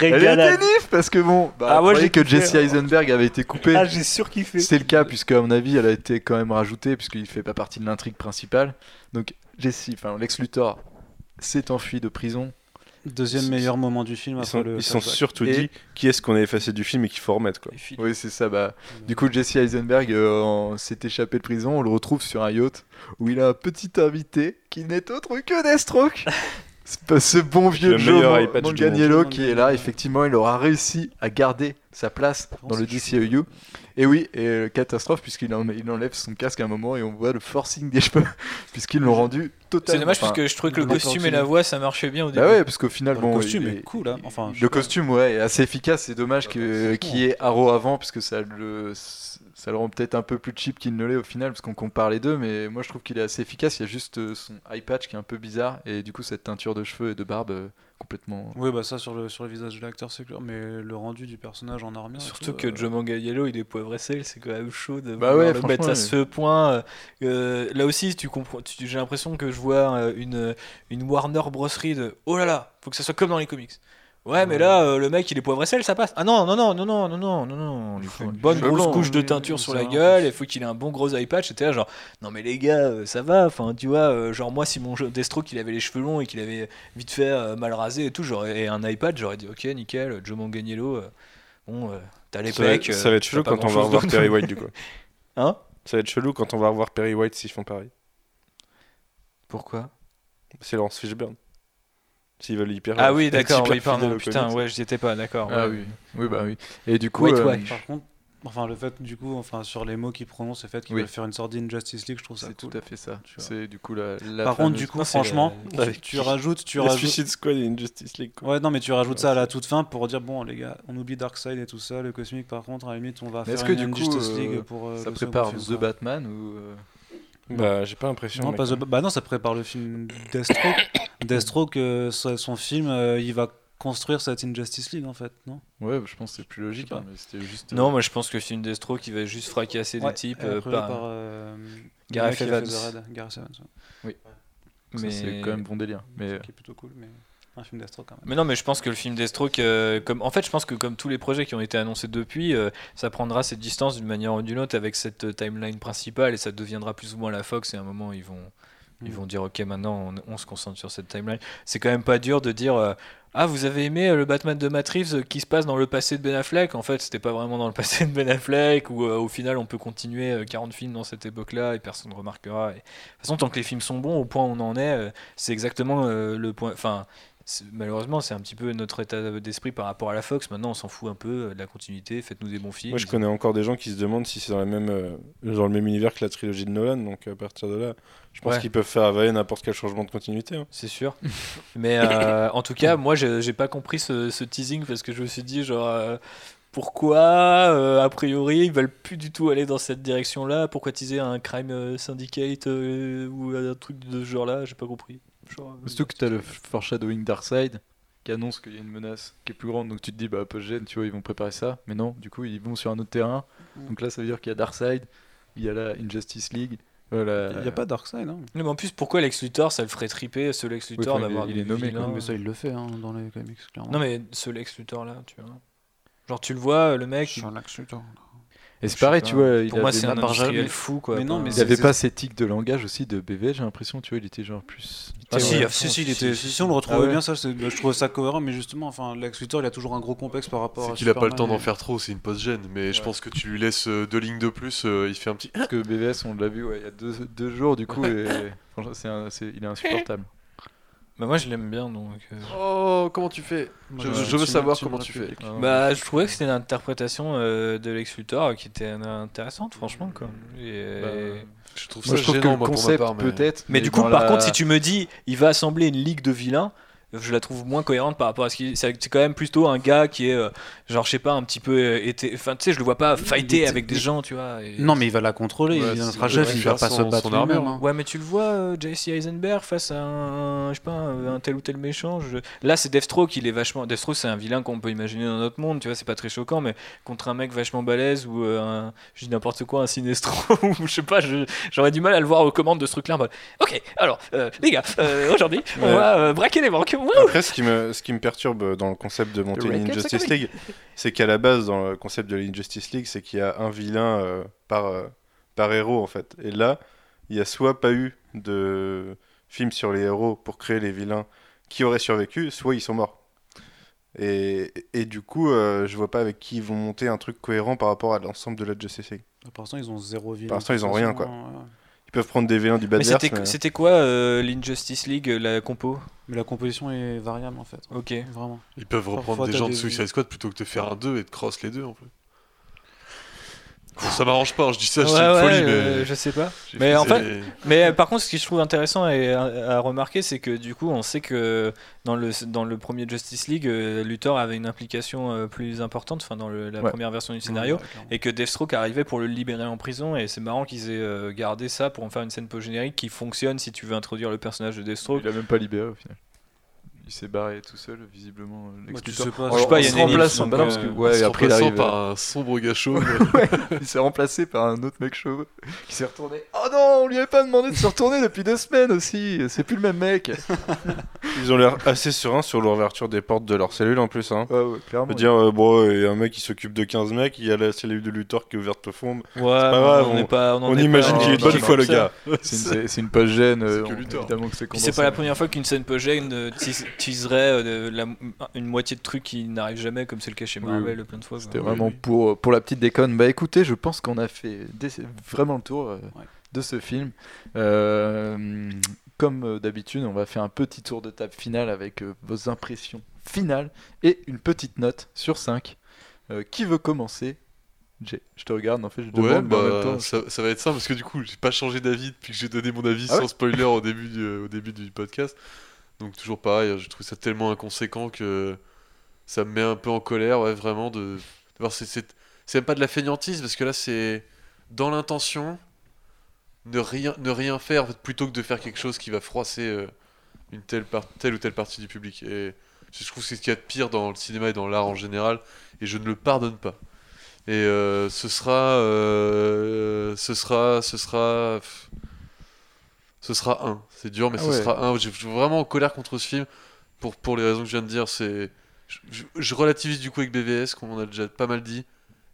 [SPEAKER 4] Elle était nif parce que bon. Bah,
[SPEAKER 7] Ah, moi, j'ai
[SPEAKER 4] que. Jesse Eisenberg avait été coupé.
[SPEAKER 7] Ah j'ai surkiffé.
[SPEAKER 4] C'est le cas, puisque à mon avis, elle a été quand même rajoutée, puisqu'il fait pas partie de l'intrigue principale. Donc, Jesse, enfin, Lex Luthor s'est enfui de prison.
[SPEAKER 6] Deuxième meilleur moment du film
[SPEAKER 3] Ils sont,
[SPEAKER 6] le
[SPEAKER 3] ils sont
[SPEAKER 6] flashback.
[SPEAKER 3] surtout
[SPEAKER 4] Et-
[SPEAKER 3] dit qui est-ce qu'on a effacé du film et qu'il faut remettre quoi.
[SPEAKER 4] Oui, c'est ça. Bah, du coup, Jesse Eisenberg euh, en- s'est échappé de prison. On le retrouve sur un yacht où il a un petit invité qui n'est autre que Deathstroke. C'est pas ce bon vieux Joe Manganiello qui est là. Effectivement, il aura réussi à garder sa place dans le DCEU. Et oui, et euh, catastrophe puisqu'il en- il enlève son casque à un moment et on voit le forcing des cheveux puisqu'ils l'ont rendu totalement.
[SPEAKER 7] C'est dommage
[SPEAKER 4] enfin,
[SPEAKER 7] parce que je trouvais que le costume et la voix ça marchait bien au début.
[SPEAKER 4] Bah ouais, parce qu'au final,
[SPEAKER 6] Le
[SPEAKER 4] bon,
[SPEAKER 6] costume
[SPEAKER 4] il-
[SPEAKER 6] est cool, hein. Enfin,
[SPEAKER 4] le costume, ouais, est assez efficace. C'est dommage que qu'il y ait Arrow avant, puisque ça le ça le rend peut-être un peu plus cheap qu'il ne l'est au final, parce qu'on compare les deux. Mais moi, je trouve qu'il est assez efficace. Il y a juste euh, son eye patch qui est un peu bizarre, et du coup, cette teinture de cheveux et de barbe euh, complètement.
[SPEAKER 6] Oui, bah ça sur le, sur le visage de l'acteur, c'est clair, mais le rendu du personnage en armure.
[SPEAKER 7] Surtout
[SPEAKER 6] tout,
[SPEAKER 7] que
[SPEAKER 6] euh,
[SPEAKER 7] Joe Manganiello il est poivre et sel, c'est quand même chaud de
[SPEAKER 4] Bah ouais,
[SPEAKER 7] le mettre à ce point. euh, euh, là aussi, tu comprends, tu- j'ai l'impression que je vois euh, une, une Warner brosserie de oh là là, faut que ça soit comme dans les comics. Ouais, mais là, euh, le mec, il est poivre et sel, ça passe. Ah non, non, non, non, non, non, non, non, non. Il faut une bonne grosse couche de teinture sur
[SPEAKER 6] ça
[SPEAKER 7] la gueule. Il faut qu'il ait un bon gros eye patch. Là, genre, non, mais les gars, euh, ça va. Enfin, tu vois, euh, genre, moi, si mon jeu Destro, il avait les cheveux longs et qu'il avait vite fait euh, mal rasé et tout, j'aurais et un iPad, j'aurais dit, ok, nickel, Joe Manganiello, euh, bon, euh, t'as les
[SPEAKER 3] Ça va,
[SPEAKER 7] pecs.
[SPEAKER 3] ça va être
[SPEAKER 7] t'as
[SPEAKER 3] chelou
[SPEAKER 7] pas
[SPEAKER 3] quand on va
[SPEAKER 7] grand-chose
[SPEAKER 3] revoir
[SPEAKER 7] d'autre.
[SPEAKER 3] Perry White du coup.
[SPEAKER 7] Hein?
[SPEAKER 3] Ça va être chelou quand on va revoir Perry White s'ils font pareil.
[SPEAKER 7] Pourquoi?
[SPEAKER 3] C'est Laurence Fishburne. S'ils veulent hyper.
[SPEAKER 7] Ah oui,
[SPEAKER 3] être
[SPEAKER 7] d'accord, oui, pardon, putain,
[SPEAKER 3] comics.
[SPEAKER 7] ouais, j'y étais pas, d'accord.
[SPEAKER 4] Ah
[SPEAKER 7] ouais.
[SPEAKER 4] oui, oui, bah oui. Et du coup, euh.
[SPEAKER 6] Par contre, enfin, le fait, du coup, enfin, sur les mots qu'ils prononcent, le fait qu'ils
[SPEAKER 4] Oui.
[SPEAKER 6] veulent faire une sorte d'Injustice League, je trouve ça
[SPEAKER 4] c'est
[SPEAKER 6] cool.
[SPEAKER 4] tout à fait ça. C'est du coup la. la
[SPEAKER 6] Par contre, du coup,
[SPEAKER 7] Non,
[SPEAKER 6] franchement, tu, tu rajoutes, tu rajoutes.
[SPEAKER 3] Suicide Squad et Injustice League. quoi.
[SPEAKER 6] Ouais, non, mais tu rajoutes ça à la toute fin pour dire bon, les gars, on oublie Darkseid et tout ça, le cosmique, par contre, à la limite, on va
[SPEAKER 4] Mais
[SPEAKER 6] faire
[SPEAKER 4] est-ce que
[SPEAKER 6] une
[SPEAKER 4] du coup, euh,
[SPEAKER 6] League pour. euh,
[SPEAKER 4] ça prépare The. Batman ou. euh,
[SPEAKER 3] Bah, j'ai pas l'impression.
[SPEAKER 6] Non, pas The Ba- Bah non, ça prépare le film Deathstroke. Deathstroke, euh, son son film, euh, il va construire cette Injustice League en fait, non?
[SPEAKER 4] Ouais, je pense que c'est plus logique. Hein, mais juste. euh,
[SPEAKER 7] Non, moi je pense que c'est une Destro qui va juste fracasser
[SPEAKER 6] Ouais,
[SPEAKER 7] des types. euh,
[SPEAKER 6] après,
[SPEAKER 7] par-
[SPEAKER 6] par euh, le
[SPEAKER 7] Gareth Evans.
[SPEAKER 6] Gareth Evans, ouais.
[SPEAKER 4] ça,
[SPEAKER 7] mais...
[SPEAKER 4] c'est quand même bon délire. Mais
[SPEAKER 6] qui est plutôt cool, mais un film Deathstroke quand même.
[SPEAKER 7] Mais non, mais je pense que le film Deathstroke, euh, comme en fait, je pense que comme tous les projets qui ont été annoncés depuis, euh, ça prendra cette distance d'une manière ou d'une autre avec cette timeline principale et ça deviendra plus ou moins la Fox. Et à un moment, ils vont, ils
[SPEAKER 6] Mm.
[SPEAKER 7] vont dire, ok, maintenant, on, on se concentre sur cette timeline. C'est quand même pas dur de dire. euh, ah, vous avez aimé euh, le Batman de Matt Reeves euh, qui se passe dans le passé de Ben Affleck? En fait, c'était pas vraiment dans le passé de Ben Affleck, ou euh, au final, on peut continuer euh, 40 films dans cette époque-là et personne ne remarquera. Et... De toute façon, tant que les films sont bons, au point où on en est, euh, c'est exactement le point. Enfin, malheureusement, c'est un petit peu notre état d'esprit par rapport à la Fox. Maintenant, on s'en fout un peu de la continuité. Faites-nous des bons films.
[SPEAKER 3] Moi, je connais encore des gens qui se demandent si c'est dans, la même, euh, dans le même univers que la trilogie de Nolan. Donc, à partir de là, je pense
[SPEAKER 7] Ouais.
[SPEAKER 3] qu'ils peuvent faire avaler n'importe quel changement de continuité. hein.
[SPEAKER 7] C'est sûr. Mais euh, en tout cas, moi, j'ai pas compris ce, ce teasing parce que je me suis dit, genre, euh, pourquoi, a priori, ils veulent plus du tout aller dans cette direction-là? Pourquoi teaser un crime syndicate ou un truc de ce genre-là? J'ai pas compris. Genre, euh,
[SPEAKER 4] Surtout que t'as le foreshadowing Darkseid qui annonce qu'il y a une menace qui est plus grande, donc tu te dis bah Apogène, tu vois, ils vont préparer ça, mais non, du coup ils vont sur un autre terrain. Donc là ça veut dire qu'il y a Darkseid, il y a la Injustice League, euh,
[SPEAKER 6] Il n'y a pas Darkseid, hein
[SPEAKER 7] Mais en plus, pourquoi Lex Luthor, ça le ferait triper, ce Lex Luthor,
[SPEAKER 4] est-
[SPEAKER 7] d'avoir
[SPEAKER 4] il est nommé,
[SPEAKER 7] vilains.
[SPEAKER 6] Mais ça, il le fait hein, dans les comics, clairement.
[SPEAKER 7] Non, mais ce Lex Luthor-là, tu vois. Genre, tu le vois, le mec. il-
[SPEAKER 6] Lex Luthor.
[SPEAKER 4] Et c'est pareil,
[SPEAKER 7] pas.
[SPEAKER 4] tu vois, il
[SPEAKER 7] Pour moi,
[SPEAKER 4] avait
[SPEAKER 7] c'est un industriel fou, quoi.
[SPEAKER 6] Mais non, mais
[SPEAKER 4] il
[SPEAKER 6] c'est-
[SPEAKER 4] avait
[SPEAKER 6] c'est-
[SPEAKER 4] pas cette tic de langage aussi de BV, j'ai l'impression, tu vois, il était genre plus.
[SPEAKER 7] Ah,
[SPEAKER 6] Ah,
[SPEAKER 7] si,
[SPEAKER 6] si,
[SPEAKER 7] à
[SPEAKER 6] si, si, il était,
[SPEAKER 7] si,
[SPEAKER 6] si,
[SPEAKER 7] si.
[SPEAKER 6] on le retrouvait
[SPEAKER 4] Ah ouais.
[SPEAKER 6] bien, ça, bah, je trouvais ça cohérent, mais justement, enfin, Lex Luthor, il a toujours un gros complexe par rapport
[SPEAKER 5] C'est
[SPEAKER 6] à
[SPEAKER 5] qu'il a pas le temps d'en faire trop, c'est une post-gène. Mais je pense que tu lui laisses euh, deux lignes de plus, euh, il fait un petit.
[SPEAKER 4] Parce que BVS, on l'a vu ouais, il y a deux, deux jours, du coup, et franchement, c'est un- c'est- il est insupportable.
[SPEAKER 7] Bah, moi, je l'aime bien, donc. euh,
[SPEAKER 5] Oh, comment tu fais?
[SPEAKER 6] Moi,
[SPEAKER 5] Je,
[SPEAKER 6] je-
[SPEAKER 5] je
[SPEAKER 6] tu
[SPEAKER 5] veux savoir comment tu fais.
[SPEAKER 6] répliques.
[SPEAKER 7] Bah, je trouvais que c'était une interprétation euh, de Lex Luthor qui était euh, intéressante, franchement, quoi. Et-
[SPEAKER 4] Bah,
[SPEAKER 5] Je trouve
[SPEAKER 4] Moi,
[SPEAKER 5] ça
[SPEAKER 4] je trouve que
[SPEAKER 5] gênant,
[SPEAKER 4] le
[SPEAKER 5] moi, pour ma
[SPEAKER 4] concept
[SPEAKER 5] part. mais-
[SPEAKER 4] peut-être.
[SPEAKER 7] Mais du coup,
[SPEAKER 4] dans
[SPEAKER 7] par
[SPEAKER 4] la-
[SPEAKER 7] contre, si tu me dis, il va assembler une ligue de vilains, je la trouve moins cohérente par rapport à ce qui. C'est quand même plutôt un gars qui est, euh, genre, je sais pas, un petit peu. euh, été... Enfin, tu sais, je le vois pas fighter avec des gens, tu vois. et-
[SPEAKER 6] Non, mais il va la contrôler,
[SPEAKER 5] Ouais,
[SPEAKER 6] il
[SPEAKER 5] c'est-
[SPEAKER 6] sera
[SPEAKER 5] il va
[SPEAKER 6] il
[SPEAKER 5] faire
[SPEAKER 6] va pas se
[SPEAKER 5] son-
[SPEAKER 6] battre
[SPEAKER 5] son armure,
[SPEAKER 6] hein.
[SPEAKER 7] Ouais, mais tu le vois, euh, JC Eisenberg face à un, je sais pas, un, un tel ou tel méchant. je- Là, c'est Deathstroke, il est vachement. Deathstroke, c'est un vilain qu'on peut imaginer dans notre monde, tu vois, c'est pas très choquant, mais contre un mec vachement balèze ou euh, un, je dis n'importe quoi, un Sinestro, ou je sais pas, je- j'aurais du mal à le voir aux commandes de ce truc-là. en mode, Ok, alors, euh, les gars, euh, aujourd'hui, on va euh, braquer les banques.
[SPEAKER 3] Après, ce qui, me, ce qui me perturbe dans le concept de monter une Injustice League, c'est qu'à la base, dans le concept de l'Injustice League, c'est qu'il y a un vilain euh, par, euh, par héros, en fait. Et là, il y a soit pas eu de film sur les héros pour créer les vilains qui auraient survécu, soit ils sont morts. Et, et du coup, euh, je vois pas avec qui ils vont monter un truc cohérent par rapport à l'ensemble de la Justice League.
[SPEAKER 6] Pour l'instant, ils ont zéro vilain.
[SPEAKER 3] Pour l'instant, ils ont rien, quoi.
[SPEAKER 6] ouais.
[SPEAKER 3] Ils peuvent prendre des vilains du
[SPEAKER 7] Mais
[SPEAKER 3] Badverse,
[SPEAKER 7] c'était
[SPEAKER 3] mais...
[SPEAKER 7] c'était quoi euh, l'Injustice League, la compo?
[SPEAKER 6] Mais la composition est variable en fait.
[SPEAKER 7] Ok.
[SPEAKER 6] Vraiment.
[SPEAKER 5] Ils peuvent reprendre
[SPEAKER 6] Parfois,
[SPEAKER 5] des gens de Suicide Squad plutôt que de faire un 2 et de cross les deux en fait. Bon, ça m'arrange pas, je dis ça,
[SPEAKER 7] Ouais,
[SPEAKER 5] c'est une
[SPEAKER 7] ouais,
[SPEAKER 5] folie,
[SPEAKER 7] euh,
[SPEAKER 5] mais.
[SPEAKER 7] je sais pas. Mais en fait, Mais euh, par contre, ce que je trouve intéressant et à, à remarquer, c'est que du coup, on sait que dans le, dans le premier Justice League, euh, Luthor avait une implication euh, plus importante, enfin dans le- la
[SPEAKER 4] Ouais.
[SPEAKER 7] première version du scénario, et que Deathstroke arrivait pour le libérer en prison. Et c'est marrant qu'ils aient euh, gardé ça pour en faire une scène post-générique qui fonctionne si tu veux introduire le personnage de Deathstroke.
[SPEAKER 4] Il a même pas libéré au final. Il s'est barré tout seul, visiblement. euh,
[SPEAKER 6] Bah, tu sais pas,
[SPEAKER 4] Alors,
[SPEAKER 7] je sais pas, il y a
[SPEAKER 4] en
[SPEAKER 7] une donc,
[SPEAKER 4] bah non, parce
[SPEAKER 7] euh,
[SPEAKER 4] que,
[SPEAKER 5] En
[SPEAKER 4] ouais,
[SPEAKER 5] se
[SPEAKER 4] après il arrive.
[SPEAKER 5] par un sombre gars chauve.
[SPEAKER 4] il s'est remplacé par un autre mec chauve qui s'est retourné. Oh non, on lui avait pas demandé de se retourner depuis deux semaines aussi. C'est plus le même mec.
[SPEAKER 3] Ils ont l'air assez sereins sur l'ouverture des portes de leur cellule en plus. Hein.
[SPEAKER 4] Ouais, ouais,
[SPEAKER 3] Je
[SPEAKER 4] clairement.
[SPEAKER 3] veux dire, euh, bon, il y a un mec qui s'occupe de 15 mecs, il y a la cellule de Luthor qui est ouverte au fond.
[SPEAKER 7] Ouais,
[SPEAKER 3] grave,
[SPEAKER 7] on
[SPEAKER 3] on-
[SPEAKER 7] n'est pas. On, en
[SPEAKER 3] On
[SPEAKER 7] est
[SPEAKER 3] imagine
[SPEAKER 7] pas-
[SPEAKER 3] qu'il est de bonne foi, le gars.
[SPEAKER 4] C'est une, une page gêne. euh,
[SPEAKER 5] que
[SPEAKER 4] évidemment c'est
[SPEAKER 7] Puis c'est pas la première fois qu'une scène euh, teas- teaserait euh, la- une moitié de trucs qui n'arrivent jamais, comme c'est le cas chez
[SPEAKER 4] Oui,
[SPEAKER 7] Marvel plein de fois.
[SPEAKER 4] C'était vraiment Pour, pour la petite déconne. Bah écoutez, je pense qu'on a fait vraiment le tour euh,
[SPEAKER 6] Ouais.
[SPEAKER 4] de ce film. Euh, comme euh, d'habitude, on va faire un petit tour de table finale avec euh, vos impressions finales et une petite note sur 5. qui veut commencer? Jay, je te regarde, en fait, je demande,
[SPEAKER 5] Ouais,
[SPEAKER 4] mais en même
[SPEAKER 5] bah,
[SPEAKER 4] temps,
[SPEAKER 5] ça, ça va être simple parce que du coup, j'ai pas changé d'avis depuis que j'ai donné mon avis
[SPEAKER 4] Ah
[SPEAKER 5] sans
[SPEAKER 4] ouais
[SPEAKER 5] spoiler au début, du, au début du podcast. Donc, toujours pareil, je trouve ça tellement inconséquent que ça me met un peu en colère, ouais, vraiment, de, voir. C'est même pas de la fainéantise parce que là, c'est dans l'intention, ne rien, ne rien faire plutôt que de faire quelque chose qui va froisser euh, une telle, par- telle ou telle partie du public. Et je trouve que c'est ce qu'il y a de pire dans le cinéma et dans l'art en général, et je ne le pardonne pas. Et euh, ce sera, euh, ce sera, ce sera, ce sera un. C'est dur, mais
[SPEAKER 4] Ah
[SPEAKER 5] ce
[SPEAKER 4] ouais.
[SPEAKER 5] sera un. Je suis vraiment en colère contre ce film pour pour les raisons que je viens de dire. C'est, je, je- je relativise du coup avec BVS, comme on a déjà pas mal dit,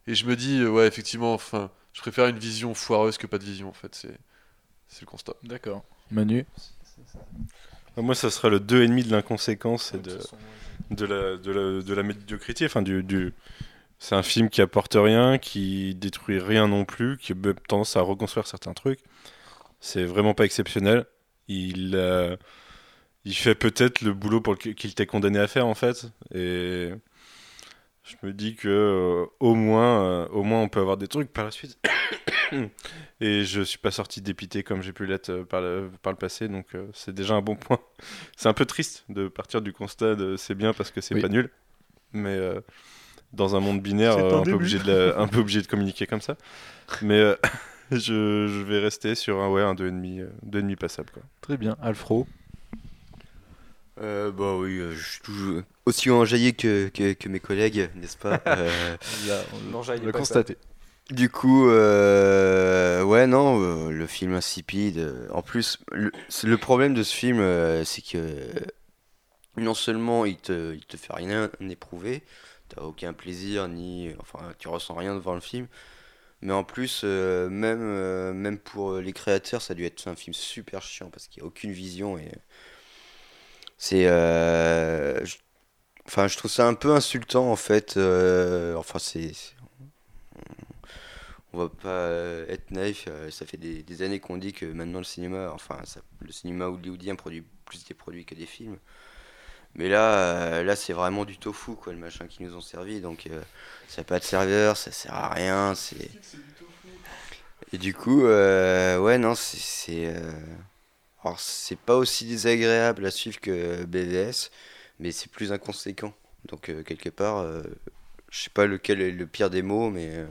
[SPEAKER 5] et je me dis, euh, ouais, effectivement, enfin, je préfère une vision foireuse que pas de vision. En fait, c'est, c'est le constat.
[SPEAKER 4] D'accord. Manu
[SPEAKER 3] Moi, ça serait le 2,5 de l'inconséquence et de, de, la, de, la, de la médiocrité. Enfin, du, du... C'est un film qui apporte rien, qui détruit rien non plus, qui a tendance à reconstruire certains trucs. C'est vraiment pas exceptionnel. Il, euh, il fait peut-être le boulot pour qu'il t'est condamné à faire, en fait. Et je me dis que euh, au, moins, euh, au moins, on peut avoir des trucs par la suite. Et je suis pas sorti dépité comme j'ai pu l'être par le, par le passé, donc euh, c'est déjà un bon point. C'est un peu triste de partir du constat de c'est bien parce que c'est
[SPEAKER 4] Oui.
[SPEAKER 3] pas nul, mais euh, dans un monde binaire,
[SPEAKER 4] un
[SPEAKER 3] un, peu obligé de la- un peu obligé de communiquer comme ça. Mais euh, je, je vais rester sur un, ouais, un 2,5 euh, 2,5 passable. Quoi.
[SPEAKER 4] Très bien. Alfro
[SPEAKER 9] Euh, bah oui, euh, je suis toujours aussi enjaillé que, que, que mes collègues, n'est-ce pas Euh,
[SPEAKER 4] On l'a constaté.
[SPEAKER 9] Du coup, euh, ouais, non, euh, le film insipide. euh, en plus, le, problème de ce film, euh, c'est que non seulement il te, il te fait rien éprouver, t'as aucun plaisir, ni. Enfin, tu ressens rien devant le film, mais en plus, euh, même, euh, même pour les créateurs, ça a dû être un film super chiant parce qu'il n'y a aucune vision et. C'est. euh, je- Enfin, je trouve ça un peu insultant en fait. euh, enfin, c'est. on va pas euh, être naïf, euh, ça fait des, années qu'on dit que maintenant le cinéma, enfin le cinéma hollywoodien produit plus des produits que des films. Mais là, euh, là c'est vraiment du tofu quoi, le machin qu'ils nous ont servi. Donc euh, ça n'a pas de serveur, ça sert à rien. C'est et du coup, euh, ouais non, c'est euh, alors c'est pas aussi désagréable à suivre que BVS, mais c'est plus inconséquent. Donc euh, quelque part, euh, je sais pas lequel est le pire des mots, mais euh,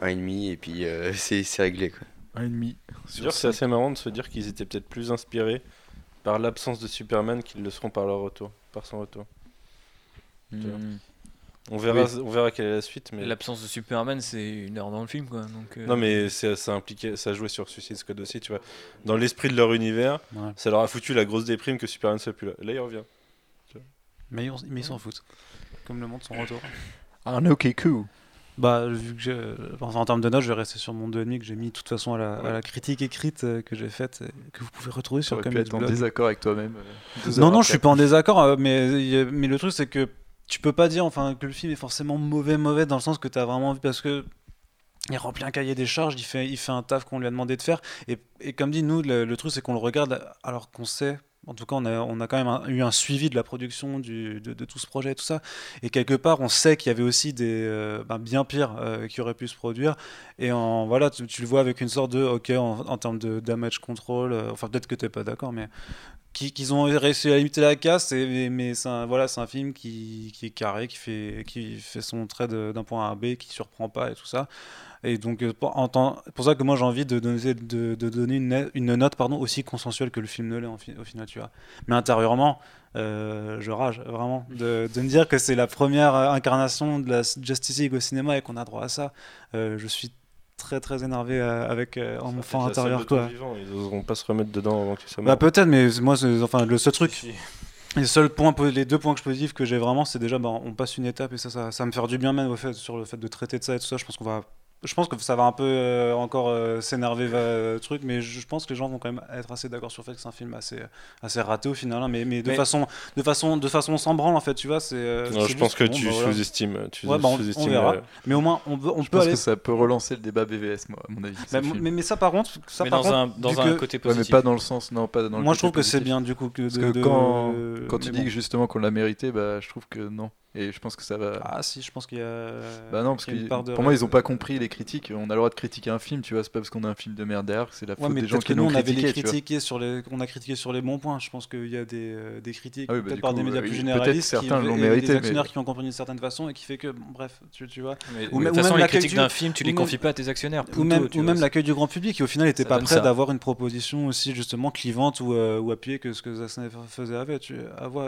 [SPEAKER 9] un et demi et puis euh, c'est c'est réglé quoi.
[SPEAKER 4] Un et demi.
[SPEAKER 3] C'est assez marrant de se dire qu'ils étaient peut-être plus inspirés par l'absence de Superman qu'ils le seront par leur retour, par son retour.
[SPEAKER 4] Hmm.
[SPEAKER 3] On verra, on verra quelle est la suite, mais
[SPEAKER 7] L'absence de Superman, c'est une heure dans le film, quoi. Donc, euh,
[SPEAKER 3] Non mais c'est- ça impliquait, ça jouait sur Suicide Squad aussi, tu vois. Dans l'esprit de leur univers,
[SPEAKER 6] Ouais.
[SPEAKER 3] ça leur a foutu la grosse déprime que Superman soit plus là. Là il revient.
[SPEAKER 6] Mais, on- mais ils s'en foutent. Comme le monde son retour.
[SPEAKER 4] Arnaud Kekou.
[SPEAKER 6] Bah, vu que enfin, en termes de notes, je vais rester sur mon 2,5 que j'ai mis de toute façon à la, à la critique écrite euh, que j'ai faite, et que vous pouvez retrouver sur Comics
[SPEAKER 4] être en
[SPEAKER 6] Blog.
[SPEAKER 4] désaccord avec toi-même. euh,
[SPEAKER 6] Non, non, je suis pas en désaccord, euh, mais, mais le truc, c'est que tu peux pas dire enfin, que le film est forcément mauvais, mauvais, dans le sens que tu as vraiment envie, parce que il remplit un cahier des charges, il fait, il fait un taf qu'on lui a demandé de faire. Et, et comme dit, nous, le, le truc, c'est qu'on le regarde alors qu'on sait. En tout cas, on a, on a quand même eu un suivi de la production du, de, tout ce projet et tout ça. Et quelque part, on sait qu'il y avait aussi des euh, ben, bien pires euh, qui auraient pu se produire. Et en, voilà, tu, le vois avec une sorte de, ok, en, termes de damage control, euh, enfin peut-être que tu n'es pas d'accord, mais qui- qu'ils ont réussi à limiter la casse, et- mais, c'est un, voilà, c'est un film qui, est carré, qui fait, qui fait son trait d'un point A à B, qui surprend pas et tout ça. Et donc, euh, pour, en tant- pour ça que moi j'ai envie de donner, de, de donner une, ne- une note pardon, aussi consensuelle que le film ne l'est au final, tu vois. Mais intérieurement, euh, je rage vraiment de, de me dire que c'est la première euh, incarnation de la Justice League au cinéma et qu'on a droit à ça. Euh, je suis très très énervé avec euh, en
[SPEAKER 3] salle
[SPEAKER 6] intérieur quoi.
[SPEAKER 3] vivant, Ils oseront pas se remettre dedans avant que ça
[SPEAKER 6] Bah peut-être, mais moi, c'est- enfin, le seul truc, les seuls points, po- les deux points positifs que j'ai vraiment, c'est déjà, bah, on passe une étape et ça, ça, ça me fait du bien même au fait, sur le fait de traiter de ça et tout ça. Je pense qu'on va, je pense que ça va un peu euh, encore euh, s'énerver euh, truc, mais je, je pense que les gens vont quand même être assez d'accord sur le fait que c'est un film assez, assez raté au final, hein, mais, mais de
[SPEAKER 7] Mais-
[SPEAKER 6] façon, de façon, de façon sans branle en fait, tu vois, c'est. euh,
[SPEAKER 3] Non, je pense que
[SPEAKER 6] bon,
[SPEAKER 3] tu
[SPEAKER 6] bah, voilà.
[SPEAKER 3] sous-estimes. Tu
[SPEAKER 6] Ouais, bah, on- on
[SPEAKER 3] sous-estimes,
[SPEAKER 6] verra.
[SPEAKER 3] euh,
[SPEAKER 6] Mais au moins, on, peut- on
[SPEAKER 4] Je
[SPEAKER 6] peut
[SPEAKER 4] pense
[SPEAKER 6] aller.
[SPEAKER 4] que ça peut relancer le débat BVS, moi, à mon avis.
[SPEAKER 6] Bah, mais, mais ça, par contre, ça,
[SPEAKER 7] mais
[SPEAKER 6] par
[SPEAKER 7] dans
[SPEAKER 6] contre,
[SPEAKER 7] un, dans un
[SPEAKER 6] que-
[SPEAKER 7] côté
[SPEAKER 4] Ouais, mais
[SPEAKER 7] positif.
[SPEAKER 4] pas dans le sens, non, pas dans le
[SPEAKER 6] moi, je trouve que c'est
[SPEAKER 4] positif.
[SPEAKER 6] bien du coup que
[SPEAKER 4] Parce
[SPEAKER 6] de-
[SPEAKER 4] que
[SPEAKER 6] de-
[SPEAKER 4] quand,
[SPEAKER 6] de-
[SPEAKER 4] quand tu dis justement qu'on l'a mérité, bah, je trouve que non. Et je pense que ça va.
[SPEAKER 6] Ah si, je pense qu'il y a.
[SPEAKER 4] bah non, parce que pour moi, ils ont pas compris les critiques. On a le droit de critiquer un film, tu vois. C'est pas parce qu'on a un film de merde derrière que c'est la
[SPEAKER 6] Ouais,
[SPEAKER 4] faute
[SPEAKER 6] mais
[SPEAKER 4] des gens qui
[SPEAKER 6] nous
[SPEAKER 4] l'ont
[SPEAKER 6] on avait les
[SPEAKER 4] critiqué,
[SPEAKER 6] sur les, on a critiqué sur les bons points. Je pense qu'il y a des, euh, des critiques
[SPEAKER 4] Ah oui, bah,
[SPEAKER 6] peut-être par
[SPEAKER 4] coup,
[SPEAKER 6] des médias
[SPEAKER 4] oui,
[SPEAKER 6] plus généralistes,
[SPEAKER 4] certains
[SPEAKER 6] qui,
[SPEAKER 4] l'ont
[SPEAKER 6] et
[SPEAKER 4] mérité,
[SPEAKER 6] des actionnaires
[SPEAKER 4] mais-
[SPEAKER 6] qui ont compris d'une certaine façon et qui fait que bon, bref, tu, tu vois.
[SPEAKER 7] Mais,
[SPEAKER 6] Ou
[SPEAKER 7] de
[SPEAKER 6] même-
[SPEAKER 7] toute
[SPEAKER 6] ou
[SPEAKER 7] façon,
[SPEAKER 6] même
[SPEAKER 7] les
[SPEAKER 6] l'accueil
[SPEAKER 7] critiques
[SPEAKER 6] du-
[SPEAKER 7] d'un film, tu les confies pas à tes actionnaires.
[SPEAKER 6] Ou même, l'accueil du grand public qui au final n'était pas prêt d'avoir une proposition aussi justement clivante ou, euh, ou appuyée que ce que Snyder faisait avec,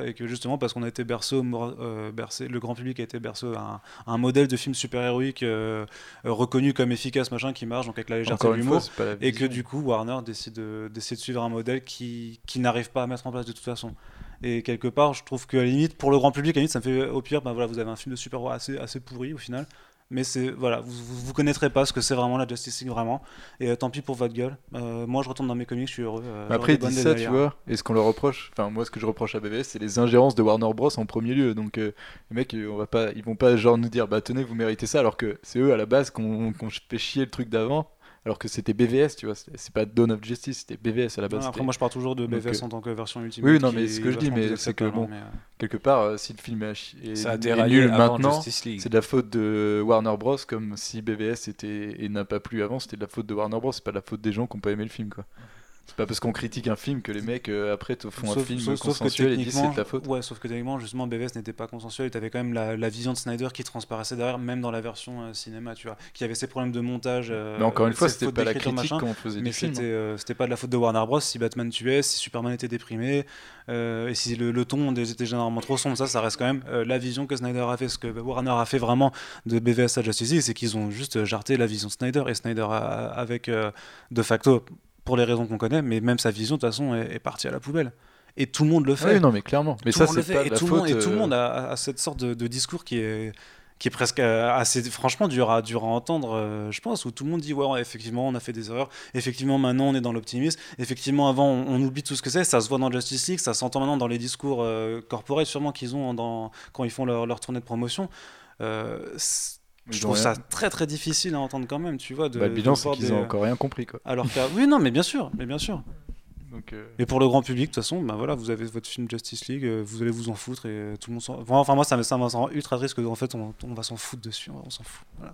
[SPEAKER 6] et que justement parce qu'on a été bercé, au mor- euh, bercé, le grand public a été bercé à un, un modèle de film super-héroïque euh, euh, reconnu comme efficace machin qui marche donc avec la légèreté de l'humour et que du coup Warner décide de, d'essayer de suivre un modèle qui, qui n'arrive pas à mettre en place de toute façon. Et quelque part, je trouve que à la limite, pour le grand public, à la limite, ça me fait au pire, ben voilà, vous avez un film de super-héros assez, assez pourri au final. Mais c'est voilà, vous, vous, vous connaîtrez pas ce que c'est vraiment la Justice League vraiment. Et euh, tant pis pour votre gueule. Euh, moi, je retourne dans mes comics, je suis heureux. euh,
[SPEAKER 4] Mais Après, ils disent ça, tu
[SPEAKER 6] délires.
[SPEAKER 4] vois. Et ce qu'on leur reproche, enfin, moi, ce que je reproche à BVS, c'est les ingérences de Warner Bros. en premier lieu. Donc, les mecs, on va pas, ils vont pas genre nous dire, bah tenez, vous méritez ça, alors que c'est eux à la base qu'on qu'on fait chier le truc d'avant. Alors que c'était BVS, tu vois. C'est pas Dawn of Justice, c'était BVS à la base.
[SPEAKER 6] Non, après, moi, je pars toujours de BVS
[SPEAKER 4] euh,
[SPEAKER 6] en tant que version ultimate.
[SPEAKER 4] oui, non, mais ce que je dis, mais c'est que bon,
[SPEAKER 6] mais, euh,
[SPEAKER 4] quelque part, euh, si le film est, est-
[SPEAKER 7] Ça a
[SPEAKER 4] est nul maintenant, c'est de la faute de Warner Bros. Comme si BVS était et n'a pas plu avant, c'était de la faute de Warner Bros. C'est pas de la faute des gens qui ont pas aimé le film, quoi. C'est pas parce qu'on critique un film que les mecs euh, après te font un film
[SPEAKER 6] sauf- sauf que
[SPEAKER 4] consensuel et disent c'est de ta
[SPEAKER 6] techniquement-
[SPEAKER 4] faute.
[SPEAKER 6] Ouais, sauf que techniquement, justement, BVS n'était pas consensuel. Tu avais quand même la, la vision de Snyder qui transparaissait derrière, même dans la version euh, cinéma, tu vois. Qui avait ses problèmes de montage. euh,
[SPEAKER 4] Mais encore une fois, c'était pas la critique qu'on faisait
[SPEAKER 6] Mais
[SPEAKER 4] du film. hein.
[SPEAKER 6] c'était pas de la faute de Warner Bros. Si Batman tuait, si Superman était déprimé, et si le, le ton était généralement trop sombre. Ça, ça reste quand même la vision que Snyder a fait. Ce que Warner a fait vraiment de BVS à Justice League, c'est qu'ils ont juste jarté la vision de Snyder. Et Snyder, a- avec de facto, pour les raisons qu'on connaît, mais même sa vision, de toute façon, est, est partie à la poubelle. Et tout le monde le
[SPEAKER 4] Ah
[SPEAKER 6] fait.
[SPEAKER 4] oui, non, mais clairement. Mais
[SPEAKER 6] Tout
[SPEAKER 4] ça, c'est pas
[SPEAKER 6] et
[SPEAKER 4] la
[SPEAKER 6] tout le
[SPEAKER 4] faute.
[SPEAKER 6] monde, et tout le
[SPEAKER 4] euh,
[SPEAKER 6] monde a, a cette sorte de, de discours qui est qui est presque euh, assez franchement dur à dur à entendre euh, je pense où tout le monde dit ouais effectivement on a fait des erreurs effectivement maintenant on est dans l'optimisme effectivement avant on, on oublie tout ce que c'est ça se voit dans Justice League ça s'entend maintenant dans les discours euh, corporels sûrement qu'ils ont dans, quand ils font leur, leur tournée de promotion Euh, je trouve ça très très difficile à entendre quand même tu vois de,
[SPEAKER 4] Bah, le bilan,
[SPEAKER 6] de
[SPEAKER 4] c'est qu'ils
[SPEAKER 6] des-
[SPEAKER 4] ont encore rien compris, quoi.
[SPEAKER 6] alors que oui non mais bien sûr mais bien sûr
[SPEAKER 4] Donc, euh,
[SPEAKER 6] et pour le grand public, de toute façon, bah voilà, vous avez votre film Justice League, euh, vous allez vous en foutre et euh, tout le monde s'en. Enfin, moi, ça me, ça rend ultra triste que en fait, on, on va s'en foutre dessus, on, s'en fout. Voilà.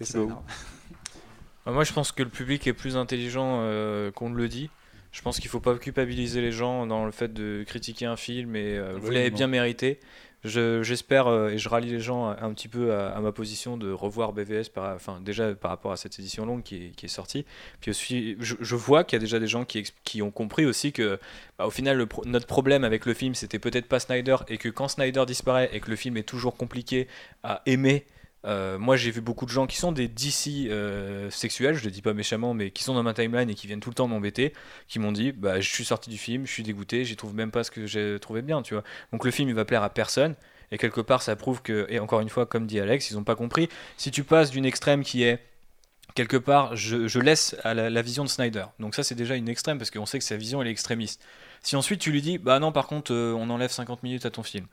[SPEAKER 6] Et.
[SPEAKER 7] Euh, Moi, je pense que le public est plus intelligent euh, qu'on ne le dit. Je pense qu'il faut pas culpabiliser les gens dans le fait de critiquer un film et euh, vous
[SPEAKER 4] Oui,
[SPEAKER 7] l'avez bien mérité. Je- J'espère euh, et je rallie les gens un petit peu à, ma position de revoir BVS, par, déjà par rapport à cette édition longue qui est, qui est sortie. Puis aussi, je, je vois qu'il y a déjà des gens qui, qui ont compris aussi que bah, au final notre problème avec le film c'était peut-être pas Snyder et que quand Snyder disparaît et que le film est toujours compliqué à aimer euh, moi, j'ai vu beaucoup de gens qui sont des DC euh, sexuels, je le dis pas méchamment, mais qui sont dans ma timeline et qui viennent tout le temps m'embêter, qui m'ont dit bah, Je suis sorti du film, je suis dégoûté, j'y trouve même pas ce que j'ai trouvé bien, tu vois. Donc le film, il va plaire à personne. Et quelque part, ça prouve que, et encore une fois, comme dit Alex, ils ont pas compris. Si tu passes d'une extrême qui est quelque part, je, laisse à la, la vision de Snyder. Donc ça, c'est déjà une extrême parce qu'on sait que sa vision, elle est extrémiste. Si ensuite tu lui dis, bah non, par contre, euh, on enlève 50 minutes à ton film.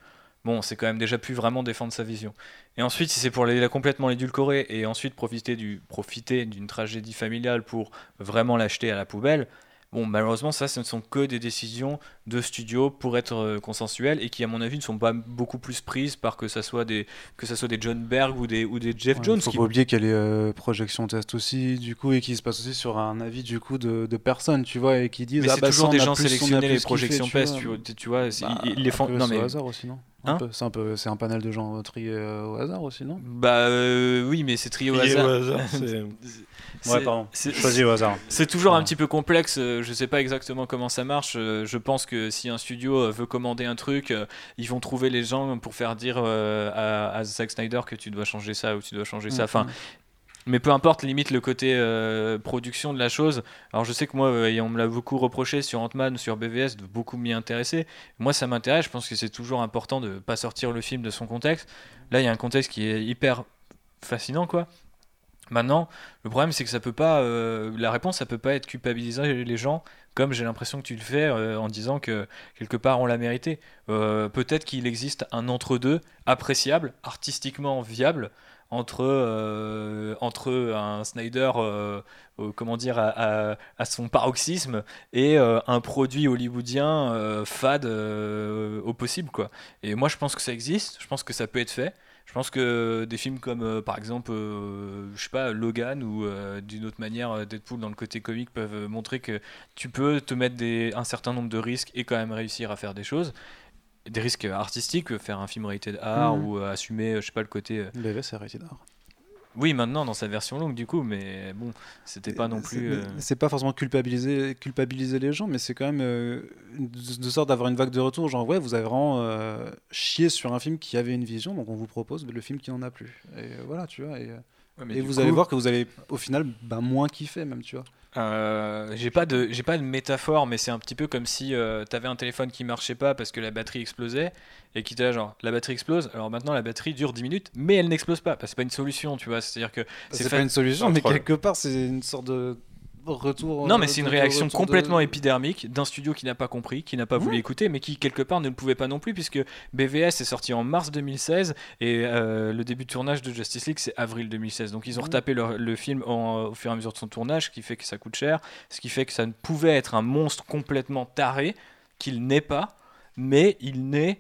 [SPEAKER 7] Bon, c'est quand même déjà plus vraiment défendre sa vision. Et ensuite, si c'est pour la complètement l'édulcorer et ensuite profiter du profiter d'une tragédie familiale pour vraiment l'acheter à la poubelle, Bon, malheureusement, ça, ce ne sont que des décisions de studio pour être euh, consensuelles et qui, à mon avis, ne sont pas beaucoup plus prises par que ça soit des, que ça soit des John Berg ou des, ou des Jeff
[SPEAKER 6] Ouais,
[SPEAKER 7] Jones.
[SPEAKER 6] Faut
[SPEAKER 7] qui-
[SPEAKER 6] pas oublier qu'il y a les euh, projections test aussi, du coup, et qui se passe aussi sur un avis du coup de, de personnes, tu vois, et qui disent.
[SPEAKER 7] Mais
[SPEAKER 6] ah
[SPEAKER 7] c'est
[SPEAKER 6] bah,
[SPEAKER 7] toujours
[SPEAKER 6] ça,
[SPEAKER 7] des gens sélectionnés, les projections
[SPEAKER 6] tu vois.
[SPEAKER 7] tu, vois, tu vois,
[SPEAKER 6] Bah,
[SPEAKER 7] ils, ils les font. Non, mais
[SPEAKER 6] au hasard aussi, non
[SPEAKER 7] Hein
[SPEAKER 6] C'est un peu, c'est un panel de gens triés euh, au hasard aussi, non?
[SPEAKER 7] Bah euh, oui, mais c'est trié au hasard.
[SPEAKER 3] hasard, c'est-
[SPEAKER 7] C'est-
[SPEAKER 6] Ouais, pardon.
[SPEAKER 7] c'est-
[SPEAKER 6] Choisi au hasard.
[SPEAKER 7] C'est toujours un petit peu complexe, euh, je sais pas exactement comment ça marche. euh, Je pense que si un studio euh, veut commander un truc, euh, ils vont trouver les gens pour faire dire euh, à, à Zack Snyder que tu dois changer ça ou tu dois changer ça. Enfin,
[SPEAKER 6] Mhm.
[SPEAKER 7] Mais peu importe, limite le côté euh, production de la chose. Alors je sais que moi, euh, et on me l'a beaucoup reproché sur Ant-Man sur BVS de beaucoup m'y intéresser. Moi, ça m'intéresse. Je pense que c'est toujours important de pas sortir le film de son contexte. Là, il y a un contexte qui est hyper fascinant, quoi. Maintenant, le problème c'est que ça peut pas, euh, la réponse ça peut pas être culpabiliser les gens comme j'ai l'impression que tu le fais en disant que quelque part on l'a mérité. Peut-être qu'il existe un entre-deux appréciable, artistiquement viable entre euh, entre un Snyder, euh, comment dire, à, son paroxysme et euh, un produit hollywoodien fade au possible quoi. Et moi je pense que ça existe, je pense que ça peut être fait. Je pense que des films comme par exemple, je sais pas, Logan ou d'une autre manière Deadpool dans le côté comique peuvent montrer que tu peux te mettre des, un certain nombre de risques et quand même réussir à faire des choses. Des risques artistiques, euh, faire un film rated R
[SPEAKER 6] Mhm.
[SPEAKER 7] ou euh, assumer, euh, je sais pas, le côté.
[SPEAKER 6] BVS, c'est rated R.
[SPEAKER 7] Oui, maintenant dans sa version longue du coup, mais bon, c'était pas non plus.
[SPEAKER 6] C'est-
[SPEAKER 7] euh,
[SPEAKER 6] C'est pas forcément culpabiliser, culpabiliser les gens, mais c'est quand même euh, de, sorte d'avoir une vague de retour. Genre, ouais, vous avez vraiment euh, chié sur un film qui avait une vision, donc on vous propose le film qui n'en a plus. Et voilà, tu vois. Et, et vous
[SPEAKER 4] coup-
[SPEAKER 6] allez voir que vous allez au final ben, moins kiffer, même, tu vois.
[SPEAKER 7] Euh, j'ai pas de j'ai pas de métaphore mais c'est un petit peu comme si euh, t'avais un téléphone qui marchait pas parce que la batterie explosait et qui était là genre la batterie explose. Alors maintenant la batterie dure 10 minutes mais elle n'explose pas. Parce que c'est pas une solution tu vois. C'est à dire que
[SPEAKER 6] C'est pas une solution, mais quelque part, c'est une sorte de retour.
[SPEAKER 7] non
[SPEAKER 6] euh,
[SPEAKER 7] mais c'est une réaction
[SPEAKER 6] de-
[SPEAKER 7] complètement épidermique d'un studio qui n'a pas compris qui n'a pas voulu
[SPEAKER 6] Ouais.
[SPEAKER 7] écouter mais qui quelque part ne le pouvait pas non plus puisque BVS est sorti en mars 2016 et euh, le début de tournage de Justice League c'est avril 2016 donc ils ont
[SPEAKER 6] Mhm.
[SPEAKER 7] retapé leur- le film en- au fur et à mesure de son tournage ce qui fait que ça coûte cher ce qui fait que ça ne pouvait être un monstre complètement taré qu'il n'est pas mais il n'est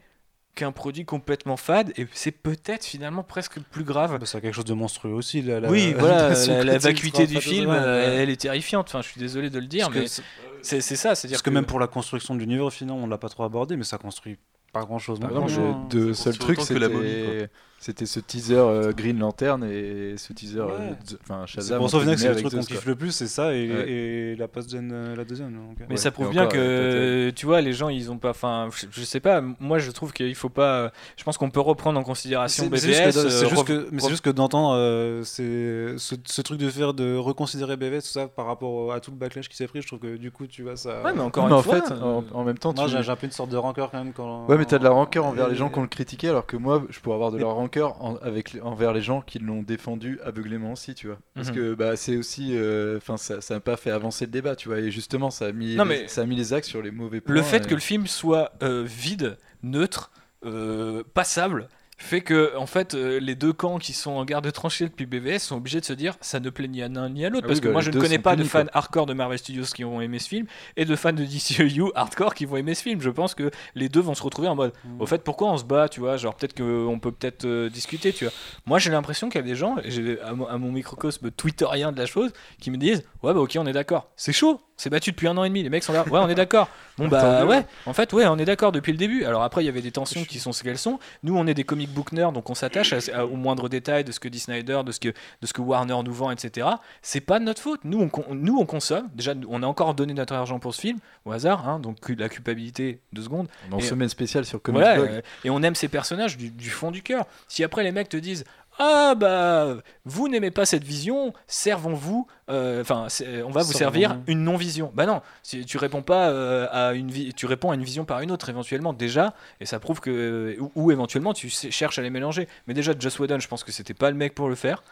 [SPEAKER 7] qu'un produit complètement fade et c'est peut-être finalement presque plus grave
[SPEAKER 6] Bah, c'est quelque chose de monstrueux aussi. La, la-
[SPEAKER 7] oui, voilà, la, vacuité du film,
[SPEAKER 6] ouais.
[SPEAKER 7] elle est terrifiante. Enfin, je suis désolé de le dire,
[SPEAKER 6] Parce
[SPEAKER 7] mais
[SPEAKER 6] c'est-
[SPEAKER 7] c'est c'est ça. C'est-à-dire
[SPEAKER 6] Parce que, même pour la construction de l'univers, finalement, on l'a pas trop abordé, mais ça construit pas grand chose.
[SPEAKER 4] Par
[SPEAKER 6] non
[SPEAKER 4] exemple,
[SPEAKER 6] plus,
[SPEAKER 4] j'ai deux
[SPEAKER 5] Ça
[SPEAKER 4] seuls
[SPEAKER 5] construit
[SPEAKER 4] trucs,
[SPEAKER 5] autant que la momie,
[SPEAKER 4] c'était ce teaser euh, Green Lantern et ce teaser, euh,
[SPEAKER 6] Ouais.
[SPEAKER 4] Enfin
[SPEAKER 6] C'est
[SPEAKER 4] Shazam.
[SPEAKER 6] pour que c'est le truc qu'on kiffe le plus, c'est ça, et,
[SPEAKER 4] Ouais.
[SPEAKER 6] et la post-gen, euh, la deuxième. donc, euh.
[SPEAKER 7] Mais
[SPEAKER 4] Ouais,
[SPEAKER 7] ça
[SPEAKER 4] et
[SPEAKER 7] prouve bien
[SPEAKER 4] encore,
[SPEAKER 7] que, tu vois, les gens, ils ont pas. Enfin, je, je sais pas. Moi, je trouve qu'il faut pas. Je pense qu'on peut reprendre en considération BVS.
[SPEAKER 6] c'est juste que,
[SPEAKER 7] euh,
[SPEAKER 6] juste mais c'est juste que d'entendre euh, c'est- ce, ce truc de faire de reconsidérer BVS tout ça par rapport à tout le backlash qui s'est pris je trouve que du coup tu vois ça
[SPEAKER 7] Ouais, mais encore
[SPEAKER 4] Mais
[SPEAKER 7] une
[SPEAKER 4] en
[SPEAKER 7] fois.
[SPEAKER 4] fait, en, en même temps,
[SPEAKER 6] moi
[SPEAKER 4] tu...
[SPEAKER 6] j'ai j'ai un peu une sorte de rancœur quand même quand
[SPEAKER 4] Ouais, mais t'as de la rancœur envers les gens qui ont le critiqué, alors que moi, je pourrais avoir de la rancœur en- avec, envers les gens qui l'ont défendu aveuglément aussi, tu vois. Parce
[SPEAKER 7] Mhm.
[SPEAKER 4] que bah, c'est aussi. Enfin, ça ça n'a pas fait avancer le débat, tu vois. Et justement, ça a mis,
[SPEAKER 7] Non,
[SPEAKER 4] les, ça a mis les axes sur les mauvais points.
[SPEAKER 7] Le fait
[SPEAKER 4] et-
[SPEAKER 7] que le film soit euh, vide, neutre, euh, passable, fait que en fait euh, les deux camps qui sont en garde de tranchée depuis BVS sont obligés de se dire ça ne plaît ni à l'un ni à l'autre.
[SPEAKER 4] Ah
[SPEAKER 7] parce
[SPEAKER 4] oui,
[SPEAKER 7] que
[SPEAKER 4] bah,
[SPEAKER 7] moi je ne connais pas de fans
[SPEAKER 4] quoi.
[SPEAKER 7] hardcore de Marvel Studios qui vont aimer ce film et de fans de DCU hardcore qui vont aimer ce film. Je pense que les deux vont se retrouver en mode
[SPEAKER 6] Mm.
[SPEAKER 7] au fait pourquoi on se bat tu vois genre peut-être qu'on peut peut-être euh, discuter tu vois. Moi j'ai l'impression qu'il y a des gens à, mon- à mon microcosme twitterien de la chose qui me disent ouais bah ok on est d'accord. C'est chaud c'est battu depuis un an et demi les mecs sont là. Ouais on est d'accord. Bon bah ouais. En fait ouais on est d'accord depuis le début. Alors après il y avait des tensions qui sont ce qu'elles sont. Nous on est des comic book nerds donc on s'attache aux moindres détails de ce que dit Snyder de ce que de ce que Warner nous vend etc c'est pas de notre faute. Nous on, nous on consomme. Déjà on a encore donné notre argent pour ce film au hasard hein, donc la culpabilité deux secondes.
[SPEAKER 4] En
[SPEAKER 7] Et-
[SPEAKER 4] semaine spéciale sur Comic
[SPEAKER 7] voilà,
[SPEAKER 4] Blog.
[SPEAKER 7] euh, et on aime ces personnages du, du fond du cœur. Si après les mecs te disent Ah bah vous n'aimez pas cette vision, servons-vous, euh, enfin on va vous servir une non-vision. Bah non, si tu réponds pas euh, à une tu réponds à une vision par une autre éventuellement déjà, et ça prouve que ou, ou éventuellement tu cherches à les mélanger. Mais déjà Joss Whedon, je pense que c'était pas le mec pour le faire.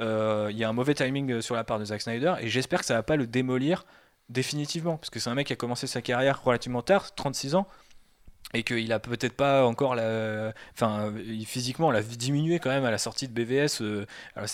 [SPEAKER 7] Euh, Il y a un mauvais timing euh, sur la part de Zack Snyder, et j'espère que ça va pas le démolir définitivement, parce que c'est un mec qui a commencé sa carrière relativement tard, 36 ans. Et qu'il a peut-être pas encore la enfin physiquement on l'a diminué quand même à la sortie de BVS euh,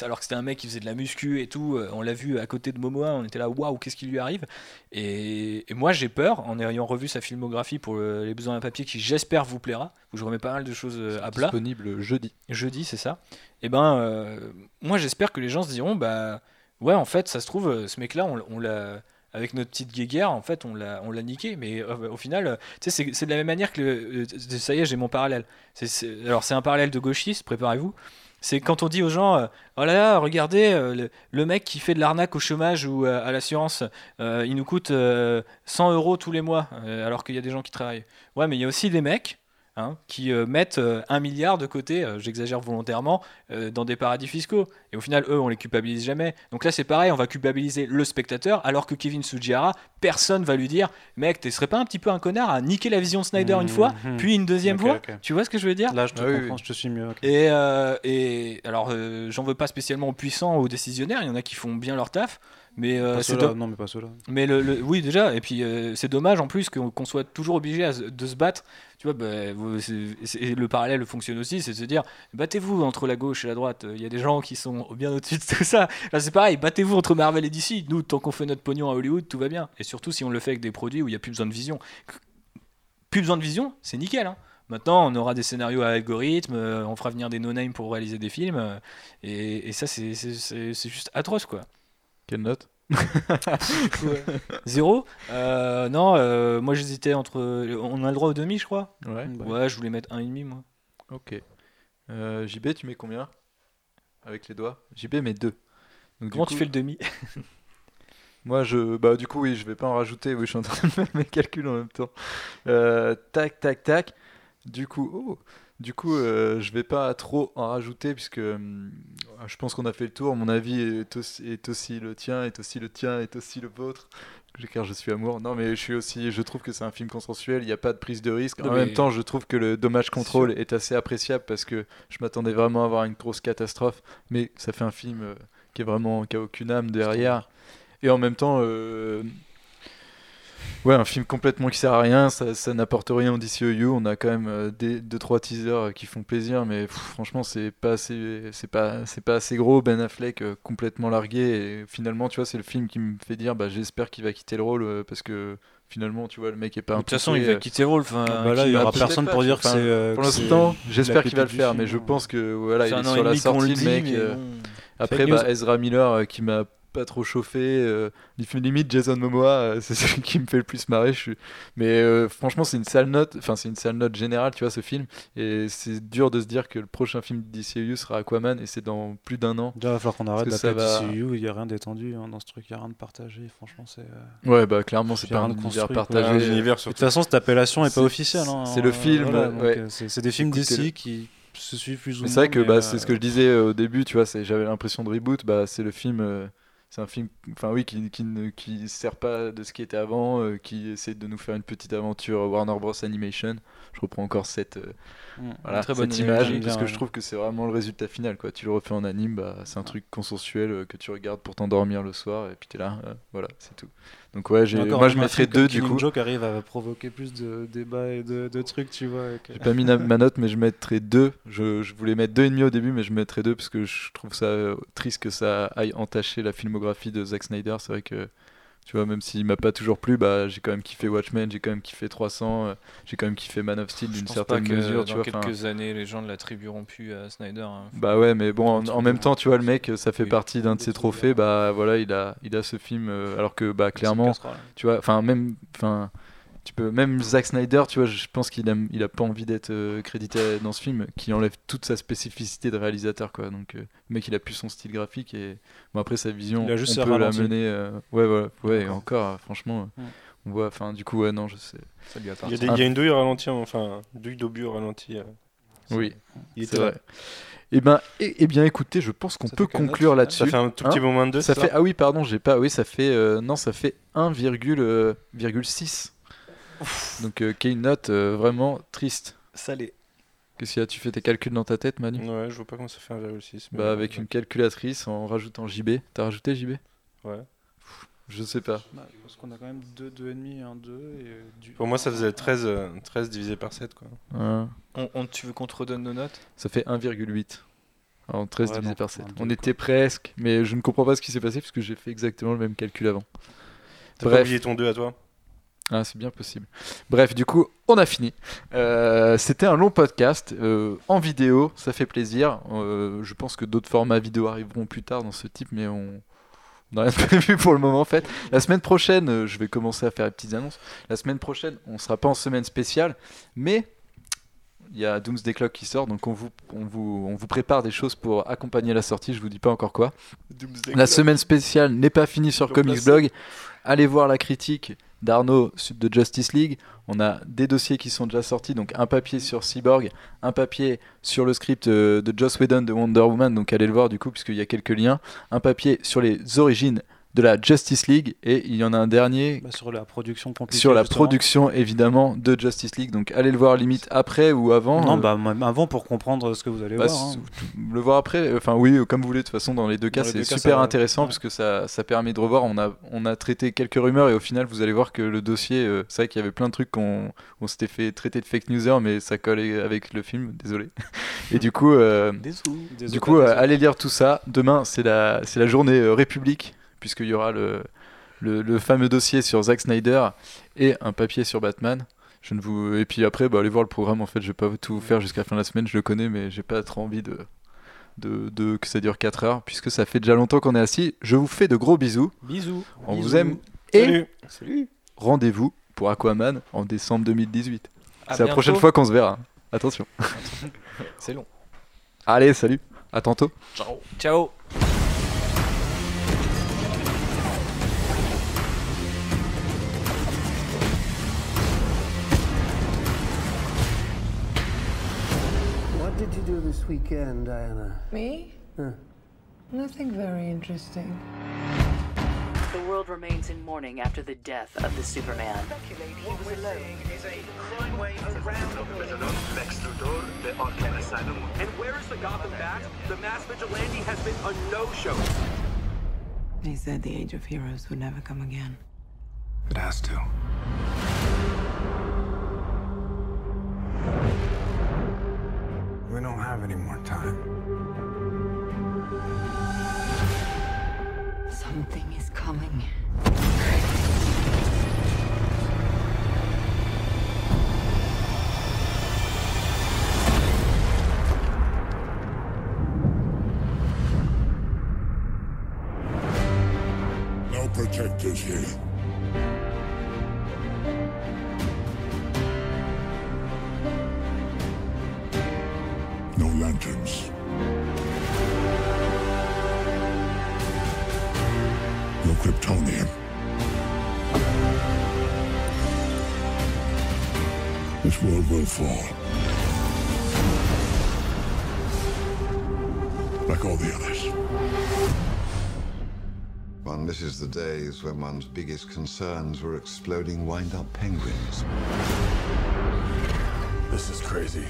[SPEAKER 7] alors, que c'était un mec qui faisait de la muscu et tout euh, on l'a vu à côté de Momoa on était là waouh qu'est-ce qui lui arrive? Et, et moi j'ai peur en ayant revu sa filmographie pour le- les besoins d'un papier qui j'espère vous plaira où je remets pas mal de choses euh, à plat
[SPEAKER 4] Disponible jeudi.
[SPEAKER 7] jeudi, c'est ça. Et ben, euh, moi j'espère que les gens se diront, bah ouais, en fait, ça se trouve, euh, ce mec-là, on, on l'a, avec notre petite guéguerre, en fait, on l'a, on l'a niqué. Mais euh, au final, euh, c'est, de la même manière que, euh, ça y est, j'ai mon parallèle. Alors c'est un parallèle de gauchiste, préparez-vous. C'est quand on dit aux gens, oh là là, regardez, le, le mec qui fait de l'arnaque au chômage ou à l'assurance, il nous coûte euh, 100 euros tous les mois, alors qu'il y a des gens qui travaillent. Ouais, mais il y a aussi des mecs hein, qui euh, mettent euh, un milliard de côté, euh, j'exagère volontairement, euh, dans des paradis fiscaux. Et au final, eux, on les culpabilise jamais. Donc là, c'est pareil, on va culpabiliser le spectateur, alors que Kevin Sujihara, personne va lui dire, mec, tu serais pas un petit peu un connard à niquer la vision de Snyder une fois,
[SPEAKER 6] Mhm.
[SPEAKER 7] puis une deuxième fois. Tu vois ce que je veux dire?
[SPEAKER 6] Là, je te
[SPEAKER 4] Ah
[SPEAKER 6] comprends,
[SPEAKER 4] oui.
[SPEAKER 6] je te suis mieux.
[SPEAKER 7] et, euh, et alors, euh, j'en veux pas spécialement aux puissants, aux décisionnaires, il y en a qui font bien leur taf, mais euh, c'est do-
[SPEAKER 6] Non, mais pas ceux-là.
[SPEAKER 7] mais le, le- oui, déjà, et puis euh, c'est dommage en plus qu'on soit toujours obligé de se battre. Tu vois, bah, le parallèle fonctionne aussi, c'est de se dire battez-vous entre la gauche et la droite. Il y a des gens qui sont bien au-dessus de tout ça. Là, c'est pareil, battez-vous entre Marvel et DC. Nous, tant qu'on fait notre pognon à Hollywood, tout va bien. Et surtout si on le fait avec des produits où il n'y a plus besoin de vision. Plus besoin de vision, c'est nickel. hein. Maintenant, on aura des scénarios à algorithme, euh, on fera venir des no-name pour réaliser des films, euh, et, et ça, c'est juste atroce, quoi.
[SPEAKER 4] Quelle note?
[SPEAKER 7] Zéro? Euh, Non, euh, moi j'hésitais entre. On a le droit au demi, je crois.
[SPEAKER 4] Ouais.
[SPEAKER 7] Ouais, je voulais mettre un et demi, moi.
[SPEAKER 4] Ok. Euh, JB, tu mets combien? Avec les doigts JB met 2. Donc,
[SPEAKER 7] Comment tu fais le demi?
[SPEAKER 4] Moi, je, bah, du coup, oui, je vais pas en rajouter. Oui, je suis en train de faire mes calculs en même temps. Euh, tac, tac, tac. Du coup, oh, du coup, euh, je vais pas trop en rajouter puisque hum, je pense qu'on a fait le tour. Mon avis est aussi, est aussi le tien, est aussi le tien, est aussi le vôtre. Car je suis amour. Non, mais je suis aussi. Je trouve que c'est un film consensuel. Il n'y a pas de prise de risque. En
[SPEAKER 7] mais-
[SPEAKER 4] même temps, je trouve que le dommage contrôle est assez appréciable parce que je m'attendais vraiment à avoir une grosse catastrophe. Mais ça fait un film euh, qui est vraiment qui a aucune âme derrière. Et en même temps, euh, ouais, un film complètement qui sert à rien, ça, ça n'apporte rien au DCEU. On a quand même euh, des, deux trois teasers qui font plaisir, mais pff, franchement, c'est pas assez, c'est pas, c'est pas assez gros. Ben Affleck euh, complètement largué. Et finalement, tu vois, c'est le film qui me fait dire, bah, j'espère qu'il va quitter le rôle euh, parce que finalement, tu vois, le mec est pas.
[SPEAKER 7] De toute façon, il va
[SPEAKER 4] euh,
[SPEAKER 7] quitter le rôle. Enfin,
[SPEAKER 6] Ah bah là, il y aura personne
[SPEAKER 4] pas,
[SPEAKER 6] pour dire que c'est. euh,
[SPEAKER 4] Pour l'instant, j'espère qu'il va le faire,
[SPEAKER 6] film,
[SPEAKER 4] mais je
[SPEAKER 6] hein.
[SPEAKER 4] pense que voilà, il est sur la sortie,
[SPEAKER 7] le
[SPEAKER 4] mec. euh. Après, bah. Ezra Miller euh, qui m'a pas trop chauffé. Euh, limite Jason Momoa, euh, c'est celui qui me fait le plus marrer. Je suis... Mais euh, franchement, c'est une sale note. Enfin, c'est une sale note générale, tu vois, ce film. Et c'est dur de se dire que le prochain film de DCU sera Aquaman et c'est dans plus d'un an.
[SPEAKER 6] Déjà, il va falloir qu'on arrête d'appeler
[SPEAKER 4] va-
[SPEAKER 6] DCU, il n'y a rien d'étendu hein, dans ce truc, il n'y a rien de partagé. Franchement, c'est. euh,
[SPEAKER 4] Ouais, bah clairement, c'est pas un
[SPEAKER 6] rien de
[SPEAKER 4] univers partagé.
[SPEAKER 3] Un univers
[SPEAKER 6] De toute façon, cette appellation n'est
[SPEAKER 4] C'est-
[SPEAKER 6] pas officielle. hein,
[SPEAKER 4] c'est le
[SPEAKER 6] euh,
[SPEAKER 4] film,
[SPEAKER 6] voilà,
[SPEAKER 4] ouais.
[SPEAKER 6] c'est des films d'ici qui se suivent plus ou moins.
[SPEAKER 4] c'est vrai que bah,
[SPEAKER 6] euh,
[SPEAKER 4] c'est ce que je disais au début, tu vois, c'est- j'avais l'impression de reboot, bah, c'est le film, euh, c'est un film, enfin oui, qui, qui ne qui sert pas de ce qui était avant, euh, qui essaie de nous faire une petite aventure Warner Bros Animation. Je reprends encore cette, euh,
[SPEAKER 6] Mm.
[SPEAKER 4] voilà,
[SPEAKER 7] Très
[SPEAKER 4] cette
[SPEAKER 7] bonne
[SPEAKER 4] image, parce que je trouve que c'est vraiment le résultat final, quoi. Tu le refais en anime, bah, c'est un truc consensuel euh, que tu regardes pour t'endormir le soir, et puis t'es là, euh, voilà, c'est tout. Donc ouais, moi je mettrais deux du coup.
[SPEAKER 6] Joke arrive à provoquer plus de débats et de, de trucs, tu vois. que-
[SPEAKER 4] J'ai pas mis ma note, mais je mettrais deux. Je, je voulais mettre deux et demi au début, mais je mettrais deux parce que je trouve ça triste que ça aille entacher la filmographie de Zack Snyder. C'est vrai que, tu vois, même s'il m'a pas toujours plu, bah, j'ai quand même kiffé Watchmen, j'ai quand même kiffé 300, euh, j'ai quand même kiffé Man of Steel d'une certaine
[SPEAKER 7] que
[SPEAKER 4] mesure, tu
[SPEAKER 7] dans
[SPEAKER 4] vois. enfin,
[SPEAKER 7] quelques années, les gens ne l'attribueront plus à Snyder. hein.
[SPEAKER 4] Bah ouais, mais bon, en, même temps, tu vois, le mec, ça fait
[SPEAKER 7] Oui,
[SPEAKER 4] partie d'un de ses trophées. Bah voilà, il a, il a ce film, euh, alors que, bah, clairement, tu vois enfin même enfin tu peux même Zack Snyder tu vois je pense qu'il a il a pas envie d'être euh, crédité dans ce film qui enlève toute sa spécificité de réalisateur quoi. Donc euh, le mec il a plus son style graphique et bon après sa vision
[SPEAKER 6] Il a juste
[SPEAKER 4] on peut la mener euh, ouais voilà. Ouais encore euh, franchement euh, on voit enfin du coup ouais non je sais
[SPEAKER 7] Ça lui
[SPEAKER 3] Il y, a
[SPEAKER 7] appartient.
[SPEAKER 3] des- il y a une douille ralentie, enfin, douille d'obus ralentie. euh.
[SPEAKER 4] oui c'est vrai. Et ben et, et bien écoutez je pense qu'on
[SPEAKER 6] Ça
[SPEAKER 4] peut conclure
[SPEAKER 6] ça
[SPEAKER 4] là-dessus.
[SPEAKER 3] Ça fait un tout petit
[SPEAKER 4] Hein
[SPEAKER 3] moment de deux,
[SPEAKER 4] ça
[SPEAKER 3] c'est
[SPEAKER 4] fait ah oui pardon j'ai pas oui ça fait euh, non ça fait 1,6 donc euh, qui est une note euh, vraiment triste
[SPEAKER 7] Salé.
[SPEAKER 4] Qu'est-ce qu'il y a? Tu fais tes calculs dans ta tête, Manu?
[SPEAKER 3] Ouais, je vois pas comment ça fait 1,6. mais
[SPEAKER 4] Bah avec
[SPEAKER 3] ouais.
[SPEAKER 4] une calculatrice en rajoutant JB. T'as rajouté JB
[SPEAKER 3] Ouais.
[SPEAKER 4] Je sais pas.
[SPEAKER 6] Bah, parce qu'on a quand même 2, 2,5 et 1, 2. Et du...
[SPEAKER 3] Pour moi, ça faisait 13, euh, 13 divisé par 7. Quoi.
[SPEAKER 4] Hein.
[SPEAKER 7] On, on- tu veux qu'on te redonne nos notes?
[SPEAKER 4] Ça fait 1,8. En 13
[SPEAKER 6] Ouais,
[SPEAKER 4] divisé
[SPEAKER 6] non,
[SPEAKER 4] par 7.
[SPEAKER 6] un
[SPEAKER 4] On était presque, mais je ne comprends pas ce qui s'est passé puisque j'ai fait exactement le même calcul avant.
[SPEAKER 3] T'as pas
[SPEAKER 4] Bref.
[SPEAKER 3] oublié ton 2 à toi?
[SPEAKER 4] Ah, c'est bien possible. Bref, du coup, on a fini. Euh, C'était un long podcast euh, en vidéo, ça fait plaisir. Euh, je pense que d'autres formats vidéo arriveront plus tard dans ce type, mais on n'a rien prévu pour le moment en fait. La semaine prochaine, je vais commencer à faire les petites annonces. La semaine prochaine, on sera pas en semaine spéciale, mais il y a Doomsday Clock qui sort, donc on vous, on vous, on vous prépare des choses pour accompagner la sortie. Je vous dis pas encore quoi. La semaine spéciale n'est pas finie sur Comics. Blog. Allez voir la critique d'Arnaud de Justice League. On a des dossiers qui sont déjà sortis, donc un papier sur Cyborg, un papier sur le script euh, de Joss Whedon de Wonder Woman, donc allez le voir du coup, puisqu'il y a quelques liens, un papier sur les origines de la Justice League, et il y en a un dernier
[SPEAKER 6] Bah, sur la production compliquée.
[SPEAKER 4] sur la
[SPEAKER 6] justement.
[SPEAKER 4] production évidemment de Justice League, donc allez le voir limite après ou avant.
[SPEAKER 6] Non,
[SPEAKER 4] euh,
[SPEAKER 6] bah même avant pour comprendre ce que vous allez
[SPEAKER 4] bah,
[SPEAKER 6] voir. hein.
[SPEAKER 4] le voir après, enfin oui, comme vous voulez, de toute façon, dans les deux cas, c'est
[SPEAKER 6] cas,
[SPEAKER 4] super
[SPEAKER 6] ça-
[SPEAKER 4] intéressant
[SPEAKER 6] ouais.
[SPEAKER 4] parce que ça, ça permet de revoir. On a, on a traité quelques rumeurs et au final, vous allez voir que le dossier, euh, c'est vrai qu'il y avait plein de trucs qu'on on s'était fait traiter de fake newser, mais ça collait avec le film, désolé. Et du coup, euh,
[SPEAKER 6] Désolé,
[SPEAKER 4] du coup, allez lire tout ça. Demain, c'est la, c'est la journée République, puisqu'il y aura le, le, le fameux dossier sur Zack Snyder et un papier sur Batman. Je ne vous... Et puis après, bah, allez voir le programme. En fait, je vais pas tout vous faire jusqu'à la fin de la semaine. Je le connais, mais j'ai pas trop envie de, de, de- que ça dure 4 heures, puisque ça fait déjà longtemps qu'on est assis. Je vous fais de gros bisous.
[SPEAKER 6] Bisous.
[SPEAKER 4] On
[SPEAKER 6] Bisous.
[SPEAKER 4] vous aime. Et
[SPEAKER 3] Salut.
[SPEAKER 6] Salut.
[SPEAKER 4] rendez-vous pour Aquaman en décembre 2018.
[SPEAKER 7] À
[SPEAKER 4] c'est la prochaine fois qu'on se verra. Attention.
[SPEAKER 7] C'est long.
[SPEAKER 4] Allez, salut. À tantôt.
[SPEAKER 7] Ciao.
[SPEAKER 1] What weekend, Diana?
[SPEAKER 2] Me?
[SPEAKER 1] Huh.
[SPEAKER 2] Nothing very interesting.
[SPEAKER 10] The world remains in mourning after the death of the Superman. What we're saying is a prime way to randomly.
[SPEAKER 11] And where is the Gotham Bat? The mass vigilante has been a no-show.
[SPEAKER 2] They said the age of heroes would never come again.
[SPEAKER 1] It has to. We don't have any more time.
[SPEAKER 2] Something is coming.
[SPEAKER 12] No protectors here. This will fall. Like all the others.
[SPEAKER 13] One misses the days when one's biggest concerns were exploding wind-up penguins.
[SPEAKER 12] This is crazy.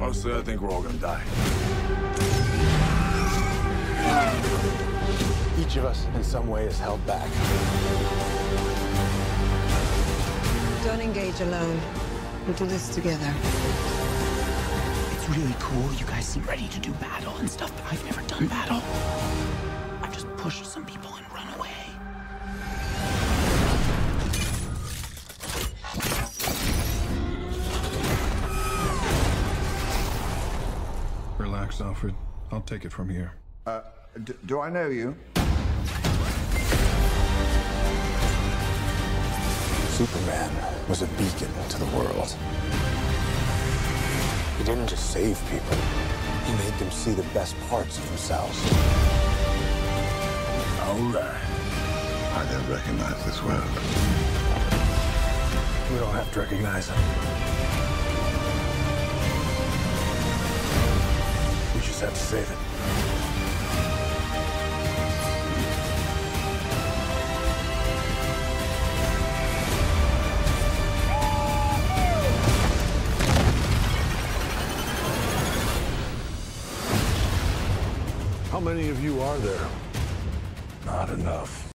[SPEAKER 12] Honestly, I think we're all gonna die.
[SPEAKER 1] Each of us, in some way, is held back.
[SPEAKER 2] Don't engage alone. We'll do this together.
[SPEAKER 14] It's really cool. You guys seem ready to do battle and stuff, but I've never done battle. I've just pushed some people and run away.
[SPEAKER 12] Relax, Alfred. I'll take it from here.
[SPEAKER 13] Uh, d- do I know you?
[SPEAKER 1] Superman was a beacon to the world. He didn't just save people, he made them see the best parts of themselves.
[SPEAKER 12] All right.
[SPEAKER 13] I don't recognize this world.
[SPEAKER 1] We don't have to recognize him. We just have to save it. How many of you are there? not enough.